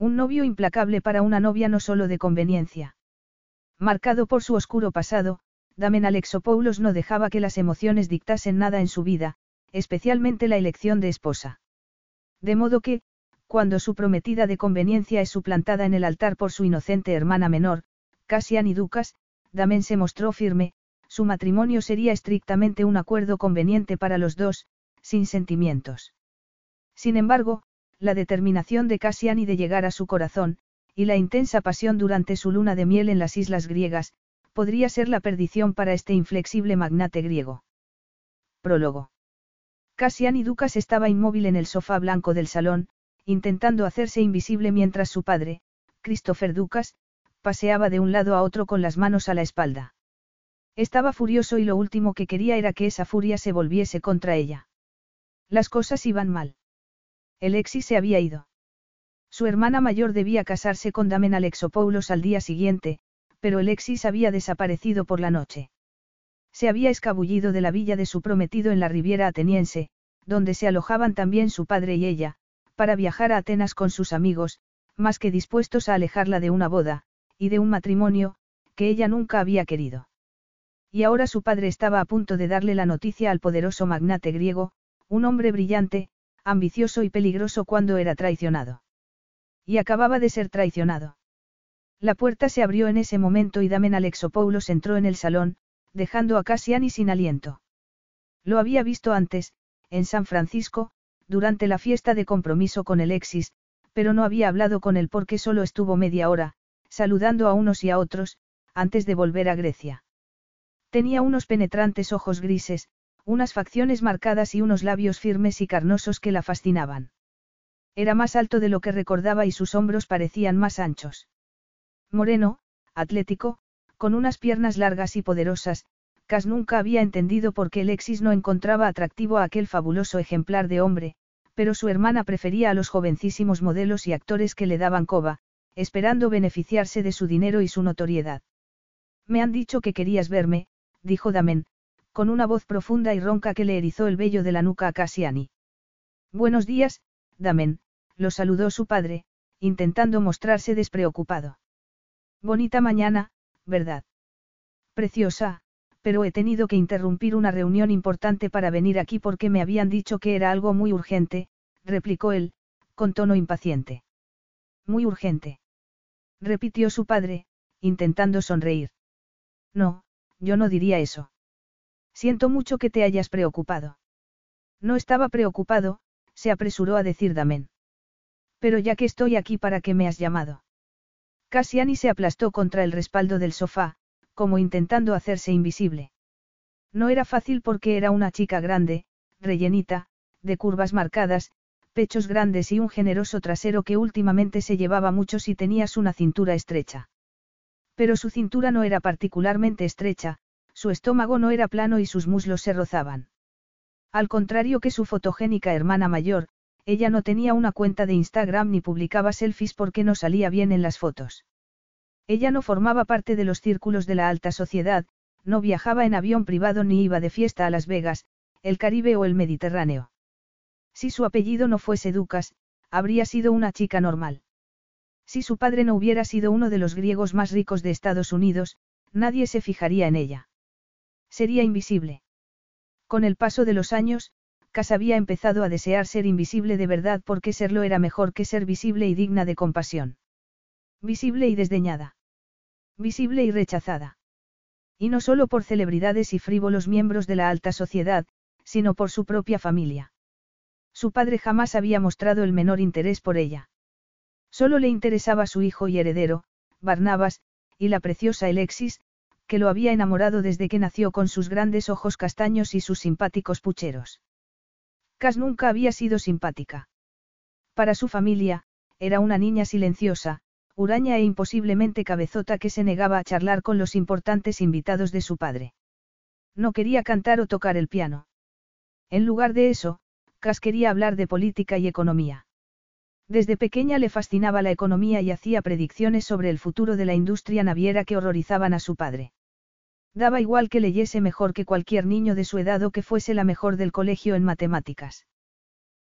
Un novio implacable para una novia no solo de conveniencia. Marcado por su oscuro pasado, Damen Alexopoulos no dejaba que las emociones dictasen nada en su vida, especialmente la elección de esposa. De modo que, cuando su prometida de conveniencia es suplantada en el altar por su inocente hermana menor, Cassian Ducas, Damen se mostró firme, su matrimonio sería estrictamente un acuerdo conveniente para los dos, sin sentimientos. Sin embargo, la determinación de Cassiani de llegar a su corazón, y la intensa pasión durante su luna de miel en las islas griegas, podría ser la perdición para este inflexible magnate griego. Prólogo. Cassiani Ducas estaba inmóvil en el sofá blanco del salón, intentando hacerse invisible mientras su padre, Christopher Ducas, paseaba de un lado a otro con las manos a la espalda. Estaba furioso y lo último que quería era que esa furia se volviese contra ella. Las cosas iban mal. Alexis se había ido. Su hermana mayor debía casarse con Damen Alexopoulos al día siguiente, pero Alexis había desaparecido por la noche. Se había escabullido de la villa de su prometido en la Riviera ateniense, donde se alojaban también su padre y ella, para viajar a Atenas con sus amigos, más que dispuestos a alejarla de una boda, y de un matrimonio, que ella nunca había querido. Y ahora su padre estaba a punto de darle la noticia al poderoso magnate griego, un hombre brillante, ambicioso y peligroso cuando era traicionado. Y acababa de ser traicionado. La puerta se abrió en ese momento y Damen Alexopoulos entró en el salón, dejando a Cassiani sin aliento. Lo había visto antes, en San Francisco, durante la fiesta de compromiso con Alexis, pero no había hablado con él porque solo estuvo media hora, saludando a unos y a otros, antes de volver a Grecia. Tenía unos penetrantes ojos grises, unas facciones marcadas y unos labios firmes y carnosos que la fascinaban. Era más alto de lo que recordaba y sus hombros parecían más anchos. Moreno, atlético, con unas piernas largas y poderosas, Cas nunca había entendido por qué Alexis no encontraba atractivo a aquel fabuloso ejemplar de hombre, pero su hermana prefería a los jovencísimos modelos y actores que le daban coba, esperando beneficiarse de su dinero y su notoriedad. Me han dicho que querías verme, dijo Damen, con una voz profunda y ronca que le erizó el vello de la nuca a Cassiani. Buenos días, Damen, lo saludó su padre, intentando mostrarse despreocupado. Bonita mañana, ¿verdad? Preciosa, pero he tenido que interrumpir una reunión importante para venir aquí porque me habían dicho que era algo muy urgente, replicó él, con tono impaciente. Muy urgente. Repitió su padre, intentando sonreír. No, yo no diría eso. Siento mucho que te hayas preocupado. No estaba preocupado, se apresuró a decir Damen. Pero ya que estoy aquí, ¿para qué me has llamado? Cassiani se aplastó contra el respaldo del sofá, como intentando hacerse invisible. No era fácil porque era una chica grande, rellenita, de curvas marcadas, pechos grandes y un generoso trasero que últimamente se llevaba mucho si tenías una cintura estrecha. Pero su cintura no era particularmente estrecha, su estómago no era plano y sus muslos se rozaban. Al contrario que su fotogénica hermana mayor, ella no tenía una cuenta de Instagram ni publicaba selfies porque no salía bien en las fotos. Ella no formaba parte de los círculos de la alta sociedad, no viajaba en avión privado ni iba de fiesta a Las Vegas, el Caribe o el Mediterráneo. Si su apellido no fuese Ducas, habría sido una chica normal. Si su padre no hubiera sido uno de los griegos más ricos de Estados Unidos, nadie se fijaría en ella. Sería invisible. Con el paso de los años, Cas había empezado a desear ser invisible de verdad porque serlo era mejor que ser visible y digna de compasión. Visible y desdeñada. Visible y rechazada. Y no solo por celebridades y frívolos miembros de la alta sociedad, sino por su propia familia. Su padre jamás había mostrado el menor interés por ella. Solo le interesaba su hijo y heredero, Barnabas, y la preciosa Alexis, que lo había enamorado desde que nació con sus grandes ojos castaños y sus simpáticos pucheros. Cas nunca había sido simpática. Para su familia, era una niña silenciosa, huraña e imposiblemente cabezota que se negaba a charlar con los importantes invitados de su padre. No quería cantar o tocar el piano. En lugar de eso, Cas quería hablar de política y economía. Desde pequeña le fascinaba la economía y hacía predicciones sobre el futuro de la industria naviera que horrorizaban a su padre. Daba igual que leyese mejor que cualquier niño de su edad o que fuese la mejor del colegio en matemáticas.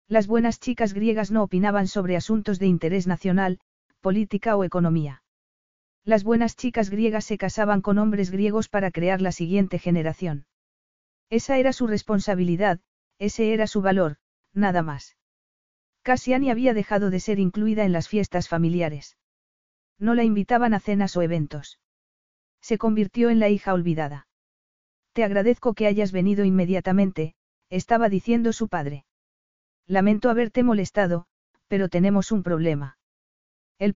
Las buenas chicas griegas no opinaban sobre asuntos de interés nacional, política o economía. Las buenas chicas griegas se casaban con hombres griegos para crear la siguiente generación. Esa era su responsabilidad, ese era su valor, nada más. Cassiani había dejado de ser incluida en las fiestas familiares. No la invitaban a cenas o eventos. Se convirtió en la hija olvidada. Te agradezco que hayas venido inmediatamente, estaba diciendo su padre. Lamento haberte molestado, pero tenemos un problema. El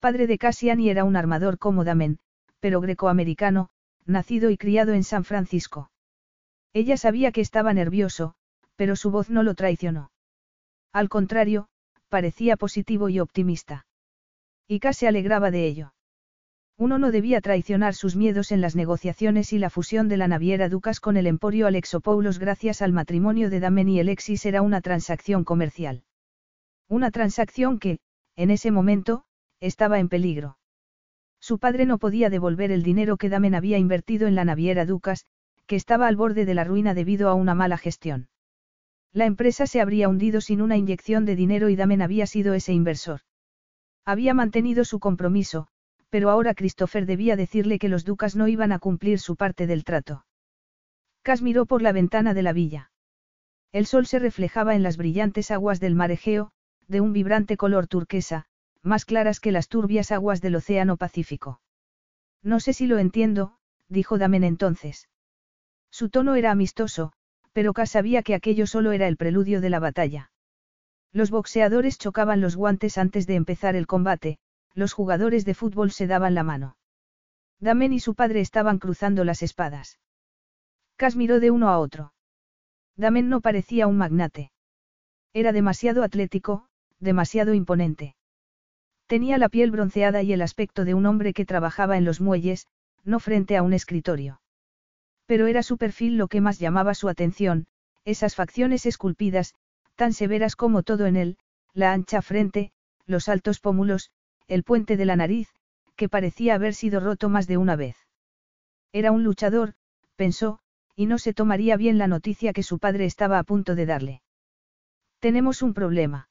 Padre de Cassiani era un armador como Damen, pero grecoamericano, nacido y criado en San Francisco. Ella sabía que estaba nervioso, pero su voz no lo traicionó. Al contrario, parecía positivo y optimista. Y casi alegraba de ello. Uno no debía traicionar sus miedos en las negociaciones y la fusión de la naviera Ducas con el emporio Alexopoulos gracias al matrimonio de Damen y Alexis era una transacción comercial. Una transacción que, en ese momento, estaba en peligro. Su padre no podía devolver el dinero que Damen había invertido en la naviera Ducas, que estaba al borde de la ruina debido a una mala gestión. La empresa se habría hundido sin una inyección de dinero y Damen había sido ese inversor. Había mantenido su compromiso, pero ahora Christopher debía decirle que los Ducas no iban a cumplir su parte del trato. Cas miró por la ventana de la villa. El sol se reflejaba en las brillantes aguas del mar Egeo, de un vibrante color turquesa, más claras que las turbias aguas del Océano Pacífico. No sé si lo entiendo, dijo Damen entonces. Su tono era amistoso, pero K sabía que aquello solo era el preludio de la batalla. Los boxeadores chocaban los guantes antes de empezar el combate, los jugadores de fútbol se daban la mano. Damen y su padre estaban cruzando las espadas. Cas miró de uno a otro. Damen no parecía un magnate. Era demasiado atlético, demasiado imponente. Tenía la piel bronceada y el aspecto de un hombre que trabajaba en los muelles, no frente a un escritorio. Pero era su perfil lo que más llamaba su atención, esas facciones esculpidas, tan severas como todo en él, la ancha frente, los altos pómulos, el puente de la nariz, que parecía haber sido roto más de una vez. Era un luchador, pensó, y no se tomaría bien la noticia que su padre estaba a punto de darle. Tenemos un problema.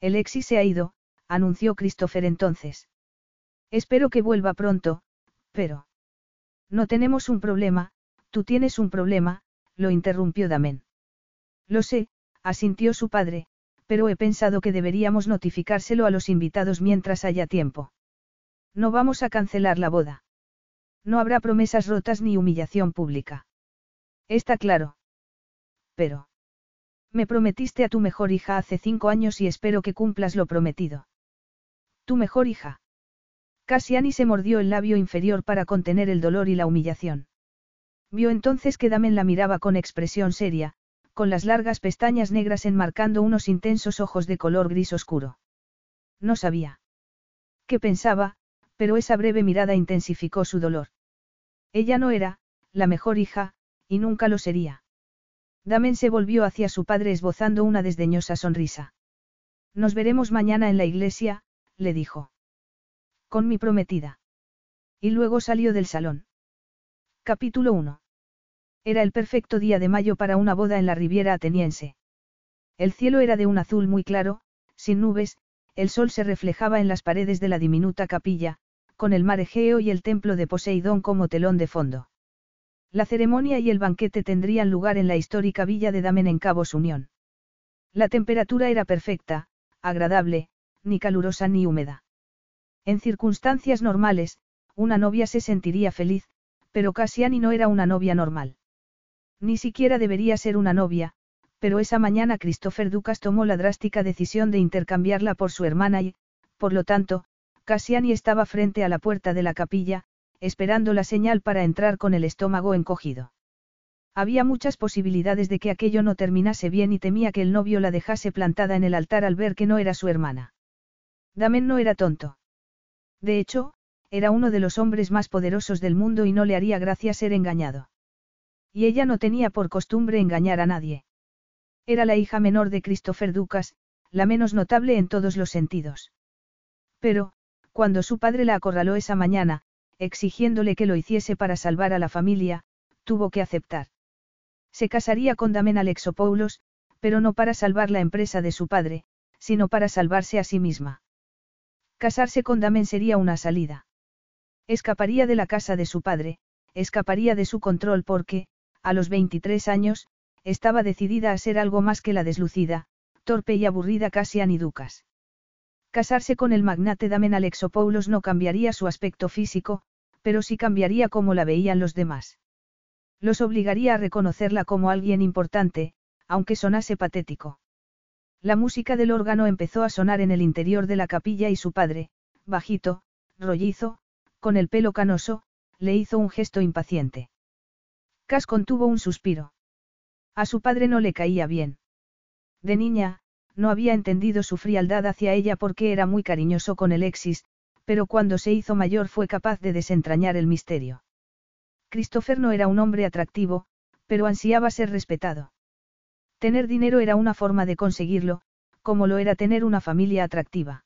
El exi se ha ido, anunció Christopher entonces. Espero que vuelva pronto, Pero. No tenemos un problema, tú tienes un problema, lo interrumpió Damen. Lo sé, asintió su padre, pero he pensado que deberíamos notificárselo a los invitados mientras haya tiempo. No vamos a cancelar la boda. No habrá promesas rotas ni humillación pública. Está claro. Pero. Me prometiste a tu mejor hija hace cinco años y espero que cumplas lo prometido. Tu mejor hija. Cassiani se mordió el labio inferior para contener el dolor y la humillación. Vio entonces que Damen la miraba con expresión seria, con las largas pestañas negras enmarcando unos intensos ojos de color gris oscuro. No sabía. ¿Qué pensaba? Pero esa breve mirada intensificó su dolor. Ella no era, la mejor hija, y nunca lo sería. Damen se volvió hacia su padre esbozando una desdeñosa sonrisa. Nos veremos mañana en la iglesia, le dijo. Con mi prometida. Y luego salió del salón. Capítulo 1. Era el perfecto día de mayo para una boda en la Riviera ateniense. El cielo era de un azul muy claro, sin nubes, el sol se reflejaba en las paredes de la diminuta capilla, con el mar Egeo y el templo de Poseidón como telón de fondo. La ceremonia y el banquete tendrían lugar en la histórica villa de Damen en Cabos Unión. La temperatura era perfecta, agradable, ni calurosa ni húmeda. En circunstancias normales, una novia se sentiría feliz, pero Cassiani no era una novia normal. Ni siquiera debería ser una novia, pero esa mañana Christopher Ducas tomó la drástica decisión de intercambiarla por su hermana y, por lo tanto, Cassiani estaba frente a la puerta de la capilla, esperando la señal para entrar con el estómago encogido. Había muchas posibilidades de que aquello no terminase bien y temía que el novio la dejase plantada en el altar al ver que no era su hermana. Damen no era tonto. De hecho, era uno de los hombres más poderosos del mundo y no le haría gracia ser engañado. Y ella no tenía por costumbre engañar a nadie. Era la hija menor de Christopher Ducas, la menos notable en todos los sentidos. Pero, cuando su padre la acorraló esa mañana, exigiéndole que lo hiciese para salvar a la familia, tuvo que aceptar. Se casaría con Damen Alexopoulos, pero no para salvar la empresa de su padre, sino para salvarse a sí misma. Casarse con Damen sería una salida. Escaparía de la casa de su padre, escaparía de su control porque, a los 23 años, estaba decidida a ser algo más que la deslucida, torpe y aburrida Cassian y Ducas. Casarse con el magnate Damen Alexopoulos no cambiaría su aspecto físico, pero sí cambiaría cómo la veían los demás. Los obligaría a reconocerla como alguien importante, aunque sonase patético. La música del órgano empezó a sonar en el interior de la capilla y su padre, bajito, rollizo, con el pelo canoso, le hizo un gesto impaciente. Cas contuvo un suspiro. A su padre no le caía bien. De niña, no había entendido su frialdad hacia ella porque era muy cariñoso con Alexis, pero cuando se hizo mayor fue capaz de desentrañar el misterio. Christopher no era un hombre atractivo, pero ansiaba ser respetado. Tener dinero era una forma de conseguirlo, como lo era tener una familia atractiva.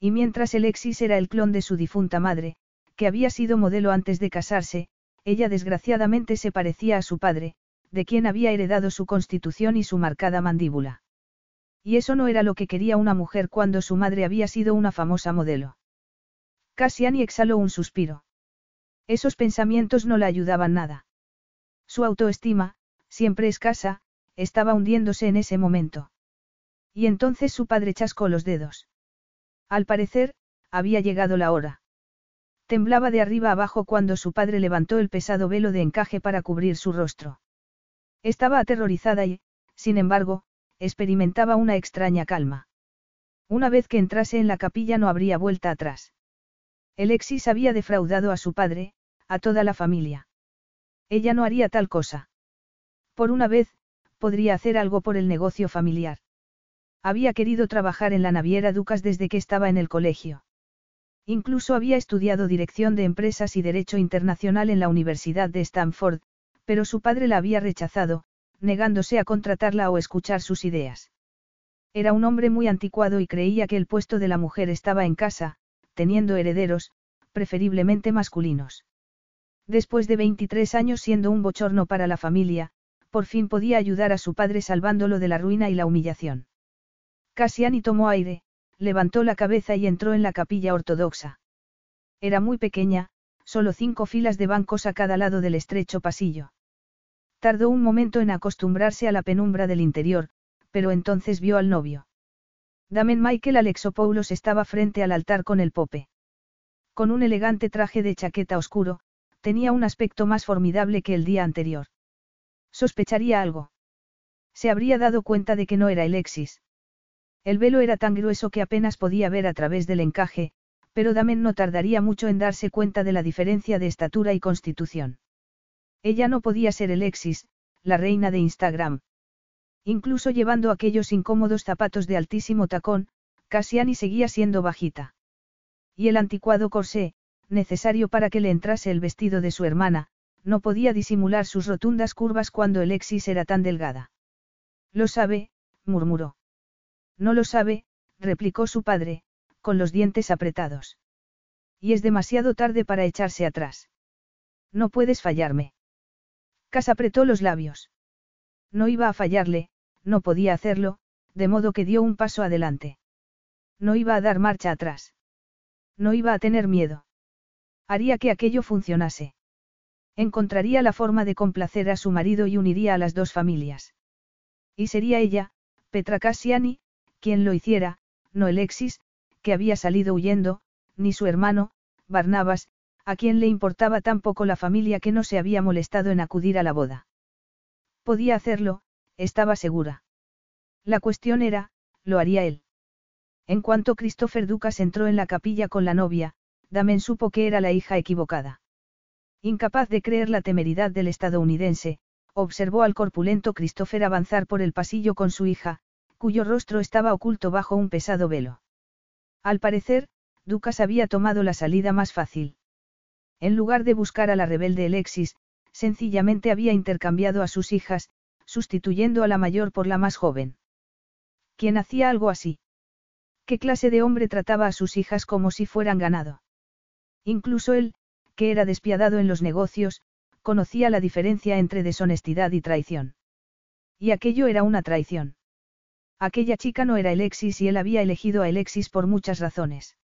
Y mientras Alexis era el clon de su difunta madre, que había sido modelo antes de casarse, ella desgraciadamente se parecía a su padre, de quien había heredado su constitución y su marcada mandíbula. Y eso no era lo que quería una mujer cuando su madre había sido una famosa modelo. Cassiani exhaló un suspiro. Esos pensamientos no la ayudaban nada. Su autoestima, siempre escasa, estaba hundiéndose en ese momento. Y entonces su padre chascó los dedos. Al parecer, había llegado la hora. Temblaba de arriba abajo cuando su padre levantó el pesado velo de encaje para cubrir su rostro. Estaba aterrorizada y, sin embargo, experimentaba una extraña calma. Una vez que entrase en la capilla no habría vuelta atrás. Alexis había defraudado a su padre, a toda la familia. Ella no haría tal cosa. Por una vez, podría hacer algo por el negocio familiar. Había querido trabajar en la naviera Ducas desde que estaba en el colegio. Incluso había estudiado dirección de empresas y derecho internacional en la Universidad de Stanford, pero su padre la había rechazado, negándose a contratarla o escuchar sus ideas. Era un hombre muy anticuado y creía que el puesto de la mujer estaba en casa, teniendo herederos, preferiblemente masculinos. Después de 23 años siendo un bochorno para la familia, por fin podía ayudar a su padre salvándolo de la ruina y la humillación. Cassiani tomó aire, levantó la cabeza y entró en la capilla ortodoxa. Era muy pequeña, solo cinco filas de bancos a cada lado del estrecho pasillo. Tardó un momento en acostumbrarse a la penumbra del interior, pero entonces vio al novio. Damen Michael Alexopoulos estaba frente al altar con el pope. Con un elegante traje de chaqueta oscuro, tenía un aspecto más formidable que el día anterior. Sospecharía algo. Se habría dado cuenta de que no era Alexis. El velo era tan grueso que apenas podía ver a través del encaje, pero Damen no tardaría mucho en darse cuenta de la diferencia de estatura y constitución. Ella no podía ser Alexis, la reina de Instagram. Incluso llevando aquellos incómodos zapatos de altísimo tacón, Cassiani seguía siendo bajita. Y el anticuado corsé, necesario para que le entrase el vestido de su hermana, no podía disimular sus rotundas curvas cuando Alexis era tan delgada. Lo sabe, murmuró. No lo sabe, replicó su padre, con los dientes apretados. Y es demasiado tarde para echarse atrás. No puedes fallarme. Cas apretó los labios. No iba a fallarle, no podía hacerlo, de modo que dio un paso adelante. No iba a dar marcha atrás. No iba a tener miedo. Haría que aquello funcionase. Encontraría la forma de complacer a su marido y uniría a las dos familias. Y sería ella, Petra Cassiani, quien lo hiciera, no Alexis, que había salido huyendo, ni su hermano, Barnabas, a quien le importaba tan poco la familia que no se había molestado en acudir a la boda. Podía hacerlo, estaba segura. La cuestión era, lo haría él. En cuanto Christopher Ducas entró en la capilla con la novia, Damen supo que era la hija equivocada. Incapaz de creer la temeridad del estadounidense, observó al corpulento Christopher avanzar por el pasillo con su hija, cuyo rostro estaba oculto bajo un pesado velo. Al parecer, Ducas había tomado la salida más fácil. En lugar de buscar a la rebelde Alexis, sencillamente había intercambiado a sus hijas, sustituyendo a la mayor por la más joven. ¿Quién hacía algo así? ¿Qué clase de hombre trataba a sus hijas como si fueran ganado? Incluso él, que era despiadado en los negocios, conocía la diferencia entre deshonestidad y traición. Y aquello era una traición. Aquella chica no era Alexis y él había elegido a Alexis por muchas razones.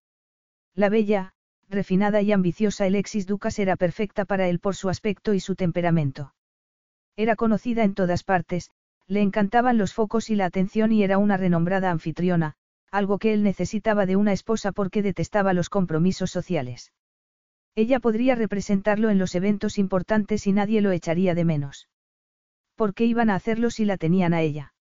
La bella, refinada y ambiciosa Alexis Ducas era perfecta para él por su aspecto y su temperamento. Era conocida en todas partes, le encantaban los focos y la atención y era una renombrada anfitriona, algo que él necesitaba de una esposa porque detestaba los compromisos sociales. Ella podría representarlo en los eventos importantes y nadie lo echaría de menos. ¿Por qué iban a hacerlo si la tenían a ella?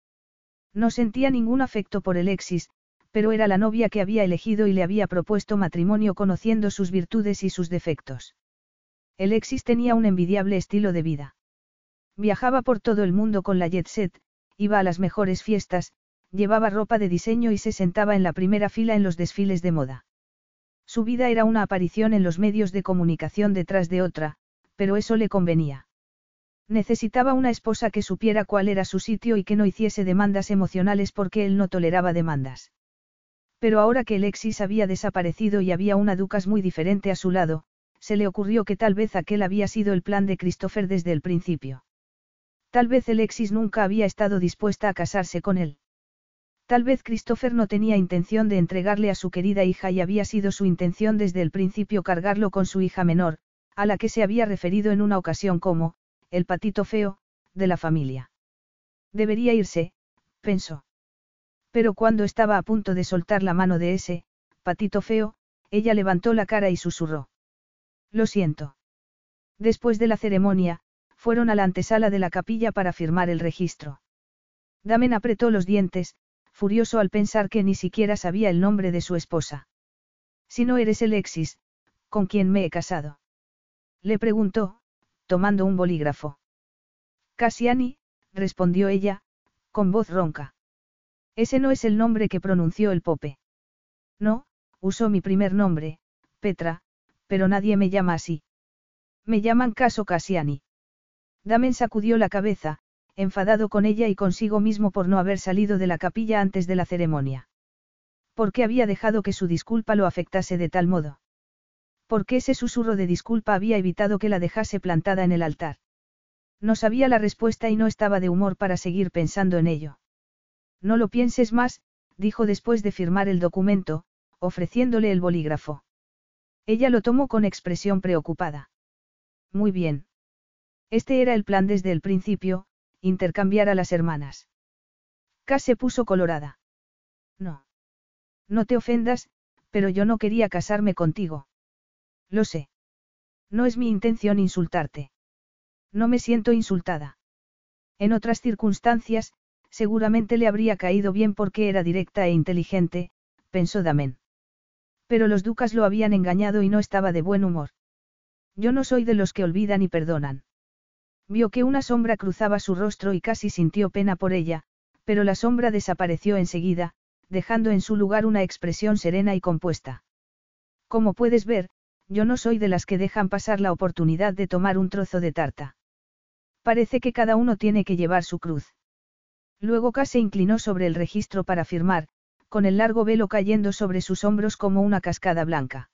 No sentía ningún afecto por Alexis, pero era la novia que había elegido y le había propuesto matrimonio conociendo sus virtudes y sus defectos. Alexis tenía un envidiable estilo de vida. Viajaba por todo el mundo con la jet set, iba a las mejores fiestas, llevaba ropa de diseño y se sentaba en la primera fila en los desfiles de moda. Su vida era una aparición en los medios de comunicación detrás de otra, pero eso le convenía. Necesitaba una esposa que supiera cuál era su sitio y que no hiciese demandas emocionales porque él no toleraba demandas. Pero ahora que Alexis había desaparecido y había una Ducas muy diferente a su lado, se le ocurrió que tal vez aquel había sido el plan de Christopher desde el principio. Tal vez Alexis nunca había estado dispuesta a casarse con él. Tal vez Christopher no tenía intención de entregarle a su querida hija y había sido su intención desde el principio cargarlo con su hija menor, a la que se había referido en una ocasión como, el patito feo, de la familia. Debería irse, pensó. Pero cuando estaba a punto de soltar la mano de ese, patito feo, ella levantó la cara y susurró. Lo siento. Después de la ceremonia, fueron a la antesala de la capilla para firmar el registro. Damen apretó los dientes, furioso al pensar que ni siquiera sabía el nombre de su esposa. Si no eres el Exis, ¿con quién me he casado? Le preguntó, tomando un bolígrafo. Cassiani, respondió ella, con voz ronca. Ese no es el nombre que pronunció el Pope. No, usó mi primer nombre, Petra, pero nadie me llama así. Me llaman Caso Cassiani. Damen sacudió la cabeza, enfadado con ella y consigo mismo por no haber salido de la capilla antes de la ceremonia. ¿Por qué había dejado que su disculpa lo afectase de tal modo? Porque ese susurro de disculpa había evitado que la dejase plantada en el altar. No sabía la respuesta y no estaba de humor para seguir pensando en ello. No lo pienses más, dijo después de firmar el documento, ofreciéndole el bolígrafo. Ella lo tomó con expresión preocupada. Muy bien. Este era el plan desde el principio, intercambiar a las hermanas. Cass se puso colorada. No. No te ofendas, pero yo no quería casarme contigo. Lo sé. No es mi intención insultarte. No me siento insultada. En otras circunstancias, seguramente le habría caído bien porque era directa e inteligente, pensó Damen. Pero los ducas lo habían engañado y no estaba de buen humor. Yo no soy de los que olvidan y perdonan. Vio que una sombra cruzaba su rostro y casi sintió pena por ella, pero la sombra desapareció enseguida, dejando en su lugar una expresión serena y compuesta. Como puedes ver, yo no soy de las que dejan pasar la oportunidad de tomar un trozo de tarta. Parece que cada uno tiene que llevar su cruz. Luego K se inclinó sobre el registro para firmar, con el largo velo cayendo sobre sus hombros como una cascada blanca.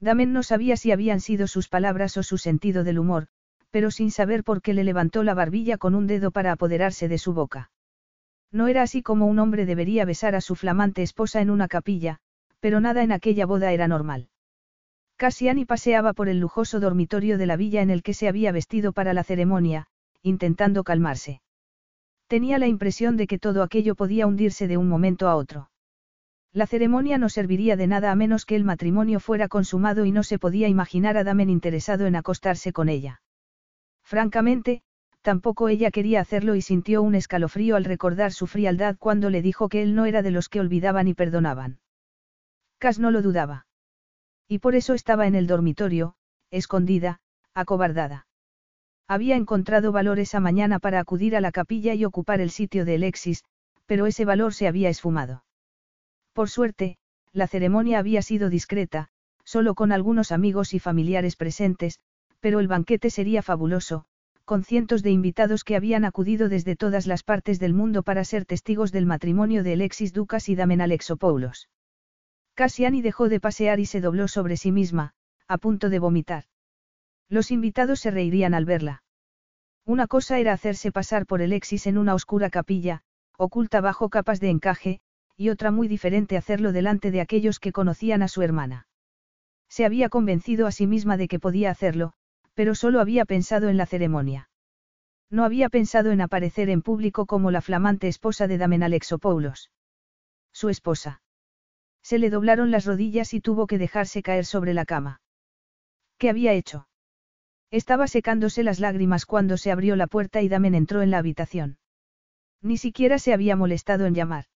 Damen no sabía si habían sido sus palabras o su sentido del humor, pero sin saber por qué le levantó la barbilla con un dedo para apoderarse de su boca. No era así como un hombre debería besar a su flamante esposa en una capilla, pero nada en aquella boda era normal. Cassiani paseaba por el lujoso dormitorio de la villa en el que se había vestido para la ceremonia, intentando calmarse. Tenía la impresión de que todo aquello podía hundirse de un momento a otro. La ceremonia no serviría de nada a menos que el matrimonio fuera consumado y no se podía imaginar a Damen interesado en acostarse con ella. Francamente, tampoco ella quería hacerlo y sintió un escalofrío al recordar su frialdad cuando le dijo que él no era de los que olvidaban y perdonaban. Cas no lo dudaba. Y por eso estaba en el dormitorio, escondida, acobardada. Había encontrado valor esa mañana para acudir a la capilla y ocupar el sitio de Alexis, pero ese valor se había esfumado. Por suerte, la ceremonia había sido discreta, solo con algunos amigos y familiares presentes, pero el banquete sería fabuloso, con cientos de invitados que habían acudido desde todas las partes del mundo para ser testigos del matrimonio de Alexis Ducas y Damen Alexopoulos. Cassiani dejó de pasear y se dobló sobre sí misma, a punto de vomitar. Los invitados se reirían al verla. Una cosa era hacerse pasar por el Exis en una oscura capilla, oculta bajo capas de encaje, y otra muy diferente hacerlo delante de aquellos que conocían a su hermana. Se había convencido a sí misma de que podía hacerlo, pero solo había pensado en la ceremonia. No había pensado en aparecer en público como la flamante esposa de Damen Alexopoulos. Su esposa. Se le doblaron las rodillas y tuvo que dejarse caer sobre la cama. ¿Qué había hecho? Estaba secándose las lágrimas cuando se abrió la puerta y Damen entró en la habitación. Ni siquiera se había molestado en llamar.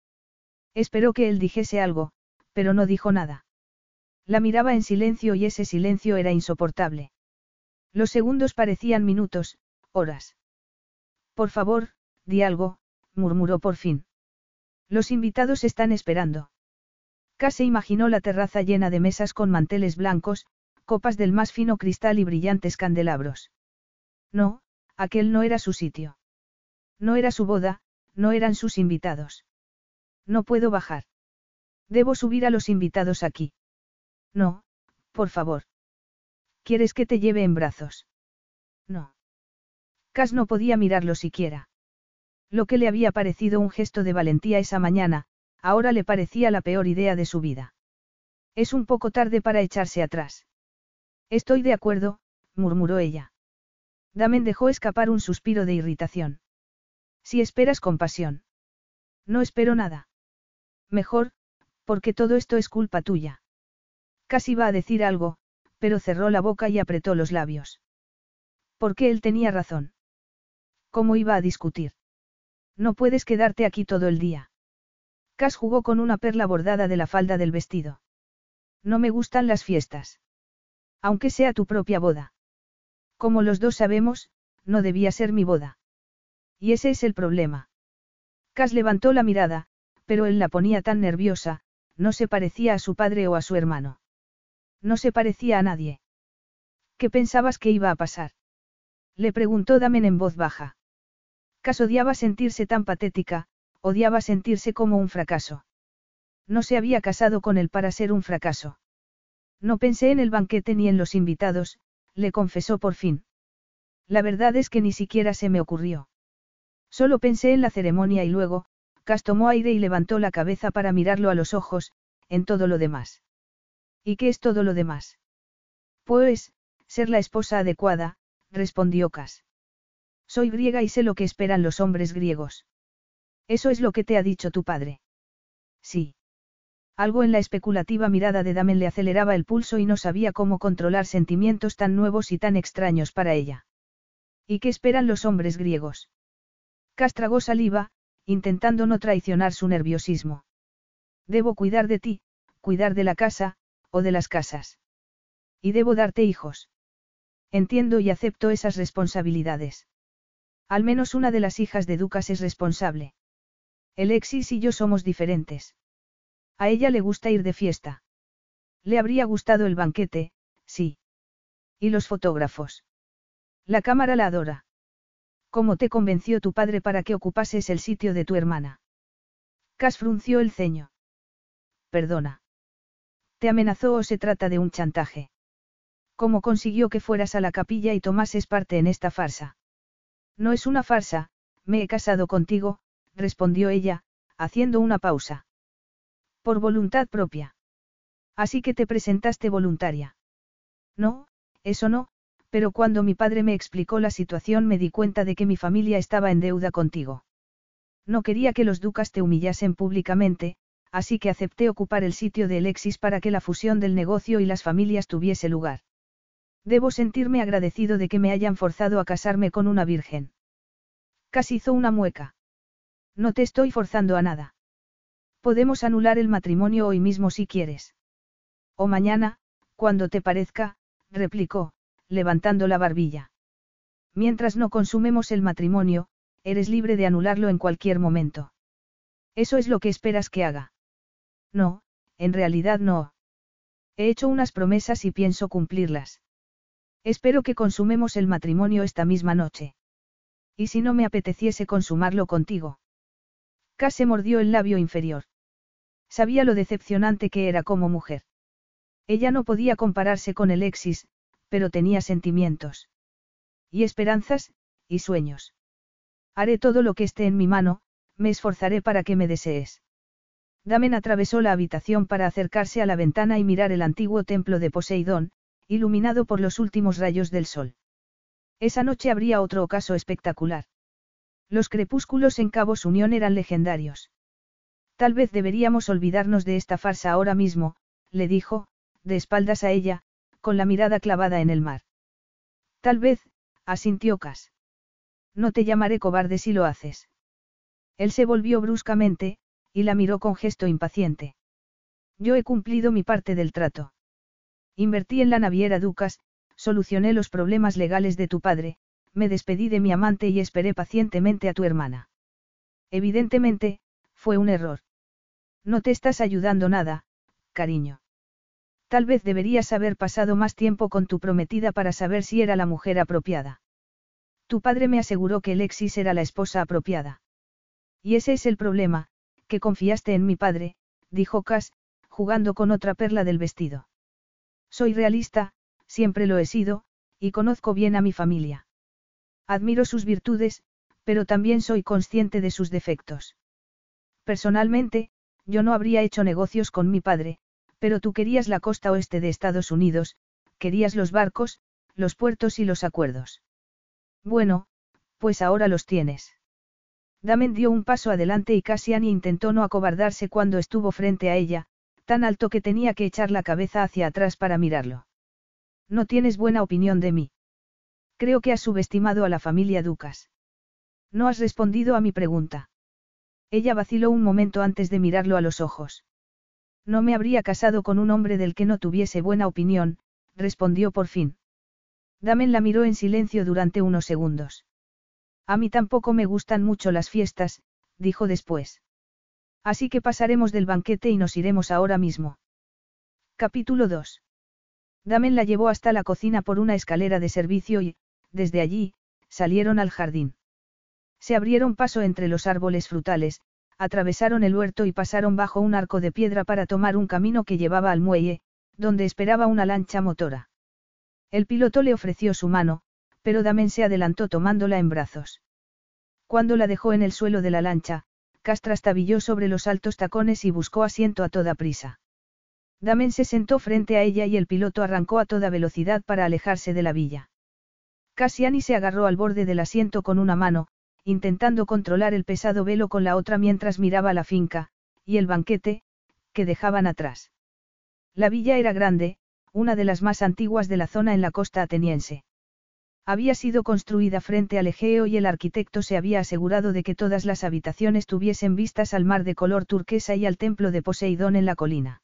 Esperó que él dijese algo, pero no dijo nada. La miraba en silencio y ese silencio era insoportable. Los segundos parecían minutos, horas. Por favor, di algo, murmuró por fin. Los invitados están esperando. Casi imaginó la terraza llena de mesas con manteles blancos, copas del más fino cristal y brillantes candelabros. No, aquel no era su sitio. No era su boda, no eran sus invitados. No puedo bajar. Debo subir a los invitados aquí. No, por favor. ¿Quieres que te lleve en brazos? No. Cas no podía mirarlo siquiera. Lo que le había parecido un gesto de valentía esa mañana, ahora le parecía la peor idea de su vida. Es un poco tarde para echarse atrás. Estoy de acuerdo, murmuró ella. Damen dejó escapar un suspiro de irritación. Si esperas compasión. No espero nada. Mejor, porque todo esto es culpa tuya. Casi iba a decir algo, pero cerró la boca y apretó los labios. Porque él tenía razón. ¿Cómo iba a discutir? No puedes quedarte aquí todo el día. Cas jugó con una perla bordada de la falda del vestido. No me gustan las fiestas. Aunque sea tu propia boda. Como los dos sabemos, no debía ser mi boda. Y ese es el problema. Cas levantó la mirada, pero él la ponía tan nerviosa, no se parecía a su padre o a su hermano. No se parecía a nadie. ¿Qué pensabas que iba a pasar? Le preguntó Damen en voz baja. Cas odiaba sentirse tan patética, odiaba sentirse como un fracaso. No se había casado con él para ser un fracaso. No pensé en el banquete ni en los invitados, le confesó por fin. La verdad es que ni siquiera se me ocurrió. Solo pensé en la ceremonia y luego, Cas tomó aire y levantó la cabeza para mirarlo a los ojos, en todo lo demás. ¿Y qué es todo lo demás? Pues, ser la esposa adecuada, respondió Cas. Soy griega y sé lo que esperan los hombres griegos. Eso es lo que te ha dicho tu padre. Sí. Algo en la especulativa mirada de Damen le aceleraba el pulso y no sabía cómo controlar sentimientos tan nuevos y tan extraños para ella. ¿Y qué esperan los hombres griegos? Castragó saliva, intentando no traicionar su nerviosismo. Debo cuidar de ti, cuidar de la casa, o de las casas. Y debo darte hijos. Entiendo y acepto esas responsabilidades. Al menos una de las hijas de Ducas es responsable. Alexis y yo somos diferentes. A ella le gusta ir de fiesta. Le habría gustado el banquete, sí. ¿Y los fotógrafos? La cámara la adora. ¿Cómo te convenció tu padre para que ocupases el sitio de tu hermana? Cas frunció el ceño. Perdona. ¿Te amenazó o se trata de un chantaje? ¿Cómo consiguió que fueras a la capilla y tomases parte en esta farsa? No es una farsa, me he casado contigo, respondió ella, haciendo una pausa. Por voluntad propia. Así que te presentaste voluntaria. No, eso no, pero cuando mi padre me explicó la situación me di cuenta de que mi familia estaba en deuda contigo. No quería que los ducas te humillasen públicamente, así que acepté ocupar el sitio de Alexis para que la fusión del negocio y las familias tuviese lugar. Debo sentirme agradecido de que me hayan forzado a casarme con una virgen. Casi hizo una mueca. No te estoy forzando a nada. Podemos anular el matrimonio hoy mismo si quieres. O mañana, cuando te parezca, replicó, levantando la barbilla. Mientras no consumemos el matrimonio, eres libre de anularlo en cualquier momento. Eso es lo que esperas que haga. No, en realidad no. He hecho unas promesas y pienso cumplirlas. Espero que consumemos el matrimonio esta misma noche. ¿Y si no me apeteciese consumarlo contigo? Casi mordió el labio inferior. Sabía lo decepcionante que era como mujer. Ella no podía compararse con el Exis, pero tenía sentimientos. Y esperanzas, y sueños. Haré todo lo que esté en mi mano, me esforzaré para que me desees. Damen atravesó la habitación para acercarse a la ventana y mirar el antiguo templo de Poseidón, iluminado por los últimos rayos del sol. Esa noche habría otro ocaso espectacular. Los crepúsculos en Cabos Unión eran legendarios. Tal vez deberíamos olvidarnos de esta farsa ahora mismo, le dijo, de espaldas a ella, con la mirada clavada en el mar. Tal vez, asintió Cas. No te llamaré cobarde si lo haces. Él se volvió bruscamente, y la miró con gesto impaciente. Yo he cumplido mi parte del trato. Invertí en la naviera Ducas, solucioné los problemas legales de tu padre, me despedí de mi amante y esperé pacientemente a tu hermana. Evidentemente, fue un error. No te estás ayudando nada, cariño. Tal vez deberías haber pasado más tiempo con tu prometida para saber si era la mujer apropiada. Tu padre me aseguró que Alexis era la esposa apropiada. Y ese es el problema, que confiaste en mi padre, dijo Cass, jugando con otra perla del vestido. Soy realista, siempre lo he sido, y conozco bien a mi familia. Admiro sus virtudes, pero también soy consciente de sus defectos. Personalmente, yo no habría hecho negocios con mi padre, pero tú querías la costa oeste de Estados Unidos, querías los barcos, los puertos y los acuerdos. Bueno, pues ahora los tienes. Damen dio un paso adelante y Cassiani intentó no acobardarse cuando estuvo frente a ella, tan alto que tenía que echar la cabeza hacia atrás para mirarlo. No tienes buena opinión de mí. Creo que has subestimado a la familia Ducas. No has respondido a mi pregunta. Ella vaciló un momento antes de mirarlo a los ojos. No me habría casado con un hombre del que no tuviese buena opinión, respondió por fin. Damen la miró en silencio durante unos segundos. A mí tampoco me gustan mucho las fiestas, dijo después. Así que pasaremos del banquete y nos iremos ahora mismo. Capítulo 2. Damen la llevó hasta la cocina por una escalera de servicio y, desde allí, salieron al jardín. Se abrieron paso entre los árboles frutales, atravesaron el huerto y pasaron bajo un arco de piedra para tomar un camino que llevaba al muelle, donde esperaba una lancha motora. El piloto le ofreció su mano, pero Damen se adelantó tomándola en brazos. Cuando la dejó en el suelo de la lancha, Castra estabilló sobre los altos tacones y buscó asiento a toda prisa. Damen se sentó frente a ella y el piloto arrancó a toda velocidad para alejarse de la villa. Cassiani se agarró al borde del asiento con una mano, intentando controlar el pesado velo con la otra mientras miraba la finca, y el banquete, que dejaban atrás. La villa era grande, una de las más antiguas de la zona en la costa ateniense. Había sido construida frente al Egeo y el arquitecto se había asegurado de que todas las habitaciones tuviesen vistas al mar de color turquesa y al templo de Poseidón en la colina.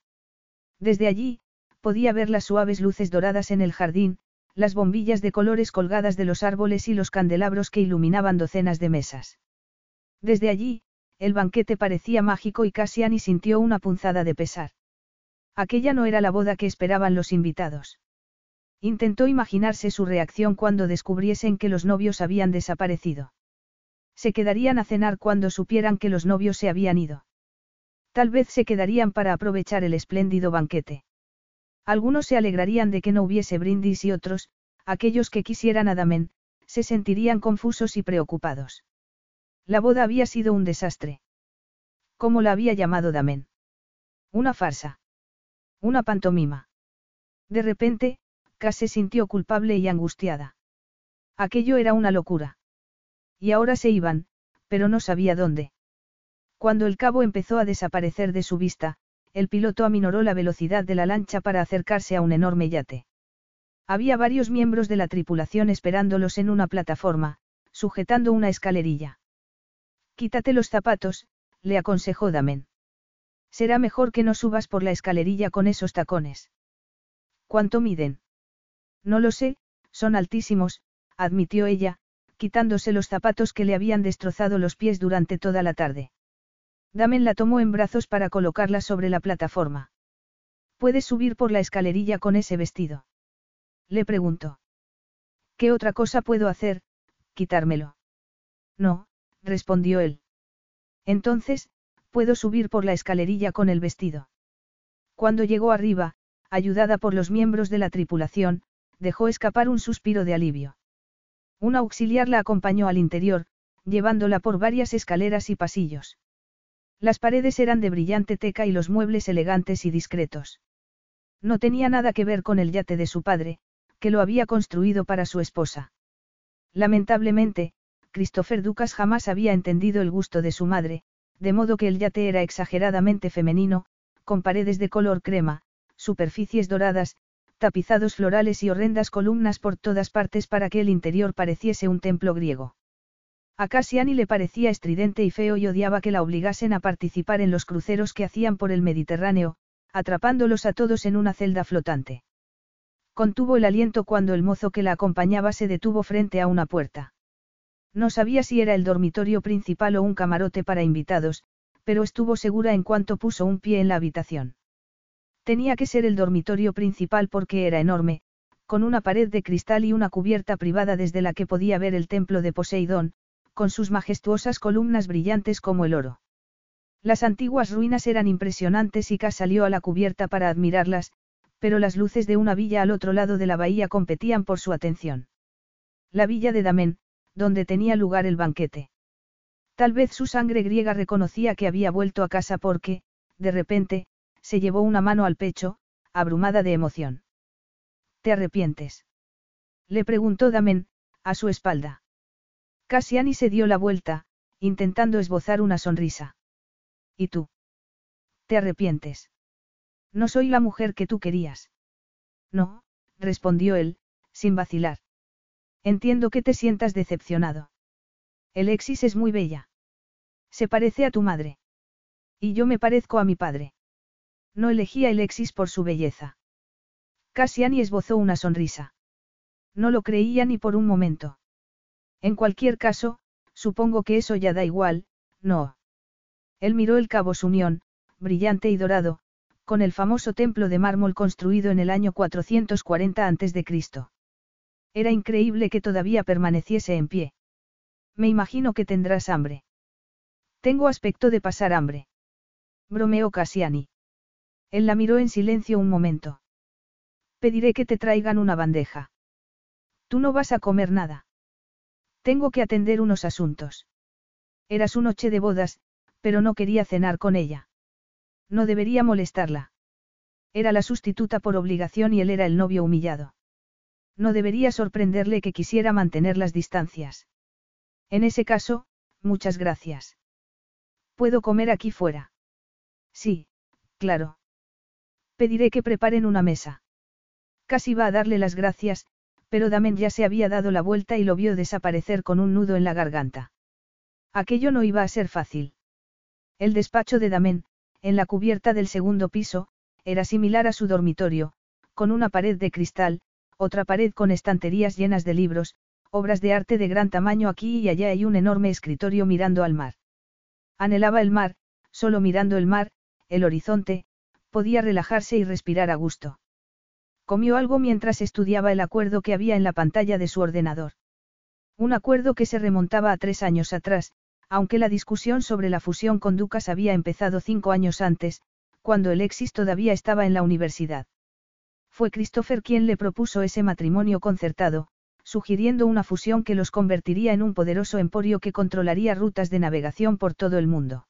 Desde allí, podía ver las suaves luces doradas en el jardín, las bombillas de colores colgadas de los árboles y los candelabros que iluminaban docenas de mesas. Desde allí, el banquete parecía mágico y Cassiani sintió una punzada de pesar. Aquella no era la boda que esperaban los invitados. Intentó imaginarse su reacción cuando descubriesen que los novios habían desaparecido. Se quedarían a cenar cuando supieran que los novios se habían ido. Tal vez se quedarían para aprovechar el espléndido banquete. Algunos se alegrarían de que no hubiese brindis y otros, aquellos que quisieran a Damen, se sentirían confusos y preocupados. La boda había sido un desastre. ¿Cómo la había llamado Damen? Una farsa. Una pantomima. De repente, Cass se sintió culpable y angustiada. Aquello era una locura. Y ahora se iban, pero no sabía dónde. Cuando el cabo empezó a desaparecer de su vista, el piloto aminoró la velocidad de la lancha para acercarse a un enorme yate. Había varios miembros de la tripulación esperándolos en una plataforma, sujetando una escalerilla. Quítate los zapatos, le aconsejó Damen. Será mejor que no subas por la escalerilla con esos tacones. ¿Cuánto miden? No lo sé, son altísimos, admitió ella, quitándose los zapatos que le habían destrozado los pies durante toda la tarde. Damen la tomó en brazos para colocarla sobre la plataforma. ¿Puedes subir por la escalerilla con ese vestido? Le preguntó. ¿Qué otra cosa puedo hacer? Quitármelo. No, respondió él. Entonces, puedo subir por la escalerilla con el vestido. Cuando llegó arriba, ayudada por los miembros de la tripulación, dejó escapar un suspiro de alivio. Un auxiliar la acompañó al interior, llevándola por varias escaleras y pasillos. Las paredes eran de brillante teca y los muebles elegantes y discretos. No tenía nada que ver con el yate de su padre, que lo había construido para su esposa. Lamentablemente, Christopher Ducas jamás había entendido el gusto de su madre, de modo que el yate era exageradamente femenino, con paredes de color crema, superficies doradas, tapizados florales y horrendas columnas por todas partes para que el interior pareciese un templo griego. A Cassiani le parecía estridente y feo y odiaba que la obligasen a participar en los cruceros que hacían por el Mediterráneo, atrapándolos a todos en una celda flotante. Contuvo el aliento cuando el mozo que la acompañaba se detuvo frente a una puerta. No sabía si era el dormitorio principal o un camarote para invitados, pero estuvo segura en cuanto puso un pie en la habitación. Tenía que ser el dormitorio principal porque era enorme, con una pared de cristal y una cubierta privada desde la que podía ver el templo de Poseidón, con sus majestuosas columnas brillantes como el oro. Las antiguas ruinas eran impresionantes y K salió a la cubierta para admirarlas, pero las luces de una villa al otro lado de la bahía competían por su atención. La villa de Damen, donde tenía lugar el banquete. Tal vez su sangre griega reconocía que había vuelto a casa porque, de repente, se llevó una mano al pecho, abrumada de emoción. ¿Te arrepientes? Le preguntó Damen, a su espalda. Cassiani se dio la vuelta, intentando esbozar una sonrisa. ¿Y tú? ¿Te arrepientes? No soy la mujer que tú querías. No, respondió él, sin vacilar. Entiendo que te sientas decepcionado. Alexis es muy bella. Se parece a tu madre. Y yo me parezco a mi padre. No elegí a Alexis por su belleza. Cassiani esbozó una sonrisa. No lo creía ni por un momento. En cualquier caso, supongo que eso ya da igual, no. Él miró el Cabo Sunión, brillante y dorado, con el famoso templo de mármol construido en el año 440 a.C. Era increíble que todavía permaneciese en pie. Me imagino que tendrás hambre. Tengo aspecto de pasar hambre. Bromeó Cassiani. Él la miró en silencio un momento. Pediré que te traigan una bandeja. Tú no vas a comer nada. Tengo que atender unos asuntos. Era su noche de bodas, pero no quería cenar con ella. No debería molestarla. Era la sustituta por obligación y él era el novio humillado. No debería sorprenderle que quisiera mantener las distancias. En ese caso, muchas gracias. ¿Puedo comer aquí fuera? Sí, claro. Pediré que preparen una mesa. Casi va a darle las gracias, pero Damen ya se había dado la vuelta y lo vio desaparecer con un nudo en la garganta. Aquello no iba a ser fácil. El despacho de Damen, en la cubierta del segundo piso, era similar a su dormitorio, con una pared de cristal, otra pared con estanterías llenas de libros, obras de arte de gran tamaño aquí y allá y un enorme escritorio mirando al mar. Anhelaba el mar, solo mirando el mar, el horizonte, podía relajarse y respirar a gusto. Comió algo mientras estudiaba el acuerdo que había en la pantalla de su ordenador. Un acuerdo que se remontaba a tres años atrás, aunque la discusión sobre la fusión con Ducas había empezado cinco años antes, cuando Alexis todavía estaba en la universidad. Fue Christopher quien le propuso ese matrimonio concertado, sugiriendo una fusión que los convertiría en un poderoso emporio que controlaría rutas de navegación por todo el mundo.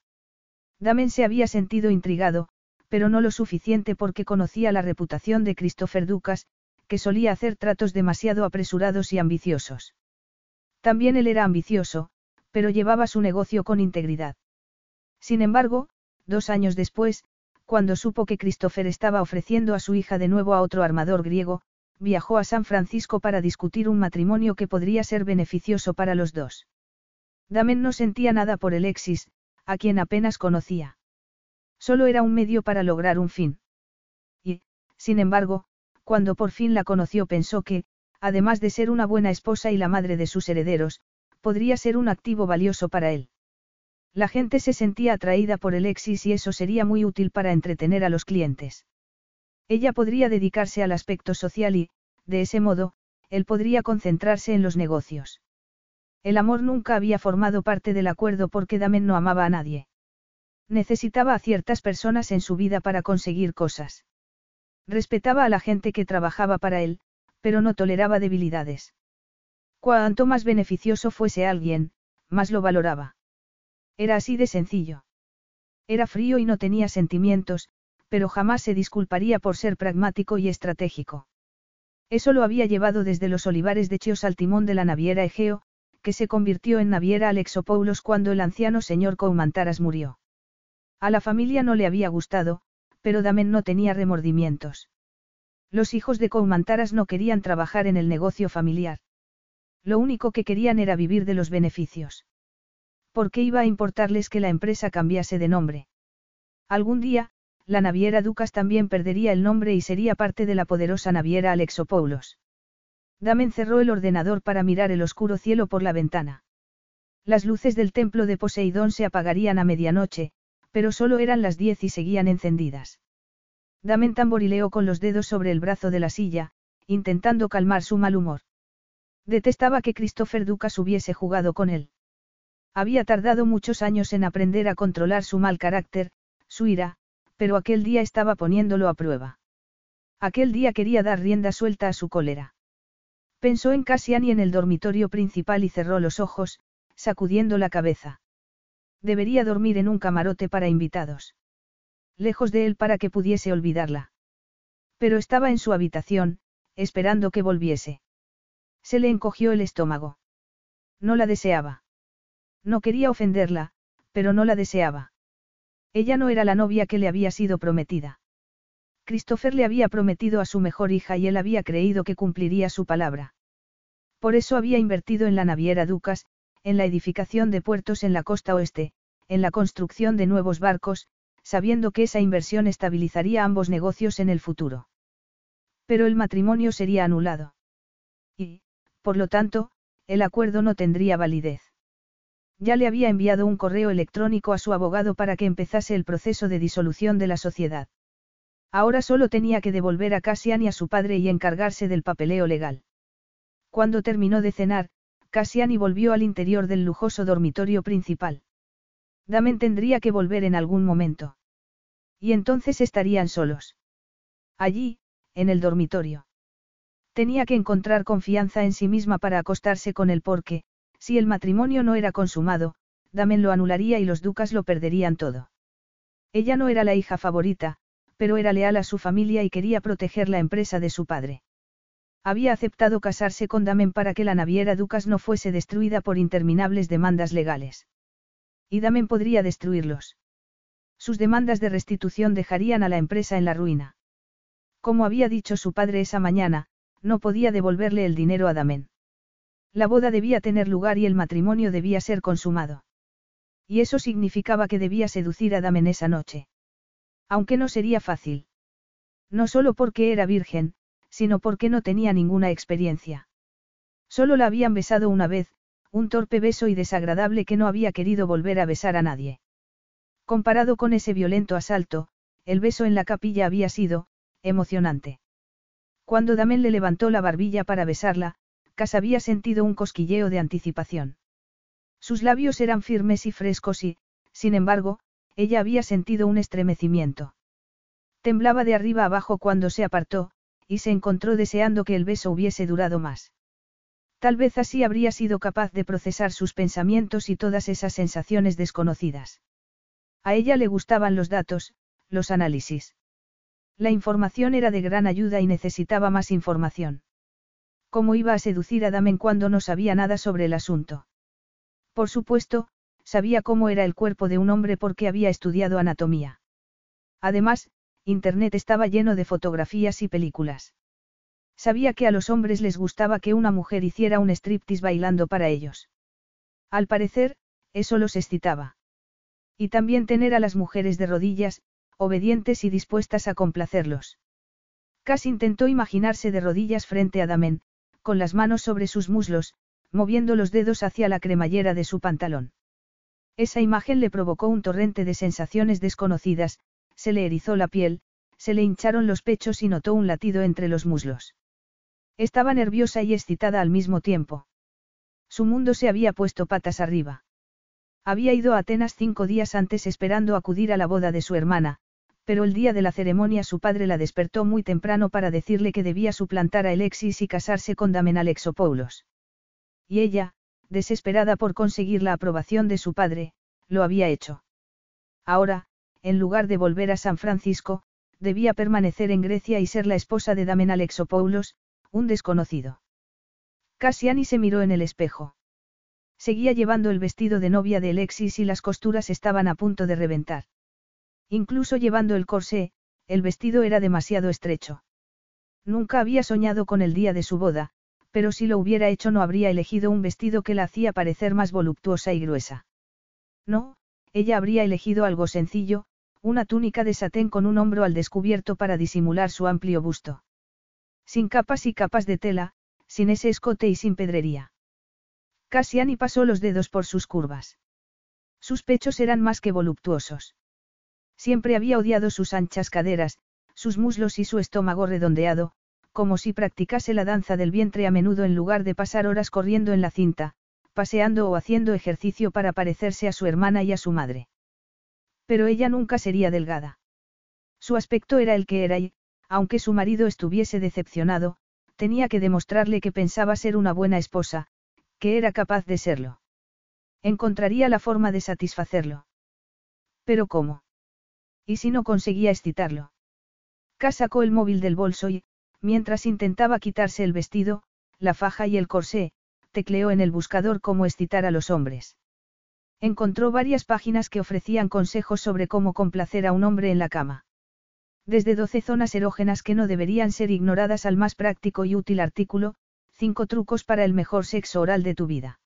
Damen se había sentido intrigado, pero no lo suficiente porque conocía la reputación de Christopher Ducas, que solía hacer tratos demasiado apresurados y ambiciosos. También él era ambicioso, pero llevaba su negocio con integridad. Sin embargo, dos años después, cuando supo que Christopher estaba ofreciendo a su hija de nuevo a otro armador griego, viajó a San Francisco para discutir un matrimonio que podría ser beneficioso para los dos. Damen no sentía nada por Alexis, a quien apenas conocía. Solo era un medio para lograr un fin. Y, sin embargo, cuando por fin la conoció pensó que, además de ser una buena esposa y la madre de sus herederos, podría ser un activo valioso para él. La gente se sentía atraída por Alexis y eso sería muy útil para entretener a los clientes. Ella podría dedicarse al aspecto social y, de ese modo, él podría concentrarse en los negocios. El amor nunca había formado parte del acuerdo porque Damen no amaba a nadie. Necesitaba a ciertas personas en su vida para conseguir cosas. Respetaba a la gente que trabajaba para él, pero no toleraba debilidades. Cuanto más beneficioso fuese alguien, más lo valoraba. Era así de sencillo. Era frío y no tenía sentimientos, pero jamás se disculparía por ser pragmático y estratégico. Eso lo había llevado desde los olivares de Chios al timón de la naviera Egeo, que se convirtió en naviera Alexopoulos cuando el anciano señor Coumantaras murió. A la familia no le había gustado, pero Damen no tenía remordimientos. Los hijos de Coumantaras no querían trabajar en el negocio familiar. Lo único que querían era vivir de los beneficios. ¿Por qué iba a importarles que la empresa cambiase de nombre? Algún día, la naviera Ducas también perdería el nombre y sería parte de la poderosa naviera Alexopoulos. Damen cerró el ordenador para mirar el oscuro cielo por la ventana. Las luces del templo de Poseidón se apagarían a medianoche, pero solo eran las diez y seguían encendidas. Damen tamborileó con los dedos sobre el brazo de la silla, intentando calmar su mal humor. Detestaba que Christopher Ducas hubiese jugado con él. Había tardado muchos años en aprender a controlar su mal carácter, su ira, pero aquel día estaba poniéndolo a prueba. Aquel día quería dar rienda suelta a su cólera. Pensó en Cassian y en el dormitorio principal y cerró los ojos, sacudiendo la cabeza. Debería dormir en un camarote para invitados. Lejos de él para que pudiese olvidarla. Pero estaba en su habitación, esperando que volviese. Se le encogió el estómago. No la deseaba. No quería ofenderla, pero no la deseaba. Ella no era la novia que le había sido prometida. Christopher le había prometido a su mejor hija y él había creído que cumpliría su palabra. Por eso había invertido en la naviera Ducas, en la edificación de puertos en la costa oeste, en la construcción de nuevos barcos, sabiendo que esa inversión estabilizaría ambos negocios en el futuro. Pero el matrimonio sería anulado. Y, por lo tanto, el acuerdo no tendría validez. Ya le había enviado un correo electrónico a su abogado para que empezase el proceso de disolución de la sociedad. Ahora solo tenía que devolver a Cassian y a su padre y encargarse del papeleo legal. Cuando terminó de cenar, Cassiani volvió al interior del lujoso dormitorio principal. Damen tendría que volver en algún momento. Y entonces estarían solos. Allí, en el dormitorio. Tenía que encontrar confianza en sí misma para acostarse con él porque, si el matrimonio no era consumado, Damen lo anularía y los ducas lo perderían todo. Ella no era la hija favorita, pero era leal a su familia y quería proteger la empresa de su padre. Había aceptado casarse con Damen para que la naviera Ducas no fuese destruida por interminables demandas legales. Y Damen podría destruirlos. Sus demandas de restitución dejarían a la empresa en la ruina. Como había dicho su padre esa mañana, no podía devolverle el dinero a Damen. La boda debía tener lugar y el matrimonio debía ser consumado. Y eso significaba que debía seducir a Damen esa noche. Aunque no sería fácil. No solo porque era virgen, sino porque no tenía ninguna experiencia. Solo la habían besado una vez, un torpe beso y desagradable que no había querido volver a besar a nadie. Comparado con ese violento asalto, el beso en la capilla había sido, emocionante. Cuando Damen le levantó la barbilla para besarla, Cas había sentido un cosquilleo de anticipación. Sus labios eran firmes y frescos y, sin embargo, ella había sentido un estremecimiento. Temblaba de arriba abajo cuando se apartó, y se encontró deseando que el beso hubiese durado más. Tal vez así habría sido capaz de procesar sus pensamientos y todas esas sensaciones desconocidas. A ella le gustaban los datos, los análisis. La información era de gran ayuda y necesitaba más información. ¿Cómo iba a seducir a Damen cuando no sabía nada sobre el asunto? Por supuesto, sabía cómo era el cuerpo de un hombre porque había estudiado anatomía. Además, Internet estaba lleno de fotografías y películas. Sabía que a los hombres les gustaba que una mujer hiciera un striptease bailando para ellos. Al parecer, eso los excitaba. Y también tener a las mujeres de rodillas, obedientes y dispuestas a complacerlos. Cass intentó imaginarse de rodillas frente a Damen, con las manos sobre sus muslos, moviendo los dedos hacia la cremallera de su pantalón. Esa imagen le provocó un torrente de sensaciones desconocidas, se le erizó la piel, se le hincharon los pechos y notó un latido entre los muslos. Estaba nerviosa y excitada al mismo tiempo. Su mundo se había puesto patas arriba. Había ido a Atenas cinco días antes esperando acudir a la boda de su hermana, pero el día de la ceremonia su padre la despertó muy temprano para decirle que debía suplantar a Alexis y casarse con Damen Alexopoulos. Y ella, desesperada por conseguir la aprobación de su padre, lo había hecho. Ahora, en lugar de volver a San Francisco, debía permanecer en Grecia y ser la esposa de Damen Alexopoulos, un desconocido. Cassiani se miró en el espejo. Seguía llevando el vestido de novia de Alexis y las costuras estaban a punto de reventar. Incluso llevando el corsé, el vestido era demasiado estrecho. Nunca había soñado con el día de su boda, pero si lo hubiera hecho no habría elegido un vestido que la hacía parecer más voluptuosa y gruesa. No, ella habría elegido algo sencillo, una túnica de satén con un hombro al descubierto para disimular su amplio busto. Sin capas y capas de tela, sin ese escote y sin pedrería. Cassiani pasó los dedos por sus curvas. Sus pechos eran más que voluptuosos. Siempre había odiado sus anchas caderas, sus muslos y su estómago redondeado, como si practicase la danza del vientre a menudo en lugar de pasar horas corriendo en la cinta, paseando o haciendo ejercicio para parecerse a su hermana y a su madre. Pero ella nunca sería delgada. Su aspecto era el que era y, aunque su marido estuviese decepcionado, tenía que demostrarle que pensaba ser una buena esposa, que era capaz de serlo. Encontraría la forma de satisfacerlo. Pero ¿cómo? ¿Y si no conseguía excitarlo? K sacó el móvil del bolso y, mientras intentaba quitarse el vestido, la faja y el corsé, tecleó en el buscador cómo excitar a los hombres. Encontró varias páginas que ofrecían consejos sobre cómo complacer a un hombre en la cama. Desde 12 zonas erógenas que no deberían ser ignoradas al más práctico y útil artículo, cinco trucos para el mejor sexo oral de tu vida.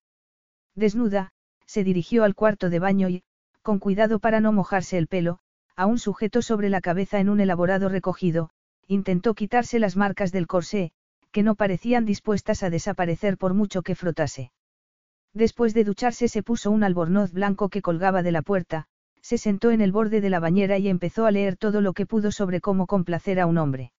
Desnuda, se dirigió al cuarto de baño y, con cuidado para no mojarse el pelo, a un sujeto sobre la cabeza en un elaborado recogido, intentó quitarse las marcas del corsé, que no parecían dispuestas a desaparecer por mucho que frotase. Después de ducharse se puso un albornoz blanco que colgaba de la puerta, se sentó en el borde de la bañera y empezó a leer todo lo que pudo sobre cómo complacer a un hombre.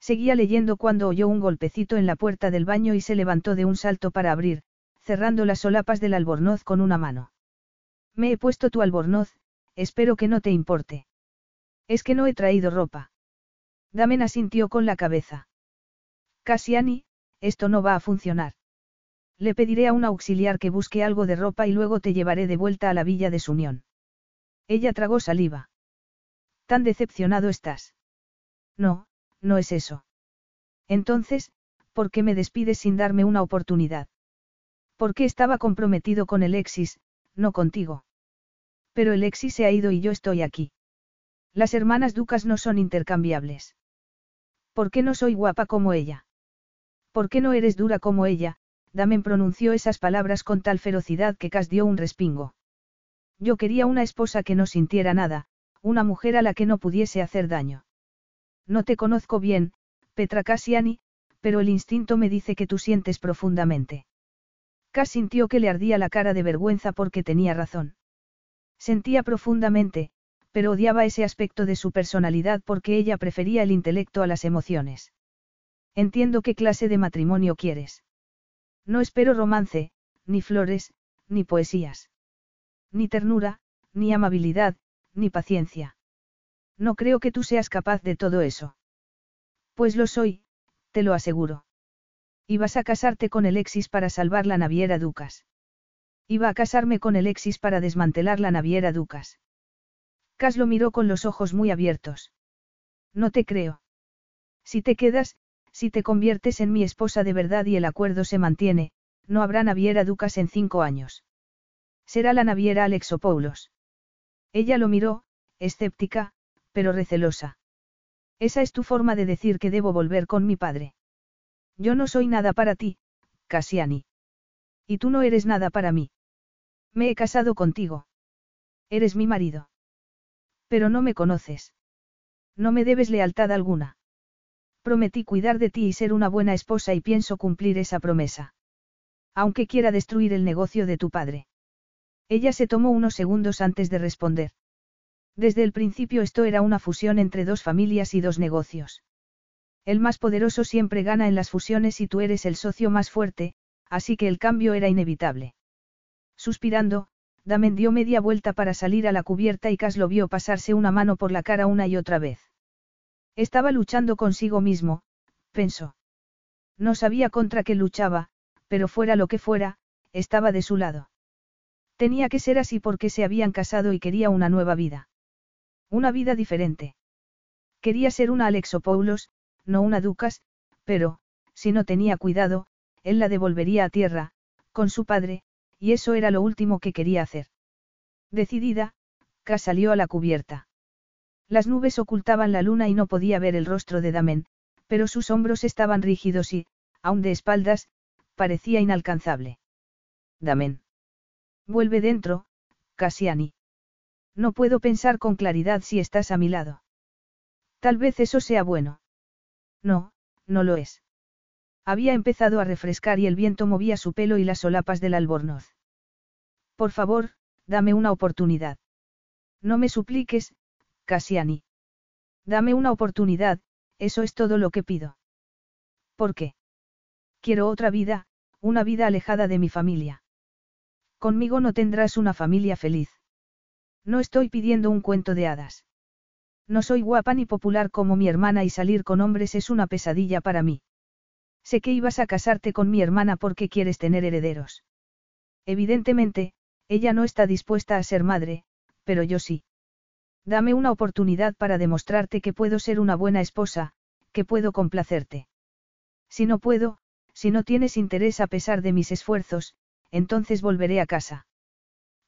Seguía leyendo cuando oyó un golpecito en la puerta del baño y se levantó de un salto para abrir, cerrando las solapas del albornoz con una mano. Me he puesto tu albornoz, espero que no te importe. Es que no he traído ropa. Damen asintió con la cabeza. Cassiani, esto no va a funcionar. Le pediré a un auxiliar que busque algo de ropa y luego te llevaré de vuelta a la villa de su unión. Ella tragó saliva. Tan decepcionado estás. No, no es eso. Entonces, ¿por qué me despides sin darme una oportunidad? Porque estaba comprometido con Alexis, no contigo. Pero Alexis se ha ido y yo estoy aquí. Las hermanas Ducas no son intercambiables. ¿Por qué no soy guapa como ella? ¿Por qué no eres dura como ella? Damen pronunció esas palabras con tal ferocidad que Cas dio un respingo. Yo quería una esposa que no sintiera nada, una mujer a la que no pudiese hacer daño. No te conozco bien, Petra Cassiani, pero el instinto me dice que tú sientes profundamente. Cass sintió que le ardía la cara de vergüenza porque tenía razón. Sentía profundamente, pero odiaba ese aspecto de su personalidad porque ella prefería el intelecto a las emociones. Entiendo qué clase de matrimonio quieres. No espero romance, ni flores, ni poesías. Ni ternura, ni amabilidad, ni paciencia. No creo que tú seas capaz de todo eso. Pues lo soy, te lo aseguro. Ibas a casarte con Alexis para salvar la naviera Ducas. Iba a casarme con Alexis para desmantelar la naviera Ducas. Cas lo miró con los ojos muy abiertos. No te creo. Si te quedas, si te conviertes en mi esposa de verdad y el acuerdo se mantiene, no habrá naviera Ducas en cinco años. Será la naviera Alexopoulos. Ella lo miró, escéptica, pero recelosa. Esa es tu forma de decir que debo volver con mi padre. Yo no soy nada para ti, Cassiani. Y tú no eres nada para mí. Me he casado contigo. Eres mi marido. Pero no me conoces. No me debes lealtad alguna. Prometí cuidar de ti y ser una buena esposa y pienso cumplir esa promesa. Aunque quiera destruir el negocio de tu padre. Ella se tomó unos segundos antes de responder. Desde el principio esto era una fusión entre dos familias y dos negocios. El más poderoso siempre gana en las fusiones y tú eres el socio más fuerte, así que el cambio era inevitable. Suspirando, Damen dio media vuelta para salir a la cubierta y Cas lo vio pasarse una mano por la cara una y otra vez. Estaba luchando consigo mismo, pensó. No sabía contra qué luchaba, pero fuera lo que fuera, estaba de su lado. Tenía que ser así porque se habían casado y quería una nueva vida. Una vida diferente. Quería ser una Alexopoulos, no una Ducas, pero, si no tenía cuidado, él la devolvería a tierra, con su padre, y eso era lo último que quería hacer. Decidida, K salió a la cubierta. Las nubes ocultaban la luna y no podía ver el rostro de Damen, pero sus hombros estaban rígidos y, aun de espaldas, parecía inalcanzable. Damen. Vuelve dentro, Cassiani. No puedo pensar con claridad si estás a mi lado. Tal vez eso sea bueno. No, no lo es. Había empezado a refrescar y el viento movía su pelo y las solapas del albornoz. Por favor, dame una oportunidad. No me supliques, Cassiani. Dame una oportunidad, eso es todo lo que pido. ¿Por qué? Quiero otra vida, una vida alejada de mi familia. Conmigo no tendrás una familia feliz. No estoy pidiendo un cuento de hadas. No soy guapa ni popular como mi hermana y salir con hombres es una pesadilla para mí. Sé que ibas a casarte con mi hermana porque quieres tener herederos. Evidentemente, ella no está dispuesta a ser madre, pero yo sí. Dame una oportunidad para demostrarte que puedo ser una buena esposa, que puedo complacerte. Si no puedo, si no tienes interés a pesar de mis esfuerzos, entonces volveré a casa.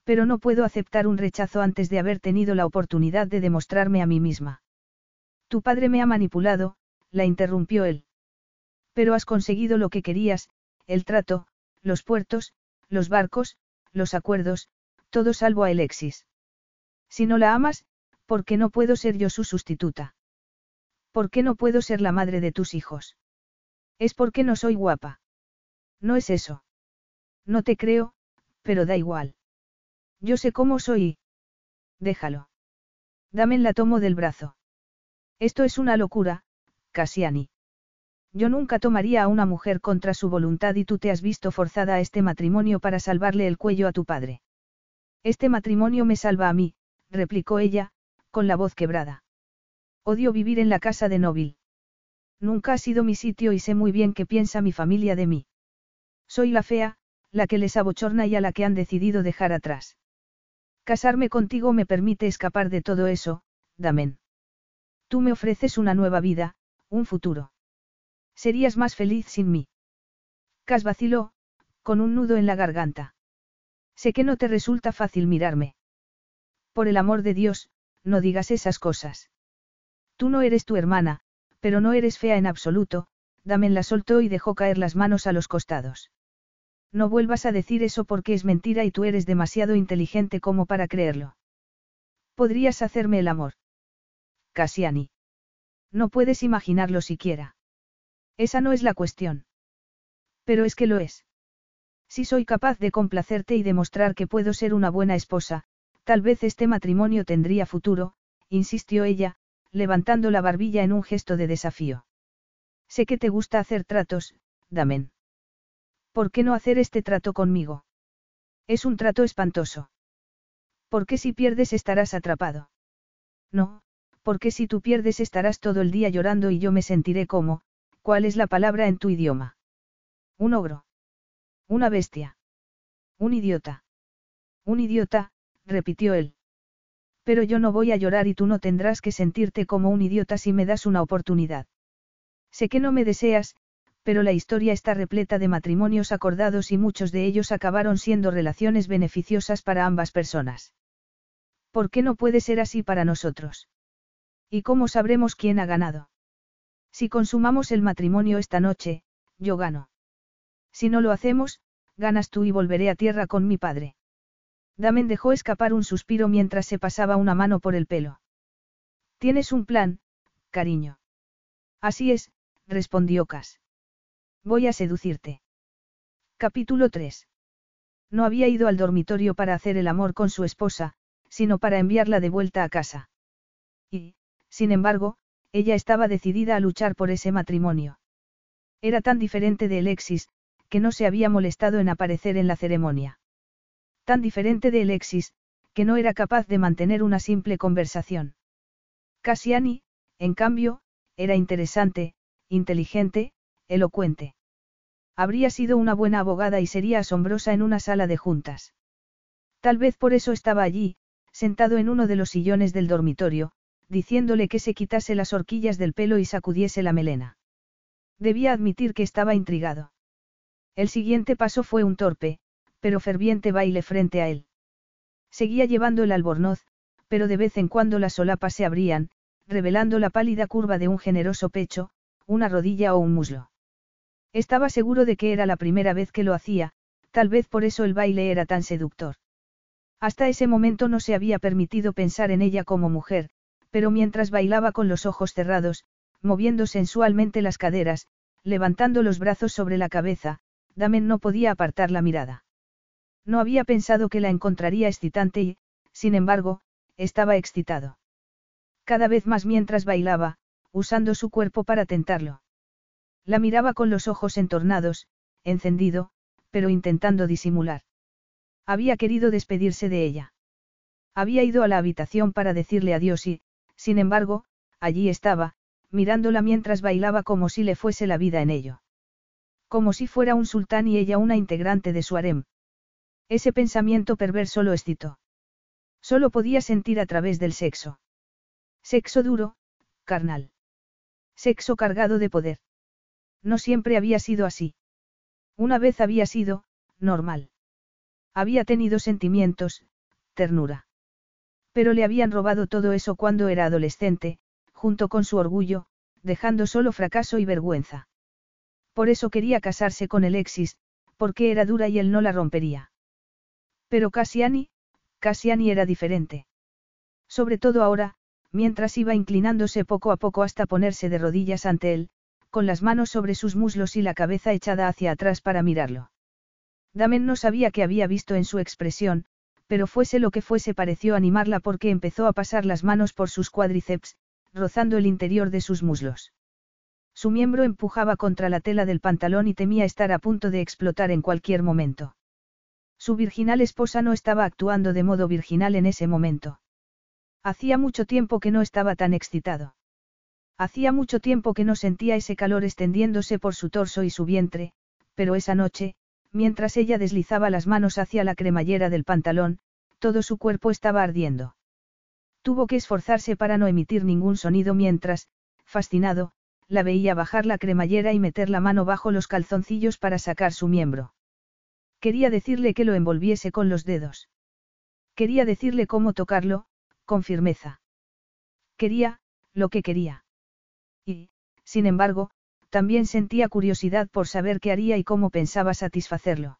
Pero no puedo aceptar un rechazo antes de haber tenido la oportunidad de demostrarme a mí misma. Tu padre me ha manipulado, la interrumpió él. Pero has conseguido lo que querías, el trato, los puertos, los barcos, los acuerdos, todo salvo a Alexis. Si no la amas, ¿por qué no puedo ser yo su sustituta? ¿Por qué no puedo ser la madre de tus hijos? Es porque no soy guapa. No es eso. No te creo, pero da igual. Yo sé cómo soy. Déjalo. Damen la tomo del brazo. Esto es una locura, Cassiani. Yo nunca tomaría a una mujer contra su voluntad y tú te has visto forzada a este matrimonio para salvarle el cuello a tu padre. Este matrimonio me salva a mí, replicó ella, con la voz quebrada. Odio vivir en la casa de Nobil. Nunca ha sido mi sitio y sé muy bien qué piensa mi familia de mí. Soy la fea, la que les abochorna y a la que han decidido dejar atrás. Casarme contigo me permite escapar de todo eso, Damen. Tú me ofreces una nueva vida, un futuro. Serías más feliz sin mí. Cas vaciló, con un nudo en la garganta. Sé que no te resulta fácil mirarme. Por el amor de Dios, no digas esas cosas. Tú no eres tu hermana, pero no eres fea en absoluto, Damen la soltó y dejó caer las manos a los costados. No vuelvas a decir eso porque es mentira y tú eres demasiado inteligente como para creerlo. Podrías hacerme el amor. Cassiani. No puedes imaginarlo siquiera. Esa no es la cuestión. Pero es que lo es. Si soy capaz de complacerte y demostrar que puedo ser una buena esposa, tal vez este matrimonio tendría futuro, insistió ella, levantando la barbilla en un gesto de desafío. Sé que te gusta hacer tratos, Damen. ¿Por qué no hacer este trato conmigo? Es un trato espantoso. Porque si pierdes estarás atrapado. No, porque si tú pierdes estarás todo el día llorando y yo me sentiré como, ¿cuál es la palabra en tu idioma? Un ogro. Una bestia. Un idiota. Un idiota, repitió él. Pero yo no voy a llorar y tú no tendrás que sentirte como un idiota si me das una oportunidad. Sé que no me deseas, pero la historia está repleta de matrimonios acordados y muchos de ellos acabaron siendo relaciones beneficiosas para ambas personas. ¿Por qué no puede ser así para nosotros? ¿Y cómo sabremos quién ha ganado? Si consumamos el matrimonio esta noche, yo gano. Si no lo hacemos, ganas tú y volveré a tierra con mi padre. Damen dejó escapar un suspiro mientras se pasaba una mano por el pelo. Tienes un plan, cariño. Así es, respondió Cas. Voy a seducirte. Capítulo 3. No había ido al dormitorio para hacer el amor con su esposa, sino para enviarla de vuelta a casa. Y, sin embargo, ella estaba decidida a luchar por ese matrimonio. Era tan diferente de Alexis, que no se había molestado en aparecer en la ceremonia. Tan diferente de Alexis, que no era capaz de mantener una simple conversación. Cassiani, en cambio, era interesante, inteligente, elocuente. Habría sido una buena abogada y sería asombrosa en una sala de juntas. Tal vez por eso estaba allí, sentado en uno de los sillones del dormitorio, diciéndole que se quitase las horquillas del pelo y sacudiese la melena. Debía admitir que estaba intrigado. El siguiente paso fue un torpe, pero ferviente baile frente a él. Seguía llevando el albornoz, pero de vez en cuando las solapas se abrían, revelando la pálida curva de un generoso pecho, una rodilla o un muslo. Estaba seguro de que era la primera vez que lo hacía, tal vez por eso el baile era tan seductor. Hasta ese momento no se había permitido pensar en ella como mujer, pero mientras bailaba con los ojos cerrados, moviendo sensualmente las caderas, levantando los brazos sobre la cabeza, Damen no podía apartar la mirada. No había pensado que la encontraría excitante y, sin embargo, estaba excitado. Cada vez más mientras bailaba, usando su cuerpo para tentarlo. La miraba con los ojos entornados, encendido, pero intentando disimular. Había querido despedirse de ella. Había ido a la habitación para decirle adiós y, sin embargo, allí estaba, mirándola mientras bailaba como si le fuese la vida en ello. Como si fuera un sultán y ella una integrante de su harem. Ese pensamiento perverso lo excitó. Solo podía sentir a través del sexo. Sexo duro, carnal. Sexo cargado de poder. No siempre había sido así. Una vez había sido, normal. Había tenido sentimientos, ternura. Pero le habían robado todo eso cuando era adolescente, junto con su orgullo, dejando solo fracaso y vergüenza. Por eso quería casarse con Alexis, porque era dura y él no la rompería. Pero Cassiani, Cassiani era diferente. Sobre todo ahora, mientras iba inclinándose poco a poco hasta ponerse de rodillas ante él, con las manos sobre sus muslos y la cabeza echada hacia atrás para mirarlo. Damen no sabía qué había visto en su expresión, pero fuese lo que fuese pareció animarla porque empezó a pasar las manos por sus cuádriceps, rozando el interior de sus muslos. Su miembro empujaba contra la tela del pantalón y temía estar a punto de explotar en cualquier momento. Su virginal esposa no estaba actuando de modo virginal en ese momento. Hacía mucho tiempo que no estaba tan excitado. Hacía mucho tiempo que no sentía ese calor extendiéndose por su torso y su vientre, pero esa noche, mientras ella deslizaba las manos hacia la cremallera del pantalón, todo su cuerpo estaba ardiendo. Tuvo que esforzarse para no emitir ningún sonido mientras, fascinado, la veía bajar la cremallera y meter la mano bajo los calzoncillos para sacar su miembro. Quería decirle que lo envolviese con los dedos. Quería decirle cómo tocarlo, con firmeza. Quería, lo que quería. Y, sin embargo, también sentía curiosidad por saber qué haría y cómo pensaba satisfacerlo.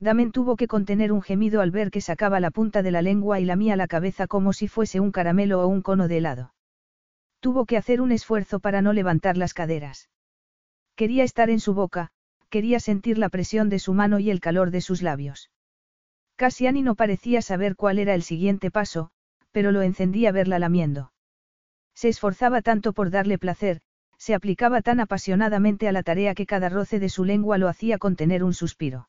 Damen tuvo que contener un gemido al ver que sacaba la punta de la lengua y lamía la cabeza como si fuese un caramelo o un cono de helado. Tuvo que hacer un esfuerzo para no levantar las caderas. Quería estar en su boca, quería sentir la presión de su mano y el calor de sus labios. Cassiani no parecía saber cuál era el siguiente paso, pero lo encendía verla lamiendo. Se esforzaba tanto por darle placer, se aplicaba tan apasionadamente a la tarea que cada roce de su lengua lo hacía contener un suspiro.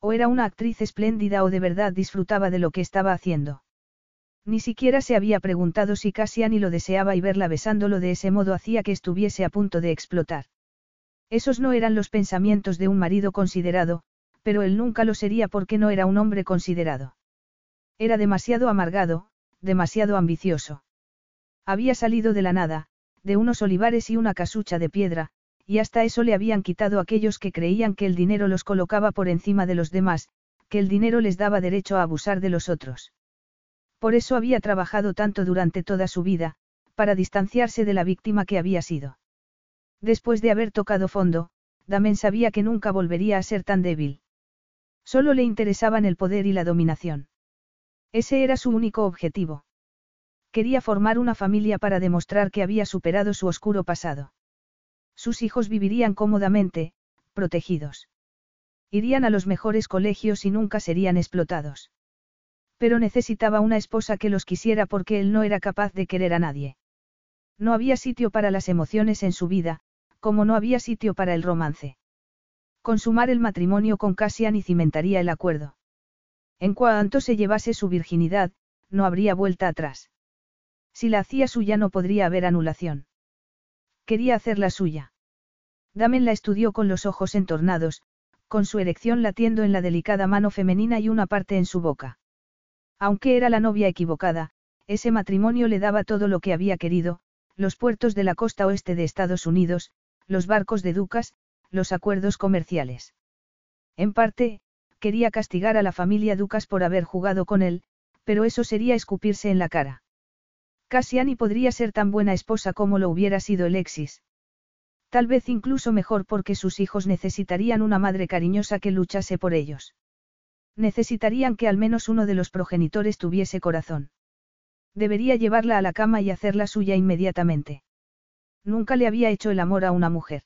O era una actriz espléndida o de verdad disfrutaba de lo que estaba haciendo. Ni siquiera se había preguntado si Cassiani lo deseaba y verla besándolo de ese modo hacía que estuviese a punto de explotar. Esos no eran los pensamientos de un marido considerado, pero él nunca lo sería porque no era un hombre considerado. Era demasiado amargado, demasiado ambicioso. Había salido de la nada, de unos olivares y una casucha de piedra, y hasta eso le habían quitado aquellos que creían que el dinero los colocaba por encima de los demás, que el dinero les daba derecho a abusar de los otros. Por eso había trabajado tanto durante toda su vida, para distanciarse de la víctima que había sido. Después de haber tocado fondo, Damen sabía que nunca volvería a ser tan débil. Solo le interesaban el poder y la dominación. Ese era su único objetivo. Quería formar una familia para demostrar que había superado su oscuro pasado. Sus hijos vivirían cómodamente, protegidos. Irían a los mejores colegios y nunca serían explotados. Pero necesitaba una esposa que los quisiera porque él no era capaz de querer a nadie. No había sitio para las emociones en su vida, como no había sitio para el romance. Consumar el matrimonio con Cassian y cimentaría el acuerdo. En cuanto se llevase su virginidad, no habría vuelta atrás. Si la hacía suya no podría haber anulación. Quería hacerla suya. Damen la estudió con los ojos entornados, con su erección latiendo en la delicada mano femenina y una parte en su boca. Aunque era la novia equivocada, ese matrimonio le daba todo lo que había querido, los puertos de la costa oeste de Estados Unidos, los barcos de ducas, los acuerdos comerciales. En parte, quería castigar a la familia Ducas por haber jugado con él, pero eso sería escupirse en la cara. Cassiani podría ser tan buena esposa como lo hubiera sido Alexis. Tal vez incluso mejor porque sus hijos necesitarían una madre cariñosa que luchase por ellos. Necesitarían que al menos uno de los progenitores tuviese corazón. Debería llevarla a la cama y hacerla suya inmediatamente. Nunca le había hecho el amor a una mujer.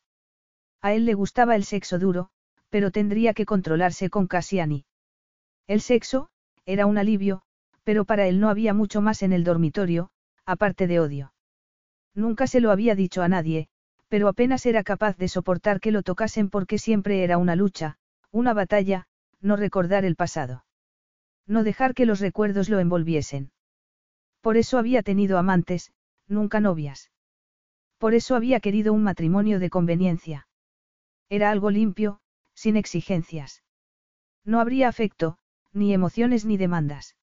A él le gustaba el sexo duro, pero tendría que controlarse con Cassiani. El sexo, era un alivio, pero para él no había mucho más en el dormitorio, aparte de odio. Nunca se lo había dicho a nadie, pero apenas era capaz de soportar que lo tocasen porque siempre era una lucha, una batalla, no recordar el pasado. No dejar que los recuerdos lo envolviesen. Por eso había tenido amantes, nunca novias. Por eso había querido un matrimonio de conveniencia. Era algo limpio, sin exigencias. No habría afecto, ni emociones ni demandas.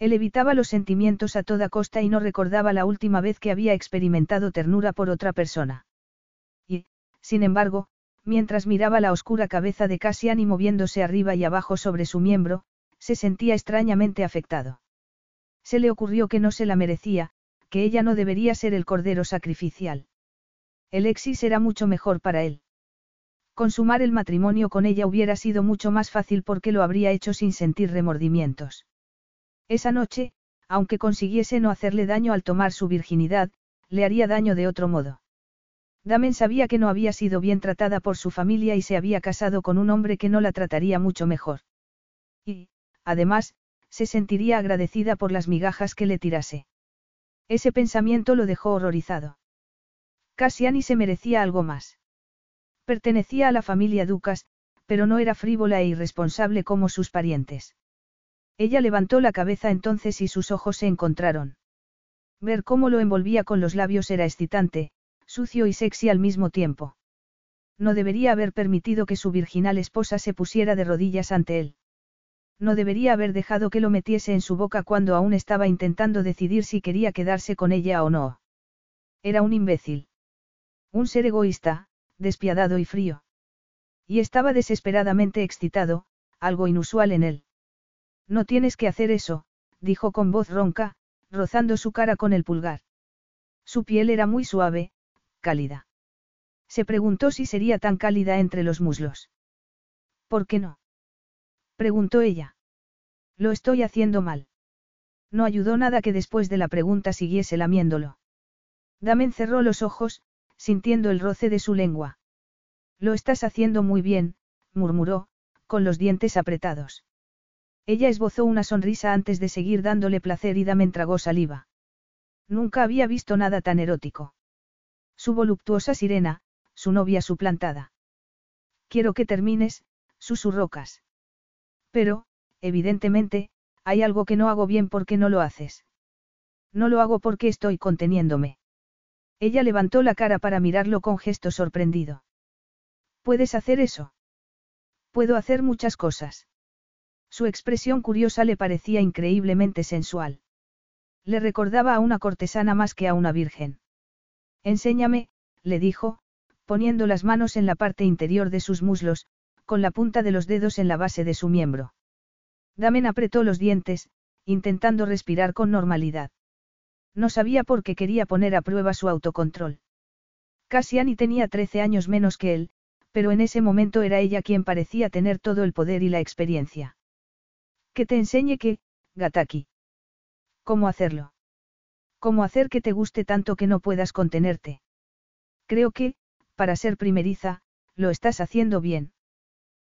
Él evitaba los sentimientos a toda costa y no recordaba la última vez que había experimentado ternura por otra persona. Y, sin embargo, mientras miraba la oscura cabeza de Cassian moviéndose arriba y abajo sobre su miembro, se sentía extrañamente afectado. Se le ocurrió que no se la merecía, que ella no debería ser el cordero sacrificial. El exis era mucho mejor para él. Consumar el matrimonio con ella hubiera sido mucho más fácil porque lo habría hecho sin sentir remordimientos. Esa noche, aunque consiguiese no hacerle daño al tomar su virginidad, le haría daño de otro modo. Damen sabía que no había sido bien tratada por su familia y se había casado con un hombre que no la trataría mucho mejor. Y, además, se sentiría agradecida por las migajas que le tirase. Ese pensamiento lo dejó horrorizado. Cassiani se merecía algo más. Pertenecía a la familia Ducas, pero no era frívola e irresponsable como sus parientes. Ella levantó la cabeza entonces y sus ojos se encontraron. Ver cómo lo envolvía con los labios era excitante, sucio y sexy al mismo tiempo. No debería haber permitido que su virginal esposa se pusiera de rodillas ante él. No debería haber dejado que lo metiese en su boca cuando aún estaba intentando decidir si quería quedarse con ella o no. Era un imbécil. Un ser egoísta, despiadado y frío. Y estaba desesperadamente excitado, algo inusual en él. No tienes que hacer eso, dijo con voz ronca, rozando su cara con el pulgar. Su piel era muy suave, cálida. Se preguntó si sería tan cálida entre los muslos. ¿Por qué no? Preguntó ella. Lo estoy haciendo mal. No ayudó nada que después de la pregunta siguiese lamiéndolo. Damen cerró los ojos, sintiendo el roce de su lengua. Lo estás haciendo muy bien, murmuró, con los dientes apretados. Ella esbozó una sonrisa antes de seguir dándole placer y Damen tragó saliva. Nunca había visto nada tan erótico. Su voluptuosa sirena, su novia suplantada. Quiero que termines, susurrocas. Pero, evidentemente, hay algo que no hago bien porque no lo haces. No lo hago porque estoy conteniéndome. Ella levantó la cara para mirarlo con gesto sorprendido. ¿Puedes hacer eso? Puedo hacer muchas cosas. Su expresión curiosa le parecía increíblemente sensual. Le recordaba a una cortesana más que a una virgen. Enséñame, le dijo, poniendo las manos en la parte interior de sus muslos, con la punta de los dedos en la base de su miembro. Damen apretó los dientes, intentando respirar con normalidad. No sabía por qué quería poner a prueba su autocontrol. Cassiani tenía 13 años menos que él, pero en ese momento era ella quien parecía tener todo el poder y la experiencia. Que te enseñe que, Gataki. ¿Cómo hacerlo? ¿Cómo hacer que te guste tanto que no puedas contenerte? Creo que, para ser primeriza, lo estás haciendo bien.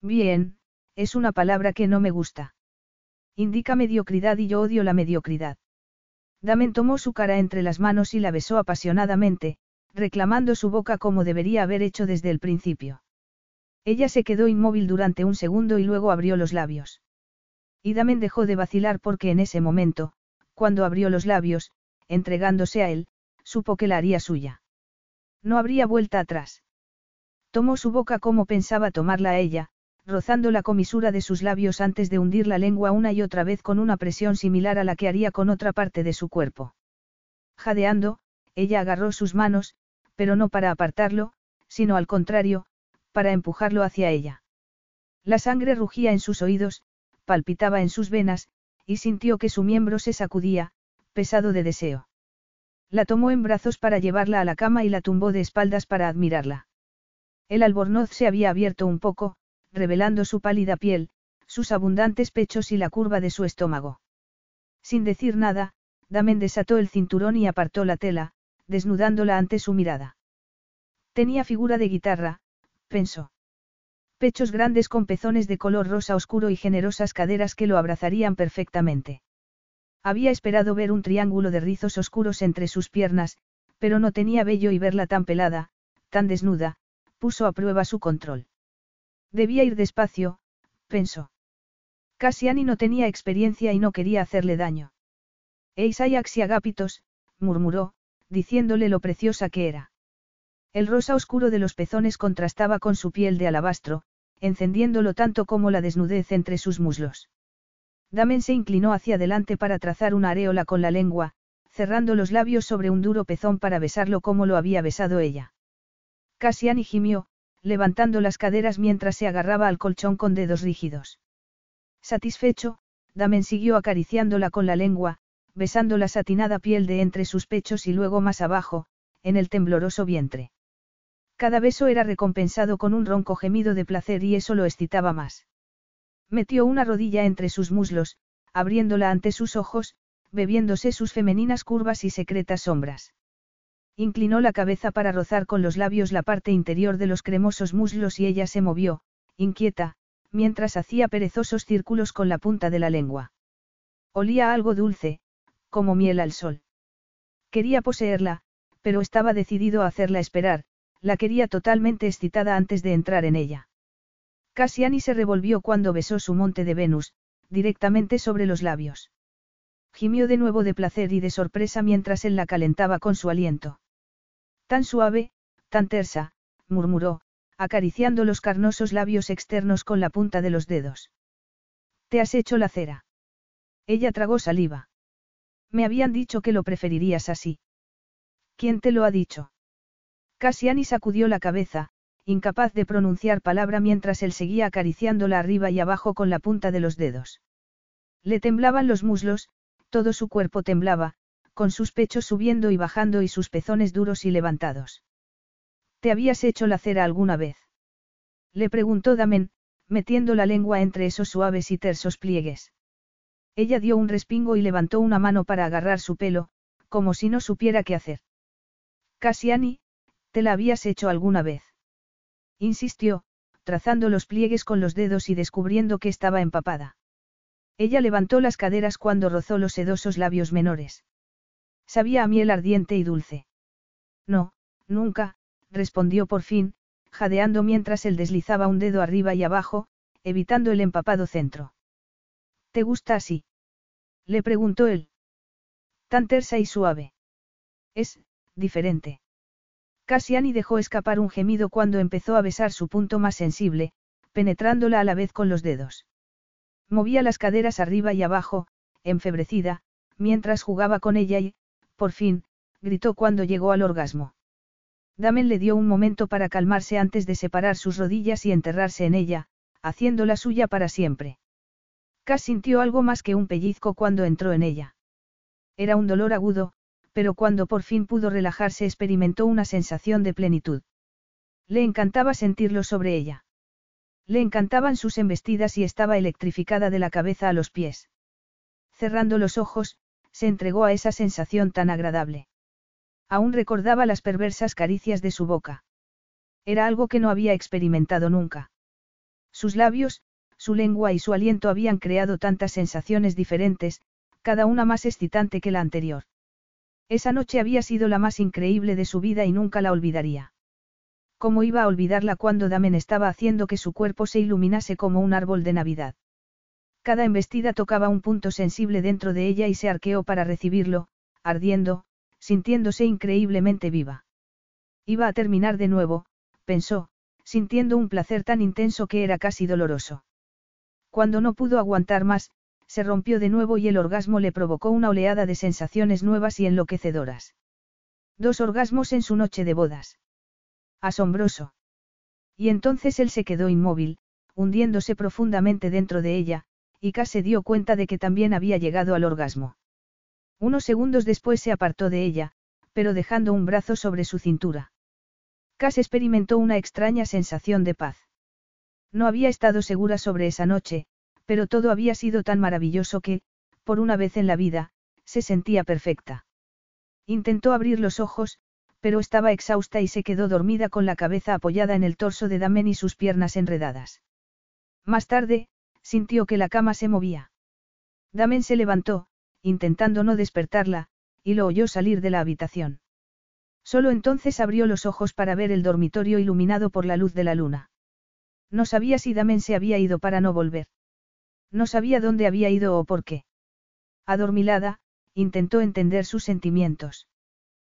Bien, es una palabra que no me gusta. Indica mediocridad y yo odio la mediocridad. Damen tomó su cara entre las manos y la besó apasionadamente, reclamando su boca como debería haber hecho desde el principio. Ella se quedó inmóvil durante un segundo y luego abrió los labios. Y Damen dejó de vacilar porque en ese momento, cuando abrió los labios, entregándose a él, supo que la haría suya. No habría vuelta atrás. Tomó su boca como pensaba tomarla a ella, rozando la comisura de sus labios antes de hundir la lengua una y otra vez con una presión similar a la que haría con otra parte de su cuerpo. Jadeando, ella agarró sus manos, pero no para apartarlo, sino al contrario, para empujarlo hacia ella. La sangre rugía en sus oídos, palpitaba en sus venas, y sintió que su miembro se sacudía, pesado de deseo. La tomó en brazos para llevarla a la cama y la tumbó de espaldas para admirarla. El albornoz se había abierto un poco, revelando su pálida piel, sus abundantes pechos y la curva de su estómago. Sin decir nada, Damen desató el cinturón y apartó la tela, desnudándola ante su mirada. Tenía figura de guitarra, pensó. Pechos grandes con pezones de color rosa oscuro y generosas caderas que lo abrazarían perfectamente. Había esperado ver un triángulo de rizos oscuros entre sus piernas, pero no tenía vello y verla tan pelada, tan desnuda, puso a prueba su control. Debía ir despacio, pensó. Cassiani no tenía experiencia y no quería hacerle daño. Eisaiax y Agápitos, murmuró, diciéndole lo preciosa que era. El rosa oscuro de los pezones contrastaba con su piel de alabastro, encendiéndolo tanto como la desnudez entre sus muslos. Damen se inclinó hacia adelante para trazar una areola con la lengua, cerrando los labios sobre un duro pezón para besarlo como lo había besado ella. Cassiani gimió, levantando las caderas mientras se agarraba al colchón con dedos rígidos. Satisfecho, Damen siguió acariciándola con la lengua, besando la satinada piel de entre sus pechos y luego más abajo, en el tembloroso vientre. Cada beso era recompensado con un ronco gemido de placer y eso lo excitaba más. Metió una rodilla entre sus muslos, abriéndola ante sus ojos, bebiéndose sus femeninas curvas y secretas sombras. Inclinó la cabeza para rozar con los labios la parte interior de los cremosos muslos y ella se movió, inquieta, mientras hacía perezosos círculos con la punta de la lengua. Olía algo dulce, como miel al sol. Quería poseerla, pero estaba decidido a hacerla esperar, la quería totalmente excitada antes de entrar en ella. Cassiani se revolvió cuando besó su monte de Venus, directamente sobre los labios. Gimió de nuevo de placer y de sorpresa mientras él la calentaba con su aliento. Tan suave, tan tersa, murmuró, acariciando los carnosos labios externos con la punta de los dedos. ¿Te has hecho la cera? Ella tragó saliva. Me habían dicho que lo preferirías así. ¿Quién te lo ha dicho? Cassiani sacudió la cabeza, incapaz de pronunciar palabra mientras él seguía acariciándola arriba y abajo con la punta de los dedos. Le temblaban los muslos, todo su cuerpo temblaba, con sus pechos subiendo y bajando y sus pezones duros y levantados. ¿Te habías hecho la cera alguna vez? Le preguntó Damen, metiendo la lengua entre esos suaves y tersos pliegues. Ella dio un respingo y levantó una mano para agarrar su pelo, como si no supiera qué hacer. Cassiani, ¿te la habías hecho alguna vez? Insistió, trazando los pliegues con los dedos y descubriendo que estaba empapada. Ella levantó las caderas cuando rozó los sedosos labios menores. Sabía a miel ardiente y dulce. No, nunca, respondió por fin, jadeando mientras él deslizaba un dedo arriba y abajo, evitando el empapado centro. ¿Te gusta así? Le preguntó él. Tan tersa y suave. Es, diferente. Cassiani dejó escapar un gemido cuando empezó a besar su punto más sensible, penetrándola a la vez con los dedos. Movía las caderas arriba y abajo, enfebrecida, mientras jugaba con ella y, por fin, gritó cuando llegó al orgasmo. Damen le dio un momento para calmarse antes de separar sus rodillas y enterrarse en ella, haciéndola suya para siempre. Cass sintió algo más que un pellizco cuando entró en ella. Era un dolor agudo, pero cuando por fin pudo relajarse experimentó una sensación de plenitud. Le encantaba sentirlo sobre ella. Le encantaban sus embestidas y estaba electrificada de la cabeza a los pies. Cerrando los ojos, se entregó a esa sensación tan agradable. Aún recordaba las perversas caricias de su boca. Era algo que no había experimentado nunca. Sus labios, su lengua y su aliento habían creado tantas sensaciones diferentes, cada una más excitante que la anterior. Esa noche había sido la más increíble de su vida y nunca la olvidaría. ¿Cómo iba a olvidarla cuando Damen estaba haciendo que su cuerpo se iluminase como un árbol de Navidad? Cada embestida tocaba un punto sensible dentro de ella y se arqueó para recibirlo, ardiendo, sintiéndose increíblemente viva. Iba a terminar de nuevo, pensó, sintiendo un placer tan intenso que era casi doloroso. Cuando no pudo aguantar más, se rompió de nuevo y el orgasmo le provocó una oleada de sensaciones nuevas y enloquecedoras. Dos orgasmos en su noche de bodas. Asombroso. Y entonces él se quedó inmóvil, hundiéndose profundamente dentro de ella, y casi se dio cuenta de que también había llegado al orgasmo. Unos segundos después se apartó de ella, pero dejando un brazo sobre su cintura. Cass experimentó una extraña sensación de paz. No había estado segura sobre esa noche, pero todo había sido tan maravilloso que, por una vez en la vida, se sentía perfecta. Intentó abrir los ojos, pero estaba exhausta y se quedó dormida con la cabeza apoyada en el torso de Damen y sus piernas enredadas. Más tarde, sintió que la cama se movía. Damen se levantó, intentando no despertarla, y lo oyó salir de la habitación. Solo entonces abrió los ojos para ver el dormitorio iluminado por la luz de la luna. No sabía si Damen se había ido para no volver. No sabía dónde había ido o por qué. Adormilada, intentó entender sus sentimientos.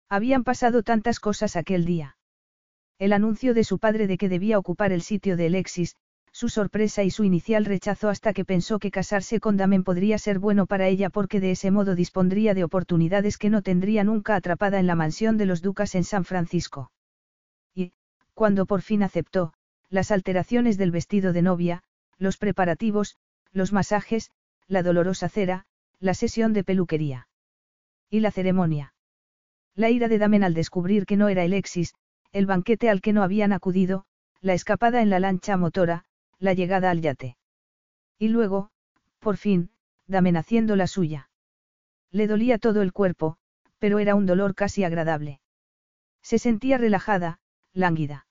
Habían pasado tantas cosas aquel día. El anuncio de su padre de que debía ocupar el sitio de Alexis, su sorpresa y su inicial rechazo hasta que pensó que casarse con Damen podría ser bueno para ella porque de ese modo dispondría de oportunidades que no tendría nunca atrapada en la mansión de los ducas en San Francisco. Y, cuando por fin aceptó, las alteraciones del vestido de novia, los preparativos, los masajes, la dolorosa cera, la sesión de peluquería. Y la ceremonia. La ira de Damen al descubrir que no era Alexis, el banquete al que no habían acudido, la escapada en la lancha motora, la llegada al yate. Y luego, por fin, Damen haciendo la suya. Le dolía todo el cuerpo, pero era un dolor casi agradable. Se sentía relajada, lánguida.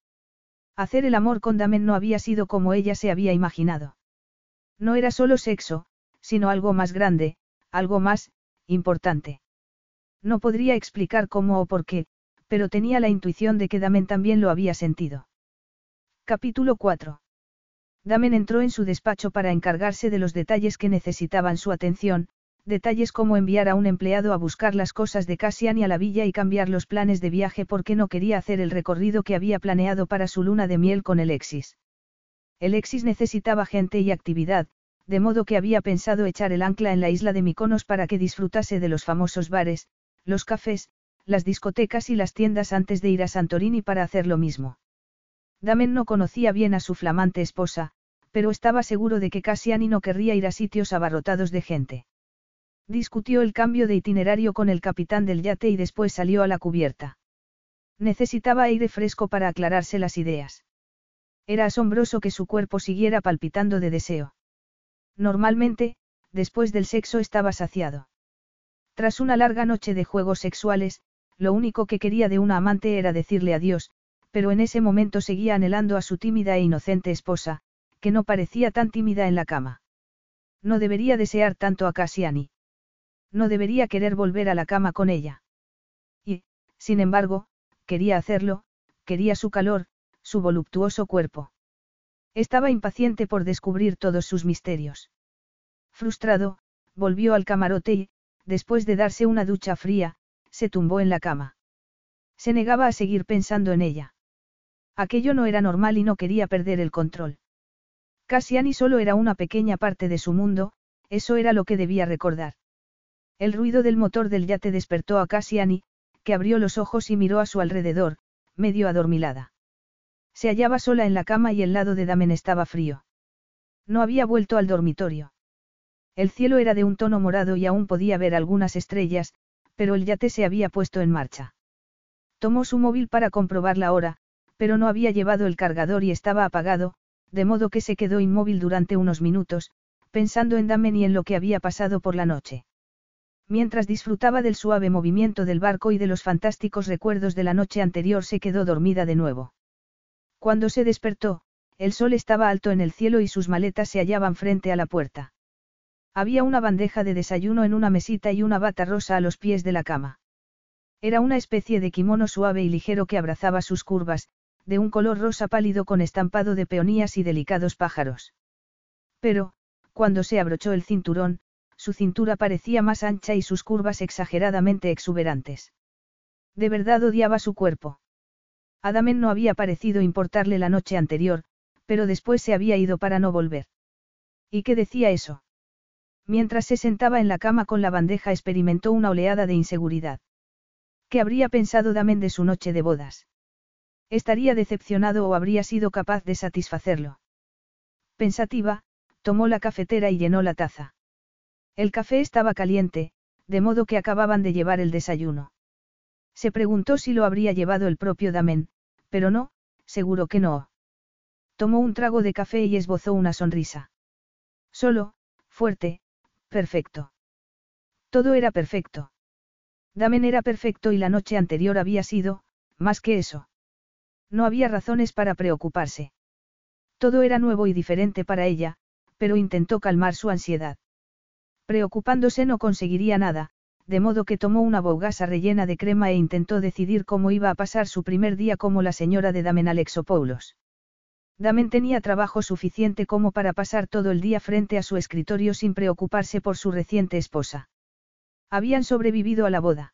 Hacer el amor con Damen no había sido como ella se había imaginado. No era solo sexo, sino algo más grande, algo más, importante. No podría explicar cómo o por qué, pero tenía la intuición de que Damen también lo había sentido. Capítulo 4. Damen entró en su despacho para encargarse de los detalles que necesitaban su atención, detalles como enviar a un empleado a buscar las cosas de Cassian y a la villa y cambiar los planes de viaje porque no quería hacer el recorrido que había planeado para su luna de miel con Alexis. Alexis necesitaba gente y actividad, de modo que había pensado echar el ancla en la isla de Miconos para que disfrutase de los famosos bares, los cafés, las discotecas y las tiendas antes de ir a Santorini para hacer lo mismo. Damen no conocía bien a su flamante esposa, pero estaba seguro de que Cassiani no querría ir a sitios abarrotados de gente. Discutió el cambio de itinerario con el capitán del yate y después salió a la cubierta. Necesitaba aire fresco para aclararse las ideas. Era asombroso que su cuerpo siguiera palpitando de deseo. Normalmente, después del sexo estaba saciado. Tras una larga noche de juegos sexuales, lo único que quería de una amante era decirle adiós, pero en ese momento seguía anhelando a su tímida e inocente esposa, que no parecía tan tímida en la cama. No debería desear tanto a Cassiani. No debería querer volver a la cama con ella. Y, sin embargo, quería hacerlo, quería su calor, su voluptuoso cuerpo. Estaba impaciente por descubrir todos sus misterios. Frustrado, volvió al camarote y, después de darse una ducha fría, se tumbó en la cama. Se negaba a seguir pensando en ella. Aquello no era normal y no quería perder el control. Cassiani solo era una pequeña parte de su mundo, eso era lo que debía recordar. El ruido del motor del yate despertó a Cassiani, que abrió los ojos y miró a su alrededor, medio adormilada. Se hallaba sola en la cama y el lado de Damen estaba frío. No había vuelto al dormitorio. El cielo era de un tono morado y aún podía ver algunas estrellas, pero el yate se había puesto en marcha. Tomó su móvil para comprobar la hora, pero no había llevado el cargador y estaba apagado, de modo que se quedó inmóvil durante unos minutos, pensando en Damen y en lo que había pasado por la noche. Mientras disfrutaba del suave movimiento del barco y de los fantásticos recuerdos de la noche anterior se quedó dormida de nuevo. Cuando se despertó, el sol estaba alto en el cielo y sus maletas se hallaban frente a la puerta. Había una bandeja de desayuno en una mesita y una bata rosa a los pies de la cama. Era una especie de kimono suave y ligero que abrazaba sus curvas, de un color rosa pálido con estampado de peonías y delicados pájaros. Pero, cuando se abrochó el cinturón, su cintura parecía más ancha y sus curvas exageradamente exuberantes. De verdad odiaba su cuerpo. Adamen no había parecido importarle la noche anterior, pero después se había ido para no volver. ¿Y qué decía eso? Mientras se sentaba en la cama con la bandeja experimentó una oleada de inseguridad. ¿Qué habría pensado Damen de su noche de bodas? ¿Estaría decepcionado o habría sido capaz de satisfacerlo? Pensativa, tomó la cafetera y llenó la taza. El café estaba caliente, de modo que acababan de llevar el desayuno. Se preguntó si lo habría llevado el propio Damen, pero no, seguro que no. Tomó un trago de café y esbozó una sonrisa. Solo, fuerte, perfecto. Todo era perfecto. Damen era perfecto y la noche anterior había sido, más que eso. No había razones para preocuparse. Todo era nuevo y diferente para ella, pero intentó calmar su ansiedad. Preocupándose no conseguiría nada, de modo que tomó una bogasa rellena de crema e intentó decidir cómo iba a pasar su primer día como la señora de Damen Alexopoulos. Damen tenía trabajo suficiente como para pasar todo el día frente a su escritorio sin preocuparse por su reciente esposa. Habían sobrevivido a la boda.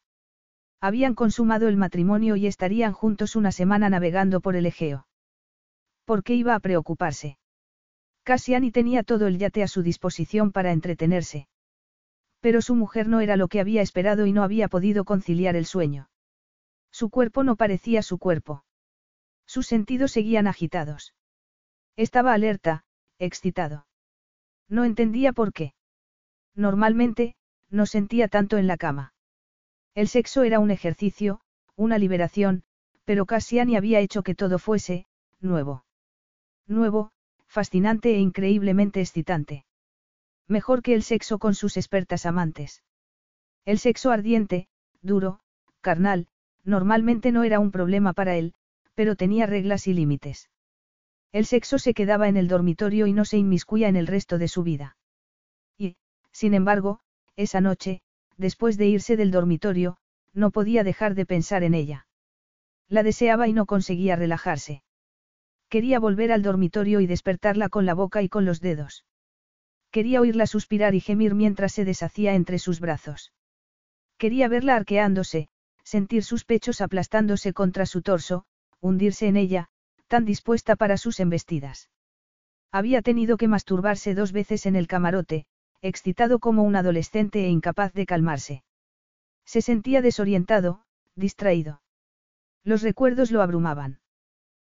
Habían consumado el matrimonio y estarían juntos una semana navegando por el Egeo. ¿Por qué iba a preocuparse? Cassiani tenía todo el yate a su disposición para entretenerse. Pero su mujer no era lo que había esperado y no había podido conciliar el sueño. Su cuerpo no parecía su cuerpo. Sus sentidos seguían agitados. Estaba alerta, excitado. No entendía por qué. Normalmente, no sentía tanto en la cama. El sexo era un ejercicio, una liberación, pero Cassiani había hecho que todo fuese, nuevo. Nuevo, fascinante e increíblemente excitante. Mejor que el sexo con sus expertas amantes. El sexo ardiente, duro, carnal, normalmente no era un problema para él, pero tenía reglas y límites. El sexo se quedaba en el dormitorio y no se inmiscuía en el resto de su vida. Y, sin embargo, esa noche, después de irse del dormitorio, no podía dejar de pensar en ella. La deseaba y no conseguía relajarse. Quería volver al dormitorio y despertarla con la boca y con los dedos. Quería oírla suspirar y gemir mientras se deshacía entre sus brazos. Quería verla arqueándose, sentir sus pechos aplastándose contra su torso, hundirse en ella, tan dispuesta para sus embestidas. Había tenido que masturbarse dos veces en el camarote, excitado como un adolescente e incapaz de calmarse. Se sentía desorientado, distraído. Los recuerdos lo abrumaban.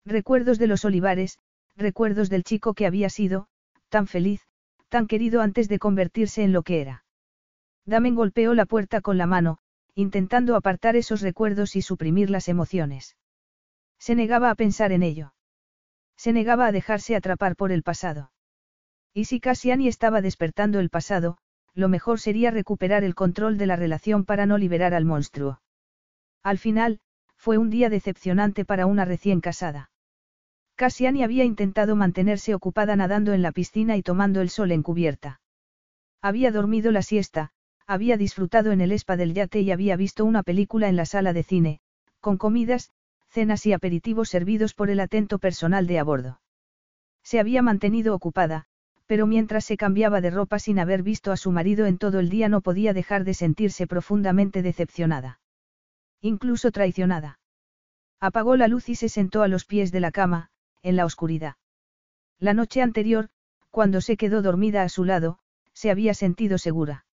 Recuerdos de los olivares, recuerdos del chico que había sido, tan feliz, tan querido antes de convertirse en lo que era. Damen golpeó la puerta con la mano, intentando apartar esos recuerdos y suprimir las emociones. Se negaba a pensar en ello. Se negaba a dejarse atrapar por el pasado. Y si Cassiani estaba despertando el pasado, lo mejor sería recuperar el control de la relación para no liberar al monstruo. Al final, fue un día decepcionante para una recién casada. Cassiani había intentado mantenerse ocupada nadando en la piscina y tomando el sol en cubierta. Había dormido la siesta, había disfrutado en el spa del yate y había visto una película en la sala de cine, con comidas, cenas y aperitivos servidos por el atento personal de a bordo. Se había mantenido ocupada, pero mientras se cambiaba de ropa sin haber visto a su marido en todo el día no podía dejar de sentirse profundamente decepcionada. Incluso traicionada. Apagó la luz y se sentó a los pies de la cama, en la oscuridad. La noche anterior, cuando se quedó dormida a su lado, se había sentido segura.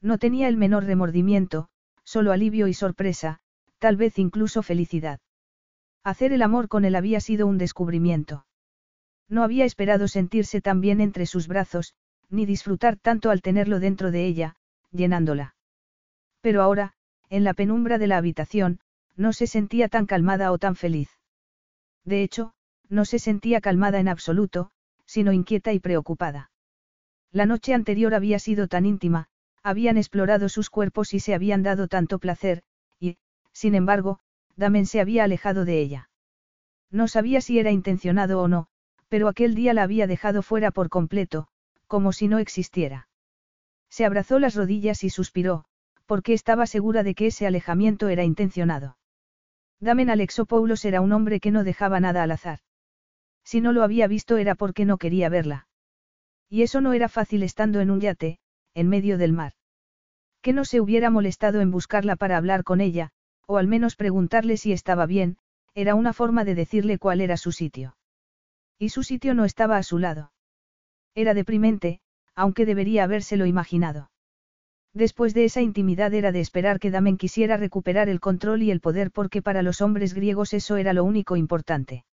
No tenía el menor remordimiento, solo alivio y sorpresa, tal vez incluso felicidad. Hacer el amor con él había sido un descubrimiento. No había esperado sentirse tan bien entre sus brazos, ni disfrutar tanto al tenerlo dentro de ella, llenándola. Pero ahora, en la penumbra de la habitación, no se sentía tan calmada o tan feliz. De hecho, no se sentía calmada en absoluto, sino inquieta y preocupada. La noche anterior había sido tan íntima, habían explorado sus cuerpos y se habían dado tanto placer, y, sin embargo, Damen se había alejado de ella. No sabía si era intencionado o no, pero aquel día la había dejado fuera por completo, como si no existiera. Se abrazó las rodillas y suspiró, porque estaba segura de que ese alejamiento era intencionado. Damen Alexopoulos era un hombre que no dejaba nada al azar. Si no lo había visto era porque no quería verla. Y eso no era fácil estando en un yate, en medio del mar. Que no se hubiera molestado en buscarla para hablar con ella, o al menos preguntarle si estaba bien, era una forma de decirle cuál era su sitio. Y su sitio no estaba a su lado. Era deprimente, aunque debería habérselo imaginado. Después de esa intimidad era de esperar que Damen quisiera recuperar el control y el poder porque para los hombres griegos eso era lo único importante.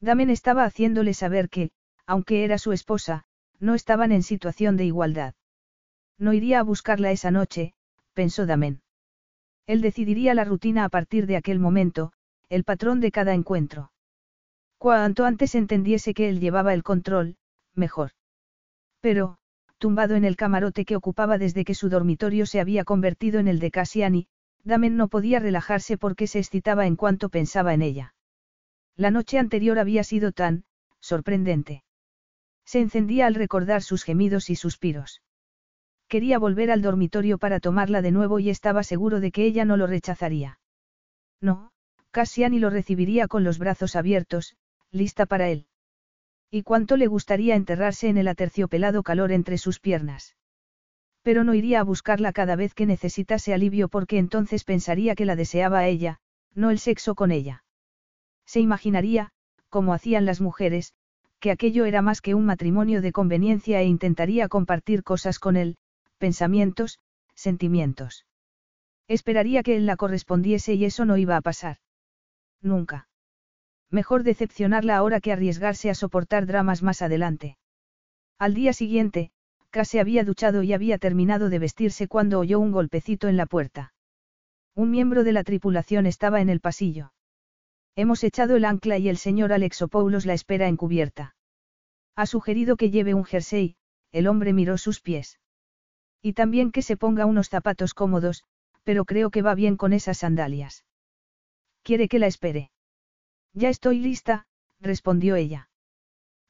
Damen estaba haciéndole saber que, aunque era su esposa, no estaban en situación de igualdad. No iría a buscarla esa noche, pensó Damen. Él decidiría la rutina a partir de aquel momento, el patrón de cada encuentro. Cuanto antes entendiese que él llevaba el control, mejor. Pero, tumbado en el camarote que ocupaba desde que su dormitorio se había convertido en el de Cassiani, Damen no podía relajarse porque se excitaba en cuanto pensaba en ella. La noche anterior había sido tan, sorprendente. Se encendía al recordar sus gemidos y suspiros. Quería volver al dormitorio para tomarla de nuevo y estaba seguro de que ella no lo rechazaría. No, Cassiani lo recibiría con los brazos abiertos, lista para él. Y cuánto le gustaría enterrarse en el aterciopelado calor entre sus piernas. Pero no iría a buscarla cada vez que necesitase alivio porque entonces pensaría que la deseaba a ella, no el sexo con ella. Se imaginaría, como hacían las mujeres, que aquello era más que un matrimonio de conveniencia e intentaría compartir cosas con él, pensamientos, sentimientos. Esperaría que él la correspondiese y eso no iba a pasar. Nunca. Mejor decepcionarla ahora que arriesgarse a soportar dramas más adelante. Al día siguiente, casi había duchado y había terminado de vestirse cuando oyó un golpecito en la puerta. Un miembro de la tripulación estaba en el pasillo. Hemos echado el ancla y el señor Alexopoulos la espera encubierta. Ha sugerido que lleve un jersey, el hombre miró sus pies. Y también que se ponga unos zapatos cómodos, pero creo que va bien con esas sandalias. ¿Quiere que la espere? Ya estoy lista, respondió ella.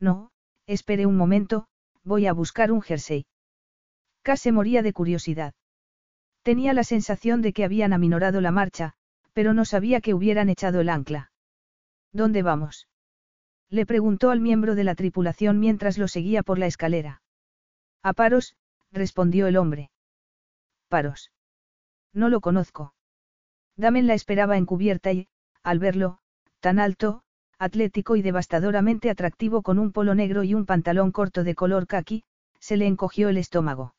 No, espere un momento, voy a buscar un jersey. Casi moría de curiosidad. Tenía la sensación de que habían aminorado la marcha, pero no sabía que hubieran echado el ancla. ¿Dónde vamos? Le preguntó al miembro de la tripulación mientras lo seguía por la escalera. A Paros, respondió el hombre. Paros. No lo conozco. Damen la esperaba encubierta y, al verlo, tan alto, atlético y devastadoramente atractivo con un polo negro y un pantalón corto de color khaki, se le encogió el estómago.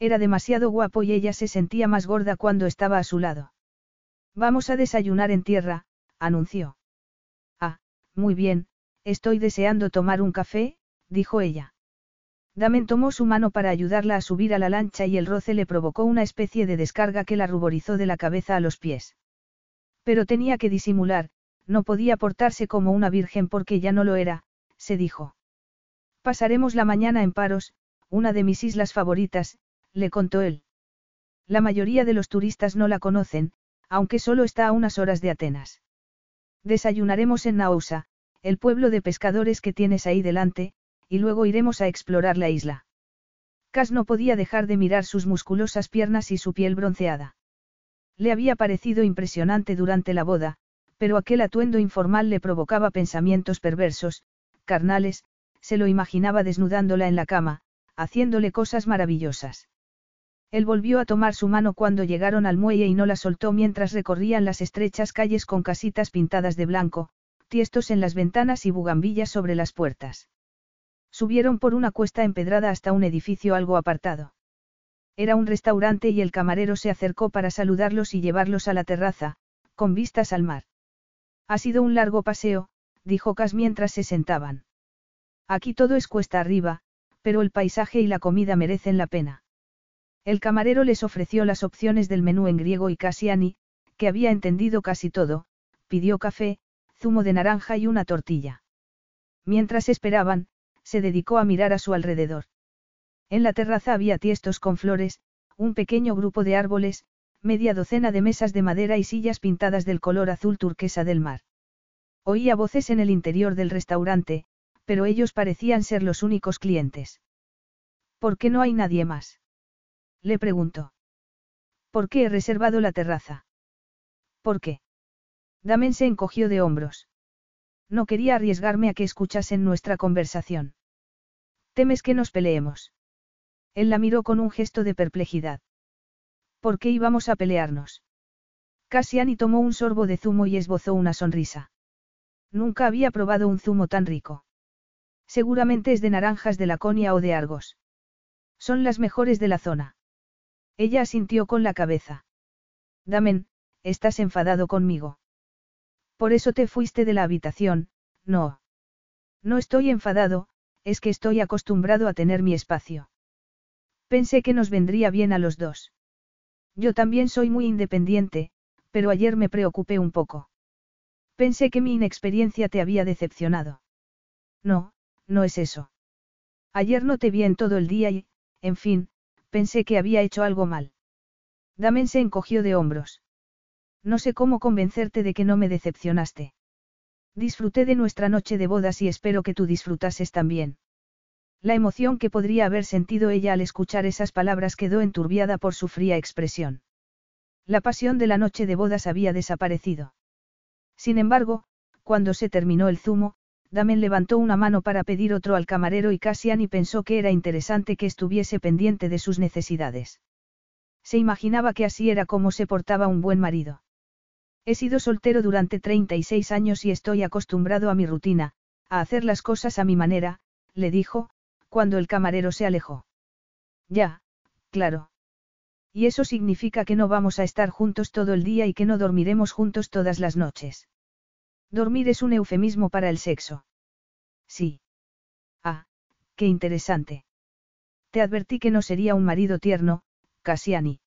Era demasiado guapo y ella se sentía más gorda cuando estaba a su lado. Vamos a desayunar en tierra, anunció. Ah, muy bien, estoy deseando tomar un café, dijo ella. Damen tomó su mano para ayudarla a subir a la lancha y el roce le provocó una especie de descarga que la ruborizó de la cabeza a los pies. Pero tenía que disimular, no podía portarse como una virgen porque ya no lo era, se dijo. Pasaremos la mañana en Paros, una de mis islas favoritas, le contó él. La mayoría de los turistas no la conocen, aunque solo está a unas horas de Atenas. Desayunaremos en Naousa, el pueblo de pescadores que tienes ahí delante, y luego iremos a explorar la isla. Cas no podía dejar de mirar sus musculosas piernas y su piel bronceada. Le había parecido impresionante durante la boda, pero aquel atuendo informal le provocaba pensamientos perversos, carnales, se lo imaginaba desnudándola en la cama, haciéndole cosas maravillosas. Él volvió a tomar su mano cuando llegaron al muelle y no la soltó mientras recorrían las estrechas calles con casitas pintadas de blanco, tiestos en las ventanas y bugambillas sobre las puertas. Subieron por una cuesta empedrada hasta un edificio algo apartado. Era un restaurante y el camarero se acercó para saludarlos y llevarlos a la terraza, con vistas al mar. Ha sido un largo paseo, dijo Cas mientras se sentaban. Aquí todo es cuesta arriba, pero el paisaje y la comida merecen la pena. El camarero les ofreció las opciones del menú en griego y Cassiani, que había entendido casi todo, pidió café, zumo de naranja y una tortilla. Mientras esperaban, se dedicó a mirar a su alrededor. En la terraza había tiestos con flores, un pequeño grupo de árboles, media docena de mesas de madera y sillas pintadas del color azul turquesa del mar. Oía voces en el interior del restaurante, pero ellos parecían ser los únicos clientes. ¿Por qué no hay nadie más? Le preguntó. ¿Por qué he reservado la terraza? ¿Por qué? Damen se encogió de hombros. No quería arriesgarme a que escuchasen nuestra conversación. ¿Temes que nos peleemos? Él la miró con un gesto de perplejidad. ¿Por qué íbamos a pelearnos? Cassiani tomó un sorbo de zumo y esbozó una sonrisa. Nunca había probado un zumo tan rico. Seguramente es de naranjas de Laconia o de Argos. Son las mejores de la zona. Ella asintió con la cabeza. Damen, estás enfadado conmigo. Por eso te fuiste de la habitación, no. No estoy enfadado, es que estoy acostumbrado a tener mi espacio. Pensé que nos vendría bien a los dos. Yo también soy muy independiente, pero ayer me preocupé un poco. Pensé que mi inexperiencia te había decepcionado. No, no es eso. Ayer no te vi en todo el día y, en fin, pensé que había hecho algo mal. Damen se encogió de hombros. No sé cómo convencerte de que no me decepcionaste. Disfruté de nuestra noche de bodas y espero que tú disfrutases también. La emoción que podría haber sentido ella al escuchar esas palabras quedó enturbiada por su fría expresión. La pasión de la noche de bodas había desaparecido. Sin embargo, cuando se terminó el zumo, Damen levantó una mano para pedir otro al camarero y Cassiani pensó que era interesante que estuviese pendiente de sus necesidades. Se imaginaba que así era como se portaba un buen marido. He sido soltero durante 36 años y estoy acostumbrado a mi rutina, a hacer las cosas a mi manera, le dijo, cuando el camarero se alejó. Ya, claro. Y eso significa que no vamos a estar juntos todo el día y que no dormiremos juntos todas las noches. Dormir es un eufemismo para el sexo. Sí. Ah, qué interesante. Te advertí que no sería un marido tierno, Cassiani.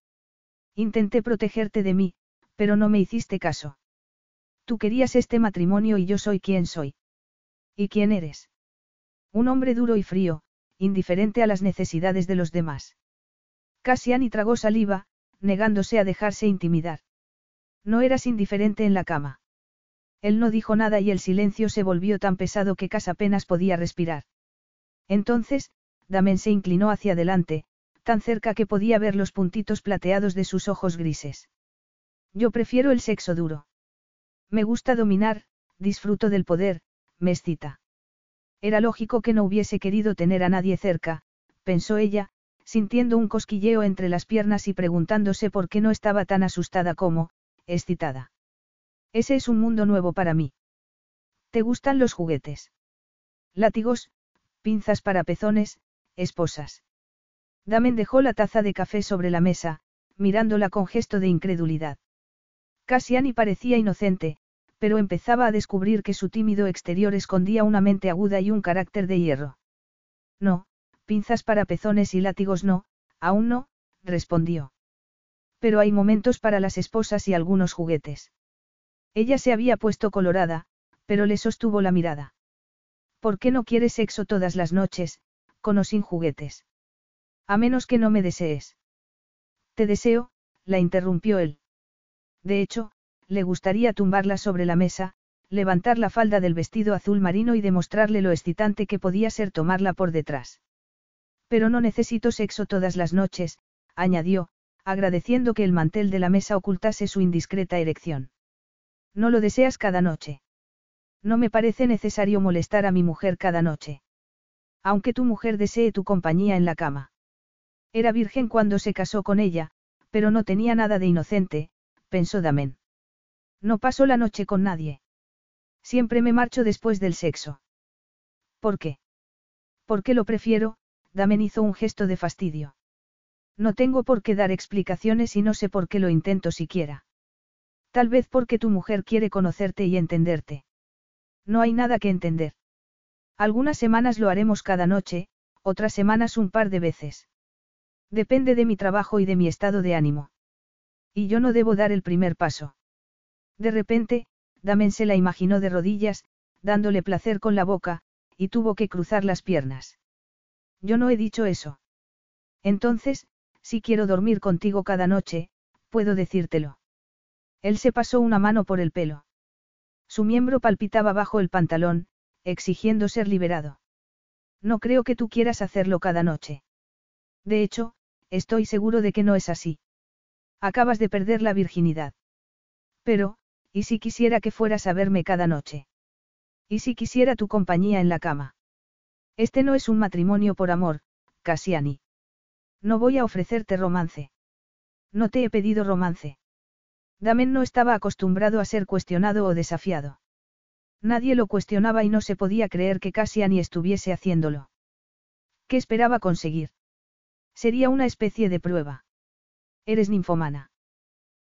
Intenté protegerte de mí, pero no me hiciste caso. Tú querías este matrimonio y yo soy quien soy. ¿Y quién eres? Un hombre duro y frío, indiferente a las necesidades de los demás. Cassiani tragó saliva, negándose a dejarse intimidar. No eras indiferente en la cama. Él no dijo nada y el silencio se volvió tan pesado que Cas apenas podía respirar. Entonces, Damen se inclinó hacia adelante, tan cerca que podía ver los puntitos plateados de sus ojos grises. Yo prefiero el sexo duro. Me gusta dominar, disfruto del poder, me excita. Era lógico que no hubiese querido tener a nadie cerca, pensó ella, sintiendo un cosquilleo entre las piernas y preguntándose por qué no estaba tan asustada como, excitada. Ese es un mundo nuevo para mí. ¿Te gustan los juguetes? Látigos, pinzas para pezones, esposas. Damen dejó la taza de café sobre la mesa, mirándola con gesto de incredulidad. Cassiani parecía inocente, pero empezaba a descubrir que su tímido exterior escondía una mente aguda y un carácter de hierro. No, pinzas para pezones y látigos no, aún no, respondió. Pero hay momentos para las esposas y algunos juguetes. Ella se había puesto colorada, pero le sostuvo la mirada. ¿Por qué no quieres sexo todas las noches, con o sin juguetes? A menos que no me desees. Te deseo, la interrumpió él. De hecho, le gustaría tumbarla sobre la mesa, levantar la falda del vestido azul marino y demostrarle lo excitante que podía ser tomarla por detrás. Pero no necesito sexo todas las noches, añadió, agradeciendo que el mantel de la mesa ocultase su indiscreta erección. No lo deseas cada noche. No me parece necesario molestar a mi mujer cada noche. Aunque tu mujer desee tu compañía en la cama. Era virgen cuando se casó con ella, pero no tenía nada de inocente, pensó Damen. No paso la noche con nadie. Siempre me marcho después del sexo. ¿Por qué? Porque lo prefiero, Damen hizo un gesto de fastidio. No tengo por qué dar explicaciones y no sé por qué lo intento siquiera. Tal vez porque tu mujer quiere conocerte y entenderte. No hay nada que entender. Algunas semanas lo haremos cada noche, otras semanas un par de veces. Depende de mi trabajo y de mi estado de ánimo. Y yo no debo dar el primer paso. De repente, Damen se la imaginó de rodillas, dándole placer con la boca, y tuvo que cruzar las piernas. Yo no he dicho eso. Entonces, si quiero dormir contigo cada noche, puedo decírtelo. Él se pasó una mano por el pelo. Su miembro palpitaba bajo el pantalón, exigiendo ser liberado. No creo que tú quieras hacerlo cada noche. De hecho, estoy seguro de que no es así. Acabas de perder la virginidad. Pero, ¿Y si quisiera que fueras a verme cada noche? ¿Y si quisiera tu compañía en la cama? Este no es un matrimonio por amor, Cassiani. No voy a ofrecerte romance. No te he pedido romance. Damen no estaba acostumbrado a ser cuestionado o desafiado. Nadie lo cuestionaba y no se podía creer que Cassiani estuviese haciéndolo. ¿Qué esperaba conseguir? Sería una especie de prueba. Eres ninfomana.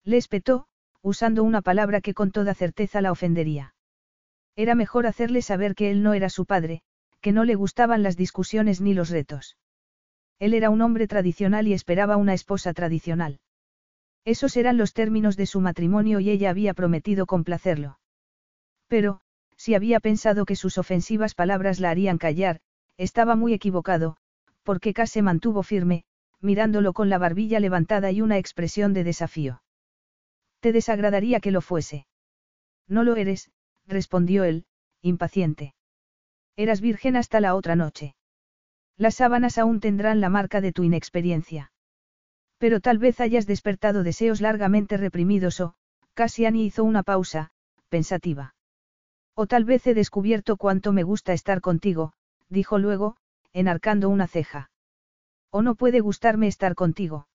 Le espetó, usando una palabra que con toda certeza la ofendería. Era mejor hacerle saber que él no era su padre, que no le gustaban las discusiones ni los retos. Él era un hombre tradicional y esperaba una esposa tradicional. Esos eran los términos de su matrimonio y ella había prometido complacerlo. Pero, si había pensado que sus ofensivas palabras la harían callar, estaba muy equivocado, porque Cass se mantuvo firme, mirándolo con la barbilla levantada y una expresión de desafío. Te desagradaría que lo fuese. No lo eres, respondió él, impaciente. Eras virgen hasta la otra noche. Las sábanas aún tendrán la marca de tu inexperiencia. Pero tal vez hayas despertado deseos largamente reprimidos o, Cassiani hizo una pausa, pensativa. O tal vez he descubierto cuánto me gusta estar contigo, dijo luego, enarcando una ceja. O no puede gustarme estar contigo.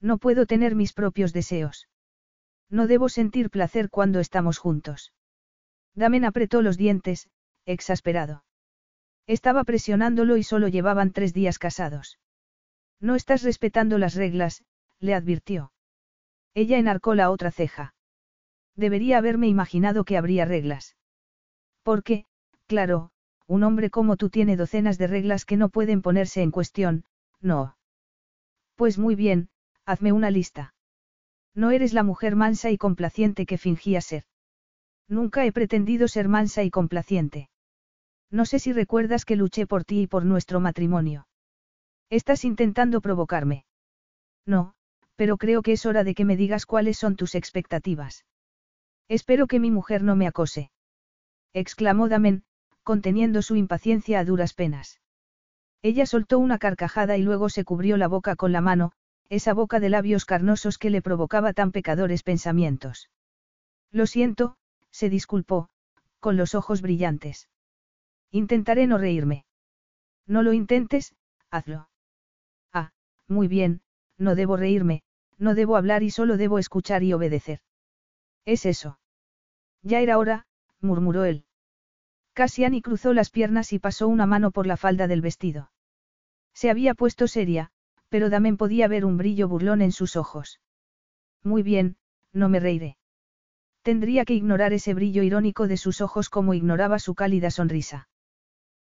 No puedo tener mis propios deseos. No debo sentir placer cuando estamos juntos. Damen apretó los dientes, exasperado. Estaba presionándolo y solo llevaban tres días casados. No estás respetando las reglas, le advirtió. Ella enarcó la otra ceja. Debería haberme imaginado que habría reglas. Porque, claro, un hombre como tú tiene docenas de reglas que no pueden ponerse en cuestión, no. Pues muy bien, hazme una lista. No eres la mujer mansa y complaciente que fingía ser. Nunca he pretendido ser mansa y complaciente. No sé si recuerdas que luché por ti y por nuestro matrimonio. Estás intentando provocarme. No, pero creo que es hora de que me digas cuáles son tus expectativas. Espero que mi mujer no me acose. Exclamó Damen, conteniendo su impaciencia a duras penas. Ella soltó una carcajada y luego se cubrió la boca con la mano, esa boca de labios carnosos que le provocaba tan pecadores pensamientos. Lo siento, se disculpó, con los ojos brillantes. Intentaré no reírme. No lo intentes, hazlo. Ah, muy bien, no debo reírme, no debo hablar y solo debo escuchar y obedecer. Es eso. Ya era hora, murmuró él. Cassiani cruzó las piernas y pasó una mano por la falda del vestido. Se había puesto seria, pero Damen podía ver un brillo burlón en sus ojos. Muy bien, no me reiré. Tendría que ignorar ese brillo irónico de sus ojos como ignoraba su cálida sonrisa.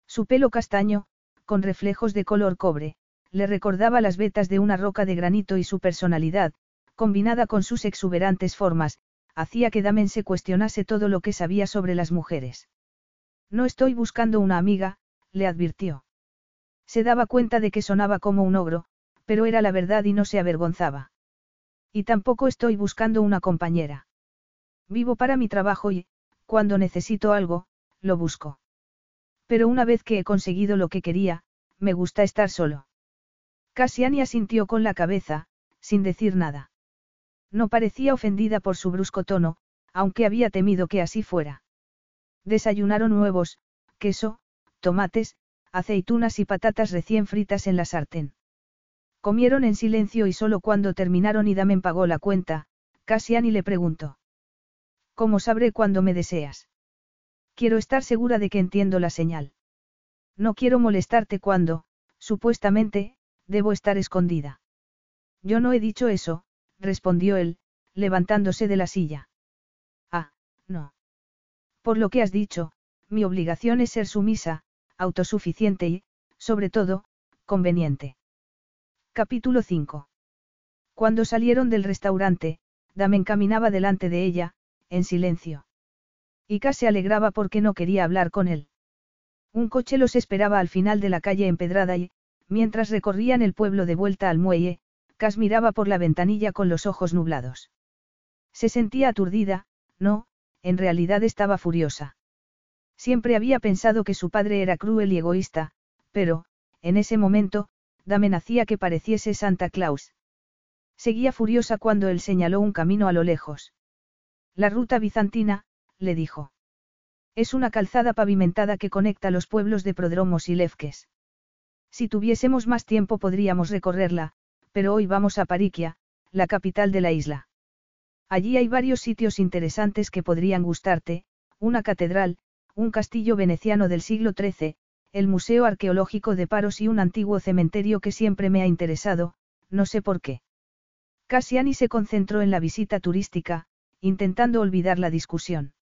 Su pelo castaño, con reflejos de color cobre, le recordaba las vetas de una roca de granito y su personalidad, combinada con sus exuberantes formas, hacía que Damen se cuestionase todo lo que sabía sobre las mujeres. No estoy buscando una amiga, le advirtió. Se daba cuenta de que sonaba como un ogro, pero era la verdad y no se avergonzaba. Y tampoco estoy buscando una compañera. Vivo para mi trabajo y, cuando necesito algo, lo busco. Pero una vez que he conseguido lo que quería, me gusta estar solo. Cassiani asintió con la cabeza, sin decir nada. No parecía ofendida por su brusco tono, aunque había temido que así fuera. Desayunaron huevos, queso, tomates, aceitunas y patatas recién fritas en la sartén. Comieron en silencio y solo cuando terminaron y Damen pagó la cuenta, Cassiani le preguntó. ¿Cómo sabré cuándo me deseas? Quiero estar segura de que entiendo la señal. No quiero molestarte cuando, supuestamente, debo estar escondida. Yo no he dicho eso, respondió él, levantándose de la silla. Ah, no. Por lo que has dicho, mi obligación es ser sumisa, autosuficiente y, sobre todo, conveniente. Capítulo 5. Cuando salieron del restaurante, Damen caminaba delante de ella, en silencio. Y casi alegraba porque no quería hablar con él. Un coche los esperaba al final de la calle empedrada y, mientras recorrían el pueblo de vuelta al muelle, Cas miraba por la ventanilla con los ojos nublados. Se sentía aturdida, no, en realidad estaba furiosa. Siempre había pensado que su padre era cruel y egoísta, pero, en ese momento, Damen hacía que pareciese Santa Claus. Seguía furiosa cuando él señaló un camino a lo lejos. La ruta bizantina, le dijo. Es una calzada pavimentada que conecta los pueblos de Prodromos y Lefques. Si tuviésemos más tiempo podríamos recorrerla, pero hoy vamos a Pariquia, la capital de la isla. Allí hay varios sitios interesantes que podrían gustarte, una catedral, un castillo veneciano del siglo XIII, el Museo Arqueológico de Paros y un antiguo cementerio que siempre me ha interesado, no sé por qué. Cassiani se concentró en la visita turística, intentando olvidar la discusión.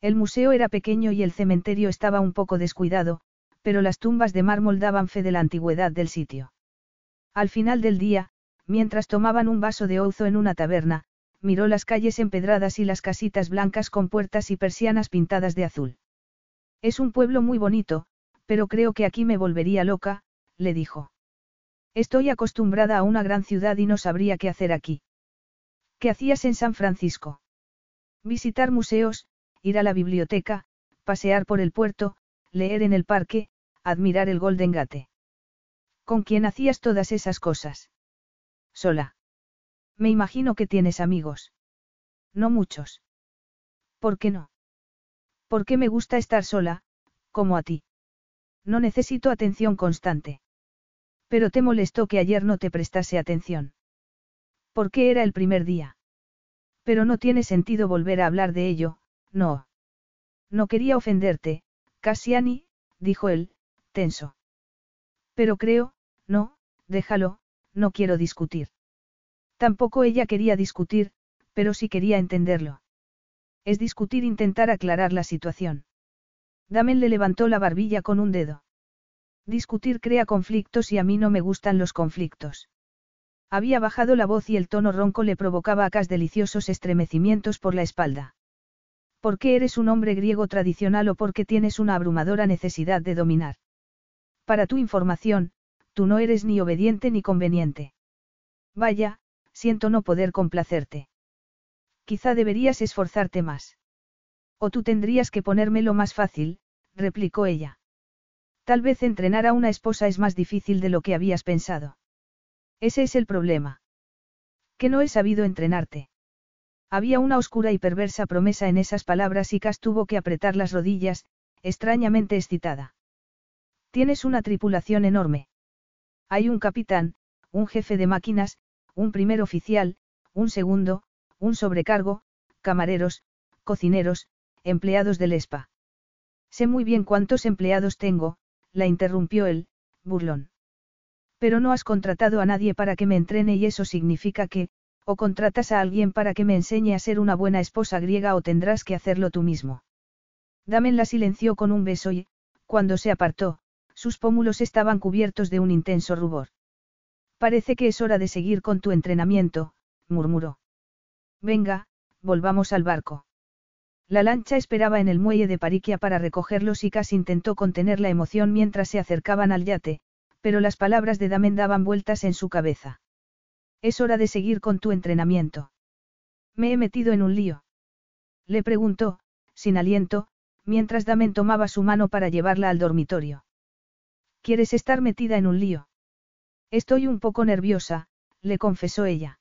El museo era pequeño y el cementerio estaba un poco descuidado, pero las tumbas de mármol daban fe de la antigüedad del sitio. Al final del día, mientras tomaban un vaso de ouzo en una taberna, miró las calles empedradas y las casitas blancas con puertas y persianas pintadas de azul. Es un pueblo muy bonito, pero creo que aquí me volvería loca, le dijo. Estoy acostumbrada a una gran ciudad y no sabría qué hacer aquí. ¿Qué hacías en San Francisco? Visitar museos, ir a la biblioteca, pasear por el puerto, leer en el parque, admirar el Golden Gate. ¿Con quién hacías todas esas cosas? Sola. Me imagino que tienes amigos. No muchos. ¿Por qué no? Porque me gusta estar sola, como a ti. No necesito atención constante. Pero te molestó que ayer no te prestase atención. Porque era el primer día. Pero no tiene sentido volver a hablar de ello, no. No quería ofenderte, Cassiani, dijo él, tenso. Pero creo, no, déjalo, no quiero discutir. Tampoco ella quería discutir, pero sí quería entenderlo. Es discutir intentar aclarar la situación. Damen le levantó la barbilla con un dedo. Discutir crea conflictos y a mí no me gustan los conflictos. Había bajado la voz y el tono ronco le provocaba acá deliciosos estremecimientos por la espalda. ¿Por qué eres un hombre griego tradicional o porque tienes una abrumadora necesidad de dominar? Para tu información, tú no eres ni obediente ni conveniente. Vaya, siento no poder complacerte. Quizá deberías esforzarte más. O tú tendrías que ponérmelo más fácil, replicó ella. Tal vez entrenar a una esposa es más difícil de lo que habías pensado. Ese es el problema. Que no he sabido entrenarte. Había una oscura y perversa promesa en esas palabras y Cas tuvo que apretar las rodillas, extrañamente excitada. Tienes una tripulación enorme. Hay un capitán, un jefe de máquinas, un primer oficial, un segundo, un sobrecargo, camareros, cocineros, empleados del ESPA. Sé muy bien cuántos empleados tengo, la interrumpió él, burlón. Pero no has contratado a nadie para que me entrene y eso significa que, o contratas a alguien para que me enseñe a ser una buena esposa griega o tendrás que hacerlo tú mismo. Damen la silenció con un beso y, cuando se apartó, sus pómulos estaban cubiertos de un intenso rubor. Parece que es hora de seguir con tu entrenamiento, murmuró. Venga, volvamos al barco. La lancha esperaba en el muelle de Pariquia para recogerlos y casi intentó contener la emoción mientras se acercaban al yate, pero las palabras de Damen daban vueltas en su cabeza. Es hora de seguir con tu entrenamiento. Me he metido en un lío. Le preguntó, sin aliento, mientras Damen tomaba su mano para llevarla al dormitorio. ¿Quieres estar metida en un lío? Estoy un poco nerviosa, le confesó ella.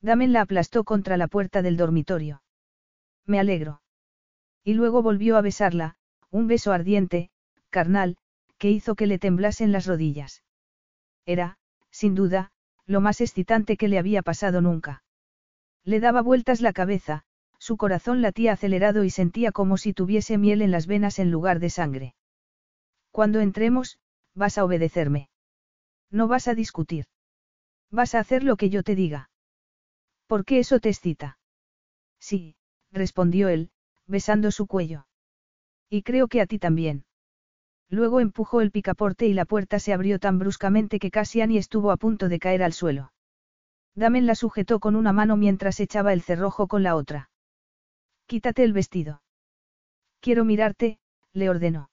Damen la aplastó contra la puerta del dormitorio. Me alegro. Y luego volvió a besarla, un beso ardiente, carnal, que hizo que le temblasen las rodillas. Era, sin duda, lo más excitante que le había pasado nunca. Le daba vueltas la cabeza, su corazón latía acelerado y sentía como si tuviese miel en las venas en lugar de sangre. Cuando entremos, vas a obedecerme. No vas a discutir. Vas a hacer lo que yo te diga. ¿Por qué eso te excita? Sí, respondió él, besando su cuello. Y creo que a ti también. Luego empujó el picaporte y la puerta se abrió tan bruscamente que casi Annie estuvo a punto de caer al suelo. Damen la sujetó con una mano mientras echaba el cerrojo con la otra. Quítate el vestido. Quiero mirarte, le ordenó.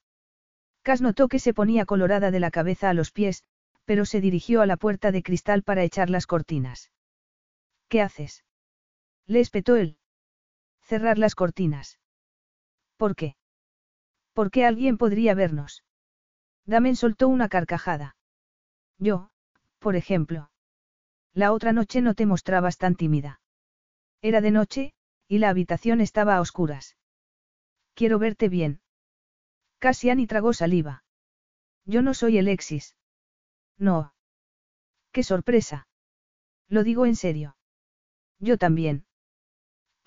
Cas notó que se ponía colorada de la cabeza a los pies, pero se dirigió a la puerta de cristal para echar las cortinas. ¿Qué haces? Le espetó él. Cerrar las cortinas. ¿Por qué? ¿Por qué alguien podría vernos? Damen soltó una carcajada. Yo, por ejemplo. La otra noche no te mostrabas tan tímida. Era de noche, y la habitación estaba a oscuras. Quiero verte bien. y tragó saliva. Yo no soy Alexis. No. ¡Qué sorpresa! Lo digo en serio. Yo también.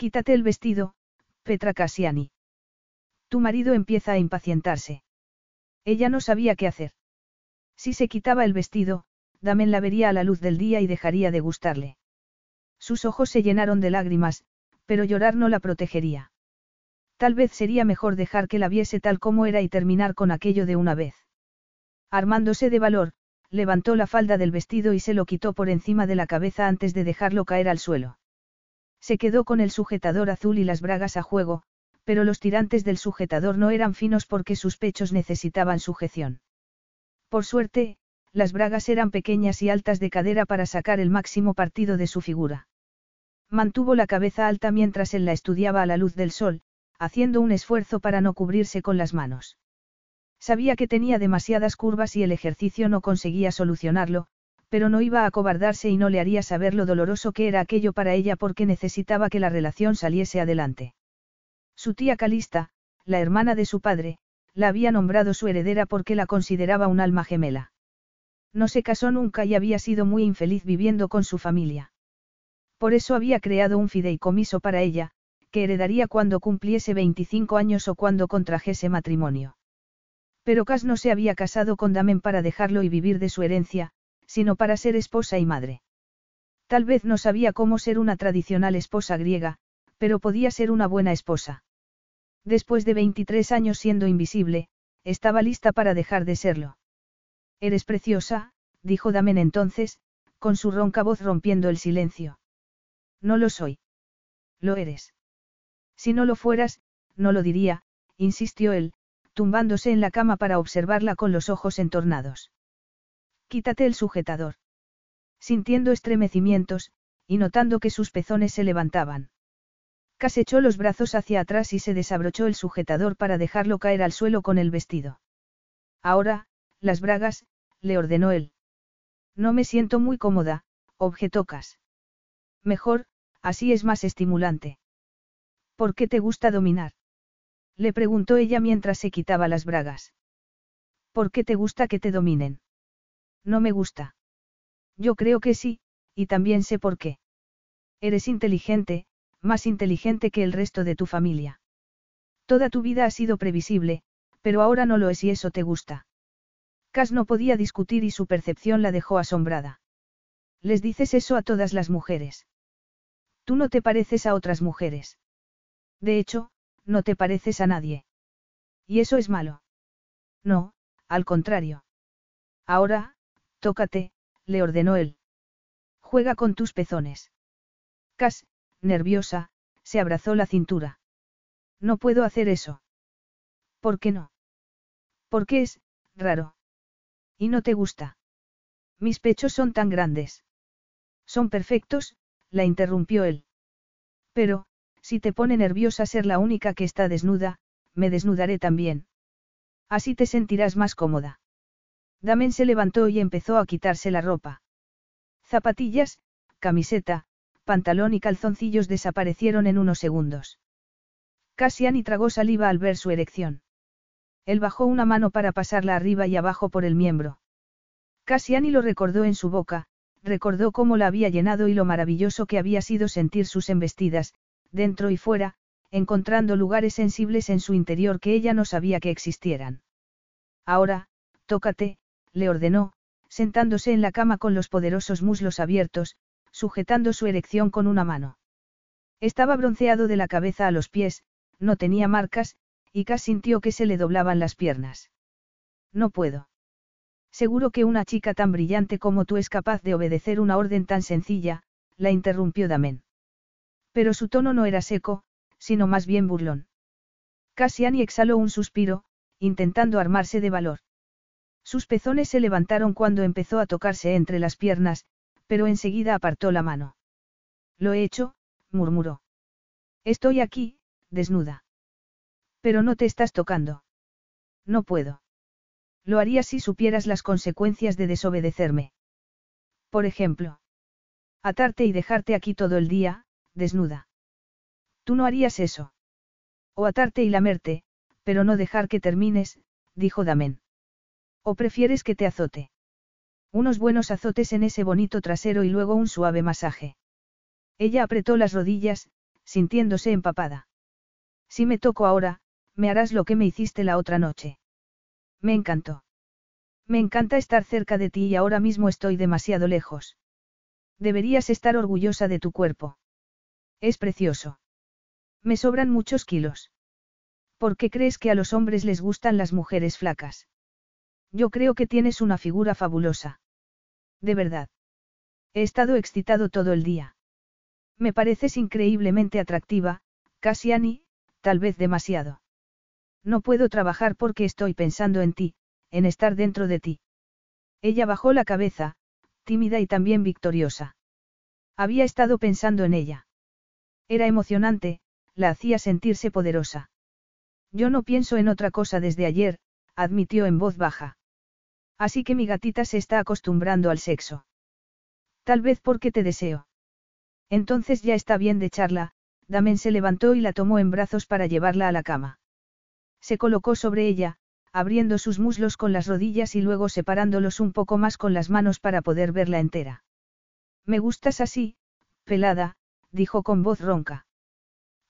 Quítate el vestido, Petra Cassiani. Tu marido empieza a impacientarse. Ella no sabía qué hacer. Si se quitaba el vestido, Damen la vería a la luz del día y dejaría de gustarle. Sus ojos se llenaron de lágrimas, pero llorar no la protegería. Tal vez sería mejor dejar que la viese tal como era y terminar con aquello de una vez. Armándose de valor, levantó la falda del vestido y se lo quitó por encima de la cabeza antes de dejarlo caer al suelo. Se quedó con el sujetador azul y las bragas a juego, pero los tirantes del sujetador no eran finos porque sus pechos necesitaban sujeción. Por suerte, las bragas eran pequeñas y altas de cadera para sacar el máximo partido de su figura. Mantuvo la cabeza alta mientras él la estudiaba a la luz del sol, haciendo un esfuerzo para no cubrirse con las manos. Sabía que tenía demasiadas curvas y el ejercicio no conseguía solucionarlo, pero no iba a acobardarse y no le haría saber lo doloroso que era aquello para ella porque necesitaba que la relación saliese adelante. Su tía Calista, la hermana de su padre, la había nombrado su heredera porque la consideraba un alma gemela. No se casó nunca y había sido muy infeliz viviendo con su familia. Por eso había creado un fideicomiso para ella, que heredaría cuando cumpliese 25 años o cuando contrajese matrimonio. Pero Cas no se había casado con Damen para dejarlo y vivir de su herencia, sino para ser esposa y madre. Tal vez no sabía cómo ser una tradicional esposa griega, pero podía ser una buena esposa. Después de 23 años siendo invisible, estaba lista para dejar de serlo. Eres preciosa, dijo Damen entonces, con su ronca voz rompiendo el silencio. No lo soy. Lo eres. Si no lo fueras, no lo diría, insistió él, tumbándose en la cama para observarla con los ojos entornados. Quítate el sujetador. Sintiendo estremecimientos, y notando que sus pezones se levantaban. Cas echó los brazos hacia atrás y se desabrochó el sujetador para dejarlo caer al suelo con el vestido. Ahora, las bragas, le ordenó él. No me siento muy cómoda, objetó Cas. Mejor, así es más estimulante. ¿Por qué te gusta dominar? Le preguntó ella mientras se quitaba las bragas. ¿Por qué te gusta que te dominen? No me gusta. Yo creo que sí, y también sé por qué. Eres inteligente, más inteligente que el resto de tu familia. Toda tu vida ha sido previsible, Pero ahora no lo es y eso te gusta. Cass no podía discutir y su percepción la dejó asombrada. Les dices eso a todas las mujeres. Tú no te pareces a otras mujeres. De hecho, no te pareces a nadie. ¿Y eso es malo? No, al contrario. Ahora, tócate, le ordenó él. Juega con tus pezones. Cass, nerviosa, se abrazó la cintura. No puedo hacer eso. ¿Por qué no? Porque es, raro. ¿Y no te gusta? Mis pechos son tan grandes. Son perfectos, la interrumpió él. Pero, si te pone nerviosa ser la única que está desnuda, me desnudaré también. Así te sentirás más cómoda. Damen se levantó y empezó a quitarse la ropa. Zapatillas, camiseta, pantalón y calzoncillos desaparecieron en unos segundos. Cassiani tragó saliva al ver su erección. Él bajó una mano para pasarla arriba y abajo por el miembro. Cassiani lo recordó en su boca, recordó cómo la había llenado y lo maravilloso que había sido sentir sus embestidas, dentro y fuera, encontrando lugares sensibles en su interior que ella no sabía que existieran. Ahora, tócate, le ordenó, sentándose en la cama con los poderosos muslos abiertos, sujetando su erección con una mano. Estaba bronceado de la cabeza a los pies, no tenía marcas, y casi sintió que se le doblaban las piernas. No puedo. Seguro que una chica tan brillante como tú es capaz de obedecer una orden tan sencilla, la interrumpió Damen. Pero su tono no era seco, sino más bien burlón. Cassiani exhaló un suspiro, intentando armarse de valor. Sus pezones se levantaron cuando empezó a tocarse entre las piernas, pero enseguida apartó la mano. Lo he hecho, murmuró. Estoy aquí, desnuda. Pero no te estás tocando. No puedo. Lo haría si supieras las consecuencias de desobedecerme. Por ejemplo. Atarte y dejarte aquí todo el día, desnuda. Tú no harías eso. O atarte y lamerte, pero no dejar que termines, dijo Damen. ¿O prefieres que te azote? Unos buenos azotes en ese bonito trasero y luego un suave masaje. Ella apretó las rodillas, sintiéndose empapada. Si me toco ahora, me harás lo que me hiciste la otra noche. Me encantó. Me encanta estar cerca de ti y ahora mismo estoy demasiado lejos. Deberías estar orgullosa de tu cuerpo. Es precioso. Me sobran muchos kilos. ¿Por qué crees que a los hombres les gustan las mujeres flacas? Yo creo que tienes una figura fabulosa. De verdad. He estado excitado todo el día. Me pareces increíblemente atractiva, casi Annie, tal vez demasiado. No puedo trabajar porque estoy pensando en ti, en estar dentro de ti. Ella bajó la cabeza, tímida y también victoriosa. Había estado pensando en ella. Era emocionante, la hacía sentirse poderosa. Yo no pienso en otra cosa desde ayer, admitió en voz baja. Así que mi gatita se está acostumbrando al sexo. Tal vez porque te deseo. Entonces ya está bien de charla, Damen se levantó y la tomó en brazos para llevarla a la cama. Se colocó sobre ella, abriendo sus muslos con las rodillas y luego separándolos un poco más con las manos para poder verla entera. Me gustas así, pelada, dijo con voz ronca.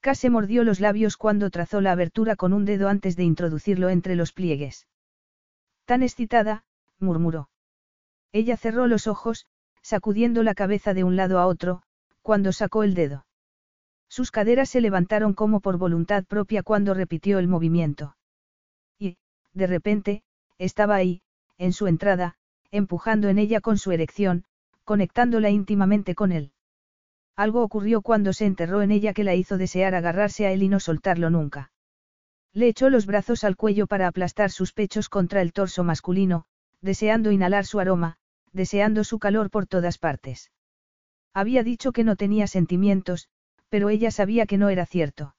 K se mordió los labios cuando trazó la abertura con un dedo antes de introducirlo entre los pliegues. Tan excitada, murmuró. Ella cerró los ojos, sacudiendo la cabeza de un lado a otro, cuando sacó el dedo. Sus caderas se levantaron como por voluntad propia cuando repitió el movimiento. Y, de repente, estaba ahí, en su entrada, empujando en ella con su erección, conectándola íntimamente con él. Algo ocurrió cuando se enterró en ella que la hizo desear agarrarse a él y no soltarlo nunca. Le echó los brazos al cuello para aplastar sus pechos contra el torso masculino, deseando inhalar su aroma, deseando su calor por todas partes. Había dicho que no tenía sentimientos, pero ella sabía que no era cierto.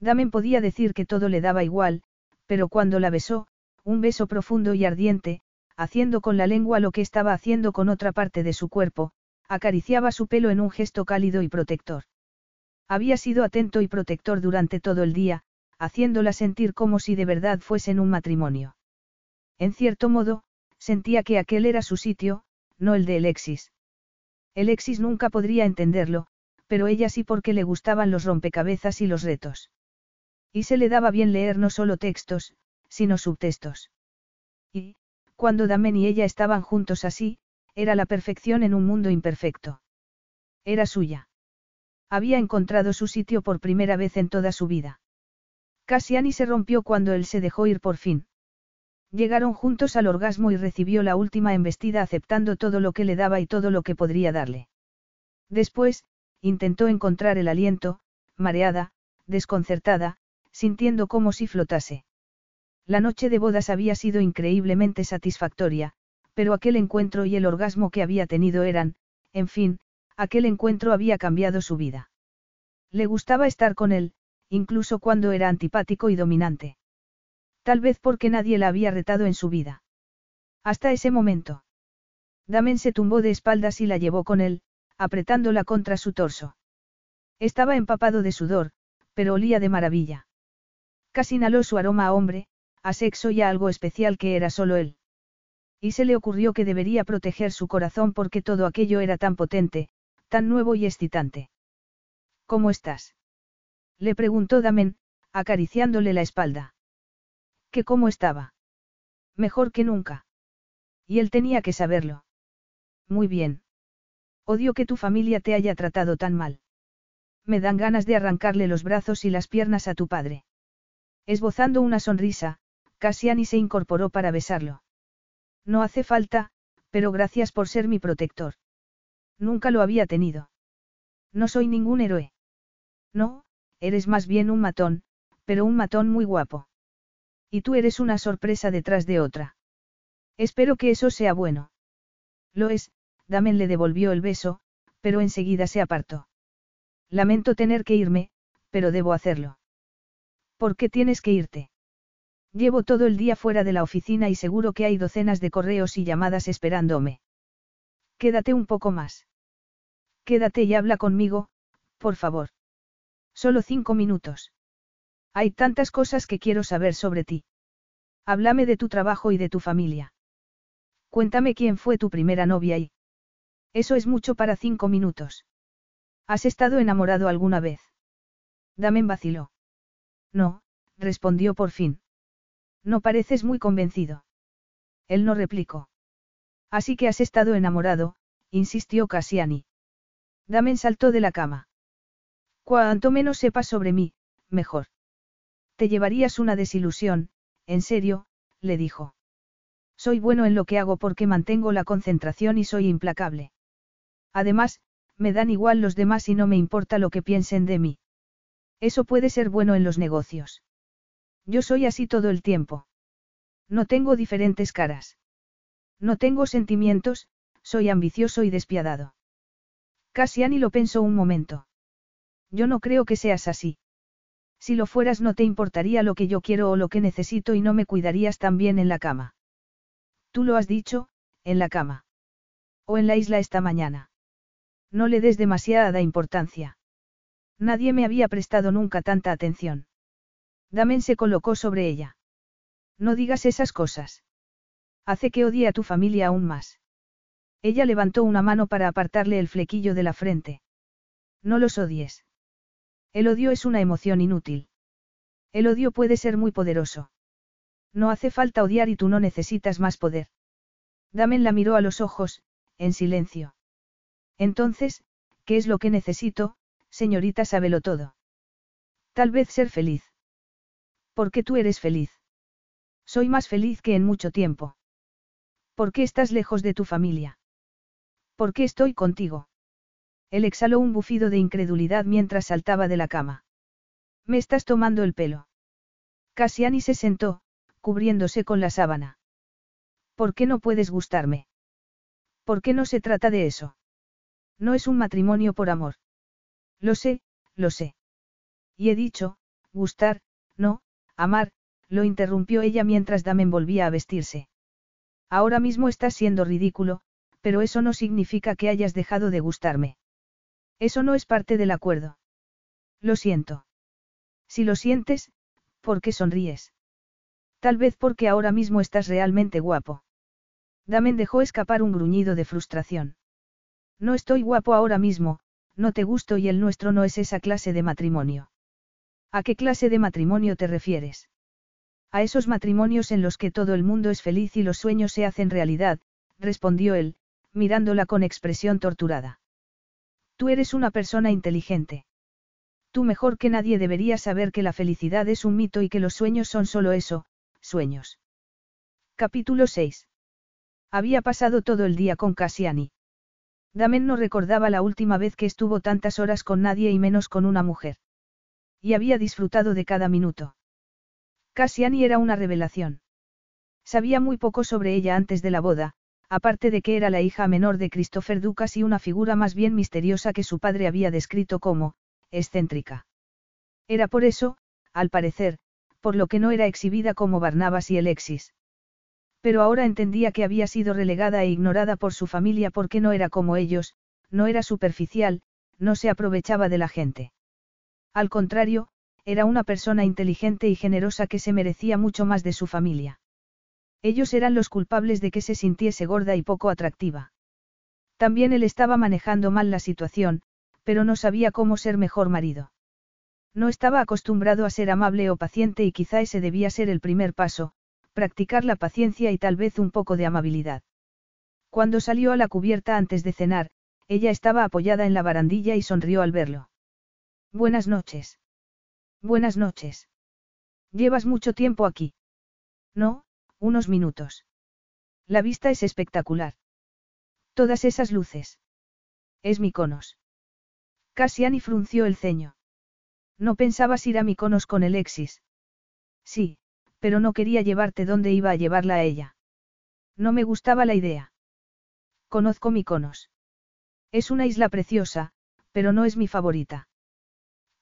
Damen podía decir que todo le daba igual, pero cuando la besó, un beso profundo y ardiente, haciendo con la lengua lo que estaba haciendo con otra parte de su cuerpo, acariciaba su pelo en un gesto cálido y protector. Había sido atento y protector durante todo el día, haciéndola sentir como si de verdad fuesen un matrimonio. En cierto modo, sentía que aquel era su sitio, no el de Alexis. Alexis nunca podría entenderlo, pero ella sí porque le gustaban los rompecabezas y los retos. Y se le daba bien leer no solo textos, sino subtextos. Y, cuando Damen y ella estaban juntos así, era la perfección en un mundo imperfecto. Era suya. Había encontrado su sitio por primera vez en toda su vida. Cassiani se rompió cuando él se dejó ir por fin. Llegaron juntos al orgasmo y recibió la última embestida aceptando todo lo que le daba y todo lo que podría darle. Después, intentó encontrar el aliento, mareada, desconcertada, sintiendo como si flotase. La noche de bodas había sido increíblemente satisfactoria, pero aquel encuentro y el orgasmo que había tenido eran, en fin, aquel encuentro había cambiado su vida. Le gustaba estar con él, incluso cuando era antipático y dominante. Tal vez porque nadie la había retado en su vida. Hasta ese momento. Damen se tumbó de espaldas y la llevó con él, apretándola contra su torso. Estaba empapado de sudor, pero olía de maravilla. Casi inhaló su aroma a hombre, a sexo y a algo especial que era solo él. Y se le ocurrió que debería proteger su corazón porque todo aquello era tan potente, tan nuevo y excitante. ¿Cómo estás? Le preguntó Damen, acariciándole la espalda. ¿Qué cómo estaba? Mejor que nunca. Y él tenía que saberlo. Muy bien. Odio que tu familia te haya tratado tan mal. Me dan ganas de arrancarle los brazos y las piernas a tu padre. Esbozando una sonrisa, Cassiani se incorporó para besarlo. No hace falta, pero gracias por ser mi protector. Nunca lo había tenido. No soy ningún héroe. No, eres más bien un matón, pero un matón muy guapo. Y tú eres una sorpresa detrás de otra. Espero que eso sea bueno. Lo es, Damen le devolvió el beso, pero enseguida se apartó. Lamento tener que irme, pero debo hacerlo. ¿Por qué tienes que irte? Llevo todo el día fuera de la oficina y seguro que hay docenas de correos y llamadas esperándome. Quédate un poco más. Quédate y habla conmigo, por favor. Solo cinco minutos. Hay tantas cosas que quiero saber sobre ti. Háblame de tu trabajo y de tu familia. Cuéntame quién fue tu primera novia y... Eso es mucho para cinco minutos. ¿Has estado enamorado alguna vez? Damen vaciló. No, respondió por fin. No pareces muy convencido. Él no replicó. Así que has estado enamorado, insistió Cassiani. Damen saltó de la cama. Cuanto menos sepas sobre mí, mejor. Te llevarías una desilusión, en serio, le dijo. Soy bueno en lo que hago porque mantengo la concentración y soy implacable. Además, me dan igual los demás y no me importa lo que piensen de mí. Eso puede ser bueno en los negocios. Yo soy así todo el tiempo. No tengo diferentes caras. No tengo sentimientos, soy ambicioso y despiadado. Casiani lo pensó un momento. Yo no creo que seas así. Si lo fueras no te importaría lo que yo quiero o lo que necesito y no me cuidarías tan bien en la cama. Tú lo has dicho, en la cama. O en la isla esta mañana. No le des demasiada importancia. Nadie me había prestado nunca tanta atención. Damen se colocó sobre ella. No digas esas cosas. Hace que odie a tu familia aún más. Ella levantó una mano para apartarle el flequillo de la frente. No los odies. El odio es una emoción inútil. El odio puede ser muy poderoso. No hace falta odiar y tú no necesitas más poder. Damen la miró a los ojos, en silencio. Entonces, ¿qué es lo que necesito, señorita sábelo todo? Tal vez ser feliz. ¿Por qué tú eres feliz? Soy más feliz que en mucho tiempo. ¿Por qué estás lejos de tu familia? ¿Por qué estoy contigo? Él exhaló un bufido de incredulidad mientras saltaba de la cama. Me estás tomando el pelo. Cassiani se sentó, cubriéndose con la sábana. ¿Por qué no puedes gustarme? ¿Por qué no se trata de eso? No es un matrimonio por amor. Lo sé, lo sé. Y he dicho, gustar, no, amar, lo interrumpió ella mientras Damen volvía a vestirse. Ahora mismo estás siendo ridículo, pero eso no significa que hayas dejado de gustarme. Eso no es parte del acuerdo. Lo siento. Si lo sientes, ¿por qué sonríes? Tal vez porque ahora mismo estás realmente guapo. Damen dejó escapar un gruñido de frustración. No estoy guapo ahora mismo, no te gusto y el nuestro no es esa clase de matrimonio. ¿A qué clase de matrimonio te refieres? A esos matrimonios en los que todo el mundo es feliz y los sueños se hacen realidad, respondió él, mirándola con expresión torturada. Tú eres una persona inteligente. Tú mejor que nadie deberías saber que la felicidad es un mito y que los sueños son solo eso, sueños. Capítulo 6. Había pasado todo el día con Cassiani. Damen no recordaba la última vez que estuvo tantas horas con nadie y menos con una mujer. Y había disfrutado de cada minuto. Cassiani era una revelación. Sabía muy poco sobre ella antes de la boda, aparte de que era la hija menor de Christopher Ducas y una figura más bien misteriosa que su padre había descrito como, excéntrica. Era por eso, al parecer, por lo que no era exhibida como Barnabas y Alexis. Pero ahora entendía que había sido relegada e ignorada por su familia porque no era como ellos, no era superficial, no se aprovechaba de la gente. Al contrario, era una persona inteligente y generosa que se merecía mucho más de su familia. Ellos eran los culpables de que se sintiese gorda y poco atractiva. También él estaba manejando mal la situación, pero no sabía cómo ser mejor marido. No estaba acostumbrado a ser amable o paciente y quizá ese debía ser el primer paso, practicar la paciencia y tal vez un poco de amabilidad. Cuando salió a la cubierta antes de cenar, ella estaba apoyada en la barandilla y sonrió al verlo. Buenas noches. Buenas noches. ¿Llevas mucho tiempo aquí? No, unos minutos. La vista es espectacular. Todas esas luces. Es Miconos. Cassiani frunció el ceño. No pensabas ir a Miconos con el Exis. Sí, pero no quería llevarte donde iba a llevarla a ella. No me gustaba la idea. Conozco Miconos. Es una isla preciosa, pero no es mi favorita.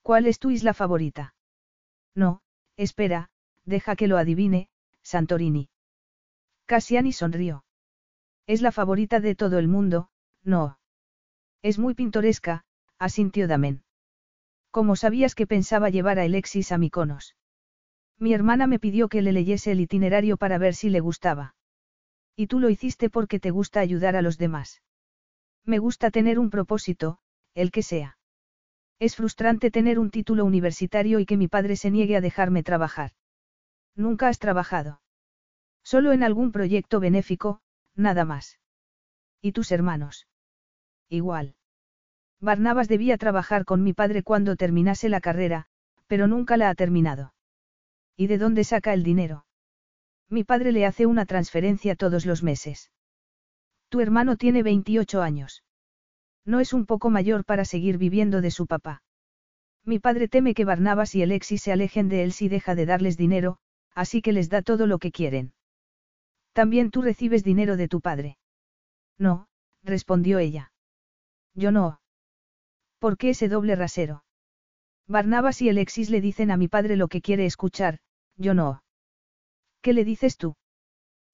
¿Cuál es tu isla favorita? No, espera, deja que lo adivine, Santorini. Cassiani sonrió. Es la favorita de todo el mundo, no. Es muy pintoresca, asintió Damen. ¿Cómo sabías que pensaba llevar a Alexis a Miconos? Mi hermana me pidió que le leyese el itinerario para ver si le gustaba. Y tú lo hiciste porque te gusta ayudar a los demás. Me gusta tener un propósito, el que sea. Es frustrante tener un título universitario y que mi padre se niegue a dejarme trabajar. Nunca has trabajado. Solo en algún proyecto benéfico, nada más. ¿Y tus hermanos? Igual. Barnabas debía trabajar con mi padre cuando terminase la carrera, pero nunca la ha terminado. ¿Y de dónde saca el dinero? Mi padre le hace una transferencia todos los meses. Tu hermano tiene 28 años. No es un poco mayor para seguir viviendo de su papá. Mi padre teme que Barnabas y Alexis se alejen de él si deja de darles dinero, así que les da todo lo que quieren. También tú recibes dinero de tu padre. No, respondió ella. Yo no. ¿Por qué ese doble rasero? Barnabas y Alexis le dicen a mi padre lo que quiere escuchar, yo no. ¿Qué le dices tú?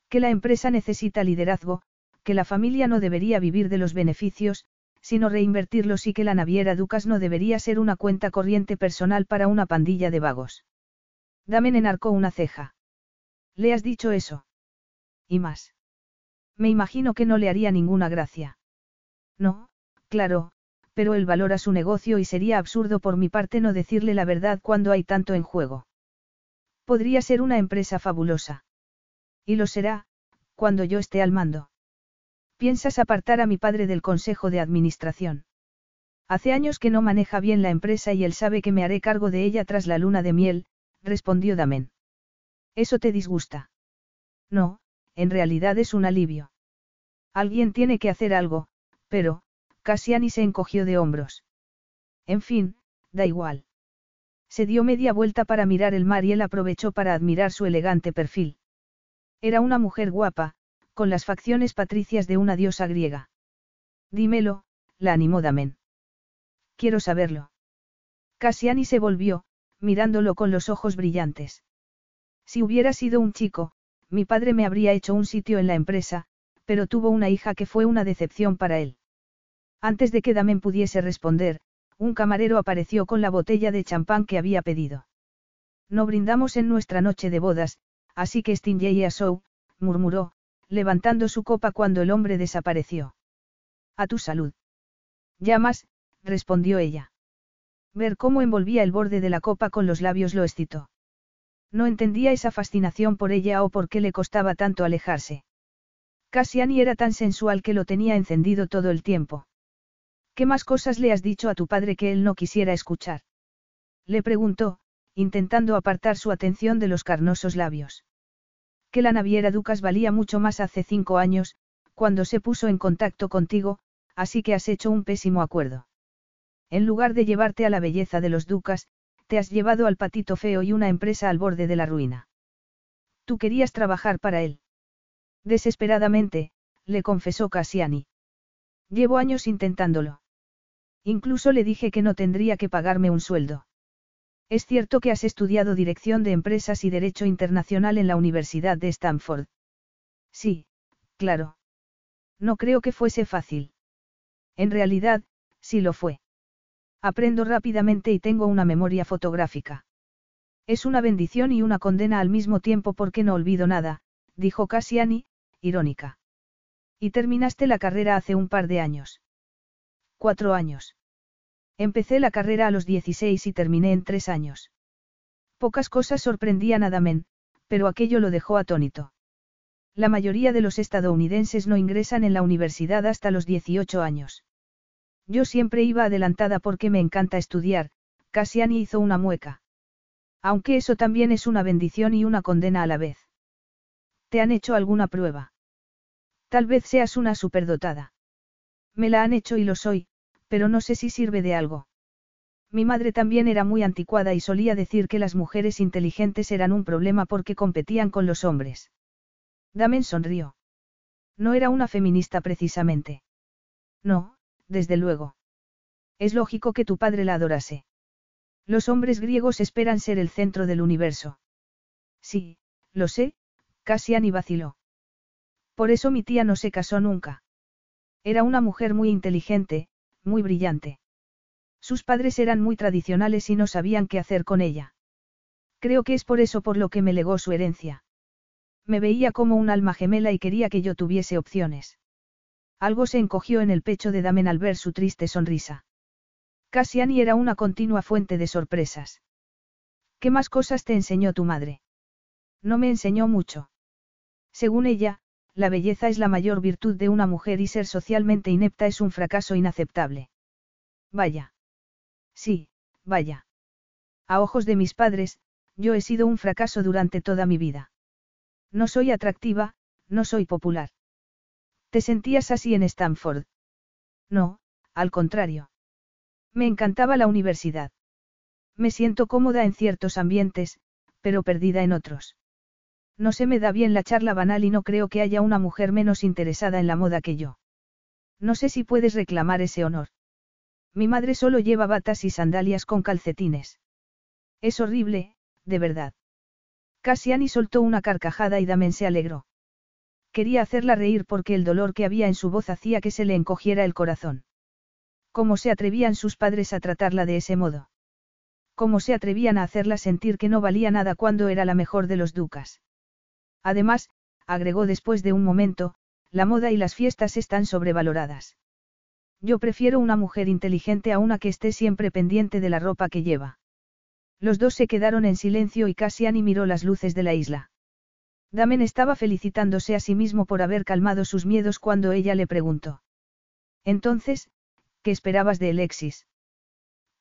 Que la empresa necesita liderazgo, que la familia no debería vivir de los beneficios, sino reinvertirlos y que la naviera Ducas no debería ser una cuenta corriente personal para una pandilla de vagos. Damen enarcó una ceja. ¿Le has dicho eso? Y más. Me imagino que no le haría ninguna gracia. No, claro, pero él valora su negocio y sería absurdo por mi parte no decirle la verdad cuando hay tanto en juego. Podría ser una empresa fabulosa. Y lo será, cuando yo esté al mando. ¿Piensas apartar a mi padre del consejo de administración? Hace años que no maneja bien la empresa y él sabe que me haré cargo de ella tras la luna de miel, respondió Damen. ¿Eso te disgusta? No, en realidad es un alivio. Alguien tiene que hacer algo, pero, Cassiani se encogió de hombros. En fin, da igual. Se dio media vuelta para mirar el mar y él aprovechó para admirar su elegante perfil. Era una mujer guapa, con las facciones patricias de una diosa griega. Dímelo, la animó Damen. Quiero saberlo. Cassiani se volvió, mirándolo con los ojos brillantes. Si hubiera sido un chico, mi padre me habría hecho un sitio en la empresa, pero tuvo una hija que fue una decepción para él. Antes de que Damen pudiese responder, un camarero apareció con la botella de champán que había pedido. No brindamos en nuestra noche de bodas, así que Stingey a Show, murmuró, levantando su copa cuando el hombre desapareció. A tu salud. Llamas, respondió ella. Ver cómo envolvía el borde de la copa con los labios lo excitó. No entendía esa fascinación por ella o por qué le costaba tanto alejarse. Cassiani era tan sensual que lo tenía encendido todo el tiempo. ¿Qué más cosas le has dicho a tu padre que él no quisiera escuchar? Le preguntó, intentando apartar su atención de los carnosos labios. Que la naviera Ducas valía mucho más hace cinco años, cuando se puso en contacto contigo, así que has hecho un pésimo acuerdo. En lugar de llevarte a la belleza de los Ducas, te has llevado al patito feo y una empresa al borde de la ruina. Tú querías trabajar para él. Desesperadamente, le confesó Cassiani. Llevo años intentándolo. Incluso le dije que no tendría que pagarme un sueldo. Es cierto que has estudiado Dirección de Empresas y Derecho Internacional en la Universidad de Stanford. Sí, claro. No creo que fuese fácil. En realidad, sí lo fue. Aprendo rápidamente y tengo una memoria fotográfica. Es una bendición y una condena al mismo tiempo porque no olvido nada, dijo Cassiani, irónica. Y terminaste la carrera hace un par de años. Cuatro años. Empecé la carrera a los 16 y terminé en tres años. Pocas cosas sorprendían a Damen, pero aquello lo dejó atónito. La mayoría de los estadounidenses no ingresan en la universidad hasta los 18 años. Yo siempre iba adelantada porque me encanta estudiar, Cassiani hizo una mueca. Aunque eso también es una bendición y una condena a la vez. ¿Te han hecho alguna prueba? Tal vez seas una superdotada. Me la han hecho y lo soy, pero no sé si sirve de algo. Mi madre también era muy anticuada y solía decir que las mujeres inteligentes eran un problema porque competían con los hombres. Damen sonrió. No era una feminista precisamente. No, desde luego. Es lógico que tu padre la adorase. Los hombres griegos esperan ser el centro del universo. Sí, lo sé, Cassiani vaciló. Por eso mi tía no se casó nunca. Era una mujer muy inteligente, muy brillante. Sus padres eran muy tradicionales y no sabían qué hacer con ella. Creo que es por eso por lo que me legó su herencia. Me veía como un alma gemela y quería que yo tuviese opciones. Algo se encogió en el pecho de Damen al ver su triste sonrisa. Cassiani era una continua fuente de sorpresas. ¿Qué más cosas te enseñó tu madre? No me enseñó mucho. Según ella, la belleza es la mayor virtud de una mujer y ser socialmente inepta es un fracaso inaceptable. Vaya. Sí, vaya. A ojos de mis padres, yo he sido un fracaso durante toda mi vida. No soy atractiva, no soy popular. ¿Te sentías así en Stanford? No, al contrario. Me encantaba la universidad. Me siento cómoda en ciertos ambientes, pero perdida en otros. No se me da bien la charla banal y no creo que haya una mujer menos interesada en la moda que yo. No sé si puedes reclamar ese honor. Mi madre solo lleva batas y sandalias con calcetines. Es horrible, de verdad. Cassiani soltó una carcajada y Damen se alegró. Quería hacerla reír porque el dolor que había en su voz hacía que se le encogiera el corazón. ¿Cómo se atrevían sus padres a tratarla de ese modo? ¿Cómo se atrevían a hacerla sentir que no valía nada cuando era la mejor de los ducas? Además, agregó después de un momento, la moda y las fiestas están sobrevaloradas. Yo prefiero una mujer inteligente a una que esté siempre pendiente de la ropa que lleva. Los dos se quedaron en silencio y Cassiani miró las luces de la isla. Damen estaba felicitándose a sí mismo por haber calmado sus miedos cuando ella le preguntó. Entonces, ¿qué esperabas de Alexis?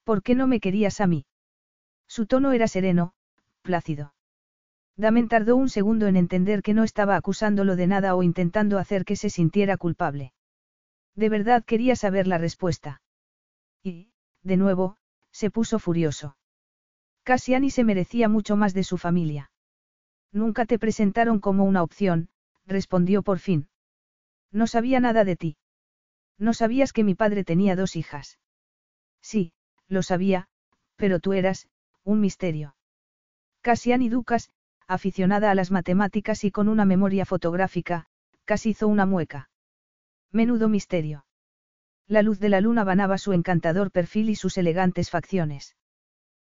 ¿Por qué no me querías a mí? Su tono era sereno, plácido. Damen tardó un segundo en entender que no estaba acusándolo de nada o intentando hacer que se sintiera culpable. De verdad quería saber la respuesta. Y, de nuevo, se puso furioso. Cassiani se merecía mucho más de su familia. Nunca te presentaron como una opción, respondió por fin. No sabía nada de ti. No sabías que mi padre tenía dos hijas. Sí, lo sabía, pero tú eras, un misterio. Cassiani Ducas, aficionada a las matemáticas y con una memoria fotográfica, casi hizo una mueca. Menudo misterio. La luz de la luna banaba su encantador perfil y sus elegantes facciones.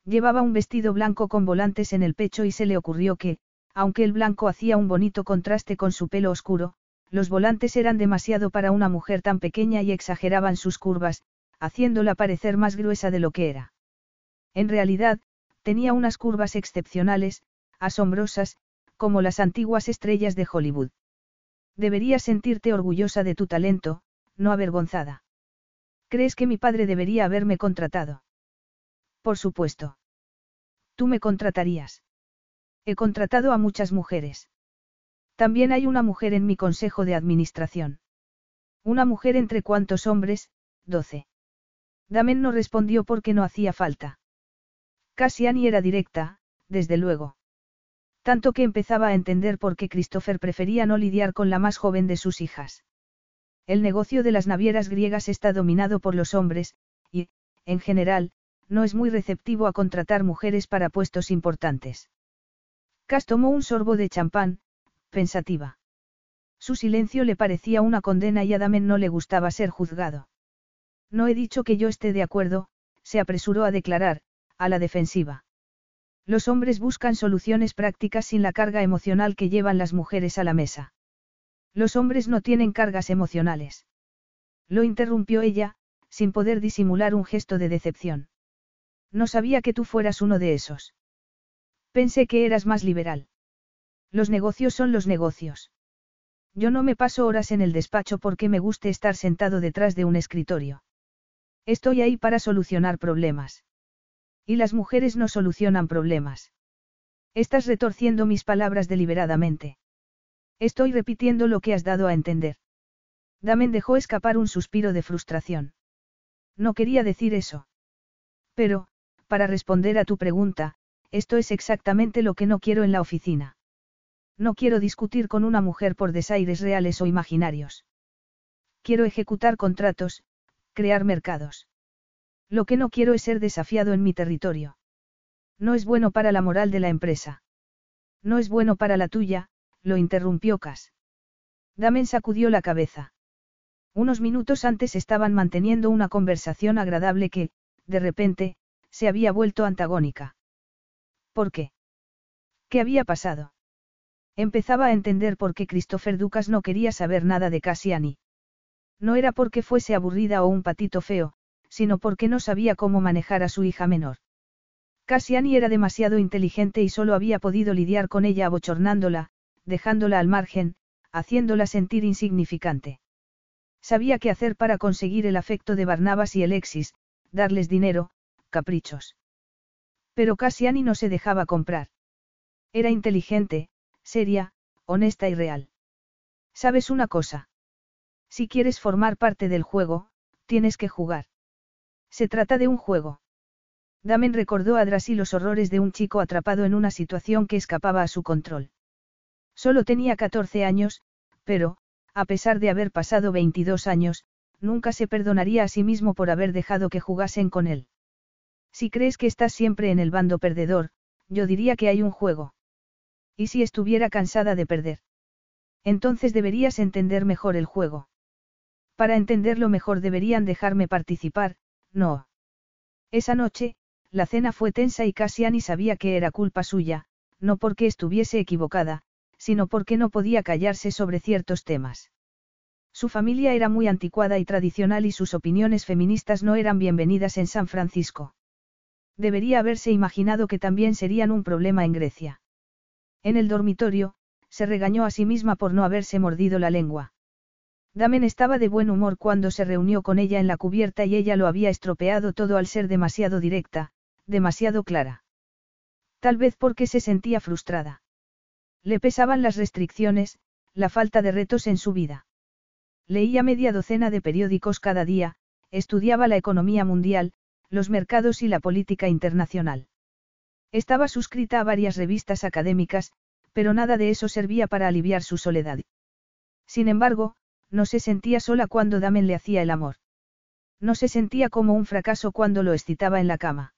Llevaba un vestido blanco con volantes en el pecho y se le ocurrió que, aunque el blanco hacía un bonito contraste con su pelo oscuro, los volantes eran demasiado para una mujer tan pequeña y exageraban sus curvas, haciéndola parecer más gruesa de lo que era. En realidad, tenía unas curvas excepcionales, asombrosas, como las antiguas estrellas de Hollywood. Deberías sentirte orgullosa de tu talento, no avergonzada. ¿Crees que mi padre debería haberme contratado? Por supuesto. Tú me contratarías. He contratado a muchas mujeres. También hay una mujer en mi consejo de administración. Una mujer entre cuántos hombres, doce. Damen no respondió porque no hacía falta. Cassiani era directa, desde luego. Tanto que empezaba a entender por qué Christopher prefería no lidiar con la más joven de sus hijas. El negocio de las navieras griegas está dominado por los hombres, y, en general, no es muy receptivo a contratar mujeres para puestos importantes. Cass tomó un sorbo de champán, pensativa. Su silencio le parecía una condena y a Damen no le gustaba ser juzgado. No he dicho que yo esté de acuerdo, se apresuró a declarar, a la defensiva. Los hombres buscan soluciones prácticas sin la carga emocional que llevan las mujeres a la mesa. Los hombres no tienen cargas emocionales. Lo interrumpió ella, sin poder disimular un gesto de decepción. No sabía que tú fueras uno de esos. Pensé que eras más liberal. Los negocios son los negocios. Yo no me paso horas en el despacho porque me guste estar sentado detrás de un escritorio. Estoy ahí para solucionar problemas. Y las mujeres no solucionan problemas. Estás retorciendo mis palabras deliberadamente. Estoy repitiendo lo que has dado a entender. Damen dejó escapar un suspiro de frustración. No quería decir eso. Pero, para responder a tu pregunta, esto es exactamente lo que no quiero en la oficina. No quiero discutir con una mujer por desaires reales o imaginarios. Quiero ejecutar contratos, crear mercados. Lo que no quiero es ser desafiado en mi territorio. No es bueno para la moral de la empresa. No es bueno para la tuya, lo interrumpió Cas. Damen sacudió la cabeza. Unos minutos antes estaban manteniendo una conversación agradable que, de repente, se había vuelto antagónica. ¿Por qué? ¿Qué había pasado? Empezaba a entender por qué Christopher Ducas no quería saber nada de Cassiani. No era porque fuese aburrida o un patito feo, sino porque no sabía cómo manejar a su hija menor. Cassiani era demasiado inteligente y solo había podido lidiar con ella abochornándola, dejándola al margen, haciéndola sentir insignificante. Sabía qué hacer para conseguir el afecto de Barnabas y Alexis, darles dinero, caprichos. Pero Cassiani no se dejaba comprar. Era inteligente, seria, honesta y real. ¿Sabes una cosa? Si quieres formar parte del juego, tienes que jugar. Se trata de un juego. Damen recordó a Drassi los horrores de un chico atrapado en una situación que escapaba a su control. Solo tenía 14 años, pero, a pesar de haber pasado 22 años, nunca se perdonaría a sí mismo por haber dejado que jugasen con él. Si crees que estás siempre en el bando perdedor, yo diría que hay un juego. ¿Y si estuviera cansada de perder? Entonces deberías entender mejor el juego. Para entenderlo mejor deberían dejarme participar, no. Esa noche, la cena fue tensa y Cassiani sabía que era culpa suya, no porque estuviese equivocada, sino porque no podía callarse sobre ciertos temas. Su familia era muy anticuada y tradicional y sus opiniones feministas no eran bienvenidas en San Francisco. Debería haberse imaginado que también serían un problema en Grecia. En el dormitorio, se regañó a sí misma por no haberse mordido la lengua. Damen estaba de buen humor cuando se reunió con ella en la cubierta y ella lo había estropeado todo al ser demasiado directa, demasiado clara. Tal vez porque se sentía frustrada. Le pesaban las restricciones, la falta de retos en su vida. Leía media docena de periódicos cada día, estudiaba la economía mundial, los mercados y la política internacional. Estaba suscrita a varias revistas académicas, pero nada de eso servía para aliviar su soledad. Sin embargo, no se sentía sola cuando Damen le hacía el amor. No se sentía como un fracaso cuando lo excitaba en la cama.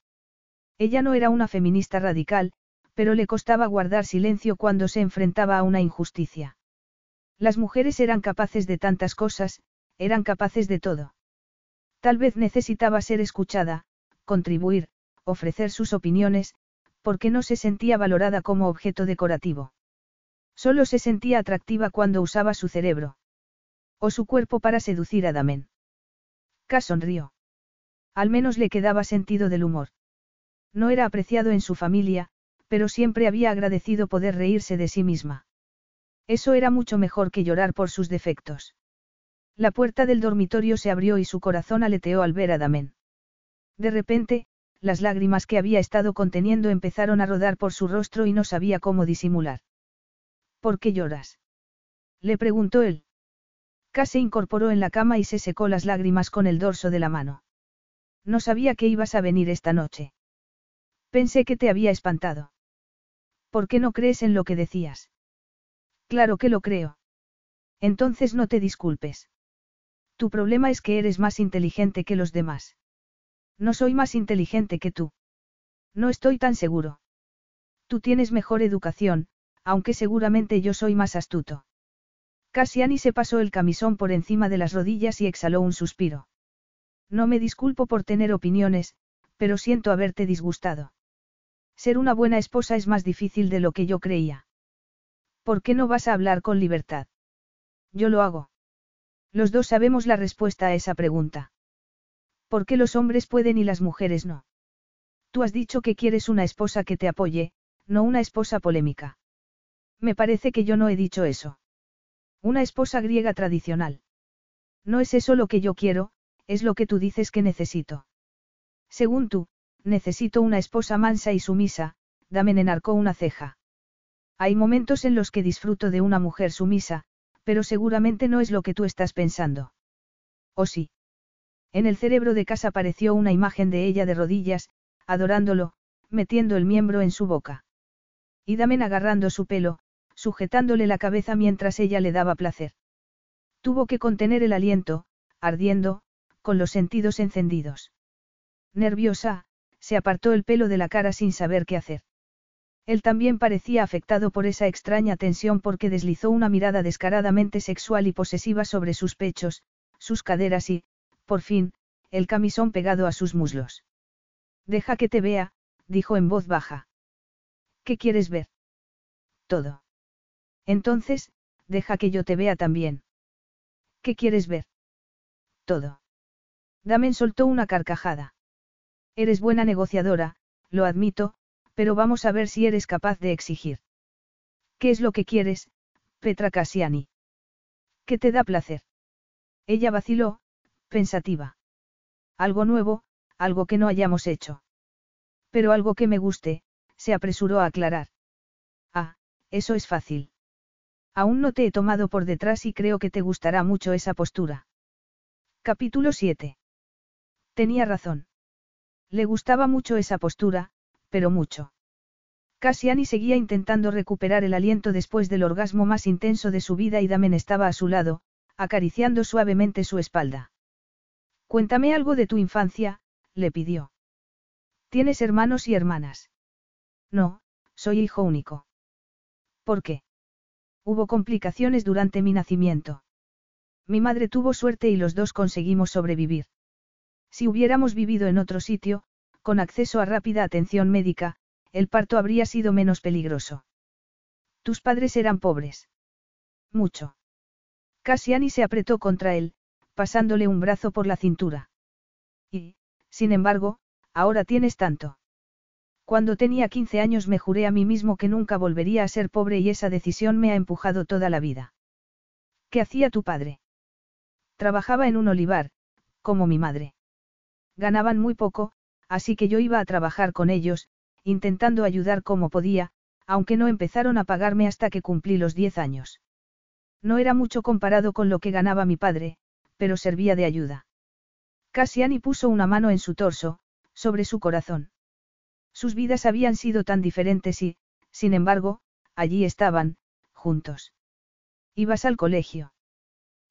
Ella no era una feminista radical, pero le costaba guardar silencio cuando se enfrentaba a una injusticia. Las mujeres eran capaces de tantas cosas, eran capaces de todo. Tal vez necesitaba ser escuchada, contribuir, ofrecer sus opiniones, porque no se sentía valorada como objeto decorativo. Solo se sentía atractiva cuando usaba su cerebro. O su cuerpo para seducir a Damen. K sonrió. Al menos le quedaba sentido del humor. No era apreciado en su familia, pero siempre había agradecido poder reírse de sí misma. Eso era mucho mejor que llorar por sus defectos. La puerta del dormitorio se abrió y su corazón aleteó al ver a Damen. De repente, las lágrimas que había estado conteniendo empezaron a rodar por su rostro y no sabía cómo disimular. ¿Por qué lloras? Le preguntó él. K se incorporó en la cama y se secó las lágrimas con el dorso de la mano. No sabía que ibas a venir esta noche. Pensé que te había espantado. ¿Por qué no crees en lo que decías? Claro que lo creo. Entonces no te disculpes. Tu problema es que eres más inteligente que los demás. No soy más inteligente que tú. No estoy tan seguro. Tú tienes mejor educación, aunque seguramente yo soy más astuto. Cassiani se pasó el camisón por encima de las rodillas y exhaló un suspiro. No me disculpo por tener opiniones, pero siento haberte disgustado. Ser una buena esposa es más difícil de lo que yo creía. ¿Por qué no vas a hablar con libertad? Yo lo hago. Los dos sabemos la respuesta a esa pregunta. ¿Por qué los hombres pueden y las mujeres no? Tú has dicho que quieres una esposa que te apoye, no una esposa polémica. Me parece que yo no he dicho eso. Una esposa griega tradicional. No es eso lo que yo quiero, es lo que tú dices que necesito. Según tú, necesito una esposa mansa y sumisa, Damen enarcó una ceja. Hay momentos en los que disfruto de una mujer sumisa, pero seguramente no es lo que tú estás pensando. ¿O sí? En el cerebro de casa apareció una imagen de ella de rodillas, adorándolo, metiendo el miembro en su boca. Y Damen agarrando su pelo, sujetándole la cabeza mientras ella le daba placer. Tuvo que contener el aliento, ardiendo, con los sentidos encendidos. Nerviosa, se apartó el pelo de la cara sin saber qué hacer. Él también parecía afectado por esa extraña tensión porque deslizó una mirada descaradamente sexual y posesiva sobre sus pechos, sus caderas y, por fin, el camisón pegado a sus muslos. Deja que te vea, dijo en voz baja. ¿Qué quieres ver? Todo. Entonces, deja que yo te vea también. ¿Qué quieres ver? Todo. Damen soltó una carcajada. Eres buena negociadora, lo admito, pero vamos a ver si eres capaz de exigir. ¿Qué es lo que quieres, Petra Cassiani? ¿Qué te da placer? Ella vaciló, pensativa. Algo nuevo, algo que no hayamos hecho. Pero algo que me guste, se apresuró a aclarar. Ah, eso es fácil. Aún no te he tomado por detrás y creo que te gustará mucho esa postura. Capítulo 7. Tenía razón. Le gustaba mucho esa postura, pero mucho. Cassiani seguía intentando recuperar el aliento después del orgasmo más intenso de su vida y Damen estaba a su lado, acariciando suavemente su espalda. Cuéntame algo de tu infancia, le pidió. ¿Tienes hermanos y hermanas? No, soy hijo único. ¿Por qué? Hubo complicaciones durante mi nacimiento. Mi madre tuvo suerte y los dos conseguimos sobrevivir. Si hubiéramos vivido en otro sitio, con acceso a rápida atención médica, el parto habría sido menos peligroso. Tus padres eran pobres. Mucho. Cassiani se apretó contra él, pasándole un brazo por la cintura. Y, sin embargo, ahora tienes tanto. Cuando tenía 15 años me juré a mí mismo que nunca volvería a ser pobre y esa decisión me ha empujado toda la vida. ¿Qué hacía tu padre? Trabajaba en un olivar, como mi madre. Ganaban muy poco, así que yo iba a trabajar con ellos, intentando ayudar como podía, aunque no empezaron a pagarme hasta que cumplí los 10 años. No era mucho comparado con lo que ganaba mi padre, pero servía de ayuda. Cassiani puso una mano en su torso, sobre su corazón. Sus vidas habían sido tan diferentes y, sin embargo, allí estaban, juntos. Ibas al colegio.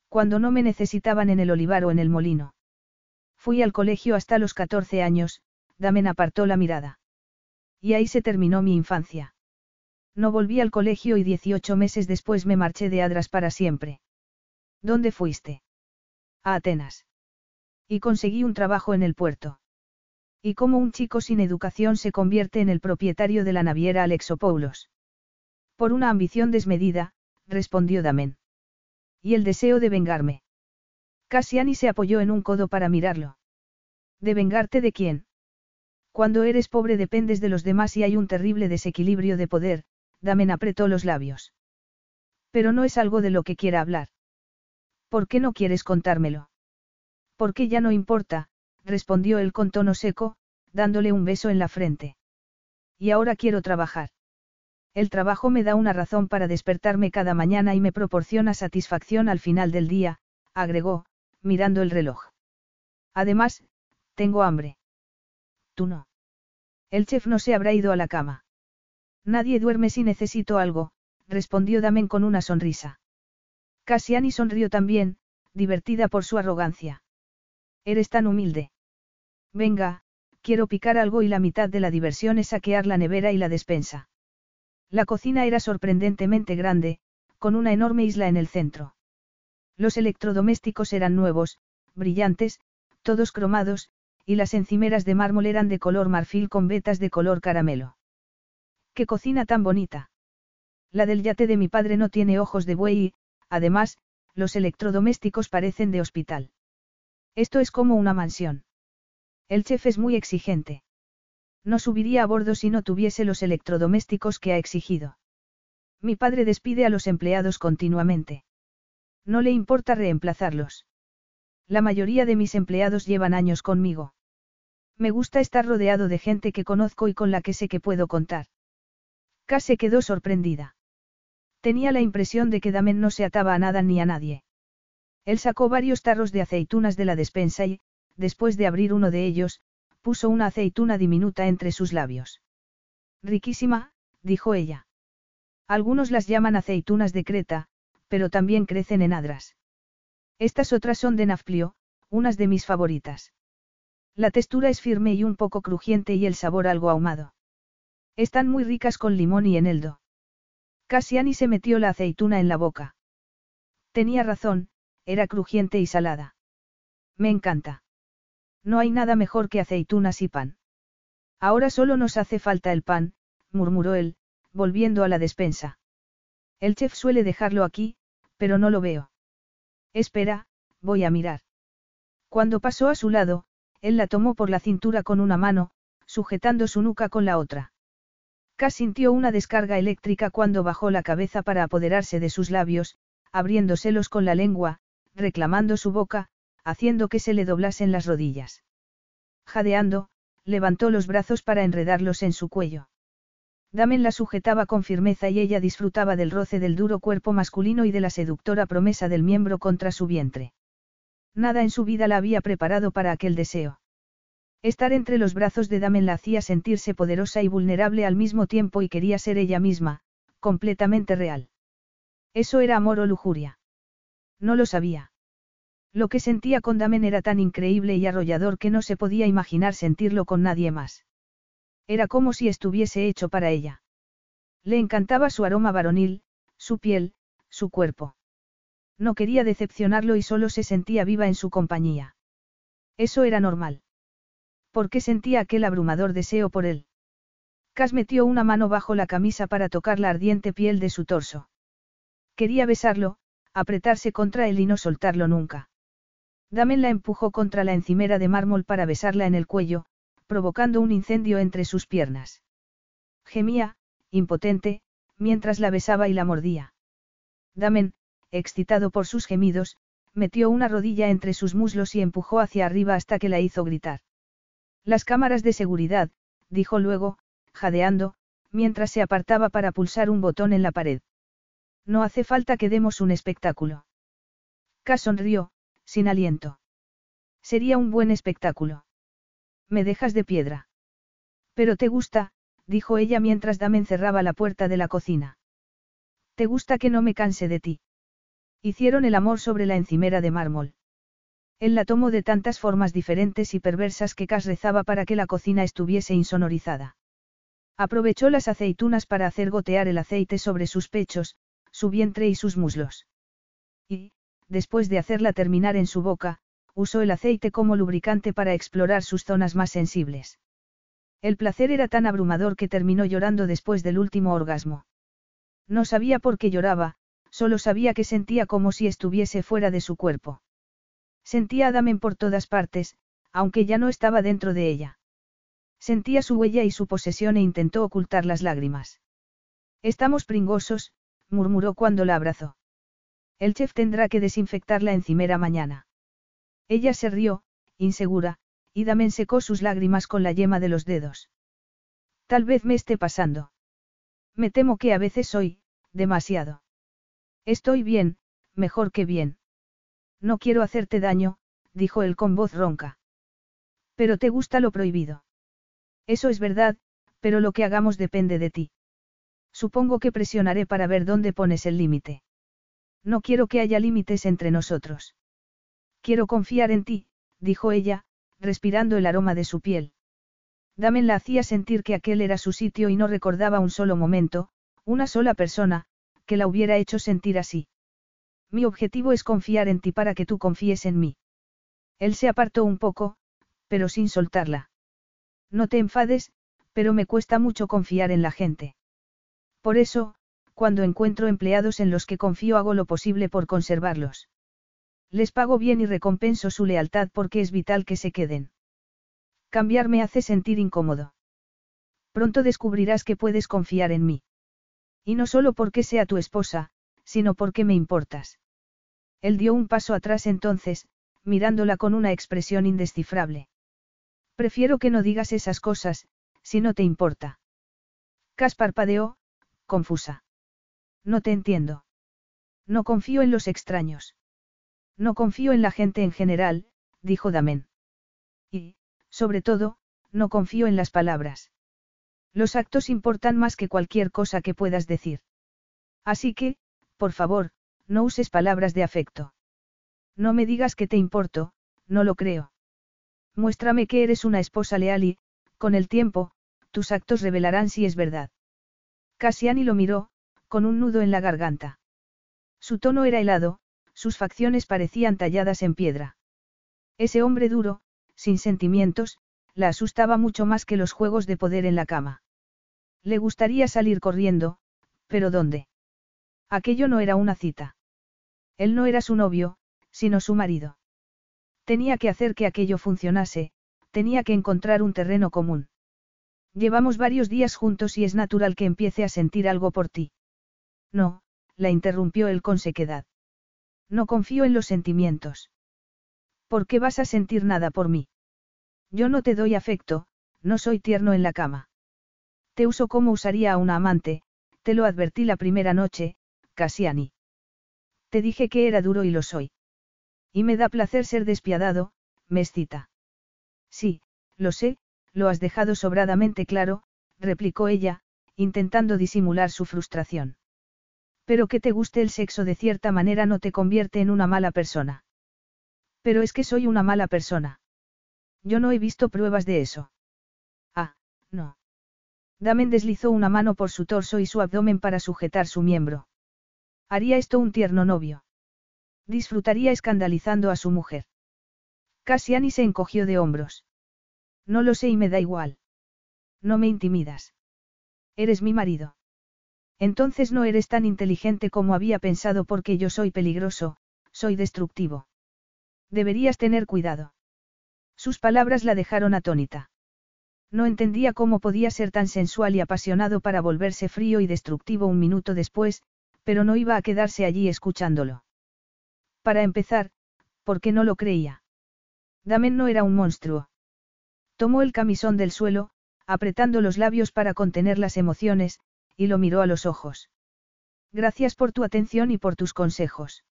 Cuando no me necesitaban en el olivar o en el molino. Fui al colegio hasta los 14 años, Damen apartó la mirada. Y ahí se terminó mi infancia. No volví al colegio y 18 meses después me marché de Adras para siempre. ¿Dónde fuiste? A Atenas. Y conseguí un trabajo en el puerto. Y como un chico sin educación se convierte en el propietario de la naviera Alexopoulos. Por una ambición desmedida, respondió Damen. Y el deseo de vengarme. Cassiani se apoyó en un codo para mirarlo. ¿De vengarte de quién? Cuando eres pobre dependes de los demás y hay un terrible desequilibrio de poder, Damen apretó los labios. Pero no es algo de lo que quiera hablar. ¿Por qué no quieres contármelo? Porque ya no importa, respondió él con tono seco, dándole un beso en la frente. Y ahora quiero trabajar. El trabajo me da una razón para despertarme cada mañana y me proporciona satisfacción al final del día, agregó, mirando el reloj. Además, tengo hambre. Tú no. El chef no se habrá ido a la cama. Nadie duerme si necesito algo, respondió Damen con una sonrisa. Cassiani sonrió también, divertida por su arrogancia. Eres tan humilde. Venga, quiero picar algo y la mitad de la diversión es saquear la nevera y la despensa. La cocina era sorprendentemente grande, con una enorme isla en el centro. Los electrodomésticos eran nuevos, brillantes, todos cromados, y las encimeras de mármol eran de color marfil con vetas de color caramelo. ¡Qué cocina tan bonita! La del yate de mi padre no tiene ojos de buey y, además, los electrodomésticos parecen de hospital. Esto es como una mansión. El chef es muy exigente. No subiría a bordo si no tuviese los electrodomésticos que ha exigido. Mi padre despide a los empleados continuamente. No le importa reemplazarlos. La mayoría de mis empleados llevan años conmigo. Me gusta estar rodeado de gente que conozco y con la que sé que puedo contar. Casi quedó sorprendida. Tenía la impresión de que Damen no se ataba a nada ni a nadie. Él sacó varios tarros de aceitunas de la despensa y, después de abrir uno de ellos, puso una aceituna diminuta entre sus labios. Riquísima, dijo ella. Algunos las llaman aceitunas de Creta, pero también crecen en Adras. Estas otras son de Nafplio, unas de mis favoritas. La textura es firme y un poco crujiente y el sabor algo ahumado. Están muy ricas con limón y eneldo. Cassiani se metió la aceituna en la boca. Tenía razón, era crujiente y salada. Me encanta. No hay nada mejor que aceitunas y pan. Ahora solo nos hace falta el pan, murmuró él, volviendo a la despensa. El chef suele dejarlo aquí, pero no lo veo. Espera, voy a mirar. Cuando pasó a su lado, él la tomó por la cintura con una mano, sujetando su nuca con la otra. Cass sintió una descarga eléctrica cuando bajó la cabeza para apoderarse de sus labios, abriéndoselos con la lengua, reclamando su boca, haciendo que se le doblasen las rodillas. Jadeando, levantó los brazos para enredarlos en su cuello. Damen la sujetaba con firmeza y ella disfrutaba del roce del duro cuerpo masculino y de la seductora promesa del miembro contra su vientre. Nada en su vida la había preparado para aquel deseo. Estar entre los brazos de Damen la hacía sentirse poderosa y vulnerable al mismo tiempo y quería ser ella misma, completamente real. ¿Eso era amor o lujuria? No lo sabía. Lo que sentía con Damen era tan increíble y arrollador que no se podía imaginar sentirlo con nadie más. Era como si estuviese hecho para ella. Le encantaba su aroma varonil, su piel, su cuerpo. No quería decepcionarlo y solo se sentía viva en su compañía. Eso era normal. ¿Por qué sentía aquel abrumador deseo por él? Cas metió una mano bajo la camisa para tocar la ardiente piel de su torso. Quería besarlo, apretarse contra él y no soltarlo nunca. Damen la empujó contra la encimera de mármol para besarla en el cuello, provocando un incendio entre sus piernas. Gemía, impotente, mientras la besaba y la mordía. Damen, excitado por sus gemidos, metió una rodilla entre sus muslos y empujó hacia arriba hasta que la hizo gritar. Las cámaras de seguridad, dijo luego, jadeando, mientras se apartaba para pulsar un botón en la pared. No hace falta que demos un espectáculo. K sonrió, sin aliento. Sería un buen espectáculo. Me dejas de piedra. Pero te gusta, dijo ella mientras Damen cerraba la puerta de la cocina. ¿Te gusta que no me canse de ti? Hicieron el amor sobre la encimera de mármol. Él la tomó de tantas formas diferentes y perversas que Cas rezaba para que la cocina estuviese insonorizada. Aprovechó las aceitunas para hacer gotear el aceite sobre sus pechos, su vientre y sus muslos. Y, después de hacerla terminar en su boca, usó el aceite como lubricante para explorar sus zonas más sensibles. El placer era tan abrumador que terminó llorando después del último orgasmo. No sabía por qué lloraba, solo sabía que sentía como si estuviese fuera de su cuerpo. Sentía a Damen por todas partes, aunque ya no estaba dentro de ella. Sentía su huella y su posesión e intentó ocultar las lágrimas. Estamos pringosos, murmuró cuando la abrazó. El chef tendrá que desinfectar la encimera mañana. Ella se rió, insegura, y Damen secó sus lágrimas con la yema de los dedos. Tal vez me esté pasando. Me temo que a veces soy, demasiado. Estoy bien, mejor que bien. No quiero hacerte daño, dijo él con voz ronca. Pero te gusta lo prohibido. Eso es verdad, pero lo que hagamos depende de ti. Supongo que presionaré para ver dónde pones el límite. No quiero que haya límites entre nosotros. Quiero confiar en ti, dijo ella, respirando el aroma de su piel. Damen la hacía sentir que aquel era su sitio y no recordaba un solo momento, una sola persona, que la hubiera hecho sentir así. Mi objetivo es confiar en ti para que tú confíes en mí. Él se apartó un poco, pero sin soltarla. No te enfades, pero me cuesta mucho confiar en la gente. Por eso, cuando encuentro empleados en los que confío hago lo posible por conservarlos. Les pago bien y recompenso su lealtad porque es vital que se queden. Cambiar me hace sentir incómodo. Pronto descubrirás que puedes confiar en mí. Y no solo porque sea tu esposa, sino porque me importas. Él dio un paso atrás entonces, mirándola con una expresión indescifrable. Prefiero que no digas esas cosas, si no te importa. Cas parpadeó, confusa. No te entiendo. No confío en los extraños. No confío en la gente en general, dijo Damen. Y, sobre todo, no confío en las palabras. Los actos importan más que cualquier cosa que puedas decir. Así que, por favor, no uses palabras de afecto. No me digas que te importo, no lo creo. Muéstrame que eres una esposa leal y, con el tiempo, tus actos revelarán si es verdad. Cassiani lo miró, con un nudo en la garganta. Su tono era helado, sus facciones parecían talladas en piedra. Ese hombre duro, sin sentimientos, la asustaba mucho más que los juegos de poder en la cama. Le gustaría salir corriendo, pero ¿dónde? Aquello no era una cita. Él no era su novio, sino su marido. Tenía que hacer que aquello funcionase, tenía que encontrar un terreno común. Llevamos varios días juntos y es natural que empiece a sentir algo por ti. No, la interrumpió él con sequedad. No confío en los sentimientos. ¿Por qué vas a sentir nada por mí? Yo no te doy afecto, no soy tierno en la cama. Te uso como usaría a una amante, te lo advertí la primera noche, Cassiani. Te dije que era duro y lo soy. Y me da placer ser despiadado, me excita. Sí, lo sé, lo has dejado sobradamente claro, replicó ella, intentando disimular su frustración. Pero que te guste el sexo de cierta manera no te convierte en una mala persona. Pero es que soy una mala persona. Yo no he visto pruebas de eso. Ah, no. Damen deslizó una mano por su torso y su abdomen para sujetar su miembro. Haría esto un tierno novio. Disfrutaría escandalizando a su mujer. Cassiani se encogió de hombros. No lo sé y me da igual. No me intimidas. Eres mi marido. Entonces no eres tan inteligente como había pensado porque yo soy peligroso, soy destructivo. Deberías tener cuidado. Sus palabras la dejaron atónita. No entendía cómo podía ser tan sensual y apasionado para volverse frío y destructivo un minuto después, pero no iba a quedarse allí escuchándolo. Para empezar, porque no lo creía. Damen no era un monstruo. Tomó el camisón del suelo, apretando los labios para contener las emociones, y lo miró a los ojos. Gracias por tu atención y por tus consejos.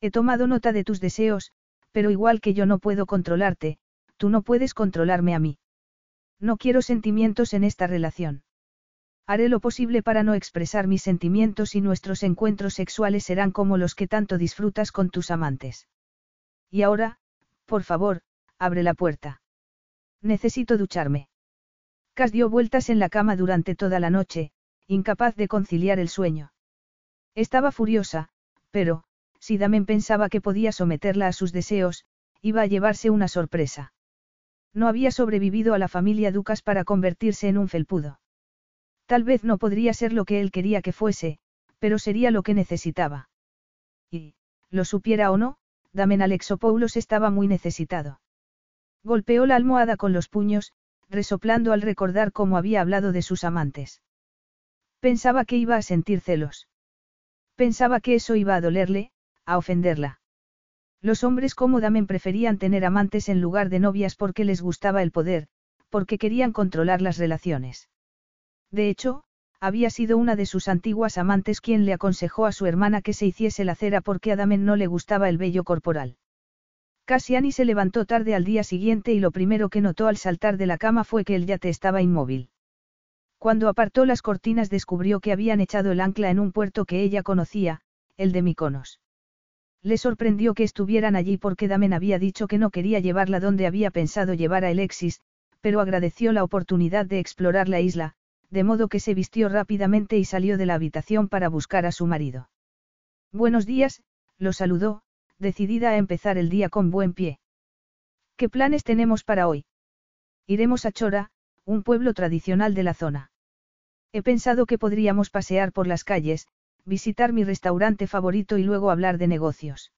He tomado nota de tus deseos, pero igual que yo no puedo controlarte, tú no puedes controlarme a mí. No quiero sentimientos en esta relación. Haré lo posible para no expresar mis sentimientos y nuestros encuentros sexuales serán como los que tanto disfrutas con tus amantes. Y ahora, por favor, abre la puerta. Necesito ducharme. Cas dio vueltas en la cama durante toda la noche, incapaz de conciliar el sueño. Estaba furiosa, pero, si Damen pensaba que podía someterla a sus deseos, iba a llevarse una sorpresa. No había sobrevivido a la familia Ducas para convertirse en un felpudo. Tal vez no podría ser lo que él quería que fuese, pero sería lo que necesitaba. Y, lo supiera o no, Damen Alexopoulos estaba muy necesitado. Golpeó la almohada con los puños, resoplando al recordar cómo había hablado de sus amantes. Pensaba que iba a sentir celos. Pensaba que eso iba a dolerle, a ofenderla. Los hombres como Damen preferían tener amantes en lugar de novias porque les gustaba el poder, porque querían controlar las relaciones. De hecho, había sido una de sus antiguas amantes quien le aconsejó a su hermana que se hiciese la cera porque a Damen no le gustaba el vello corporal. Cassiani se levantó tarde al día siguiente y lo primero que notó al saltar de la cama fue que el yate estaba inmóvil. Cuando apartó las cortinas descubrió que habían echado el ancla en un puerto que ella conocía, el de Miconos. Le sorprendió que estuvieran allí porque Damen había dicho que no quería llevarla donde había pensado llevar a Alexis, pero agradeció la oportunidad de explorar la isla, de modo que se vistió rápidamente y salió de la habitación para buscar a su marido. Buenos días, lo saludó, decidida a empezar el día con buen pie. ¿Qué planes tenemos para hoy? Iremos a Chora, un pueblo tradicional de la zona. He pensado que podríamos pasear por las calles, visitar mi restaurante favorito y luego hablar de negocios.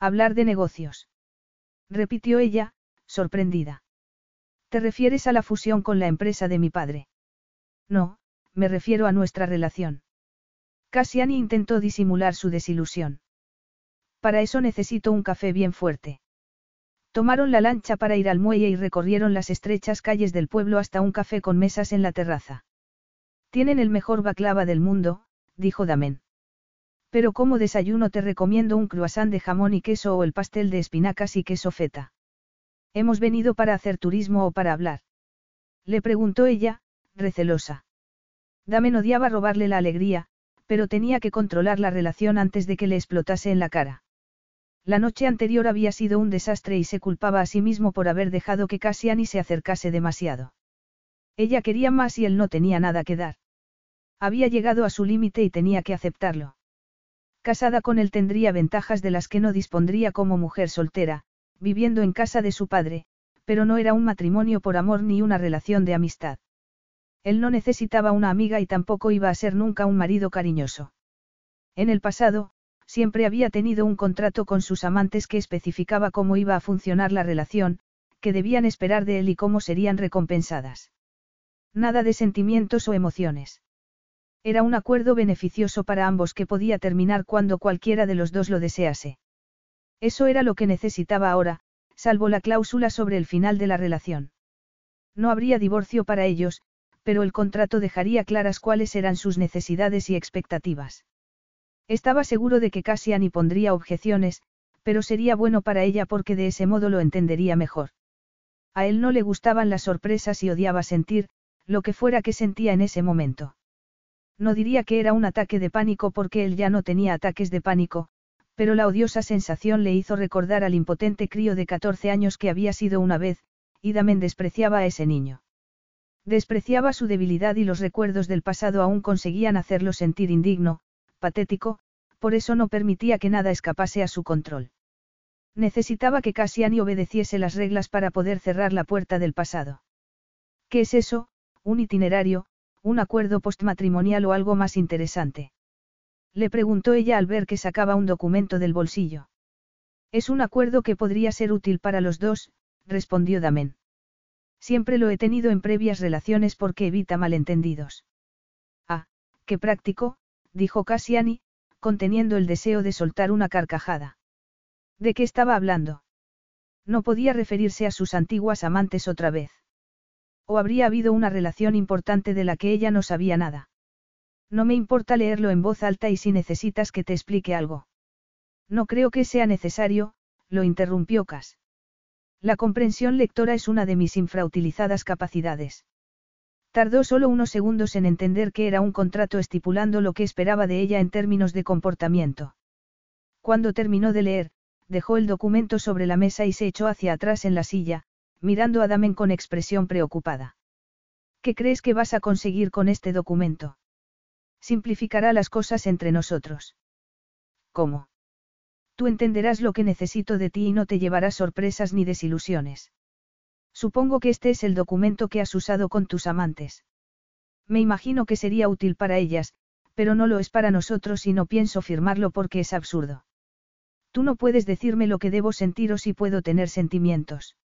Hablar de negocios. Repitió ella, sorprendida. ¿Te refieres a la fusión con la empresa de mi padre? No, me refiero a nuestra relación. Cassiani intentó disimular su desilusión. Para eso necesito un café bien fuerte. Tomaron la lancha para ir al muelle y recorrieron las estrechas calles del pueblo hasta un café con mesas en la terraza. Tienen el mejor baklava del mundo, dijo Damen. Pero como desayuno te recomiendo un croissant de jamón y queso o el pastel de espinacas y queso feta. ¿Hemos venido para hacer turismo o para hablar? Le preguntó ella, recelosa. Damen odiaba robarle la alegría, pero tenía que controlar la relación antes de que le explotase en la cara. La noche anterior había sido un desastre y se culpaba a sí mismo por haber dejado que Cassiani se acercase demasiado. Ella quería más y él no tenía nada que dar. Había llegado a su límite y tenía que aceptarlo. Casada con él tendría ventajas de las que no dispondría como mujer soltera, viviendo en casa de su padre, pero no era un matrimonio por amor ni una relación de amistad. Él no necesitaba una amiga y tampoco iba a ser nunca un marido cariñoso. En el pasado, siempre había tenido un contrato con sus amantes que especificaba cómo iba a funcionar la relación, qué debían esperar de él y cómo serían recompensadas. Nada de sentimientos o emociones. Era un acuerdo beneficioso para ambos que podía terminar cuando cualquiera de los dos lo desease. Eso era lo que necesitaba ahora, salvo la cláusula sobre el final de la relación. No habría divorcio para ellos, pero el contrato dejaría claras cuáles eran sus necesidades y expectativas. Estaba seguro de que Cassiani pondría objeciones, pero sería bueno para ella porque de ese modo lo entendería mejor. A él no le gustaban las sorpresas y odiaba sentir, lo que fuera que sentía en ese momento. No diría que era un ataque de pánico porque él ya no tenía ataques de pánico, pero la odiosa sensación le hizo recordar al impotente crío de 14 años que había sido una vez, y Damen despreciaba a ese niño. Despreciaba su debilidad y los recuerdos del pasado aún conseguían hacerlo sentir indigno, patético, por eso no permitía que nada escapase a su control. Necesitaba que Cassiani obedeciese las reglas para poder cerrar la puerta del pasado. ¿Qué es eso? Un itinerario, un acuerdo postmatrimonial o algo más interesante. Le preguntó ella al ver que sacaba un documento del bolsillo. Es un acuerdo que podría ser útil para los dos, respondió Damen. Siempre lo he tenido en previas relaciones porque evita malentendidos. Ah, qué práctico, dijo Cassiani, conteniendo el deseo de soltar una carcajada. ¿De qué estaba hablando? No podía referirse a sus antiguas amantes otra vez. O habría habido una relación importante de la que ella no sabía nada. No me importa leerlo en voz alta y si necesitas que te explique algo. No creo que sea necesario, lo interrumpió Cas. La comprensión lectora es una de mis infrautilizadas capacidades. Tardó solo unos segundos en entender que era un contrato estipulando lo que esperaba de ella en términos de comportamiento. Cuando terminó de leer, dejó el documento sobre la mesa y se echó hacia atrás en la silla, mirando a Damen con expresión preocupada. ¿Qué crees que vas a conseguir con este documento? Simplificará las cosas entre nosotros. ¿Cómo? Tú entenderás lo que necesito de ti y no te llevarás sorpresas ni desilusiones. Supongo que este es el documento que has usado con tus amantes. Me imagino que sería útil para ellas, pero no lo es para nosotros y no pienso firmarlo porque es absurdo. Tú no puedes decirme lo que debo sentir o si puedo tener sentimientos.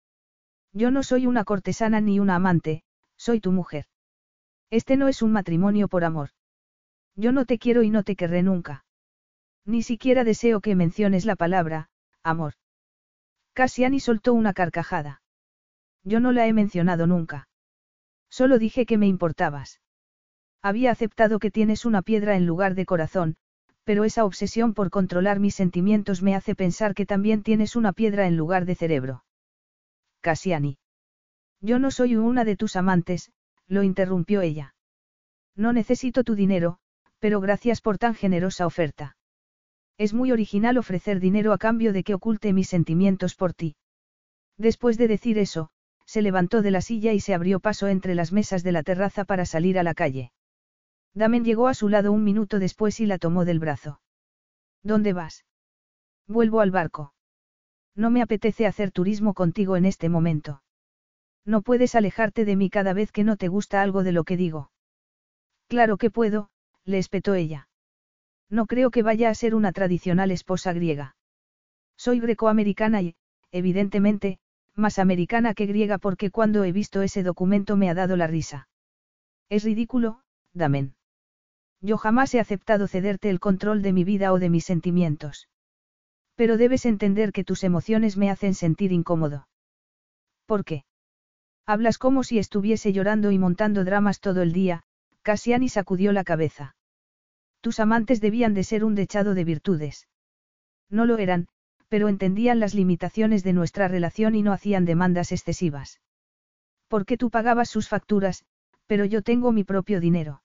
Yo no soy una cortesana ni una amante, soy tu mujer. Este no es un matrimonio por amor. Yo no te quiero y no te querré nunca. Ni siquiera deseo que menciones la palabra, amor. Cassiani soltó una carcajada. Yo no la he mencionado nunca. Solo dije que me importabas. Había aceptado que tienes una piedra en lugar de corazón, pero esa obsesión por controlar mis sentimientos me hace pensar que también tienes una piedra en lugar de cerebro. Cassiani. Yo no soy una de tus amantes, lo interrumpió ella. No necesito tu dinero, pero gracias por tan generosa oferta. Es muy original ofrecer dinero a cambio de que oculte mis sentimientos por ti. Después de decir eso, se levantó de la silla y se abrió paso entre las mesas de la terraza para salir a la calle. Damen llegó a su lado un minuto después y la tomó del brazo. ¿Dónde vas? Vuelvo al barco. No me apetece hacer turismo contigo en este momento. No puedes alejarte de mí cada vez que no te gusta algo de lo que digo. Claro que puedo, le espetó ella. No creo que vaya a ser una tradicional esposa griega. Soy grecoamericana y, evidentemente, más americana que griega porque cuando he visto ese documento me ha dado la risa. Es ridículo, Damen. Yo jamás he aceptado cederte el control de mi vida o de mis sentimientos. Pero debes entender que tus emociones me hacen sentir incómodo. ¿Por qué? Hablas como si estuviese llorando y montando dramas todo el día, Cassiani sacudió la cabeza. Tus amantes debían de ser un dechado de virtudes. No lo eran, pero entendían las limitaciones de nuestra relación y no hacían demandas excesivas. Porque tú pagabas sus facturas, pero yo tengo mi propio dinero.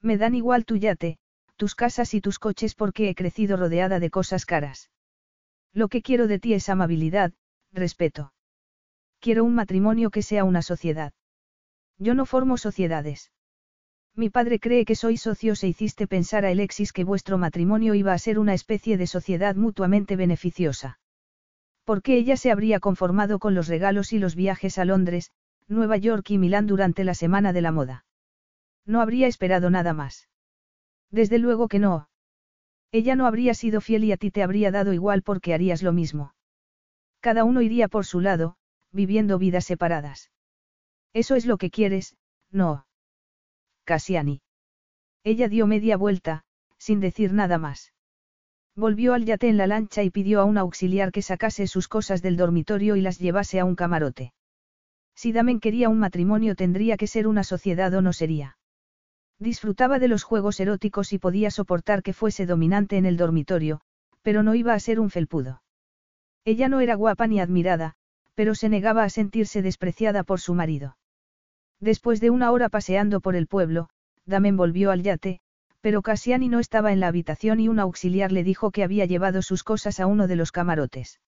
Me dan igual tu yate, tus casas y tus coches porque he crecido rodeada de cosas caras. Lo que quiero de ti es amabilidad, respeto. Quiero un matrimonio que sea una sociedad. Yo no formo sociedades. Mi padre cree que sois socios e hiciste pensar a Alexis que vuestro matrimonio iba a ser una especie de sociedad mutuamente beneficiosa. Porque ella se habría conformado con los regalos y los viajes a Londres, Nueva York y Milán durante la semana de la moda. No habría esperado nada más. Desde luego que no. Ella no habría sido fiel y a ti te habría dado igual porque harías lo mismo. Cada uno iría por su lado, viviendo vidas separadas. Eso es lo que quieres, no. Cassiani. Ella dio media vuelta, sin decir nada más. Volvió al yate en la lancha y pidió a un auxiliar que sacase sus cosas del dormitorio y las llevase a un camarote. Si Damen quería un matrimonio tendría que ser una sociedad o no sería. Disfrutaba de los juegos eróticos y podía soportar que fuese dominante en el dormitorio, pero no iba a ser un felpudo. Ella no era guapa ni admirada, pero se negaba a sentirse despreciada por su marido. Después de una hora paseando por el pueblo, Damen volvió al yate, pero Cassiani no estaba en la habitación y un auxiliar le dijo que había llevado sus cosas a uno de los camarotes.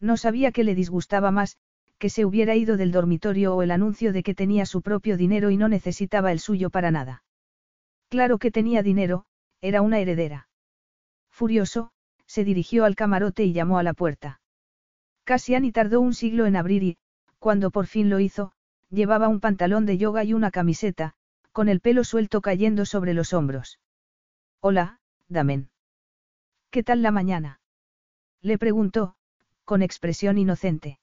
No sabía que le disgustaba más, que se hubiera ido del dormitorio o el anuncio de que tenía su propio dinero y no necesitaba el suyo para nada. Claro que tenía dinero, era una heredera. Furioso, se dirigió al camarote y llamó a la puerta. Cassiani tardó un siglo en abrir y, cuando por fin lo hizo, llevaba un pantalón de yoga y una camiseta, con el pelo suelto cayendo sobre los hombros. Hola, Damen. ¿Qué tal la mañana? Le preguntó, con expresión inocente.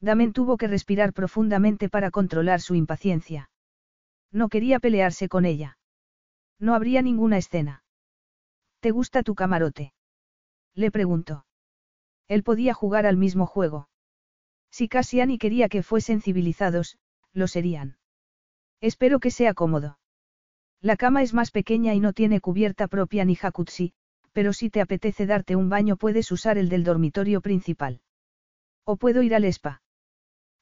Damen tuvo que respirar profundamente para controlar su impaciencia. No quería pelearse con ella. No habría ninguna escena. ¿Te gusta tu camarote? Le preguntó. Él podía jugar al mismo juego. Si Cassiani quería que fuesen civilizados, lo serían. Espero que sea cómodo. La cama es más pequeña y no tiene cubierta propia ni jacuzzi, pero si te apetece darte un baño puedes usar el del dormitorio principal. O puedo ir al spa.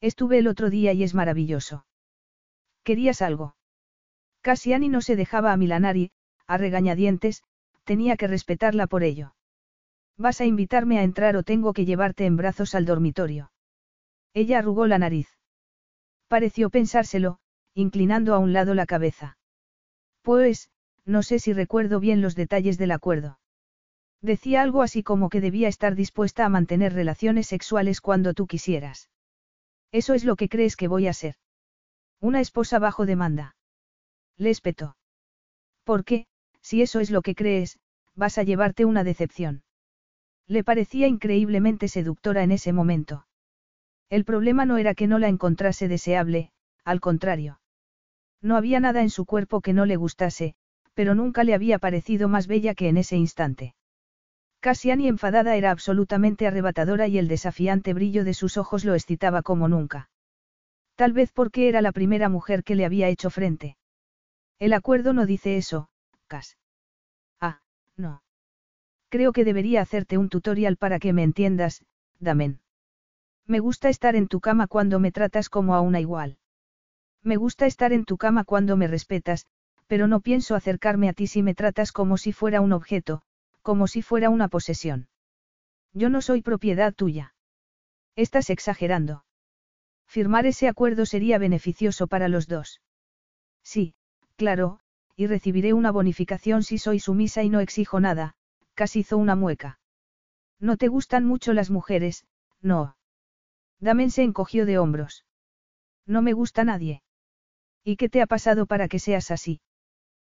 Estuve el otro día y es maravilloso. ¿Querías algo? Cassiani no se dejaba a Milanar y, a regañadientes, tenía que respetarla por ello. ¿Vas a invitarme a entrar o tengo que llevarte en brazos al dormitorio? Ella arrugó la nariz. Pareció pensárselo, inclinando a un lado la cabeza. Pues, no sé si recuerdo bien los detalles del acuerdo. Decía algo así como que debía estar dispuesta a mantener relaciones sexuales cuando tú quisieras. Eso es lo que crees que voy a ser. Una esposa bajo demanda. Le espetó. qué, si eso es lo que crees, vas a llevarte una decepción. Le parecía increíblemente seductora en ese momento. El problema no era que no la encontrase deseable, al contrario. No había nada en su cuerpo que no le gustase, pero nunca le había parecido más bella que en ese instante. Casiani enfadada era absolutamente arrebatadora y el desafiante brillo de sus ojos lo excitaba como nunca. Tal vez porque era la primera mujer que le había hecho frente. El acuerdo no dice eso, Cas. Ah, no. Creo que debería hacerte un tutorial para que me entiendas, Damen. Me gusta estar en tu cama cuando me tratas como a una igual. Me gusta estar en tu cama cuando me respetas, pero no pienso acercarme a ti si me tratas como si fuera un objeto, como si fuera una posesión. Yo no soy propiedad tuya. Estás exagerando. Firmar ese acuerdo sería beneficioso para los dos. Sí, claro, y recibiré una bonificación si soy sumisa y no exijo nada, casi hizo una mueca. No te gustan mucho las mujeres, no. Damen se encogió de hombros. No me gusta nadie. ¿Y qué te ha pasado para que seas así?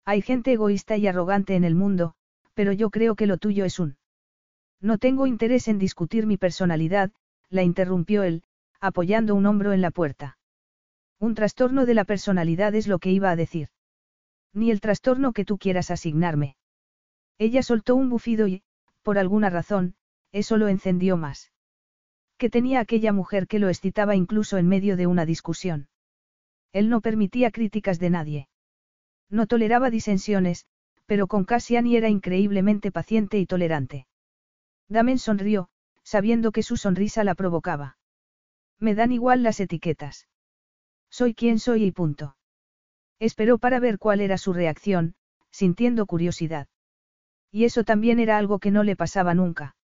Hay gente egoísta y arrogante en el mundo, pero yo creo que lo tuyo es un. No tengo interés en discutir mi personalidad, la interrumpió él, apoyando un hombro en la puerta. Un trastorno de la personalidad es lo que iba a decir. Ni el trastorno que tú quieras asignarme. Ella soltó un bufido y, por alguna razón, eso lo encendió más. Que tenía aquella mujer que lo excitaba incluso en medio de una discusión. Él no permitía críticas de nadie. No toleraba disensiones, pero con Cassiani era increíblemente paciente y tolerante. Damen sonrió, sabiendo que su sonrisa la provocaba. Me dan igual las etiquetas. Soy quien soy y punto. Esperó para ver cuál era su reacción, sintiendo curiosidad. Y eso también era algo que no le pasaba nunca.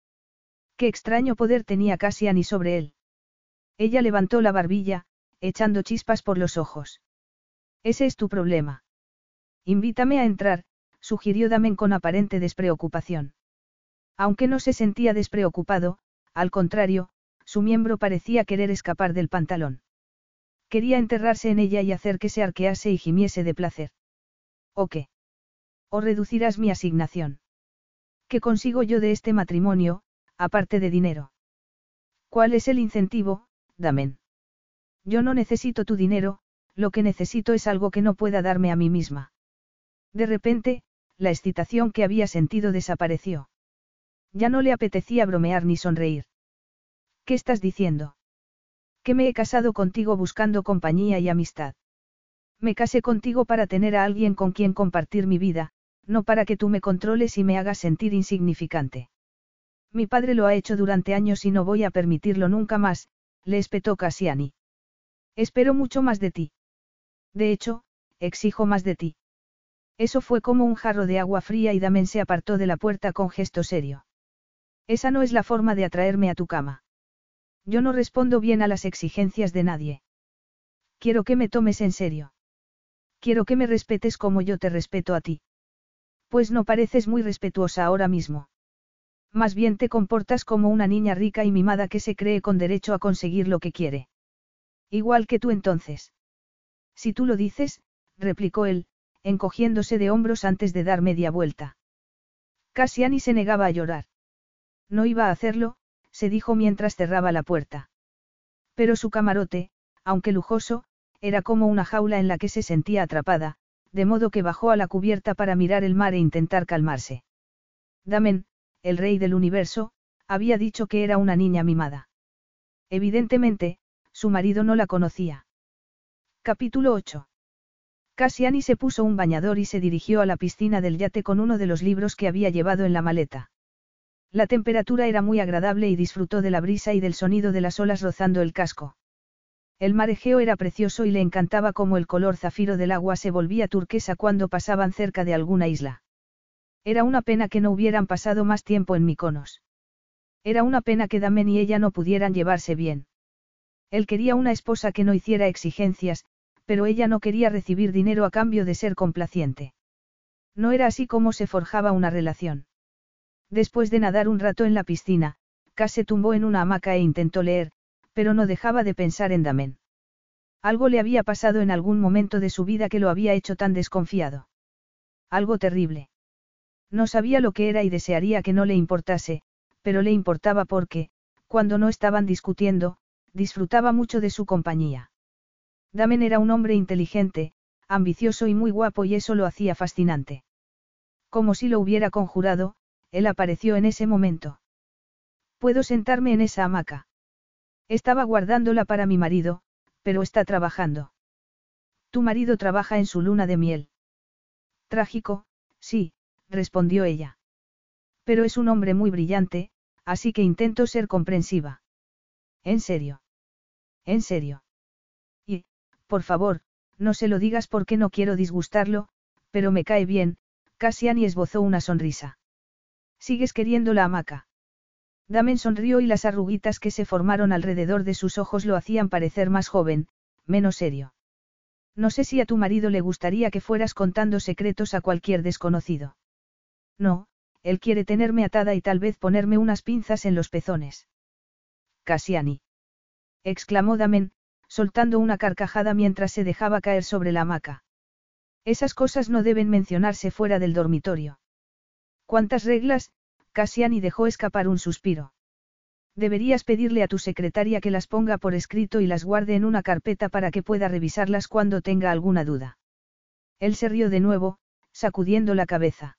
Qué extraño poder tenía Cassiani sobre él. Ella levantó la barbilla, echando chispas por los ojos. Ese es tu problema. Invítame a entrar, sugirió Damen con aparente despreocupación. Aunque no se sentía despreocupado, al contrario, su miembro parecía querer escapar del pantalón. Quería enterrarse en ella y hacer que se arquease y gimiese de placer. ¿O qué? ¿O reducirás mi asignación? ¿Qué consigo yo de este matrimonio, aparte de dinero? ¿Cuál es el incentivo, Damen? Yo no necesito tu dinero, lo que necesito es algo que no pueda darme a mí misma. De repente, la excitación que había sentido desapareció. Ya no le apetecía bromear ni sonreír. ¿Qué estás diciendo? Que me he casado contigo buscando compañía y amistad. Me casé contigo para tener a alguien con quien compartir mi vida, no para que tú me controles y me hagas sentir insignificante. Mi padre lo ha hecho durante años y no voy a permitirlo nunca más, le espetó Cassiani. Espero mucho más de ti. De hecho, exijo más de ti. Eso fue como un jarro de agua fría y Damen se apartó de la puerta con gesto serio. Esa no es la forma de atraerme a tu cama. Yo no respondo bien a las exigencias de nadie. Quiero que me tomes en serio. Quiero que me respetes como yo te respeto a ti. Pues no pareces muy respetuosa ahora mismo. Más bien te comportas como una niña rica y mimada que se cree con derecho a conseguir lo que quiere. Igual que tú entonces. Si tú lo dices, replicó él, encogiéndose de hombros antes de dar media vuelta. Cassiani se negaba a llorar. No iba a hacerlo, se dijo mientras cerraba la puerta. Pero su camarote, aunque lujoso, era como una jaula en la que se sentía atrapada, de modo que bajó a la cubierta para mirar el mar e intentar calmarse. Damen, el rey del universo, había dicho que era una niña mimada. Evidentemente, su marido no la conocía. Capítulo 8. Cassiani se puso un bañador y se dirigió a la piscina del yate con uno de los libros que había llevado en la maleta. La temperatura era muy agradable y disfrutó de la brisa y del sonido de las olas rozando el casco. El marejeo era precioso y le encantaba cómo el color zafiro del agua se volvía turquesa cuando pasaban cerca de alguna isla. Era una pena que no hubieran pasado más tiempo en Miconos. Era una pena que Damen y ella no pudieran llevarse bien. Él quería una esposa que no hiciera exigencias, pero ella no quería recibir dinero a cambio de ser complaciente. No era así como se forjaba una relación. Después de nadar un rato en la piscina, Cass se tumbó en una hamaca e intentó leer, pero no dejaba de pensar en Damen. Algo le había pasado en algún momento de su vida que lo había hecho tan desconfiado. Algo terrible. No sabía lo que era y desearía que no le importase, pero le importaba porque, cuando no estaban discutiendo, disfrutaba mucho de su compañía. Damen era un hombre inteligente, ambicioso y muy guapo y eso lo hacía fascinante. Como si lo hubiera conjurado, él apareció en ese momento. ¿Puedo sentarme en esa hamaca? Estaba guardándola para mi marido, pero está trabajando. Tu marido trabaja en su luna de miel. Trágico, sí, respondió ella. Pero es un hombre muy brillante, así que intento ser comprensiva. ¿En serio? ¿En serio? Y, por favor, no se lo digas porque no quiero disgustarlo, pero me cae bien, Cassiani esbozó una sonrisa. ¿Sigues queriendo la hamaca? Damen sonrió y las arruguitas que se formaron alrededor de sus ojos lo hacían parecer más joven, menos serio. No sé si a tu marido le gustaría que fueras contando secretos a cualquier desconocido. No, él quiere tenerme atada y tal vez ponerme unas pinzas en los pezones. Cassiani. exclamó Damen, soltando una carcajada mientras se dejaba caer sobre la hamaca. Esas cosas no deben mencionarse fuera del dormitorio. ¿Cuántas reglas? Cassiani dejó escapar un suspiro. Deberías pedirle a tu secretaria que las ponga por escrito y las guarde en una carpeta para que pueda revisarlas cuando tenga alguna duda. Él se rió de nuevo, sacudiendo la cabeza.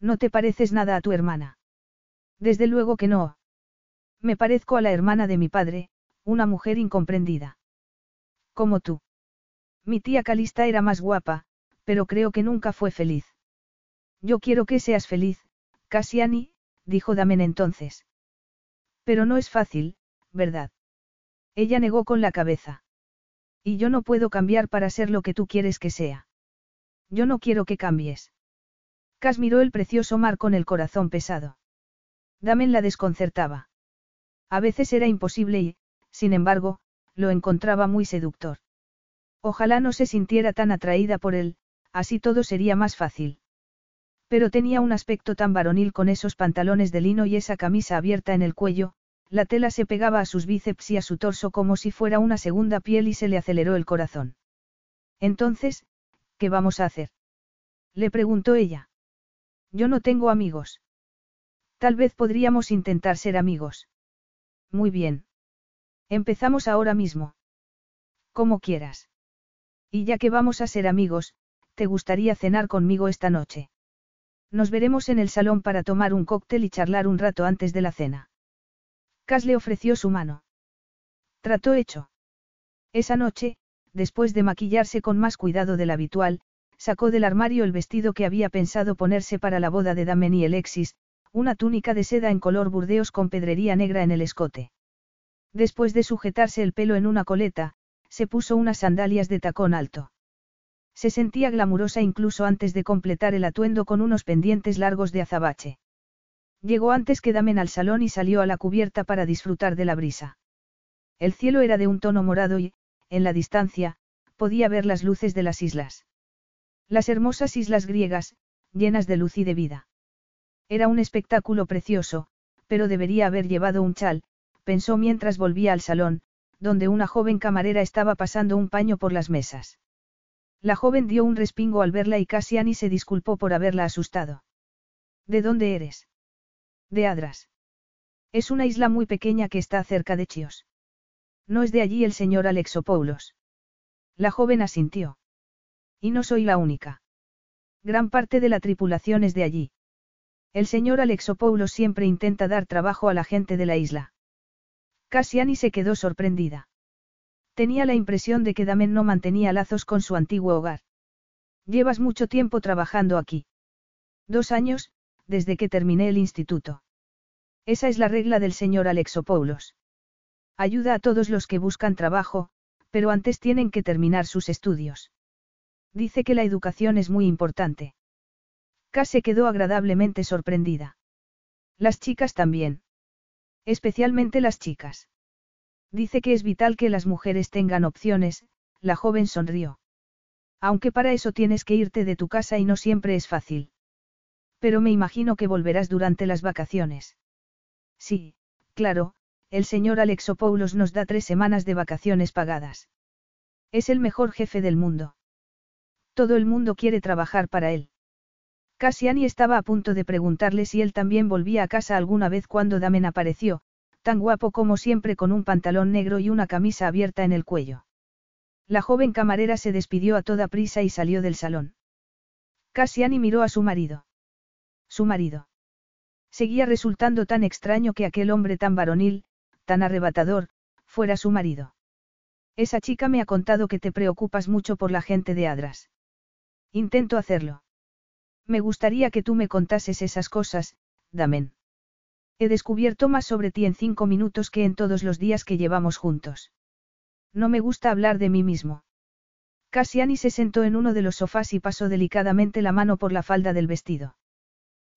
No te pareces nada a tu hermana. Desde luego que no. Me parezco a la hermana de mi padre, una mujer incomprendida. Como tú. Mi tía Calista era más guapa, pero creo que nunca fue feliz. Yo quiero que seas feliz, Cassiani, dijo Damen entonces. Pero no es fácil, ¿verdad? Ella negó con la cabeza. Y yo no puedo cambiar para ser lo que tú quieres que sea. Yo no quiero que cambies. Cas miró el precioso mar con el corazón pesado. Damen la desconcertaba. A veces era imposible y, sin embargo, lo encontraba muy seductor. Ojalá no se sintiera tan atraída por él, así todo sería más fácil. Pero tenía un aspecto tan varonil con esos pantalones de lino y esa camisa abierta en el cuello, la tela se pegaba a sus bíceps y a su torso como si fuera una segunda piel y se le aceleró el corazón. Entonces, ¿qué vamos a hacer? Le preguntó ella. Yo no tengo amigos. Tal vez podríamos intentar ser amigos. Muy bien. Empezamos ahora mismo. Como quieras. Y ya que vamos a ser amigos, ¿te gustaría cenar conmigo esta noche? Nos veremos en el salón para tomar un cóctel y charlar un rato antes de la cena. Cas le ofreció su mano. Trató hecho. Esa noche, después de maquillarse con más cuidado del habitual, sacó del armario el vestido que había pensado ponerse para la boda de Damen y Alexis, una túnica de seda en color burdeos con pedrería negra en el escote. Después de sujetarse el pelo en una coleta, se puso unas sandalias de tacón alto. Se sentía glamurosa incluso antes de completar el atuendo con unos pendientes largos de azabache. Llegó antes que Damen al salón y salió a la cubierta para disfrutar de la brisa. El cielo era de un tono morado y, en la distancia, podía ver las luces de las islas. Las hermosas islas griegas, llenas de luz y de vida. Era un espectáculo precioso, pero debería haber llevado un chal, pensó mientras volvía al salón, donde una joven camarera estaba pasando un paño por las mesas. La joven dio un respingo al verla y Cassiani se disculpó por haberla asustado. ¿De dónde eres? De Adras. Es una isla muy pequeña que está cerca de Chios. No es de allí el señor Alexopoulos. La joven asintió. Y no soy la única. Gran parte de la tripulación es de allí. El señor Alexopoulos siempre intenta dar trabajo a la gente de la isla. Cassiani se quedó sorprendida. Tenía la impresión de que Damen no mantenía lazos con su antiguo hogar. Llevas mucho tiempo trabajando aquí. Dos años, desde que terminé el instituto. Esa es la regla del señor Alexopoulos. Ayuda a todos los que buscan trabajo, pero antes tienen que terminar sus estudios. Dice que la educación es muy importante. K se quedó agradablemente sorprendida. Las chicas también. Especialmente las chicas. Dice que es vital que las mujeres tengan opciones, la joven sonrió. Aunque para eso tienes que irte de tu casa y no siempre es fácil. Pero me imagino que volverás durante las vacaciones. Sí, claro, el señor Alexopoulos nos da tres semanas de vacaciones pagadas. Es el mejor jefe del mundo. Todo el mundo quiere trabajar para él. Cassiani estaba a punto de preguntarle si él también volvía a casa alguna vez cuando Damen apareció, tan guapo como siempre con un pantalón negro y una camisa abierta en el cuello. La joven camarera se despidió a toda prisa y salió del salón. Cassiani miró a su marido. Su marido. Seguía resultando tan extraño que aquel hombre tan varonil, tan arrebatador, fuera su marido. Esa chica me ha contado que te preocupas mucho por la gente de Adras. Intento hacerlo. Me gustaría que tú me contases esas cosas, Damen. He descubierto más sobre ti en cinco minutos que en todos los días que llevamos juntos. No me gusta hablar de mí mismo. Cassiani se sentó en uno de los sofás y pasó delicadamente la mano por la falda del vestido.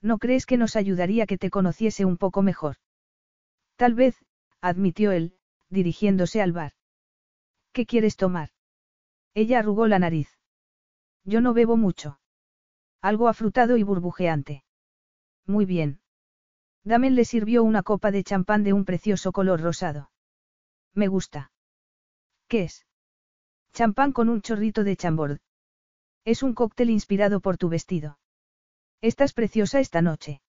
¿No crees que nos ayudaría que te conociese un poco mejor? Tal vez, admitió él, dirigiéndose al bar. ¿Qué quieres tomar? Ella arrugó la nariz. Yo no bebo mucho. Algo afrutado y burbujeante. Muy bien. Damen le sirvió una copa de champán de un precioso color rosado. Me gusta. ¿Qué es? Champán con un chorrito de chambord. Es un cóctel inspirado por tu vestido. Estás preciosa esta noche.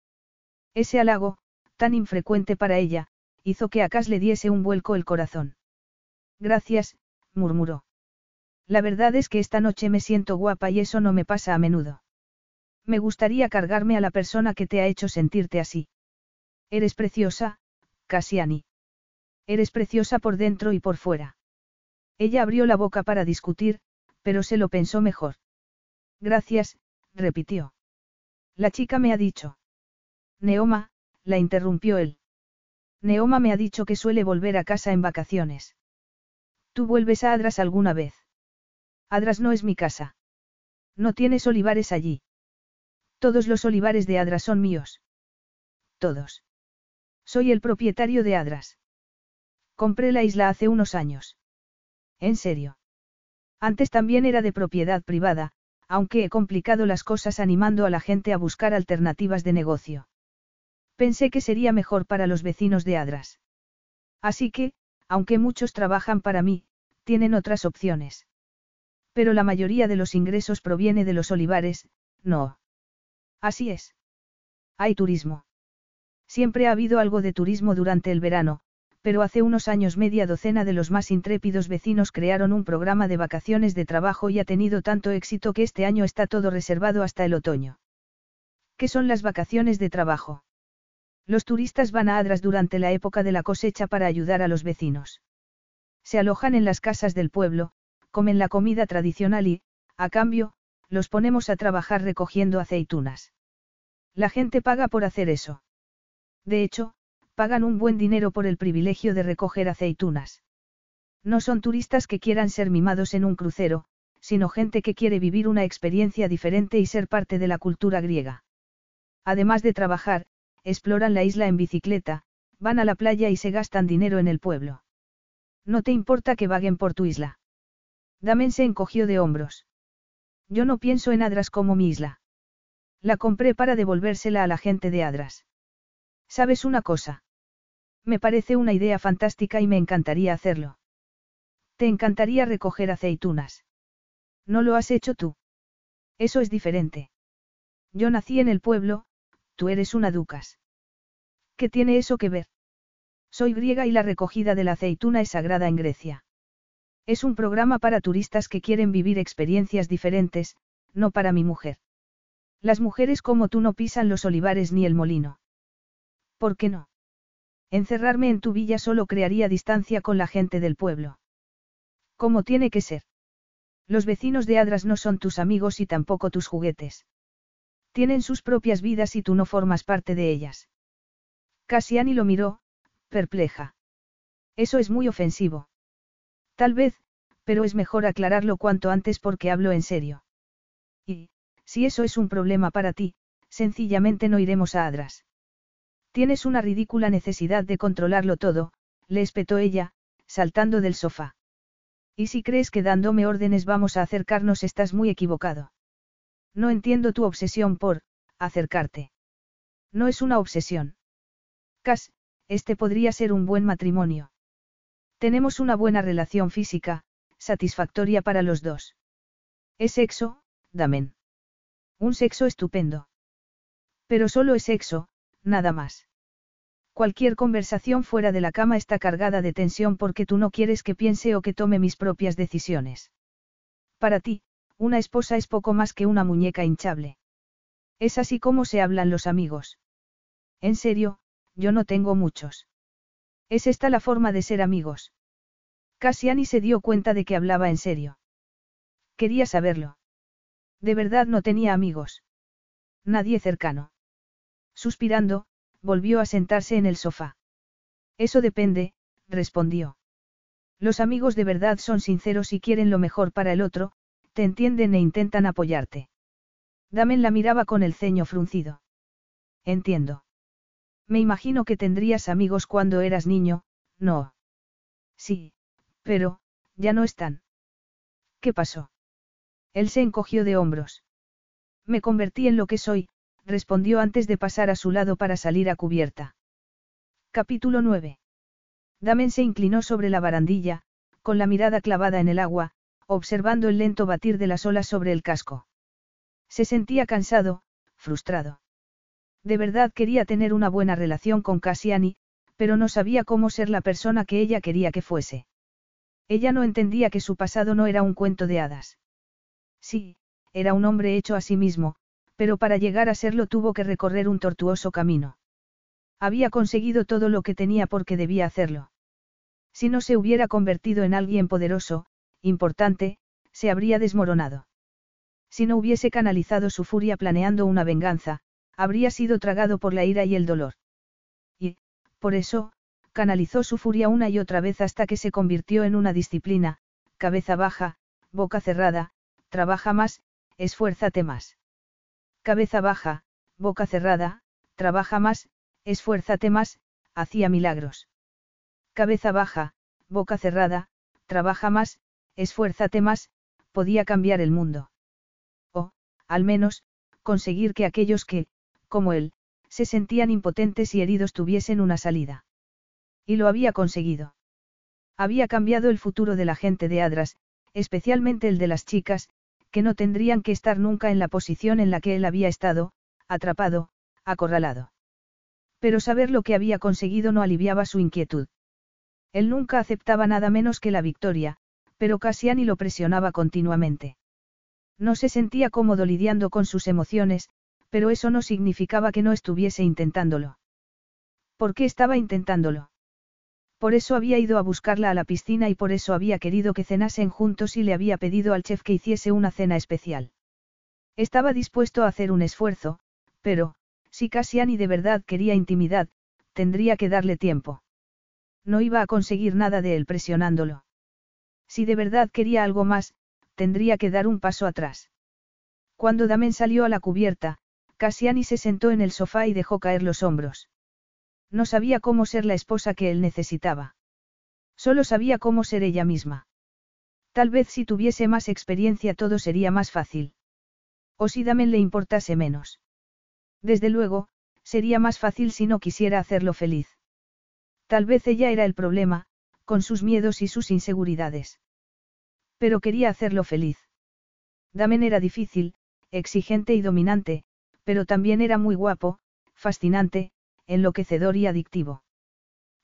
Ese halago, tan infrecuente para ella, hizo que a le diese un vuelco el corazón. Gracias, murmuró. La verdad es que esta noche me siento guapa y eso no me pasa a menudo. Me gustaría cargarme a la persona que te ha hecho sentirte así. Eres preciosa, Cassiani. Eres preciosa por dentro y por fuera. Ella abrió la boca para discutir, pero se lo pensó mejor. Gracias, repitió. La chica me ha dicho. Neoma, la interrumpió él. Neoma me ha dicho que suele volver a casa en vacaciones. ¿Tú vuelves a Adras alguna vez? Adras no es mi casa. No tienes olivares allí. Todos los olivares de Adras son míos. Todos. Soy el propietario de Adras. Compré la isla hace unos años. ¿En serio? Antes también era de propiedad privada, aunque he complicado las cosas animando a la gente a buscar alternativas de negocio. Pensé que sería mejor para los vecinos de Adras. Así que, aunque muchos trabajan para mí, tienen otras opciones. Pero la mayoría de los ingresos proviene de los olivares, no. Así es. Hay turismo. Siempre ha habido algo de turismo durante el verano, pero hace unos años media docena de los más intrépidos vecinos crearon un programa de vacaciones de trabajo y ha tenido tanto éxito que este año está todo reservado hasta el otoño. ¿Qué son las vacaciones de trabajo? Los turistas van a Adras durante la época de la cosecha para ayudar a los vecinos. Se alojan en las casas del pueblo, comen la comida tradicional y, a cambio, los ponemos a trabajar recogiendo aceitunas. La gente paga por hacer eso. De hecho, pagan un buen dinero por el privilegio de recoger aceitunas. No son turistas que quieran ser mimados en un crucero, sino gente que quiere vivir una experiencia diferente y ser parte de la cultura griega. Además de trabajar, exploran la isla en bicicleta, van a la playa y se gastan dinero en el pueblo. ¿No te importa que vaguen por tu isla? Damen se encogió de hombros. Yo no pienso en Adras como mi isla. La compré para devolvérsela a la gente de Adras. ¿Sabes una cosa? Me parece una idea fantástica y me encantaría hacerlo. Te encantaría recoger aceitunas. No lo has hecho tú. Eso es diferente. Yo nací en el pueblo, tú eres una ducas. ¿Qué tiene eso que ver? Soy griega y la recogida de la aceituna es sagrada en Grecia. Es un programa para turistas que quieren vivir experiencias diferentes, no para mi mujer. Las mujeres como tú no pisan los olivares ni el molino. ¿Por qué no? Encerrarme en tu villa solo crearía distancia con la gente del pueblo. ¿Cómo tiene que ser? Los vecinos de Adras no son tus amigos y tampoco tus juguetes. Tienen sus propias vidas y tú no formas parte de ellas. Cassiani lo miró, perpleja. Eso es muy ofensivo. Tal vez, pero es mejor aclararlo cuanto antes porque hablo en serio. Y, si eso es un problema para ti, sencillamente no iremos a Adras. Tienes una ridícula necesidad de controlarlo todo, le espetó ella, saltando del sofá. Y si crees que dándome órdenes vamos a acercarnos estás muy equivocado. No entiendo tu obsesión por, acercarte. No es una obsesión. Cas, este podría ser un buen matrimonio. Tenemos una buena relación física, satisfactoria para los dos. Es sexo, damen. Un sexo estupendo. Pero solo es sexo, nada más. Cualquier conversación fuera de la cama está cargada de tensión porque tú no quieres que piense o que tome mis propias decisiones. Para ti, una esposa es poco más que una muñeca hinchable. Es así como se hablan los amigos. En serio, yo no tengo muchos. ¿Es esta la forma de ser amigos? Cassiani se dio cuenta de que hablaba en serio. Quería saberlo. De verdad no tenía amigos. Nadie cercano. Suspirando, volvió a sentarse en el sofá. Eso depende, respondió. Los amigos de verdad son sinceros y quieren lo mejor para el otro, te entienden e intentan apoyarte. Damen la miraba con el ceño fruncido. Entiendo. Me imagino que tendrías amigos cuando eras niño, ¿no? Sí, pero, ya no están. ¿Qué pasó? Él se encogió de hombros. Me convertí en lo que soy, respondió antes de pasar a su lado para salir a cubierta. Capítulo 9. Damen se inclinó sobre la barandilla, con la mirada clavada en el agua, observando el lento batir de las olas sobre el casco. Se sentía cansado, frustrado. De verdad quería tener una buena relación con Cassiani, pero no sabía cómo ser la persona que ella quería que fuese. Ella no entendía que su pasado no era un cuento de hadas. Sí, era un hombre hecho a sí mismo, pero para llegar a serlo tuvo que recorrer un tortuoso camino. Había conseguido todo lo que tenía porque debía hacerlo. Si no se hubiera convertido en alguien poderoso, importante, se habría desmoronado. Si no hubiese canalizado su furia planeando una venganza, habría sido tragado por la ira y el dolor. Y, por eso, canalizó su furia una y otra vez hasta que se convirtió en una disciplina, cabeza baja, boca cerrada, trabaja más, esfuérzate más. Cabeza baja, boca cerrada, trabaja más, esfuérzate más, hacía milagros. Cabeza baja, boca cerrada, trabaja más, esfuérzate más, podía cambiar el mundo. O, al menos, conseguir que aquellos que, como él, se sentían impotentes y heridos tuviesen una salida. Y lo había conseguido. Había cambiado el futuro de la gente de Adras, especialmente el de las chicas, que no tendrían que estar nunca en la posición en la que él había estado, atrapado, acorralado. Pero saber lo que había conseguido no aliviaba su inquietud. Él nunca aceptaba nada menos que la victoria, pero Cassiani lo presionaba continuamente. No se sentía cómodo lidiando con sus emociones, pero eso no significaba que no estuviese intentándolo. ¿Por qué estaba intentándolo? Por eso había ido a buscarla a la piscina y por eso había querido que cenasen juntos y le había pedido al chef que hiciese una cena especial. Estaba dispuesto a hacer un esfuerzo, pero, si Cassiani de verdad quería intimidad, tendría que darle tiempo. No iba a conseguir nada de él presionándolo. Si de verdad quería algo más, tendría que dar un paso atrás. Cuando Damen salió a la cubierta, Cassiani se sentó en el sofá y dejó caer los hombros. No sabía cómo ser la esposa que él necesitaba. Solo sabía cómo ser ella misma. Tal vez si tuviese más experiencia todo sería más fácil. O si Damen le importase menos. Desde luego, sería más fácil si no quisiera hacerlo feliz. Tal vez ella era el problema, con sus miedos y sus inseguridades. Pero quería hacerlo feliz. Damen era difícil, exigente y dominante, pero también era muy guapo, fascinante, enloquecedor y adictivo.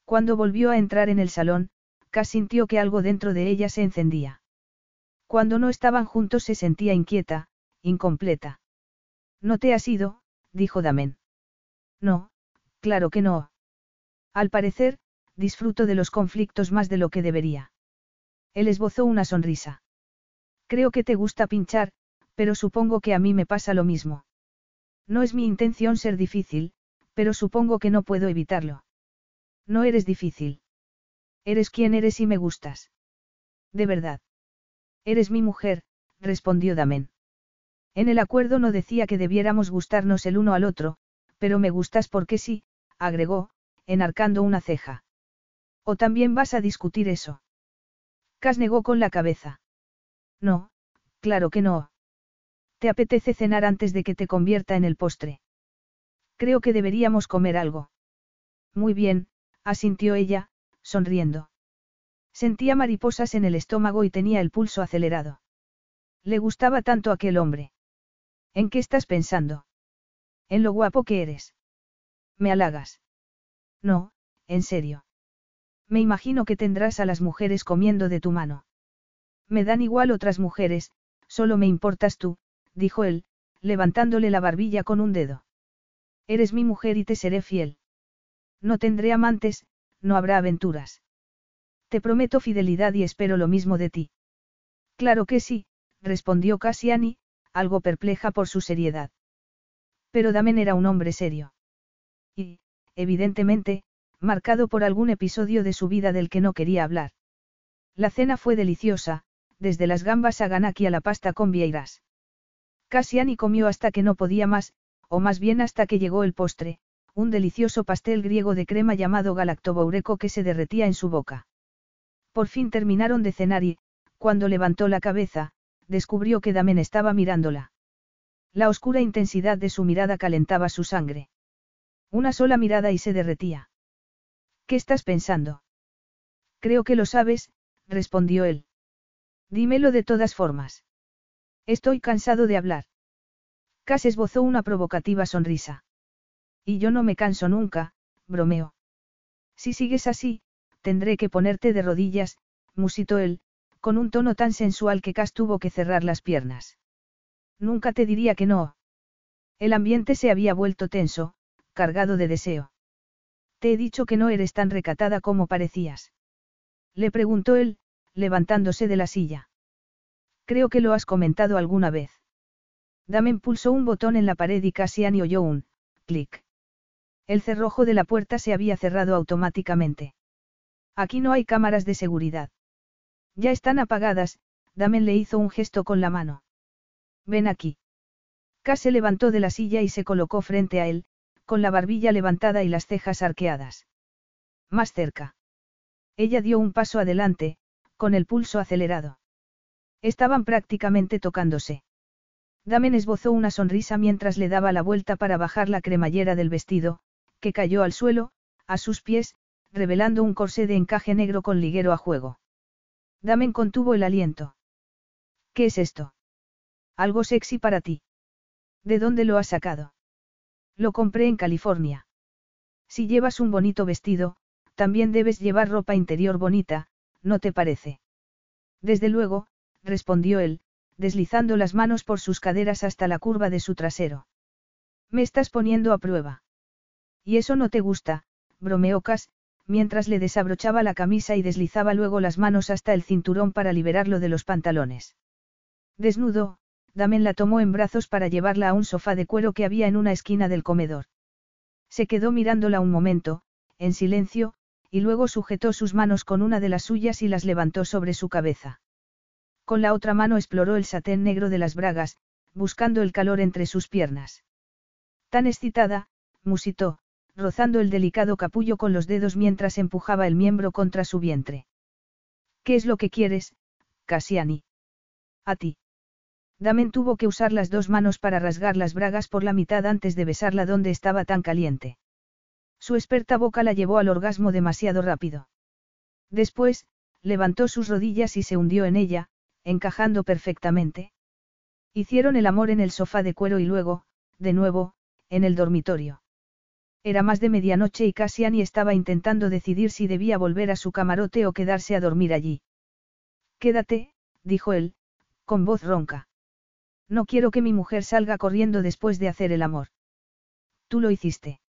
Cuando volvió a entrar en el salón, Cass sintió que algo dentro de ella se encendía. Cuando no estaban juntos se sentía inquieta, incompleta. No te has ido, dijo Damen. No, claro que no. Al parecer, disfruto de los conflictos más de lo que debería. Él esbozó una sonrisa. Creo que te gusta pinchar, pero supongo que a mí me pasa lo mismo. No es mi intención ser difícil, pero supongo que no puedo evitarlo. No eres difícil. Eres quien eres y me gustas. De verdad. Eres mi mujer, respondió Damen. En el acuerdo no decía que debiéramos gustarnos el uno al otro, pero me gustas porque sí, agregó, enarcando una ceja. ¿O también vas a discutir eso? Cas negó con la cabeza. No, claro que no. ¿Te apetece cenar antes de que te convierta en el postre? Creo que deberíamos comer algo. Muy bien, asintió ella, sonriendo. Sentía mariposas en el estómago y tenía el pulso acelerado. Le gustaba tanto aquel hombre. ¿En qué estás pensando? En lo guapo que eres. Me halagas. No, en serio. Me imagino que tendrás a las mujeres comiendo de tu mano. Me dan igual otras mujeres, solo me importas tú, dijo él, levantándole la barbilla con un dedo. Eres mi mujer y te seré fiel. No tendré amantes, no habrá aventuras. Te prometo fidelidad y espero lo mismo de ti. Claro que sí, respondió Cassiani, algo perpleja por su seriedad. Pero Damen era un hombre serio. Y, evidentemente, marcado por algún episodio de su vida del que no quería hablar. La cena fue deliciosa, desde las gambas a ganaki a la pasta con vieiras. Cassiani comió hasta que no podía más, o más bien hasta que llegó el postre, un delicioso pastel griego de crema llamado galactoboureco que se derretía en su boca. Por fin terminaron de cenar y, cuando levantó la cabeza, descubrió que Damen estaba mirándola. La oscura intensidad de su mirada calentaba su sangre. Una sola mirada y se derretía. ¿Qué estás pensando? Creo que lo sabes, respondió él. Dímelo de todas formas. Estoy cansado de hablar. Cass esbozó una provocativa sonrisa. Y yo no me canso nunca, bromeó. Si sigues así, tendré que ponerte de rodillas, musitó él, con un tono tan sensual que Cass tuvo que cerrar las piernas. Nunca te diría que no. El ambiente se había vuelto tenso, cargado de deseo. Te he dicho que no eres tan recatada como parecías. Le preguntó él, levantándose de la silla. Creo que lo has comentado alguna vez. Damen pulsó un botón en la pared y Cassian oyó un clic. El cerrojo de la puerta se había cerrado automáticamente. Aquí no hay cámaras de seguridad. Ya están apagadas, Damen le hizo un gesto con la mano. Ven aquí. Cass se levantó de la silla y se colocó frente a él, con la barbilla levantada y las cejas arqueadas. Más cerca. Ella dio un paso adelante, con el pulso acelerado. Estaban prácticamente tocándose. Damen esbozó una sonrisa mientras le daba la vuelta para bajar la cremallera del vestido, que cayó al suelo, a sus pies, revelando un corsé de encaje negro con liguero a juego. Damen contuvo el aliento. ¿Qué es esto? Algo sexy para ti. ¿De dónde lo has sacado? Lo compré en California. Si llevas un bonito vestido, también debes llevar ropa interior bonita, ¿no te parece? Desde luego, respondió él, deslizando las manos por sus caderas hasta la curva de su trasero. Me estás poniendo a prueba. Y eso no te gusta, bromeó Cass, mientras le desabrochaba la camisa y deslizaba luego las manos hasta el cinturón para liberarlo de los pantalones. Desnudo, Damen la tomó en brazos para llevarla a un sofá de cuero que había en una esquina del comedor. Se quedó mirándola un momento, en silencio, y luego sujetó sus manos con una de las suyas y las levantó sobre su cabeza. Con la otra mano exploró el satén negro de las bragas, buscando el calor entre sus piernas. Tan excitada, musitó, rozando el delicado capullo con los dedos mientras empujaba el miembro contra su vientre. ¿Qué es lo que quieres, Cassiani? A ti. Damen tuvo que usar las dos manos para rasgar las bragas por la mitad antes de besarla donde estaba tan caliente. Su experta boca la llevó al orgasmo demasiado rápido. Después, levantó sus rodillas y se hundió en ella, encajando perfectamente. Hicieron el amor en el sofá de cuero y luego, de nuevo, en el dormitorio. Era más de medianoche y Cassiani estaba intentando decidir si debía volver a su camarote o quedarse a dormir allí. Quédate, dijo él, con voz ronca. No quiero que mi mujer salga corriendo después de hacer el amor. Tú lo hiciste.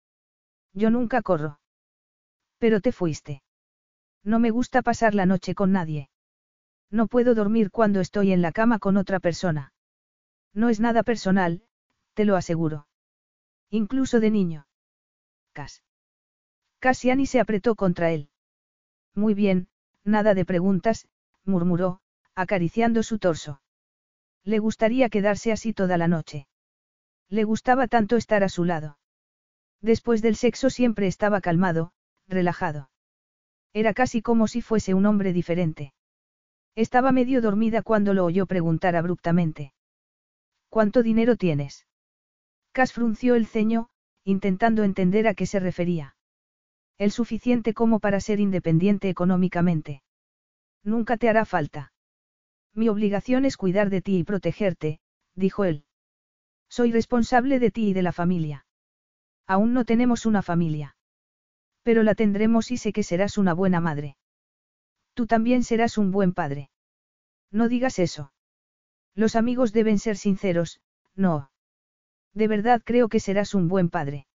Yo nunca corro. Pero te fuiste. No me gusta pasar la noche con nadie. No puedo dormir cuando estoy en la cama con otra persona. No es nada personal, te lo aseguro. Incluso de niño. Cas. Cassiani se apretó contra él. Muy bien, nada de preguntas, murmuró, acariciando su torso. Le gustaría quedarse así toda la noche. Le gustaba tanto estar a su lado. Después del sexo siempre estaba calmado, relajado. Era casi como si fuese un hombre diferente. Estaba medio dormida cuando lo oyó preguntar abruptamente. ¿Cuánto dinero tienes? Cas frunció el ceño, intentando entender a qué se refería. El suficiente como para ser independiente económicamente. Nunca te hará falta. Mi obligación es cuidar de ti y protegerte, dijo él. Soy responsable de ti y de la familia. Aún no tenemos una familia. Pero la tendremos y sé que serás una buena madre. Tú también serás un buen padre. No digas eso. Los amigos deben ser sinceros, no. De verdad creo que serás un buen padre.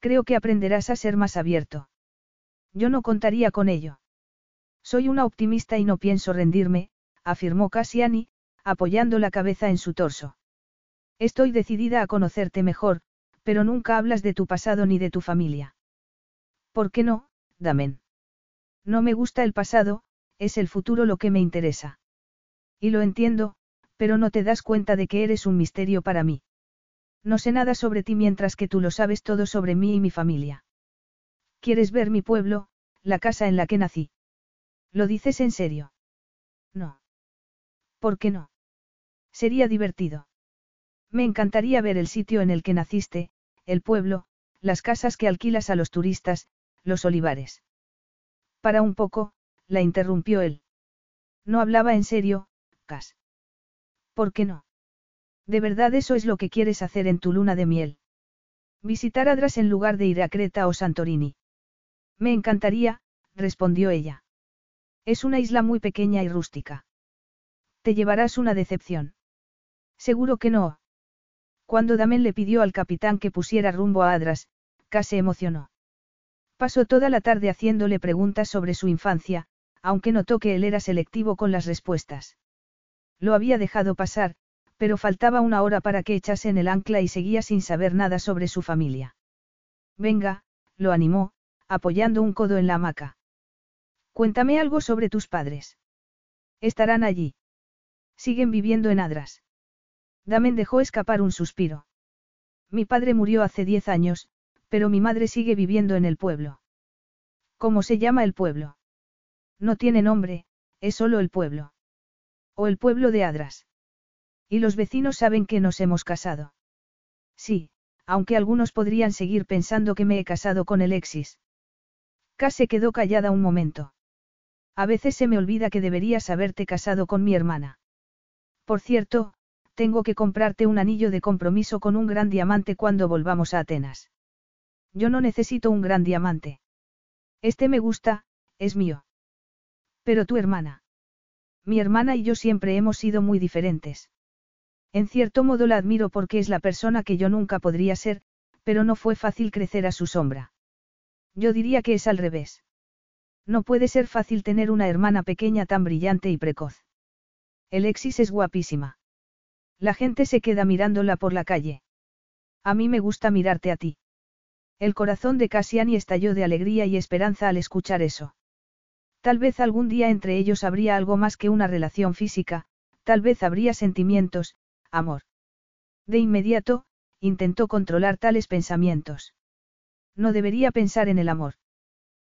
Creo que aprenderás a ser más abierto. Yo no contaría con ello. Soy una optimista y no pienso rendirme, afirmó Cassiani, apoyando la cabeza en su torso. Estoy decidida a conocerte mejor, pero nunca hablas de tu pasado ni de tu familia. ¿Por qué no, Damen? No me gusta el pasado, es el futuro lo que me interesa. Y lo entiendo, pero no te das cuenta de que eres un misterio para mí. No sé nada sobre ti mientras que tú lo sabes todo sobre mí y mi familia. ¿Quieres ver mi pueblo, la casa en la que nací? ¿Lo dices en serio? No. ¿Por qué no? Sería divertido. Me encantaría ver el sitio en el que naciste, el pueblo, las casas que alquilas a los turistas, los olivares. Para un poco, la interrumpió él. No hablaba en serio, Cas. ¿Por qué no? ¿De verdad eso es lo que quieres hacer en tu luna de miel? Visitar Adras en lugar de ir a Creta o Santorini. Me encantaría, respondió ella. Es una isla muy pequeña y rústica. Te llevarás una decepción. Seguro que no. Cuando Damen le pidió al capitán que pusiera rumbo a Adras, casi emocionó. Pasó toda la tarde haciéndole preguntas sobre su infancia, aunque notó que él era selectivo con las respuestas. Lo había dejado pasar, pero faltaba una hora para que echasen el ancla y seguía sin saber nada sobre su familia. Venga, lo animó, apoyando un codo en la hamaca. Cuéntame algo sobre tus padres. Estarán allí. Siguen viviendo en Adras. Damen dejó escapar un suspiro. Mi padre murió hace diez años, pero mi madre sigue viviendo en el pueblo. ¿Cómo se llama el pueblo? No tiene nombre, es solo el pueblo. O el pueblo de Adras. Y los vecinos saben que nos hemos casado. Sí, aunque algunos podrían seguir pensando que me he casado con el Exis. Cas se quedó callada un momento. A veces se me olvida que deberías haberte casado con mi hermana. Por cierto, tengo que comprarte un anillo de compromiso con un gran diamante cuando volvamos a Atenas. Yo no necesito un gran diamante. Este me gusta, es mío. Pero tu hermana. Mi hermana y yo siempre hemos sido muy diferentes. En cierto modo la admiro porque es la persona que yo nunca podría ser, pero no fue fácil crecer a su sombra. Yo diría que es al revés. No puede ser fácil tener una hermana pequeña tan brillante y precoz. Alexis es guapísima. La gente se queda mirándola por la calle. A mí me gusta mirarte a ti. El corazón de Cassiani estalló de alegría y esperanza al escuchar eso. Tal vez algún día entre ellos habría algo más que una relación física, tal vez habría sentimientos, amor. De inmediato, intentó controlar tales pensamientos. No debería pensar en el amor.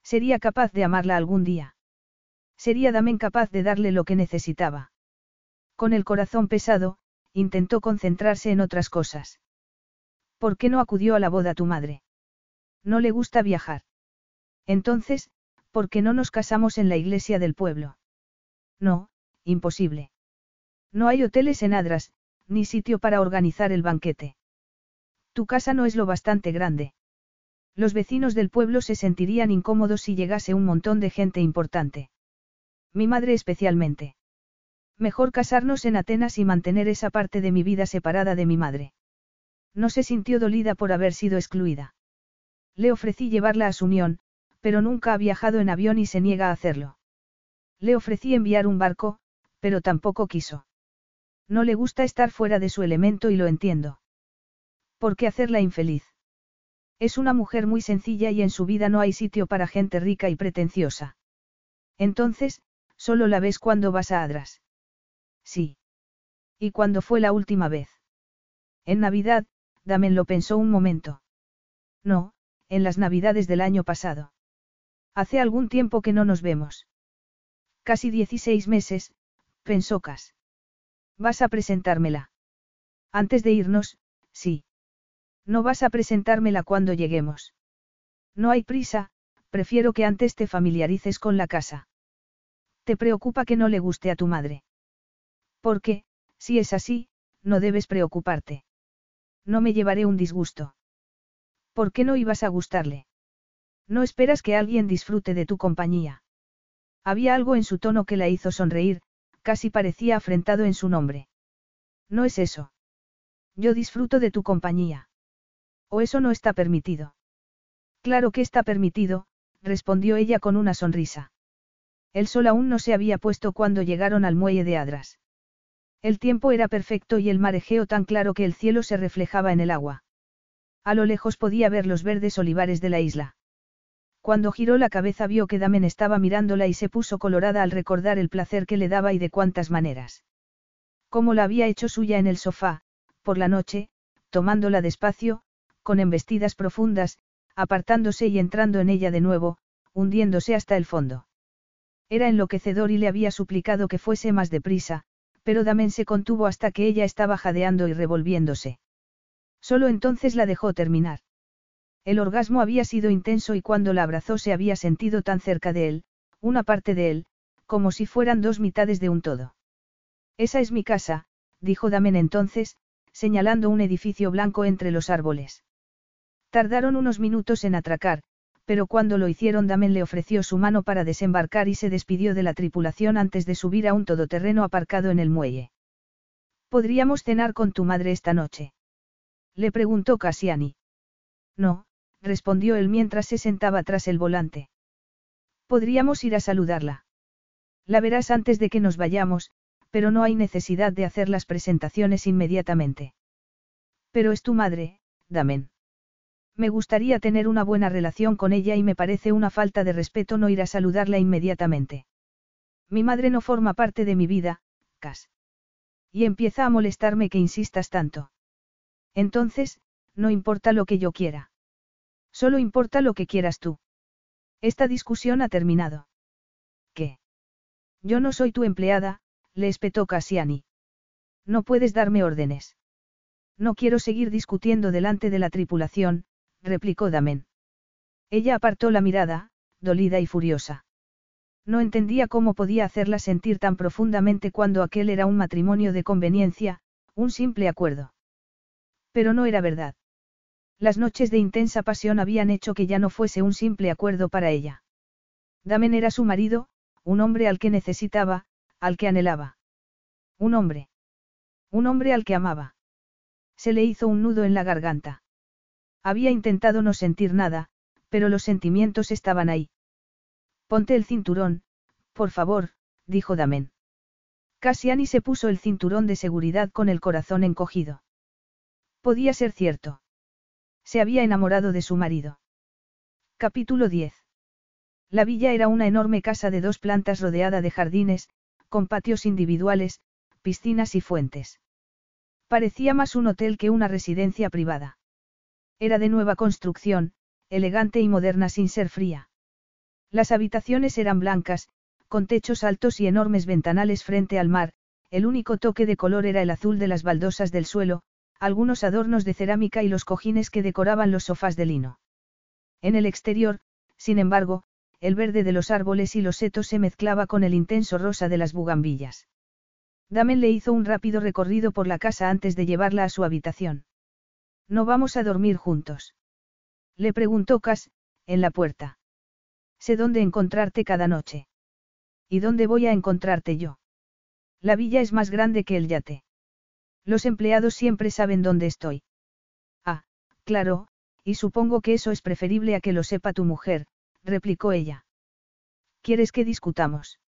Sería capaz de amarla algún día. Sería también capaz de darle lo que necesitaba. Con el corazón pesado, intentó concentrarse en otras cosas. ¿Por qué no acudió a la boda tu madre? No le gusta viajar. Entonces, ¿por qué no nos casamos en la iglesia del pueblo? No, imposible. No hay hoteles en Adras, ni sitio para organizar el banquete. Tu casa no es lo bastante grande. Los vecinos del pueblo se sentirían incómodos si llegase un montón de gente importante. Mi madre especialmente. Mejor casarnos en Atenas y mantener esa parte de mi vida separada de mi madre. No se sintió dolida por haber sido excluida. Le ofrecí llevarla a su unión, pero nunca ha viajado en avión y se niega a hacerlo. Le ofrecí enviar un barco, pero tampoco quiso. No le gusta estar fuera de su elemento y lo entiendo. ¿Por qué hacerla infeliz? Es una mujer muy sencilla y en su vida no hay sitio para gente rica y pretenciosa. Entonces, solo la ves cuando vas a Adras. Sí. ¿Y cuándo fue la última vez? En Navidad, Damen lo pensó un momento. No, en las navidades del año pasado. Hace algún tiempo que no nos vemos. Casi 16 meses, pensó Cas. ¿Vas a presentármela? Antes de irnos, sí. No vas a presentármela cuando lleguemos. No hay prisa, prefiero que antes te familiarices con la casa. ¿Te preocupa que no le guste a tu madre? Porque, si es así, no debes preocuparte. No me llevaré un disgusto. ¿Por qué no ibas a gustarle? No esperas que alguien disfrute de tu compañía. Había algo en su tono que la hizo sonreír, casi parecía afrentado en su nombre. No es eso. Yo disfruto de tu compañía. ¿O eso no está permitido? Claro que está permitido, respondió ella con una sonrisa. El sol aún no se había puesto cuando llegaron al muelle de Adras. El tiempo era perfecto y el marejeo tan claro que el cielo se reflejaba en el agua. A lo lejos podía ver los verdes olivares de la isla. Cuando giró la cabeza vio que Damen estaba mirándola y se puso colorada al recordar el placer que le daba y de cuántas maneras. Como la había hecho suya en el sofá, por la noche, tomándola despacio, con embestidas profundas, apartándose y entrando en ella de nuevo, hundiéndose hasta el fondo. Era enloquecedor y le había suplicado que fuese más deprisa, pero Damen se contuvo hasta que ella estaba jadeando y revolviéndose. Solo entonces la dejó terminar. El orgasmo había sido intenso y cuando la abrazó se había sentido tan cerca de él, una parte de él, como si fueran dos mitades de un todo. Esa es mi casa, dijo Damen entonces, señalando un edificio blanco entre los árboles. Tardaron unos minutos en atracar, pero cuando lo hicieron Damen le ofreció su mano para desembarcar y se despidió de la tripulación antes de subir a un todoterreno aparcado en el muelle. ¿Podríamos cenar con tu madre esta noche? Le preguntó Cassiani. No, respondió él mientras se sentaba tras el volante. Podríamos ir a saludarla. La verás antes de que nos vayamos, pero no hay necesidad de hacer las presentaciones inmediatamente. Pero es tu madre, Damen. Me gustaría tener una buena relación con ella y me parece una falta de respeto no ir a saludarla inmediatamente. Mi madre no forma parte de mi vida, Cas. Y empieza a molestarme que insistas tanto. Entonces, no importa lo que yo quiera. Solo importa lo que quieras tú. Esta discusión ha terminado. ¿Qué? Yo no soy tu empleada, le espetó Cassiani. No puedes darme órdenes. No quiero seguir discutiendo delante de la tripulación, replicó Damen. Ella apartó la mirada, dolida y furiosa. No entendía cómo podía hacerla sentir tan profundamente cuando aquel era un matrimonio de conveniencia, un simple acuerdo. Pero no era verdad. Las noches de intensa pasión habían hecho que ya no fuese un simple acuerdo para ella. Damen era su marido, un hombre al que necesitaba, al que anhelaba. Un hombre. Un hombre al que amaba. Se le hizo un nudo en la garganta. Había intentado no sentir nada, pero los sentimientos estaban ahí. Ponte el cinturón, por favor, dijo Damen. Cassiani se puso el cinturón de seguridad con el corazón encogido. Podía ser cierto. Se había enamorado de su marido. Capítulo 10. La villa era una enorme casa de dos plantas rodeada de jardines, con patios individuales, piscinas y fuentes. Parecía más un hotel que una residencia privada. Era de nueva construcción, elegante y moderna sin ser fría. Las habitaciones eran blancas, con techos altos y enormes ventanales frente al mar, el único toque de color era el azul de las baldosas del suelo, algunos adornos de cerámica y los cojines que decoraban los sofás de lino. En el exterior, sin embargo, el verde de los árboles y los setos se mezclaba con el intenso rosa de las bugambillas. Damen le hizo un rápido recorrido por la casa antes de llevarla a su habitación. ¿No vamos a dormir juntos? Le preguntó Cas, en la puerta. Sé dónde encontrarte cada noche. ¿Y dónde voy a encontrarte yo? La villa es más grande que el yate. Los empleados siempre saben dónde estoy. Ah, claro, y supongo que eso es preferible a que lo sepa tu mujer, replicó ella. ¿Quieres que discutamos?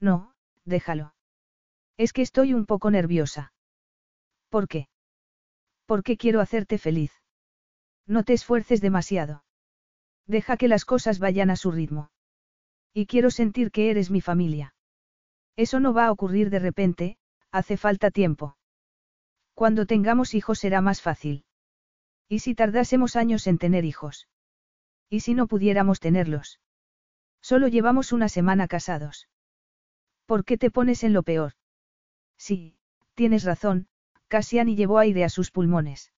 No, déjalo. Es que estoy un poco nerviosa. ¿Por qué? Porque quiero hacerte feliz. No te esfuerces demasiado. Deja que las cosas vayan a su ritmo. Y quiero sentir que eres mi familia. Eso no va a ocurrir de repente, hace falta tiempo. Cuando tengamos hijos será más fácil. ¿Y si tardásemos años en tener hijos? ¿Y si no pudiéramos tenerlos? Solo llevamos una semana casados. ¿Por qué te pones en lo peor? Sí, tienes razón, Cassiani llevó aire a sus pulmones.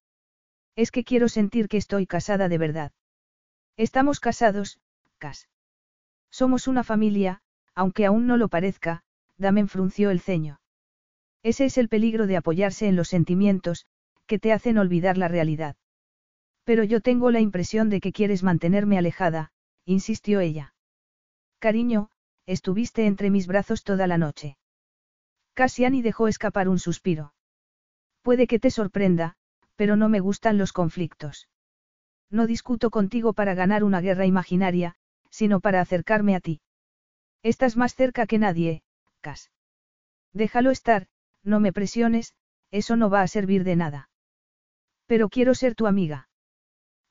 Es que quiero sentir que estoy casada de verdad. Estamos casados, Cas. Somos una familia, aunque aún no lo parezca, Damen frunció el ceño. Ese es el peligro de apoyarse en los sentimientos, que te hacen olvidar la realidad. Pero yo tengo la impresión de que quieres mantenerme alejada, insistió ella. Cariño, estuviste entre mis brazos toda la noche. Cassiani dejó escapar un suspiro. Puede que te sorprenda, pero no me gustan los conflictos. No discuto contigo para ganar una guerra imaginaria, sino para acercarme a ti. Estás más cerca que nadie, Cas. Déjalo estar, no me presiones, eso no va a servir de nada. Pero quiero ser tu amiga.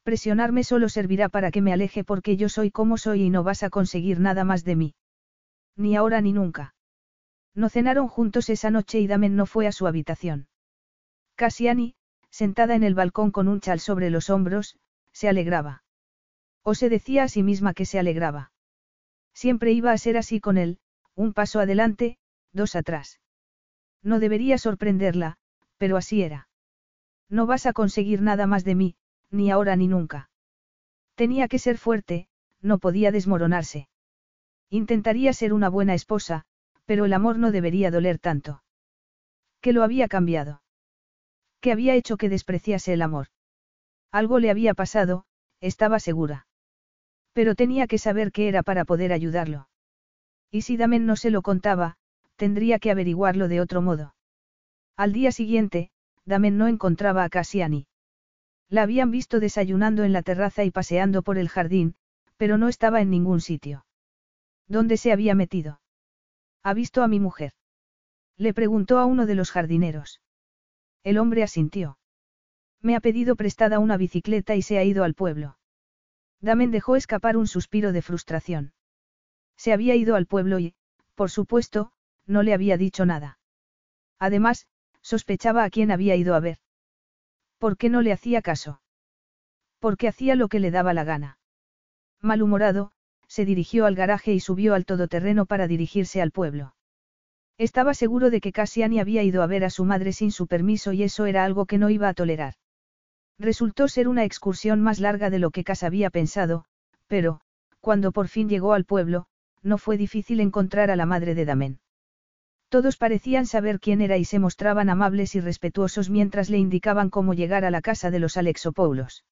Presionarme solo servirá para que me aleje porque yo soy como soy y no vas a conseguir nada más de mí. Ni ahora ni nunca. No cenaron juntos esa noche y Damen no fue a su habitación. Cassiani, sentada en el balcón con un chal sobre los hombros, se alegraba. O se decía a sí misma que se alegraba. Siempre iba a ser así con él, un paso adelante, dos atrás. No debería sorprenderla, pero así era. No vas a conseguir nada más de mí, ni ahora ni nunca. Tenía que ser fuerte, no podía desmoronarse. Intentaría ser una buena esposa, pero el amor no debería doler tanto. ¿Qué lo había cambiado? ¿Qué había hecho que despreciase el amor? Algo le había pasado, estaba segura. Pero tenía que saber qué era para poder ayudarlo. Y si Damen no se lo contaba, tendría que averiguarlo de otro modo. Al día siguiente, Damen no encontraba a Cassiani. La habían visto desayunando en la terraza y paseando por el jardín, pero no estaba en ningún sitio. ¿Dónde se había metido? ¿Ha visto a mi mujer? Le preguntó a uno de los jardineros. El hombre asintió. Me ha pedido prestada una bicicleta y se ha ido al pueblo. Damen dejó escapar un suspiro de frustración. Se había ido al pueblo y, por supuesto, no le había dicho nada. Además, sospechaba a quién había ido a ver. ¿Por qué no le hacía caso? Porque hacía lo que le daba la gana. Malhumorado, se dirigió al garaje y subió al todoterreno para dirigirse al pueblo. Estaba seguro de que Cassiani había ido a ver a su madre sin su permiso y eso era algo que no iba a tolerar. Resultó ser una excursión más larga de lo que Cas había pensado, pero, cuando por fin llegó al pueblo, no fue difícil encontrar a la madre de Damen. Todos parecían saber quién era y se mostraban amables y respetuosos mientras le indicaban cómo llegar a la casa de los Alexopoulos.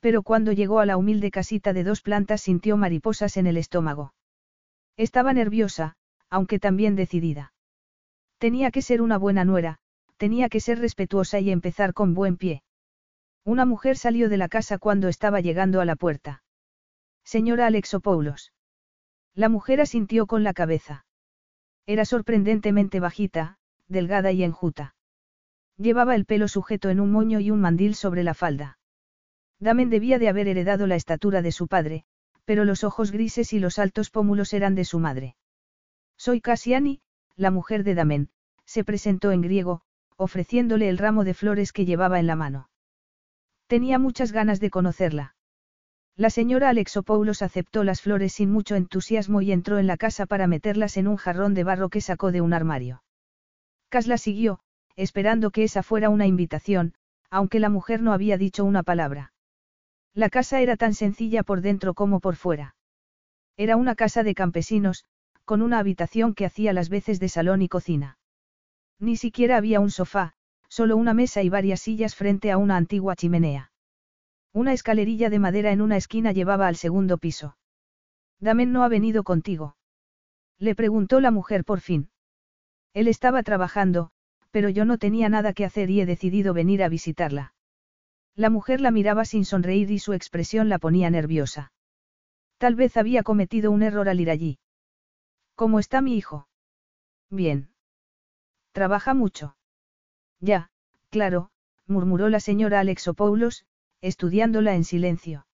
Pero cuando llegó a la humilde casita de dos plantas sintió mariposas en el estómago. Estaba nerviosa, aunque también decidida. Tenía que ser una buena nuera, tenía que ser respetuosa y empezar con buen pie. Una mujer salió de la casa cuando estaba llegando a la puerta. Señora Alexopoulos. La mujer asintió con la cabeza. Era sorprendentemente bajita, delgada y enjuta. Llevaba el pelo sujeto en un moño y un mandil sobre la falda. Damen debía de haber heredado la estatura de su padre, pero los ojos grises y los altos pómulos eran de su madre. Soy Cassiani, la mujer de Damen, se presentó en griego, ofreciéndole el ramo de flores que llevaba en la mano. Tenía muchas ganas de conocerla. La señora Alexopoulos aceptó las flores sin mucho entusiasmo y entró en la casa para meterlas en un jarrón de barro que sacó de un armario. Cas la siguió, esperando que esa fuera una invitación, aunque la mujer no había dicho una palabra. La casa era tan sencilla por dentro como por fuera. Era una casa de campesinos, con una habitación que hacía las veces de salón y cocina. Ni siquiera había un sofá, solo una mesa y varias sillas frente a una antigua chimenea. Una escalerilla de madera en una esquina llevaba al segundo piso. Damen no ha venido contigo. Le preguntó la mujer por fin. Él estaba trabajando, pero yo no tenía nada que hacer y he decidido venir a visitarla. La mujer la miraba sin sonreír y su expresión la ponía nerviosa. Tal vez había cometido un error al ir allí. ¿Cómo está mi hijo? Bien. Trabaja mucho. Ya, claro, murmuró la señora Alexopoulos, estudiándola en silencio.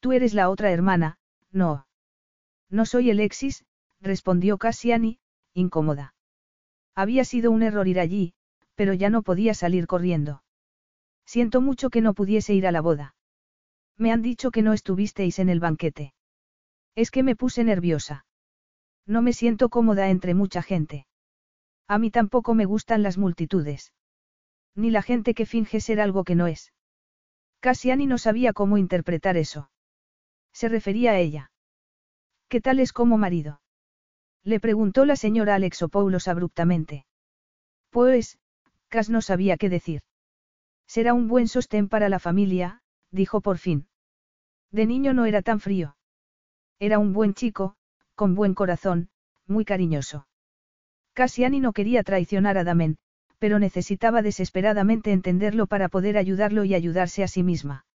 Tú eres la otra hermana, no. No soy Alexis, respondió Cassiani, incómoda. Había sido un error ir allí, pero ya no podía salir corriendo. Siento mucho que no pudiese ir a la boda. Me han dicho que no estuvisteis en el banquete. Es que me puse nerviosa. No me siento cómoda entre mucha gente. A mí tampoco me gustan las multitudes. Ni la gente que finge ser algo que no es. Cassiani no sabía cómo interpretar eso. Se refería a ella. ¿Qué tal es como marido? Le preguntó la señora Alexopoulos abruptamente. Pues, Cas no sabía qué decir. Será un buen sostén para la familia, dijo por fin. De niño no era tan frío. Era un buen chico, con buen corazón, muy cariñoso. Cassiani no quería traicionar a Damen, pero necesitaba desesperadamente entenderlo para poder ayudarlo y ayudarse a sí misma.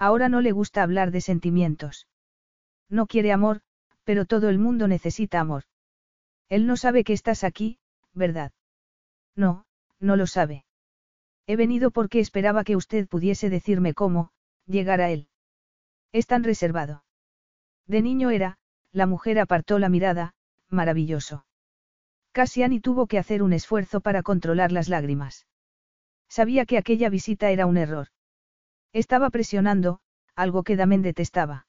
Ahora no le gusta hablar de sentimientos. No quiere amor, pero todo el mundo necesita amor. Él no sabe que estás aquí, ¿verdad? No, no lo sabe. He venido porque esperaba que usted pudiese decirme cómo, llegar a él. Es tan reservado. De niño era, la mujer apartó la mirada, maravilloso. Cassiani tuvo que hacer un esfuerzo para controlar las lágrimas. Sabía que aquella visita era un error. Estaba presionando, algo que Damen detestaba.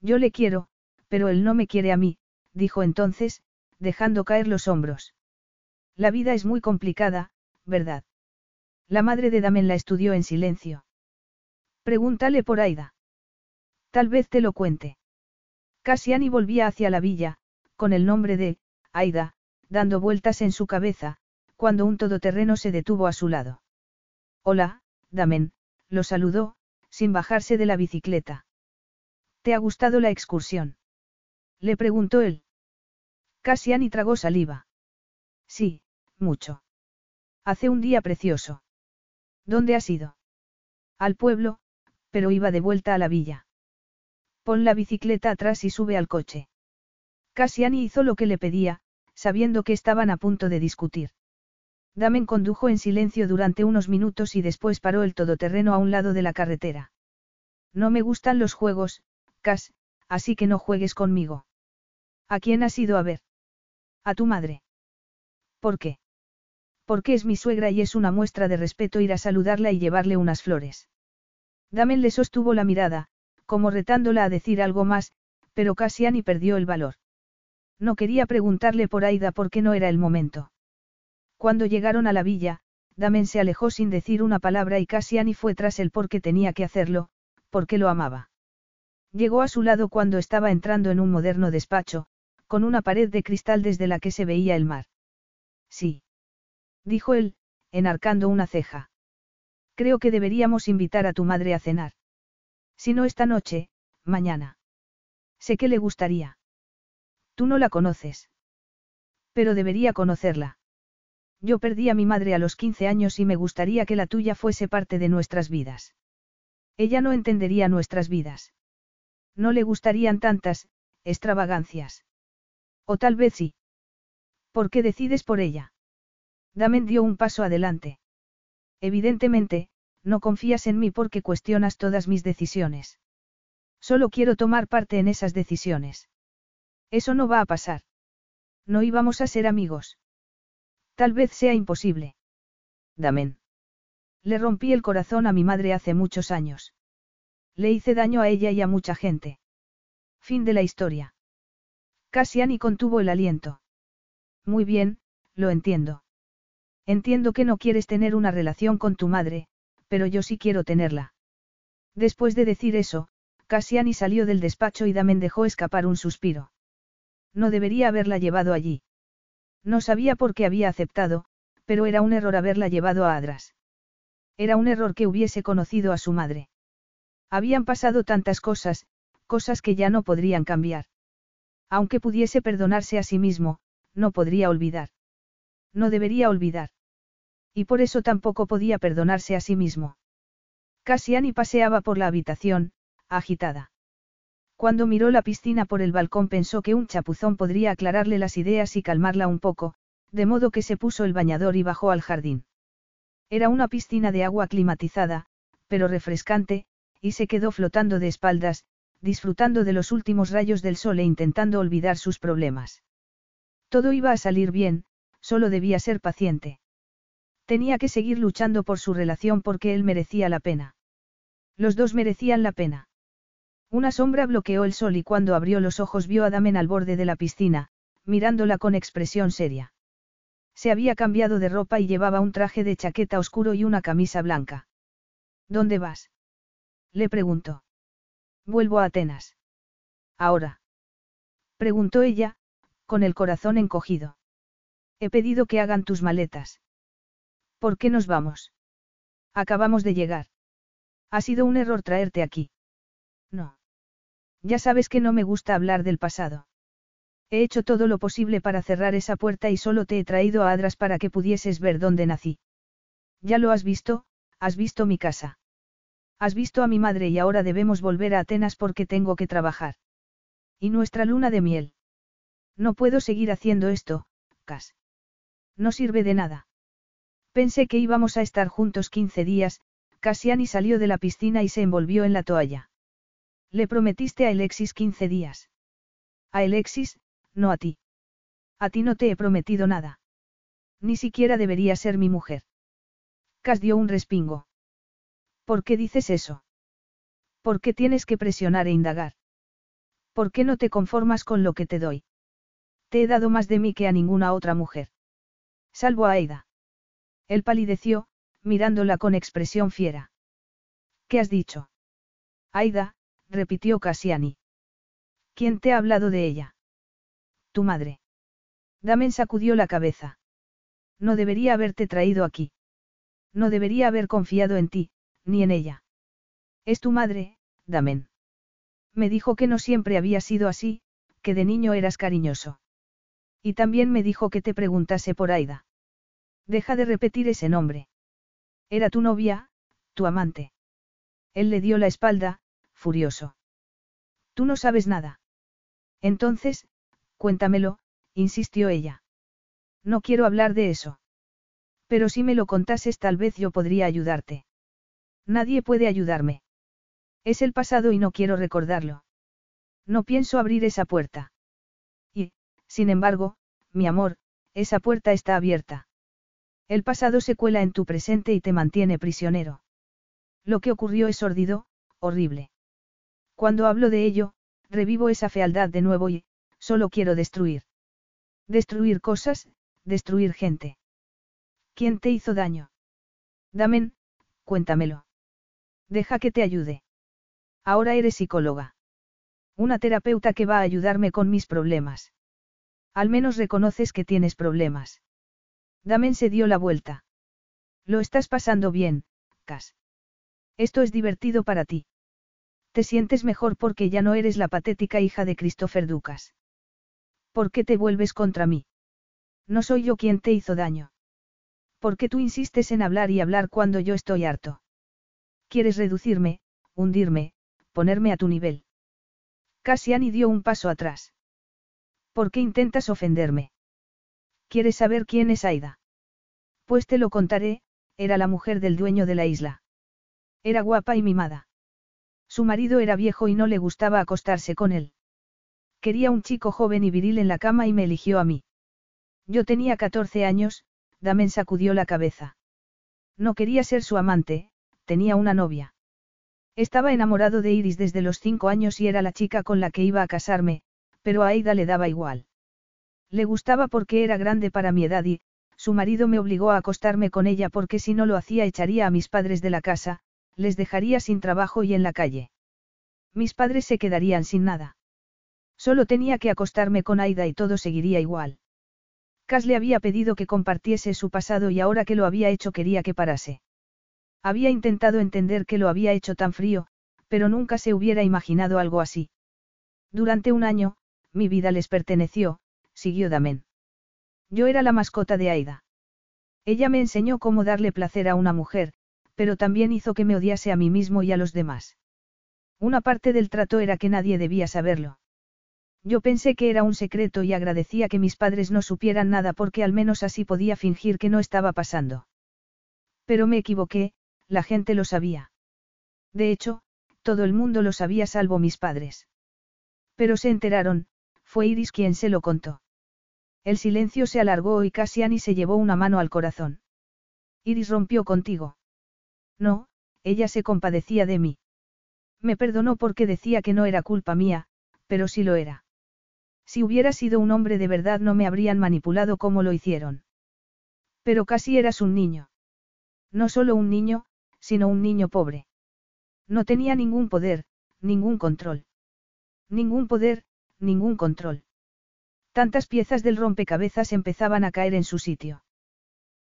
Yo le quiero, pero él no me quiere a mí, dijo entonces, dejando caer los hombros. La vida es muy complicada, ¿verdad? La madre de Damen la estudió en silencio. Pregúntale por Aida. Tal vez te lo cuente. Cassiani volvía hacia la villa, con el nombre de, Aida, dando vueltas en su cabeza, cuando un todoterreno se detuvo a su lado. Hola, Damen, lo saludó, sin bajarse de la bicicleta. ¿Te ha gustado la excursión? Le preguntó él. Cassiani tragó saliva. Sí, mucho. Hace un día precioso. ¿Dónde has ido? Al pueblo, pero iba de vuelta a la villa. Pon la bicicleta atrás y sube al coche. Cassiani hizo lo que le pedía, sabiendo que estaban a punto de discutir. Damen condujo en silencio durante unos minutos y después paró el todoterreno a un lado de la carretera. No me gustan los juegos, Cas, así que no juegues conmigo. ¿A quién has ido a ver? A tu madre. ¿Por qué? Porque es mi suegra y es una muestra de respeto ir a saludarla y llevarle unas flores. Damen le sostuvo la mirada, como retándola a decir algo más, pero Cassiani perdió el valor. No quería preguntarle por Aida porque no era el momento. Cuando llegaron a la villa, Damen se alejó sin decir una palabra y Cassiani fue tras él porque tenía que hacerlo, porque lo amaba. Llegó a su lado cuando estaba entrando en un moderno despacho, con una pared de cristal desde la que se veía el mar. Sí. Dijo él, enarcando una ceja. Creo que deberíamos invitar a tu madre a cenar. Si no esta noche, mañana. Sé que le gustaría. Tú no la conoces. Pero debería conocerla. Yo perdí a mi madre a los 15 años y me gustaría que la tuya fuese parte de nuestras vidas. Ella no entendería nuestras vidas. No le gustarían tantas, extravagancias. O tal vez sí. ¿Por qué decides por ella? Damen dio un paso adelante. Evidentemente, no confías en mí porque cuestionas todas mis decisiones. Solo quiero tomar parte en esas decisiones. Eso no va a pasar. No íbamos a ser amigos. Tal vez sea imposible. Damen. Le rompí el corazón a mi madre hace muchos años. Le hice daño a ella y a mucha gente. Fin de la historia. Cassiani contuvo el aliento. Muy bien, lo entiendo. Entiendo que no quieres tener una relación con tu madre, pero yo sí quiero tenerla. Después de decir eso, Cassiani salió del despacho y Damen dejó escapar un suspiro. No debería haberla llevado allí. No sabía por qué había aceptado, pero era un error haberla llevado a Adras. Era un error que hubiese conocido a su madre. Habían pasado tantas cosas, cosas que ya no podrían cambiar. Aunque pudiese perdonarse a sí mismo, no podría olvidar. No debería olvidar. Y por eso tampoco podía perdonarse a sí mismo. Cassiani paseaba por la habitación, agitada. Cuando miró la piscina por el balcón pensó que un chapuzón podría aclararle las ideas y calmarla un poco, de modo que se puso el bañador y bajó al jardín. Era una piscina de agua climatizada, pero refrescante, y se quedó flotando de espaldas, disfrutando de los últimos rayos del sol e intentando olvidar sus problemas. Todo iba a salir bien, solo debía ser paciente. Tenía que seguir luchando por su relación porque él merecía la pena. Los dos merecían la pena. Una sombra bloqueó el sol y cuando abrió los ojos vio a Damen al borde de la piscina, mirándola con expresión seria. Se había cambiado de ropa y llevaba un traje de chaqueta oscuro y una camisa blanca. ¿Dónde vas? Le preguntó. Vuelvo a Atenas. Ahora. Preguntó ella, con el corazón encogido. He pedido que hagan tus maletas. ¿Por qué nos vamos? Acabamos de llegar. Ha sido un error traerte aquí. No. Ya sabes que no me gusta hablar del pasado. He hecho todo lo posible para cerrar esa puerta y solo te he traído a Adras para que pudieses ver dónde nací. Ya lo has visto, has visto mi casa. Has visto a mi madre y ahora debemos volver a Atenas porque tengo que trabajar. ¿Y nuestra luna de miel? No puedo seguir haciendo esto, Cas. No sirve de nada. Pensé que íbamos a estar juntos 15 días, Cassiani salió de la piscina y se envolvió en la toalla. Le prometiste a Alexis 15 días. A Alexis, no a ti. A ti no te he prometido nada. Ni siquiera debería ser mi mujer. Cas dio un respingo. ¿Por qué dices eso? ¿Por qué tienes que presionar e indagar? ¿Por qué no te conformas con lo que te doy? Te he dado más de mí que a ninguna otra mujer. Salvo a Aida. Él palideció, mirándola con expresión fiera. ¿Qué has dicho? Aida, repitió Cassiani. ¿Quién te ha hablado de ella? Tu madre. Damen sacudió la cabeza. No debería haberte traído aquí. No debería haber confiado en ti, ni en ella. Es tu madre, Damen. Me dijo que no siempre había sido así, que de niño eras cariñoso. Y también me dijo que te preguntase por Aida. Deja de repetir ese nombre. Era tu novia, tu amante. Él le dio la espalda, furioso. Tú no sabes nada. Entonces, Cuéntamelo, insistió ella. No quiero hablar de eso. Pero si me lo contases tal vez yo podría ayudarte. Nadie puede ayudarme. Es el pasado y no quiero recordarlo. No pienso abrir esa puerta. Y, sin embargo, mi amor, esa puerta está abierta. El pasado se cuela en tu presente y te mantiene prisionero. Lo que ocurrió es sórdido, horrible. Cuando hablo de ello, revivo esa fealdad de nuevo y, Solo quiero destruir. Destruir cosas, destruir gente. ¿Quién te hizo daño? Damen, cuéntamelo. Deja que te ayude. Ahora eres psicóloga. Una terapeuta que va a ayudarme con mis problemas. Al menos reconoces que tienes problemas. Damen se dio la vuelta. Lo estás pasando bien, Cas. Esto es divertido para ti. Te sientes mejor porque ya no eres la patética hija de Christopher Ducas. ¿Por qué te vuelves contra mí? No soy yo quien te hizo daño. ¿Por qué tú insistes en hablar y hablar cuando yo estoy harto? Quieres reducirme, hundirme, ponerme a tu nivel. Cassiani dio un paso atrás. ¿Por qué intentas ofenderme? ¿Quieres saber quién es Aida? Pues te lo contaré, era la mujer del dueño de la isla. Era guapa y mimada. Su marido era viejo y no le gustaba acostarse con él. Quería un chico joven y viril en la cama y me eligió a mí. Yo tenía 14 años, Damen sacudió la cabeza. No quería ser su amante, tenía una novia. Estaba enamorado de Iris desde los cinco años y era la chica con la que iba a casarme, pero a Aida le daba igual. Le gustaba porque era grande para mi edad y, su marido me obligó a acostarme con ella porque si no lo hacía echaría a mis padres de la casa, les dejaría sin trabajo y en la calle. Mis padres se quedarían sin nada. Solo tenía que acostarme con Aida y todo seguiría igual. Cas le había pedido que compartiese su pasado y ahora que lo había hecho quería que parase. Había intentado entender que lo había hecho tan frío, pero nunca se hubiera imaginado algo así. Durante un año, mi vida les perteneció, siguió Damen. Yo era la mascota de Aida. Ella me enseñó cómo darle placer a una mujer, pero también hizo que me odiase a mí mismo y a los demás. Una parte del trato era que nadie debía saberlo. Yo pensé que era un secreto y agradecía que mis padres no supieran nada porque al menos así podía fingir que no estaba pasando. Pero me equivoqué, la gente lo sabía. De hecho, todo el mundo lo sabía salvo mis padres. Pero se enteraron, fue Iris quien se lo contó. El silencio se alargó y Cassiani se llevó una mano al corazón. Iris rompió contigo. No, ella se compadecía de mí. Me perdonó porque decía que no era culpa mía, pero sí lo era. Si hubiera sido un hombre de verdad no me habrían manipulado como lo hicieron. Pero casi eras un niño. No solo un niño, sino un niño pobre. No tenía ningún poder, ningún control. Ningún poder, ningún control. Tantas piezas del rompecabezas empezaban a caer en su sitio.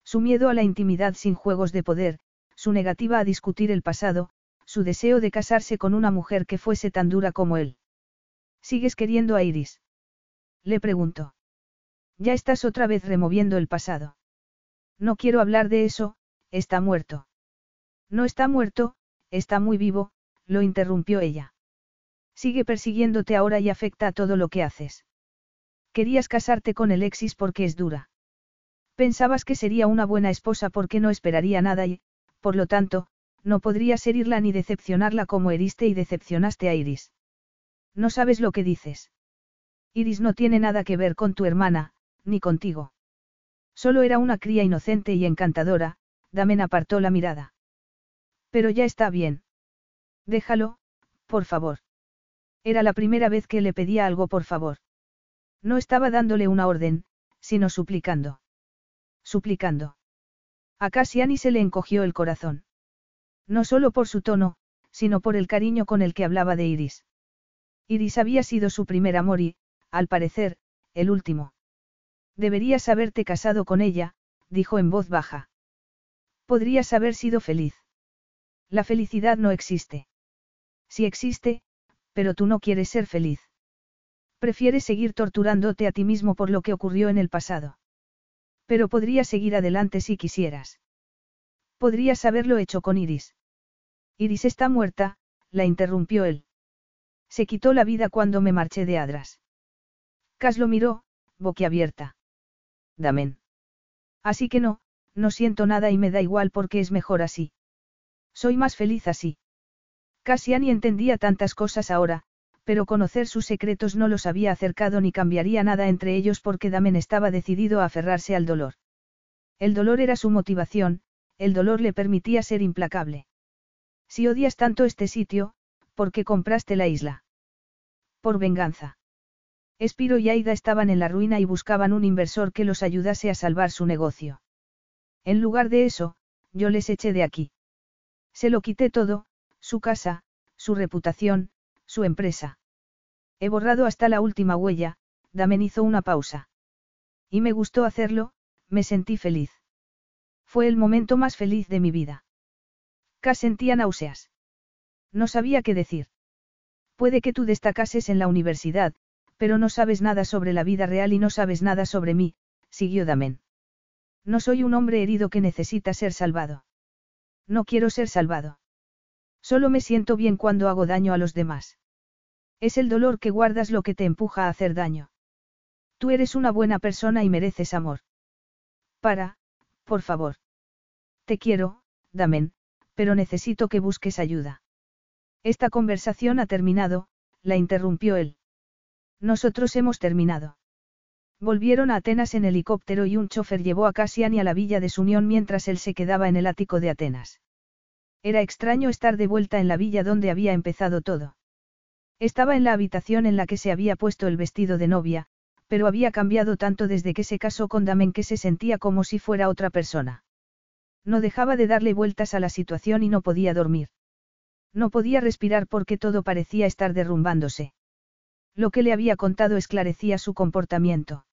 Su miedo a la intimidad sin juegos de poder, su negativa a discutir el pasado, su deseo de casarse con una mujer que fuese tan dura como él. ¿Sigues queriendo a Iris? Le preguntó. Ya estás otra vez removiendo el pasado. No quiero hablar de eso, está muerto. No está muerto, está muy vivo, lo interrumpió ella. Sigue persiguiéndote ahora y afecta a todo lo que haces. Querías casarte con Alexis porque es dura. Pensabas que sería una buena esposa porque no esperaría nada y, por lo tanto, no podrías herirla ni decepcionarla como heriste y decepcionaste a Iris. No sabes lo que dices. Iris no tiene nada que ver con tu hermana, ni contigo. Solo era una cría inocente y encantadora, Damen apartó la mirada. Pero ya está bien. Déjalo, por favor. Era la primera vez que le pedía algo por favor. No estaba dándole una orden, sino suplicando. Suplicando. A Cassiani se le encogió el corazón. No solo por su tono, sino por el cariño con el que hablaba de Iris. Iris había sido su primer amor y, al parecer, el último. Deberías haberte casado con ella, dijo en voz baja. Podrías haber sido feliz. La felicidad no existe. Sí existe, pero tú no quieres ser feliz. Prefieres seguir torturándote a ti mismo por lo que ocurrió en el pasado. Pero podrías seguir adelante si quisieras. Podrías haberlo hecho con Iris. Iris está muerta, la interrumpió él. Se quitó la vida cuando me marché de Adras. Cas lo miró, boquiabierta. Damen. Así que no, no siento nada y me da igual porque es mejor así. Soy más feliz así. Cassiani entendía tantas cosas ahora, pero conocer sus secretos no los había acercado ni cambiaría nada entre ellos porque Damen estaba decidido a aferrarse al dolor. El dolor era su motivación, el dolor le permitía ser implacable. Si odias tanto este sitio, ¿por qué compraste la isla? Por venganza. Espiro y Aida estaban en la ruina y buscaban un inversor que los ayudase a salvar su negocio. En lugar de eso, yo les eché de aquí. Se lo quité todo, su casa, su reputación, su empresa. He borrado hasta la última huella, Damen hizo una pausa. Y me gustó hacerlo, me sentí feliz. Fue el momento más feliz de mi vida. Cas sentía náuseas. No sabía qué decir. Puede que tú destacases en la universidad, pero no sabes nada sobre la vida real y no sabes nada sobre mí, siguió Damen. No soy un hombre herido que necesita ser salvado. No quiero ser salvado. Solo me siento bien cuando hago daño a los demás. Es el dolor que guardas lo que te empuja a hacer daño. Tú eres una buena persona y mereces amor. Para, por favor. Te quiero, Damen, pero necesito que busques ayuda. Esta conversación ha terminado, la interrumpió él. Nosotros hemos terminado. Volvieron a Atenas en helicóptero y un chofer llevó a Cassiani a la villa de Sunión mientras él se quedaba en el ático de Atenas. Era extraño estar de vuelta en la villa donde había empezado todo. Estaba en la habitación en la que se había puesto el vestido de novia, pero había cambiado tanto desde que se casó con Damen que se sentía como si fuera otra persona. No dejaba de darle vueltas a la situación y no podía dormir. No podía respirar porque todo parecía estar derrumbándose. Lo que le había contado esclarecía su comportamiento.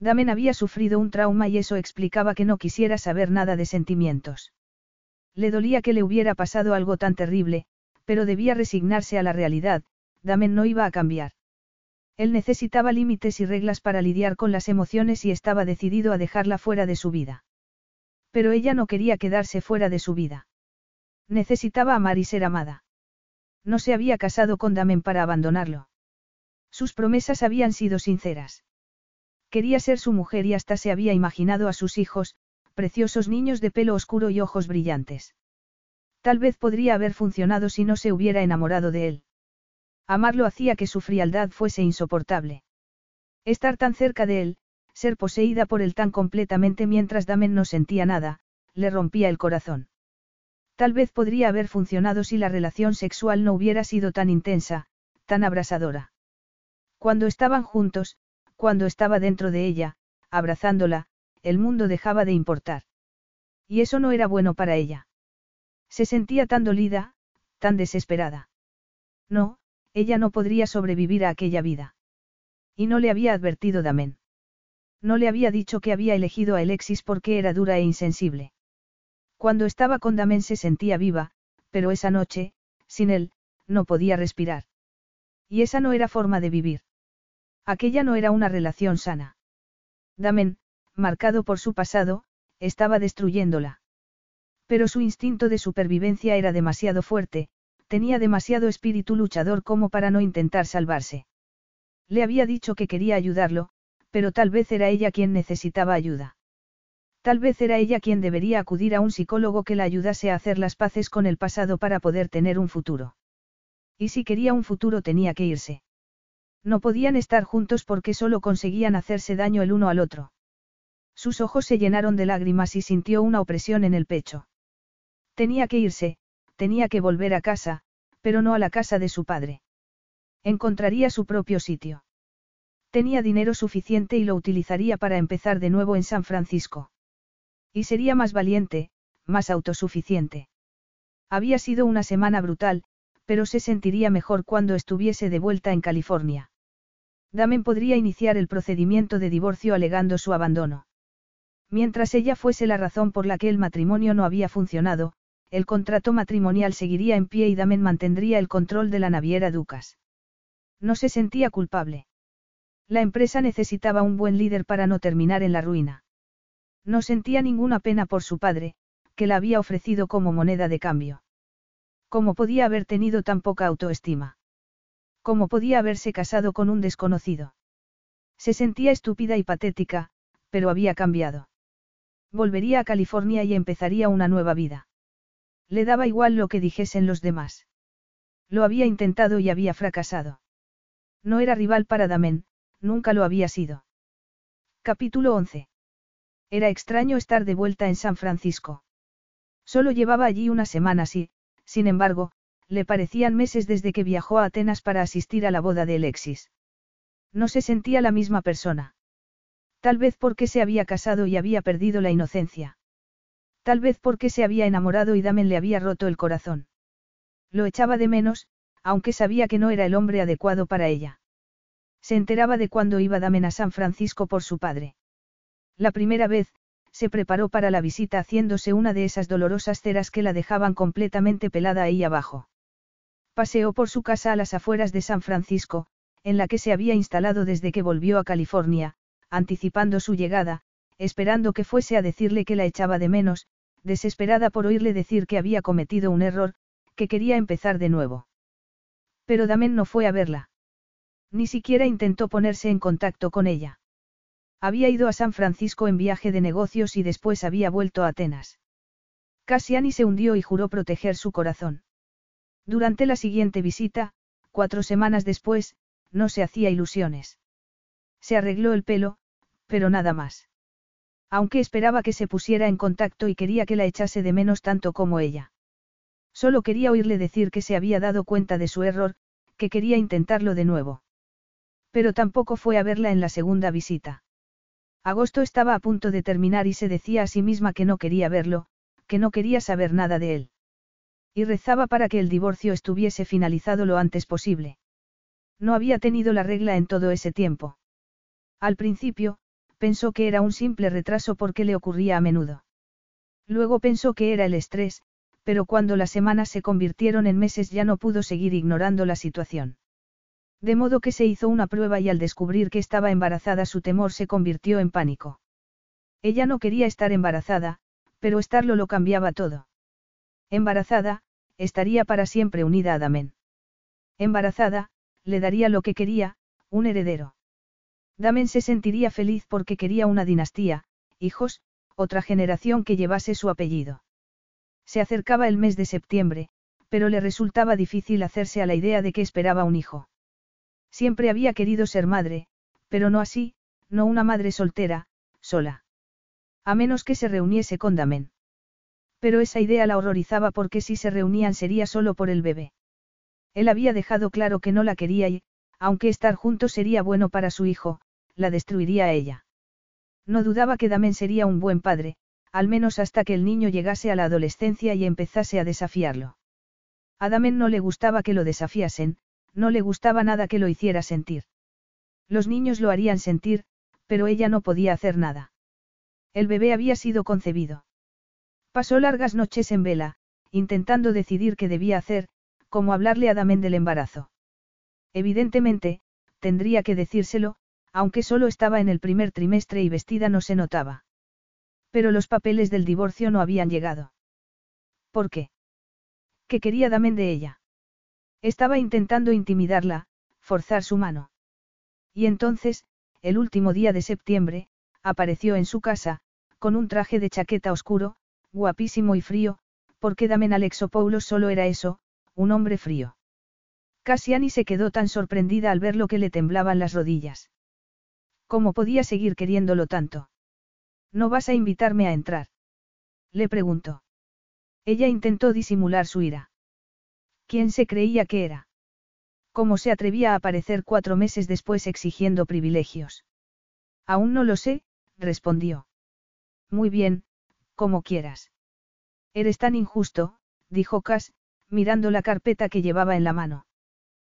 Damen había sufrido un trauma y eso explicaba que no quisiera saber nada de sentimientos. Le dolía que le hubiera pasado algo tan terrible, pero debía resignarse a la realidad, Damen no iba a cambiar. Él necesitaba límites y reglas para lidiar con las emociones y estaba decidido a dejarla fuera de su vida. Pero ella no quería quedarse fuera de su vida. Necesitaba amar y ser amada. No se había casado con Damen para abandonarlo. Sus promesas habían sido sinceras. Quería ser su mujer y hasta se había imaginado a sus hijos, preciosos niños de pelo oscuro y ojos brillantes. Tal vez podría haber funcionado si no se hubiera enamorado de él. Amarlo hacía que su frialdad fuese insoportable. Estar tan cerca de él, ser poseída por él tan completamente mientras Damen no sentía nada, le rompía el corazón. Tal vez podría haber funcionado si la relación sexual no hubiera sido tan intensa, tan abrasadora. Cuando estaban juntos, cuando estaba dentro de ella, abrazándola, el mundo dejaba de importar. Y eso no era bueno para ella. Se sentía tan dolida, tan desesperada. No, ella no podría sobrevivir a aquella vida. Y no le había advertido Damen. No le había dicho que había elegido a Alexis porque era dura e insensible. Cuando estaba con Damen se sentía viva, pero esa noche, sin él, no podía respirar. Y esa no era forma de vivir. Aquella no era una relación sana. Damen, marcado por su pasado, estaba destruyéndola. Pero su instinto de supervivencia era demasiado fuerte, tenía demasiado espíritu luchador como para no intentar salvarse. Le había dicho que quería ayudarlo, pero tal vez era ella quien necesitaba ayuda. Tal vez era ella quien debería acudir a un psicólogo que la ayudase a hacer las paces con el pasado para poder tener un futuro. Y si quería un futuro tenía que irse. No podían estar juntos porque solo conseguían hacerse daño el uno al otro. Sus ojos se llenaron de lágrimas y sintió una opresión en el pecho. Tenía que irse, tenía que volver a casa, pero no a la casa de su padre. Encontraría su propio sitio. Tenía dinero suficiente y lo utilizaría para empezar de nuevo en San Francisco. Y sería más valiente, más autosuficiente. Había sido una semana brutal, pero se sentiría mejor cuando estuviese de vuelta en California. Damen podría iniciar el procedimiento de divorcio alegando su abandono. Mientras ella fuese la razón por la que el matrimonio no había funcionado, el contrato matrimonial seguiría en pie y Damen mantendría el control de la naviera Ducas. No se sentía culpable. La empresa necesitaba un buen líder para no terminar en la ruina. No sentía ninguna pena por su padre, que la había ofrecido como moneda de cambio. ¿Cómo podía haber tenido tan poca autoestima? ¿Cómo podía haberse casado con un desconocido? Se sentía estúpida y patética, pero había cambiado. Volvería a California y empezaría una nueva vida. Le daba igual lo que dijesen los demás. Lo había intentado y había fracasado. No era rival para Damen, nunca lo había sido. Capítulo 11. Era extraño estar de vuelta en San Francisco. Solo llevaba allí una semana y, sin embargo, le parecían meses desde que viajó a Atenas para asistir a la boda de Alexis. No se sentía la misma persona. Tal vez porque se había casado y había perdido la inocencia. Tal vez porque se había enamorado y Damen le había roto el corazón. Lo echaba de menos, aunque sabía que no era el hombre adecuado para ella. Se enteraba de cuándo iba Damen a San Francisco por su padre. La primera vez, se preparó para la visita haciéndose una de esas dolorosas ceras que la dejaban completamente pelada ahí abajo. Paseó por su casa a las afueras de San Francisco, en la que se había instalado desde que volvió a California, anticipando su llegada, esperando que fuese a decirle que la echaba de menos, desesperada por oírle decir que había cometido un error, que quería empezar de nuevo. Pero Damen no fue a verla. Ni siquiera intentó ponerse en contacto con ella. Había ido a San Francisco en viaje de negocios y después había vuelto a Atenas. Cassiani se hundió y juró proteger su corazón. Durante la siguiente visita, cuatro semanas después, no se hacía ilusiones. Se arregló el pelo, pero nada más. Aunque esperaba que se pusiera en contacto y quería que la echase de menos tanto como ella. Solo quería oírle decir que se había dado cuenta de su error, que quería intentarlo de nuevo. Pero tampoco fue a verla en la segunda visita. Agosto estaba a punto de terminar y se decía a sí misma que no quería verlo, que no quería saber nada de él. Y rezaba para que el divorcio estuviese finalizado lo antes posible. No había tenido la regla en todo ese tiempo. Al principio, pensó que era un simple retraso porque le ocurría a menudo. Luego pensó que era el estrés, pero cuando las semanas se convirtieron en meses ya no pudo seguir ignorando la situación. De modo que se hizo una prueba y al descubrir que estaba embarazada su temor se convirtió en pánico. Ella no quería estar embarazada, pero estarlo lo cambiaba todo. Embarazada, estaría para siempre unida a Damen. Embarazada, le daría lo que quería, un heredero. Damen se sentiría feliz porque quería una dinastía, hijos, otra generación que llevase su apellido. Se acercaba el mes de septiembre, pero le resultaba difícil hacerse a la idea de que esperaba un hijo. Siempre había querido ser madre, pero no así, no una madre soltera, sola. A menos que se reuniese con Damen. Pero esa idea la horrorizaba porque si se reunían sería solo por el bebé. Él había dejado claro que no la quería y, aunque estar juntos sería bueno para su hijo, la destruiría a ella. No dudaba que Damen sería un buen padre, al menos hasta que el niño llegase a la adolescencia y empezase a desafiarlo. A Damen no le gustaba que lo desafiasen, no le gustaba nada que lo hiciera sentir. Los niños lo harían sentir, pero ella no podía hacer nada. El bebé había sido concebido. Pasó largas noches en vela, intentando decidir qué debía hacer, como hablarle a Damen del embarazo. Evidentemente, tendría que decírselo, aunque solo estaba en el primer trimestre y vestida no se notaba. Pero los papeles del divorcio no habían llegado. ¿Por qué? ¿Qué quería Damen de ella? Estaba intentando intimidarla, forzar su mano. Y entonces, el último día de septiembre, apareció en su casa, con un traje de chaqueta oscuro, guapísimo y frío, porque Damen Alexopoulos solo era eso, un hombre frío. Cassiani se quedó tan sorprendida al ver lo que le temblaban las rodillas. ¿Cómo podía seguir queriéndolo tanto? ¿No vas a invitarme a entrar? Le preguntó. Ella intentó disimular su ira. ¿Quién se creía que era? ¿Cómo se atrevía a aparecer cuatro meses después exigiendo privilegios? Aún no lo sé, respondió. Muy bien, como quieras. Eres tan injusto, dijo Cass, mirando la carpeta que llevaba en la mano.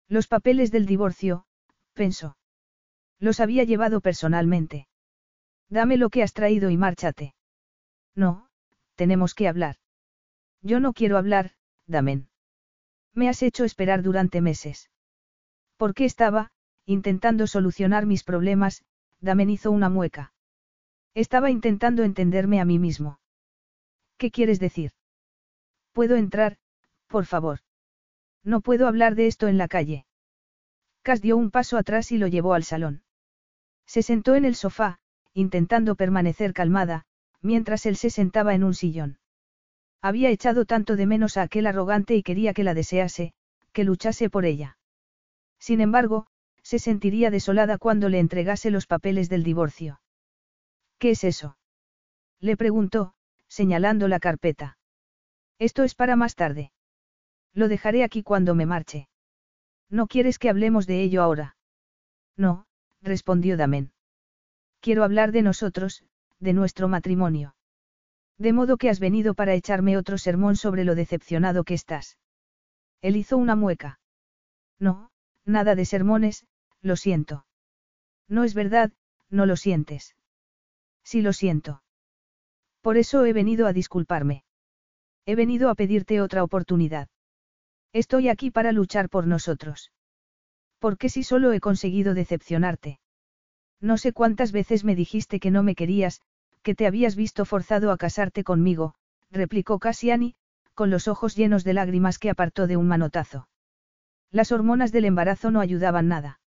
Los papeles del divorcio, pensó. Los había llevado personalmente. Dame lo que has traído y márchate. No, tenemos que hablar. Yo no quiero hablar, Damen. Me has hecho esperar durante meses. ¿Por qué estaba, intentando solucionar mis problemas, Damen hizo una mueca. Estaba intentando entenderme a mí mismo. ¿Qué quieres decir? ¿Puedo entrar, por favor? No puedo hablar de esto en la calle. Cas dio un paso atrás y lo llevó al salón. Se sentó en el sofá, intentando permanecer calmada, mientras él se sentaba en un sillón. Había echado tanto de menos a aquel arrogante y quería que la desease, que luchase por ella. Sin embargo, se sentiría desolada cuando le entregase los papeles del divorcio. ¿Qué es eso? Le preguntó, señalando la carpeta. Esto es para más tarde. Lo dejaré aquí cuando me marche. ¿No quieres que hablemos de ello ahora? No, respondió Damen. Quiero hablar de nosotros, de nuestro matrimonio. De modo que has venido para echarme otro sermón sobre lo decepcionado que estás. Él hizo una mueca. No, nada de sermones, lo siento. No es verdad, no lo sientes. Sí lo siento. Por eso he venido a disculparme. He venido a pedirte otra oportunidad. Estoy aquí para luchar por nosotros. Porque si solo he conseguido decepcionarte? No sé cuántas veces me dijiste que no me querías, que te habías visto forzado a casarte conmigo, replicó Cassiani, con los ojos llenos de lágrimas que apartó de un manotazo. Las hormonas del embarazo no ayudaban nada.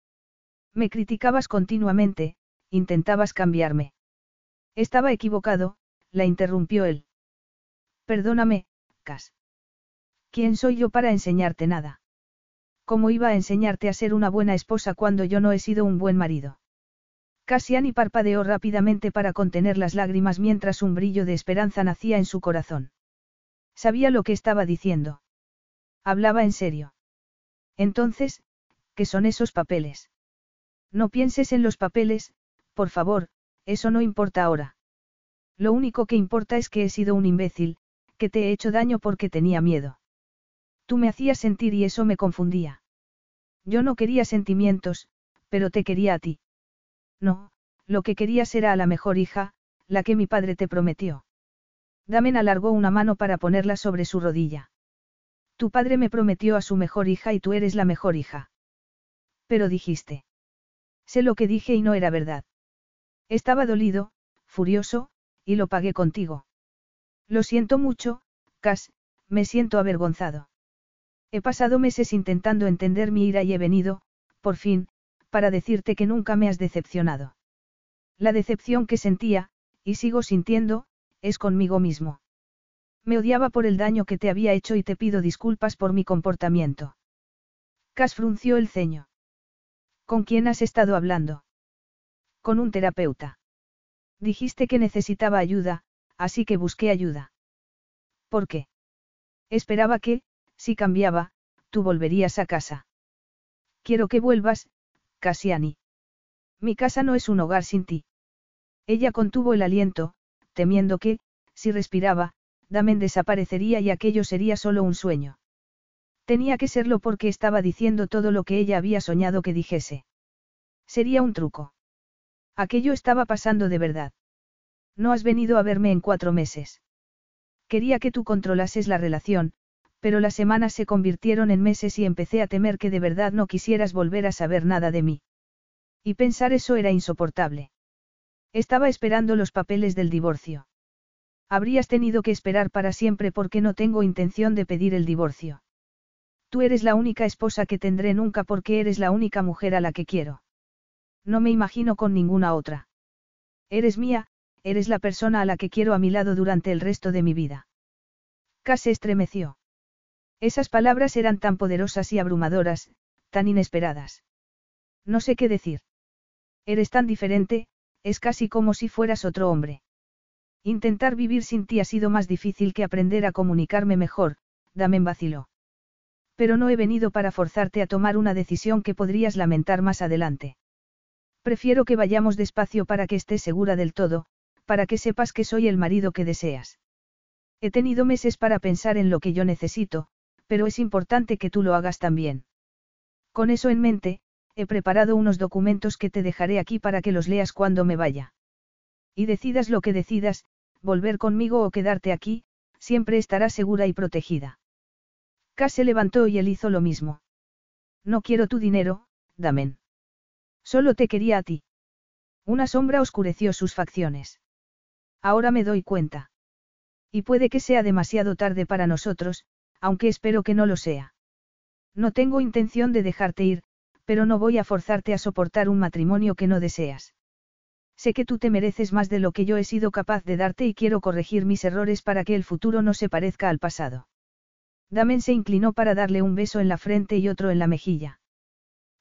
Me criticabas continuamente, intentabas cambiarme. Estaba equivocado, la interrumpió él. Perdóname, Cas. ¿Quién soy yo para enseñarte nada? ¿Cómo iba a enseñarte a ser una buena esposa cuando yo no he sido un buen marido? Cassiani parpadeó rápidamente para contener las lágrimas mientras un brillo de esperanza nacía en su corazón. Sabía lo que estaba diciendo. Hablaba en serio. Entonces, ¿qué son esos papeles? No pienses en los papeles, por favor, eso no importa ahora. Lo único que importa es que he sido un imbécil, que te he hecho daño porque tenía miedo. Tú me hacías sentir y eso me confundía. Yo no quería sentimientos, pero te quería a ti. No, lo que querías era a la mejor hija, la que mi padre te prometió. Damen alargó una mano para ponerla sobre su rodilla. Tu padre me prometió a su mejor hija y tú eres la mejor hija. Pero dijiste. Sé lo que dije y no era verdad. Estaba dolido, furioso, y lo pagué contigo. Lo siento mucho, Cas, me siento avergonzado. He pasado meses intentando entender mi ira y he venido, por fin, para decirte que nunca me has decepcionado. La decepción que sentía, y sigo sintiendo, es conmigo mismo. Me odiaba por el daño que te había hecho y te pido disculpas por mi comportamiento. Cas frunció el ceño. ¿Con quién has estado hablando? Con un terapeuta. Dijiste que necesitaba ayuda, así que busqué ayuda. ¿Por qué? Esperaba que, si cambiaba, tú volverías a casa. Quiero que vuelvas, Cassiani. Mi casa no es un hogar sin ti. Ella contuvo el aliento, temiendo que, si respiraba, Damen desaparecería y aquello sería solo un sueño. Tenía que serlo porque estaba diciendo todo lo que ella había soñado que dijese. Sería un truco. Aquello estaba pasando de verdad. No has venido a verme en cuatro meses. Quería que tú controlases la relación, Pero las semanas se convirtieron en meses y empecé a temer que de verdad no quisieras volver a saber nada de mí. Y pensar eso era insoportable. Estaba esperando los papeles del divorcio. Habrías tenido que esperar para siempre porque no tengo intención de pedir el divorcio. Tú eres la única esposa que tendré nunca porque eres la única mujer a la que quiero. No me imagino con ninguna otra. Eres mía, eres la persona a la que quiero a mi lado durante el resto de mi vida. Casi estremeció. Esas palabras eran tan poderosas y abrumadoras, tan inesperadas. No sé qué decir. Eres tan diferente, es casi como si fueras otro hombre. Intentar vivir sin ti ha sido más difícil que aprender a comunicarme mejor, Damen vaciló. Pero no he venido para forzarte a tomar una decisión que podrías lamentar más adelante. Prefiero que vayamos despacio para que estés segura del todo, para que sepas que soy el marido que deseas. He tenido meses para pensar en lo que yo necesito, pero es importante que tú lo hagas también. Con eso en mente, he preparado unos documentos que te dejaré aquí para que los leas cuando me vaya. Y decidas lo que decidas, volver conmigo o quedarte aquí, siempre estarás segura y protegida. Cass se levantó y él hizo lo mismo. No quiero tu dinero, Damen. Solo te quería a ti. Una sombra oscureció sus facciones. Ahora me doy cuenta. Y puede que sea demasiado tarde para nosotros, aunque espero que no lo sea. No tengo intención de dejarte ir, pero no voy a forzarte a soportar un matrimonio que no deseas. Sé que tú te mereces más de lo que yo he sido capaz de darte y quiero corregir mis errores para que el futuro no se parezca al pasado. Damen se inclinó para darle un beso en la frente y otro en la mejilla.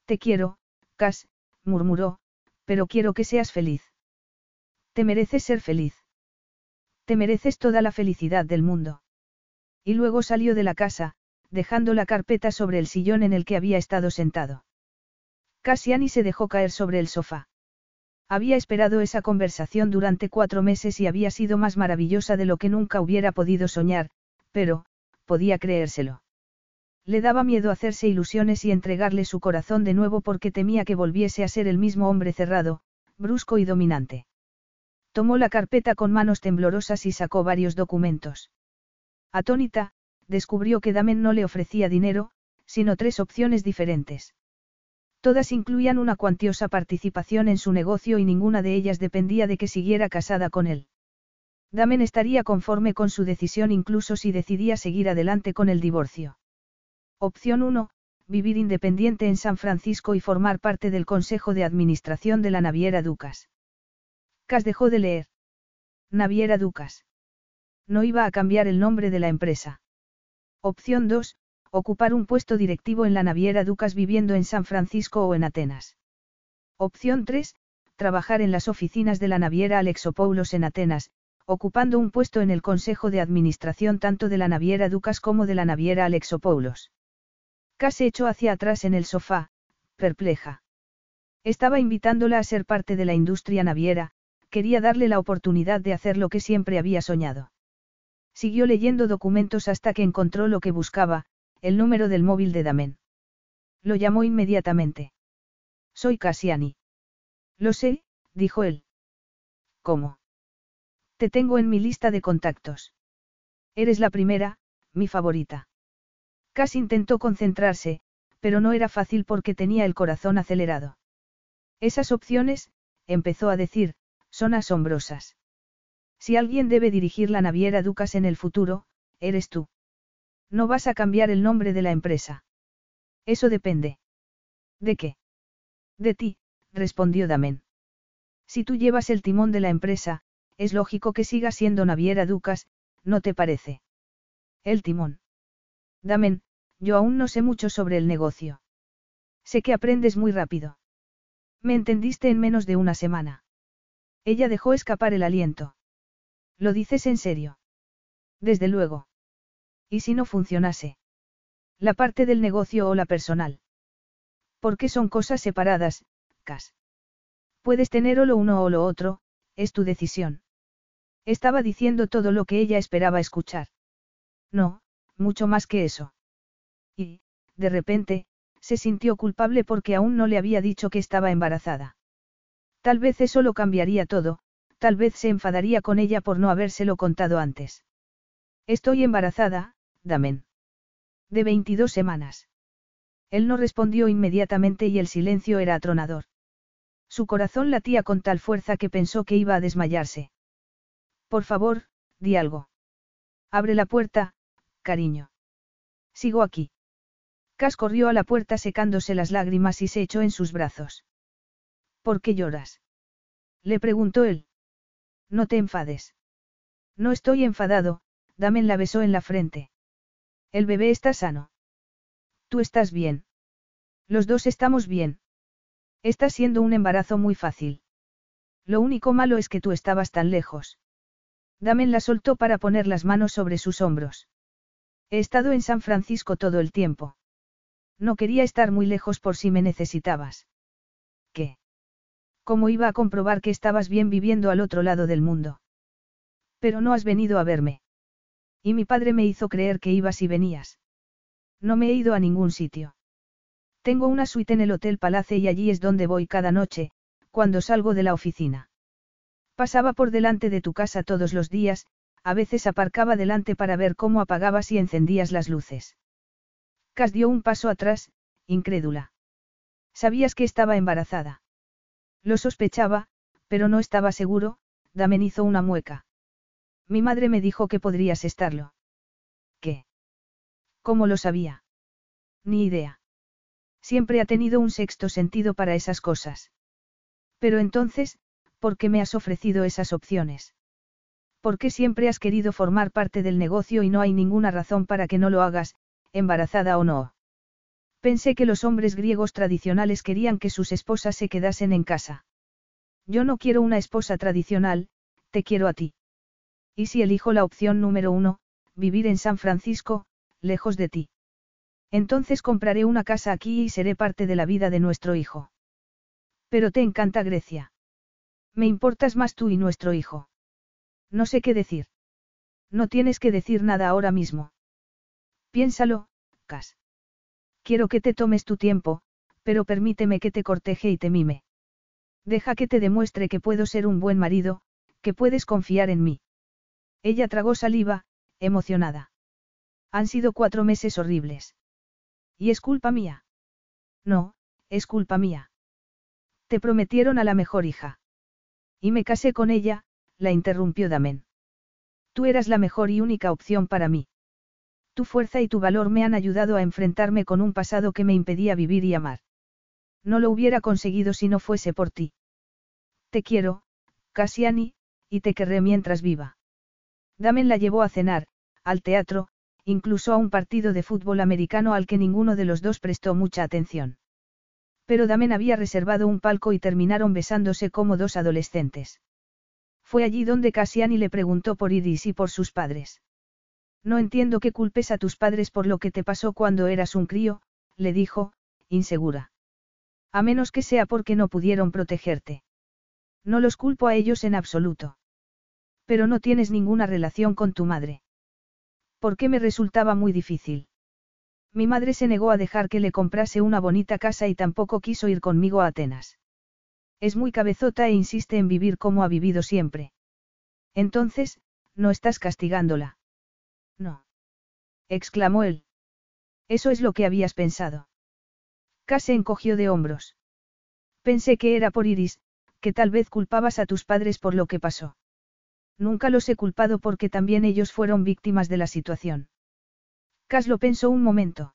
Te quiero, Cas, murmuró, pero quiero que seas feliz. Te mereces ser feliz. Te mereces toda la felicidad del mundo. Y luego salió de la casa, dejando la carpeta sobre el sillón en el que había estado sentado. Cassiani se dejó caer sobre el sofá. Había esperado esa conversación durante cuatro meses y había sido más maravillosa de lo que nunca hubiera podido soñar, pero, podía creérselo. Le daba miedo hacerse ilusiones y entregarle su corazón de nuevo porque temía que volviese a ser el mismo hombre cerrado, brusco y dominante. Tomó la carpeta con manos temblorosas y sacó varios documentos. Atónita, descubrió que Damen no le ofrecía dinero, sino tres opciones diferentes. Todas incluían una cuantiosa participación en su negocio y ninguna de ellas dependía de que siguiera casada con él. Damen estaría conforme con su decisión incluso si decidía seguir adelante con el divorcio. Opción 1, vivir independiente en San Francisco y formar parte del Consejo de Administración de la Naviera Ducas. Cas dejó de leer. Naviera Ducas. No iba a cambiar el nombre de la empresa. Opción 2, ocupar un puesto directivo en la Naviera Ducas viviendo en San Francisco o en Atenas. Opción 3, trabajar en las oficinas de la Naviera Alexopoulos en Atenas, ocupando un puesto en el Consejo de Administración tanto de la Naviera Ducas como de la Naviera Alexopoulos. Casi echó hacia atrás en el sofá, perpleja. Estaba invitándola a ser parte de la industria naviera, quería darle la oportunidad de hacer lo que siempre había soñado. Siguió leyendo documentos hasta que encontró lo que buscaba, el número del móvil de Damen. Lo llamó inmediatamente. Soy Cassiani. Lo sé, dijo él. ¿Cómo? Te tengo en mi lista de contactos. Eres la primera, mi favorita. Cass intentó concentrarse, pero no era fácil porque tenía el corazón acelerado. Esas opciones, empezó a decir, son asombrosas. Si alguien debe dirigir la naviera Ducas en el futuro, eres tú. No vas a cambiar el nombre de la empresa. Eso depende. ¿De qué? De ti, respondió Damen. Si tú llevas el timón de la empresa, es lógico que siga siendo naviera Ducas, ¿no te parece? El timón. Damen, yo aún no sé mucho sobre el negocio. Sé que aprendes muy rápido. Me entendiste en menos de una semana. Ella dejó escapar el aliento. ¿Lo dices en serio? Desde luego. ¿Y si no funcionase? La parte del negocio o la personal. Porque son cosas separadas, Cas. Puedes tener o lo uno o lo otro, es tu decisión. Estaba diciendo todo lo que ella esperaba escuchar. No, mucho más que eso. Y, de repente, se sintió culpable porque aún no le había dicho que estaba embarazada. Tal vez eso lo cambiaría todo, tal vez se enfadaría con ella por no habérselo contado antes. Estoy embarazada, Damen. De 22 semanas. Él no respondió inmediatamente y el silencio era atronador. Su corazón latía con tal fuerza que pensó que iba a desmayarse. Por favor, di algo. Abre la puerta, cariño. Sigo aquí. Cas corrió a la puerta secándose las lágrimas y se echó en sus brazos. ¿Por qué lloras? Le preguntó él. No te enfades. No estoy enfadado, Damen la besó en la frente. El bebé está sano. Tú estás bien. Los dos estamos bien. Está siendo un embarazo muy fácil. Lo único malo es que tú estabas tan lejos. Damen la soltó para poner las manos sobre sus hombros. He estado en San Francisco todo el tiempo. No quería estar muy lejos por si me necesitabas. ¿Cómo iba a comprobar que estabas bien viviendo al otro lado del mundo? Pero no has venido a verme. Y mi padre me hizo creer que ibas y venías. No me he ido a ningún sitio. Tengo una suite en el Hotel Palace y allí es donde voy cada noche, cuando salgo de la oficina. Pasaba por delante de tu casa todos los días, a veces aparcaba delante para ver cómo apagabas y encendías las luces. Cas dio un paso atrás, incrédula. Sabías que estaba embarazada. Lo sospechaba, pero no estaba seguro, Damen hizo una mueca. Mi madre me dijo que podrías estarlo. ¿Qué? ¿Cómo lo sabía? Ni idea. Siempre ha tenido un sexto sentido para esas cosas. Pero entonces, ¿por qué me has ofrecido esas opciones? ¿Por qué siempre has querido formar parte del negocio y no hay ninguna razón para que no lo hagas, embarazada o no? Pensé que los hombres griegos tradicionales querían que sus esposas se quedasen en casa. Yo no quiero una esposa tradicional, te quiero a ti. Y si elijo la opción número uno, vivir en San Francisco, lejos de ti. Entonces compraré una casa aquí y seré parte de la vida de nuestro hijo. Pero te encanta Grecia. Me importas más tú y nuestro hijo. No sé qué decir. No tienes que decir nada ahora mismo. Piénsalo, Cas. Quiero que te tomes tu tiempo, pero permíteme que te corteje y te mime. Deja que te demuestre que puedo ser un buen marido, que puedes confiar en mí. Ella tragó saliva, emocionada. Han sido cuatro meses horribles. ¿Y es culpa mía? No, es culpa mía. Te prometieron a la mejor hija. Y me casé con ella, la interrumpió Damen. Tú eras la mejor y única opción para mí. Tu fuerza y tu valor me han ayudado a enfrentarme con un pasado que me impedía vivir y amar. No lo hubiera conseguido si no fuese por ti. Te quiero, Cassiani, y te querré mientras viva. Damen la llevó a cenar, al teatro, incluso a un partido de fútbol americano al que ninguno de los dos prestó mucha atención. Pero Damen había reservado un palco y terminaron besándose como dos adolescentes. Fue allí donde Cassiani le preguntó por Iris y por sus padres. No entiendo que culpes a tus padres por lo que te pasó cuando eras un crío, le dijo, insegura. A menos que sea porque no pudieron protegerte. No los culpo a ellos en absoluto. Pero no tienes ninguna relación con tu madre. Porque me resultaba muy difícil. Mi madre se negó a dejar que le comprase una bonita casa y tampoco quiso ir conmigo a Atenas. Es muy cabezota e insiste en vivir como ha vivido siempre. Entonces, no estás castigándola. No. exclamó él. Eso es lo que habías pensado. Casi encogió de hombros. Pensé que era por Iris, que tal vez culpabas a tus padres por lo que pasó. Nunca los he culpado porque también ellos fueron víctimas de la situación. Cas lo pensó un momento.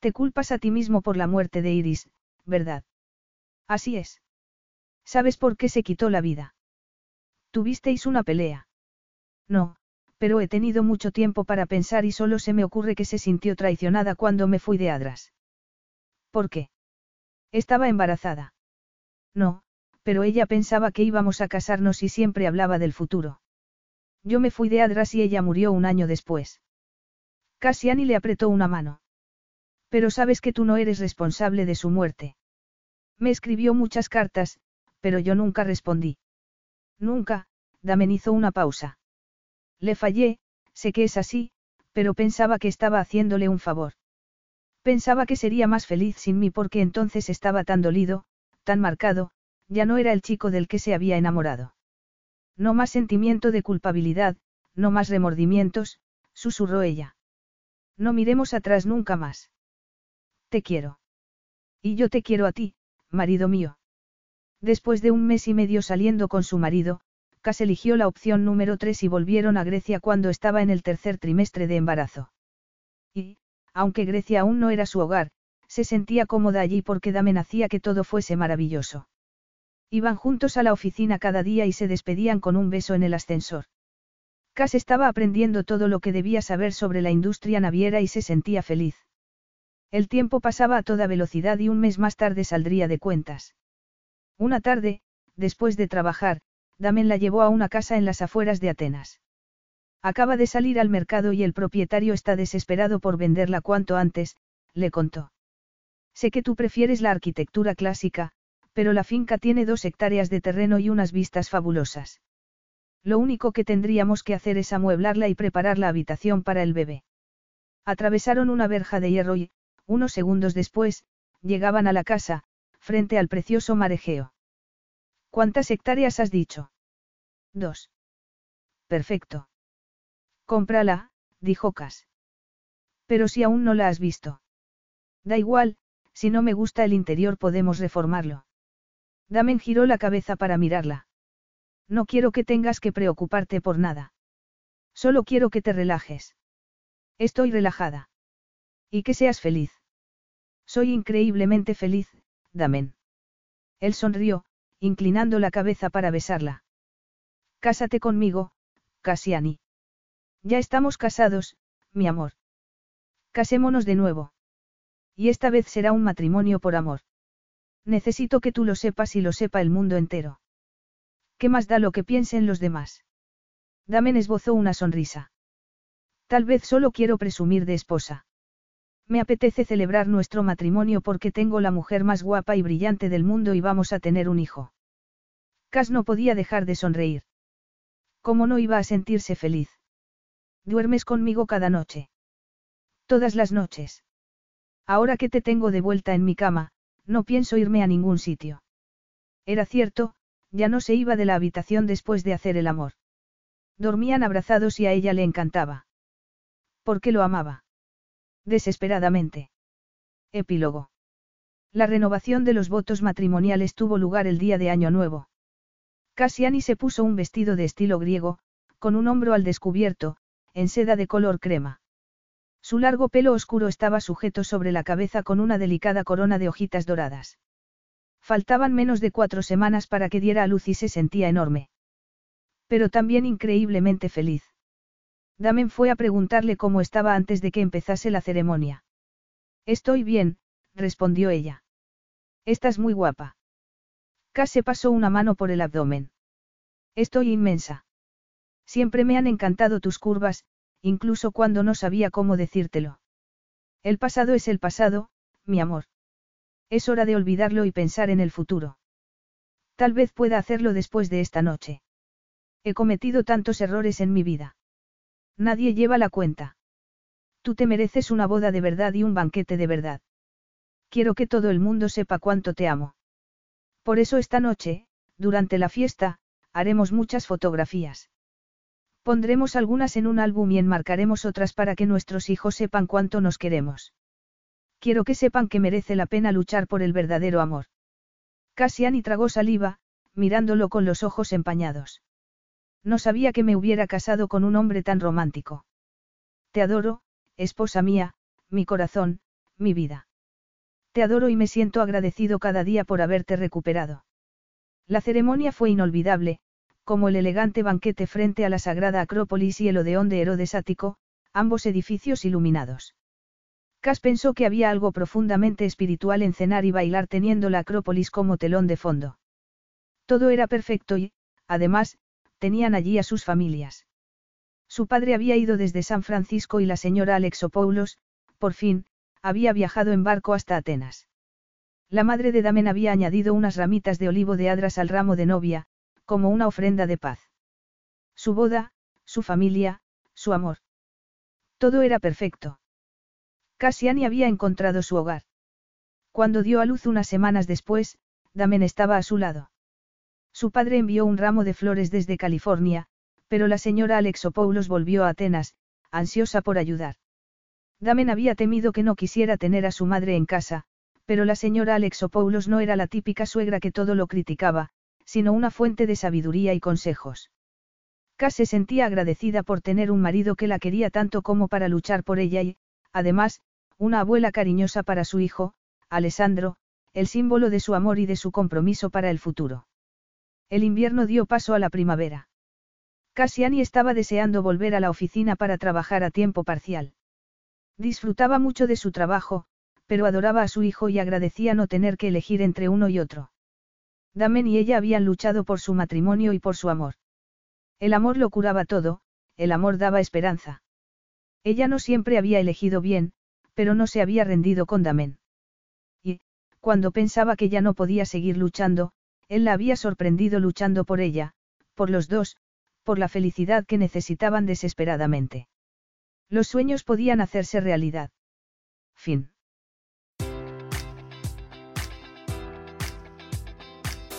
Te culpas a ti mismo por la muerte de Iris, ¿verdad? Así es. ¿Sabes por qué se quitó la vida? Tuvisteis una pelea. No, pero he tenido mucho tiempo para pensar y solo se me ocurre que se sintió traicionada cuando me fui de Adras. ¿Por qué? Estaba embarazada. No, pero ella pensaba que íbamos a casarnos y siempre hablaba del futuro. Yo me fui de Adras y ella murió un año después. Cassiani le apretó una mano. Pero sabes que tú no eres responsable de su muerte. Me escribió muchas cartas, pero yo nunca respondí. Nunca, Damen hizo una pausa. Le fallé, sé que es así, pero pensaba que estaba haciéndole un favor. Pensaba que sería más feliz sin mí porque entonces estaba tan dolido, tan marcado, ya no era el chico del que se había enamorado. No más sentimiento de culpabilidad, no más remordimientos, susurró ella. No miremos atrás nunca más. Te quiero. Y yo te quiero a ti, marido mío. Después de un mes y medio saliendo con su marido, Cas eligió la opción número 3 y volvieron a Grecia cuando estaba en el tercer trimestre de embarazo. Y, aunque Grecia aún no era su hogar, se sentía cómoda allí porque Damen hacía que todo fuese maravilloso. Iban juntos a la oficina cada día y se despedían con un beso en el ascensor. Cass estaba aprendiendo todo lo que debía saber sobre la industria naviera y se sentía feliz. El tiempo pasaba a toda velocidad y un mes más tarde saldría de cuentas. Una tarde, después de trabajar, Damen la llevó a una casa en las afueras de Atenas. Acaba de salir al mercado y el propietario está desesperado por venderla cuanto antes, le contó. Sé que tú prefieres la arquitectura clásica, pero la finca tiene dos hectáreas de terreno y unas vistas fabulosas. Lo único que tendríamos que hacer es amueblarla y preparar la habitación para el bebé. Atravesaron una verja de hierro y, unos segundos después, llegaban a la casa, frente al precioso marejeo. ¿Cuántas hectáreas has dicho? Dos. Perfecto. Cómprala, dijo Cas. Pero si aún no la has visto. Da igual, si no me gusta el interior podemos reformarlo. Damen giró la cabeza para mirarla. No quiero que tengas que preocuparte por nada. Solo quiero que te relajes. Estoy relajada. Y que seas feliz. Soy increíblemente feliz, Damen. Él sonrió, inclinando la cabeza para besarla. Cásate conmigo, Cassiani. Ya estamos casados, mi amor. Casémonos de nuevo. Y esta vez será un matrimonio por amor. Necesito que tú lo sepas y lo sepa el mundo entero. ¿Qué más da lo que piensen los demás? Damen esbozó una sonrisa. Tal vez solo quiero presumir de esposa. Me apetece celebrar nuestro matrimonio porque tengo la mujer más guapa y brillante del mundo y vamos a tener un hijo. Cas no podía dejar de sonreír. ¿Cómo no iba a sentirse feliz? Duermes conmigo cada noche. Todas las noches. Ahora que te tengo de vuelta en mi cama, no pienso irme a ningún sitio. Era cierto, ya no se iba de la habitación después de hacer el amor. Dormían abrazados y a ella le encantaba. ¿Por qué lo amaba? Desesperadamente. Epílogo. La renovación de los votos matrimoniales tuvo lugar el día de Año Nuevo. Cassiani se puso un vestido de estilo griego, con un hombro al descubierto, en seda de color crema. Su largo pelo oscuro estaba sujeto sobre la cabeza con una delicada corona de hojitas doradas. Faltaban menos de cuatro semanas para que diera a luz y se sentía enorme. Pero también increíblemente feliz. Damen fue a preguntarle cómo estaba antes de que empezase la ceremonia. Estoy bien, respondió ella. Estás muy guapa. Cass se pasó una mano por el abdomen. Estoy inmensa. Siempre me han encantado tus curvas, incluso cuando no sabía cómo decírtelo. El pasado es el pasado, mi amor. Es hora de olvidarlo y pensar en el futuro. Tal vez pueda hacerlo después de esta noche. He cometido tantos errores en mi vida. Nadie lleva la cuenta. Tú te mereces una boda de verdad y un banquete de verdad. Quiero que todo el mundo sepa cuánto te amo. Por eso esta noche, durante la fiesta, haremos muchas fotografías. Pondremos algunas en un álbum y enmarcaremos otras para que nuestros hijos sepan cuánto nos queremos. Quiero que sepan que merece la pena luchar por el verdadero amor. Cassiani tragó saliva, mirándolo con los ojos empañados. No sabía que me hubiera casado con un hombre tan romántico. Te adoro, esposa mía, mi corazón, mi vida. Te adoro y me siento agradecido cada día por haberte recuperado. La ceremonia fue inolvidable, como el elegante banquete frente a la sagrada Acrópolis y el Odeón de Herodes Ático, ambos edificios iluminados. Cas pensó que había algo profundamente espiritual en cenar y bailar teniendo la Acrópolis como telón de fondo. Todo era perfecto y, además, tenían allí a sus familias. Su padre había ido desde San Francisco y la señora Alexopoulos, por fin, había viajado en barco hasta Atenas. La madre de Damen había añadido unas ramitas de olivo de adras al ramo de novia, como una ofrenda de paz. Su boda, su familia, su amor. Todo era perfecto. Cassiani había encontrado su hogar. Cuando dio a luz unas semanas después, Damen estaba a su lado. Su padre envió un ramo de flores desde California, pero la señora Alexopoulos volvió a Atenas, ansiosa por ayudar. Damen había temido que no quisiera tener a su madre en casa, pero la señora Alexopoulos no era la típica suegra que todo lo criticaba, sino una fuente de sabiduría y consejos. Cass se sentía agradecida por tener un marido que la quería tanto como para luchar por ella y, además, una abuela cariñosa para su hijo, Alessandro, el símbolo de su amor y de su compromiso para el futuro. El invierno dio paso a la primavera. Cassiani estaba deseando volver a la oficina para trabajar a tiempo parcial. Disfrutaba mucho de su trabajo, pero adoraba a su hijo y agradecía no tener que elegir entre uno y otro. Damen y ella habían luchado por su matrimonio y por su amor. El amor lo curaba todo, el amor daba esperanza. Ella no siempre había elegido bien, pero no se había rendido con Damen. Y, cuando pensaba que ya no podía seguir luchando, él la había sorprendido luchando por ella, por los dos, por la felicidad que necesitaban desesperadamente. Los sueños podían hacerse realidad. Fin.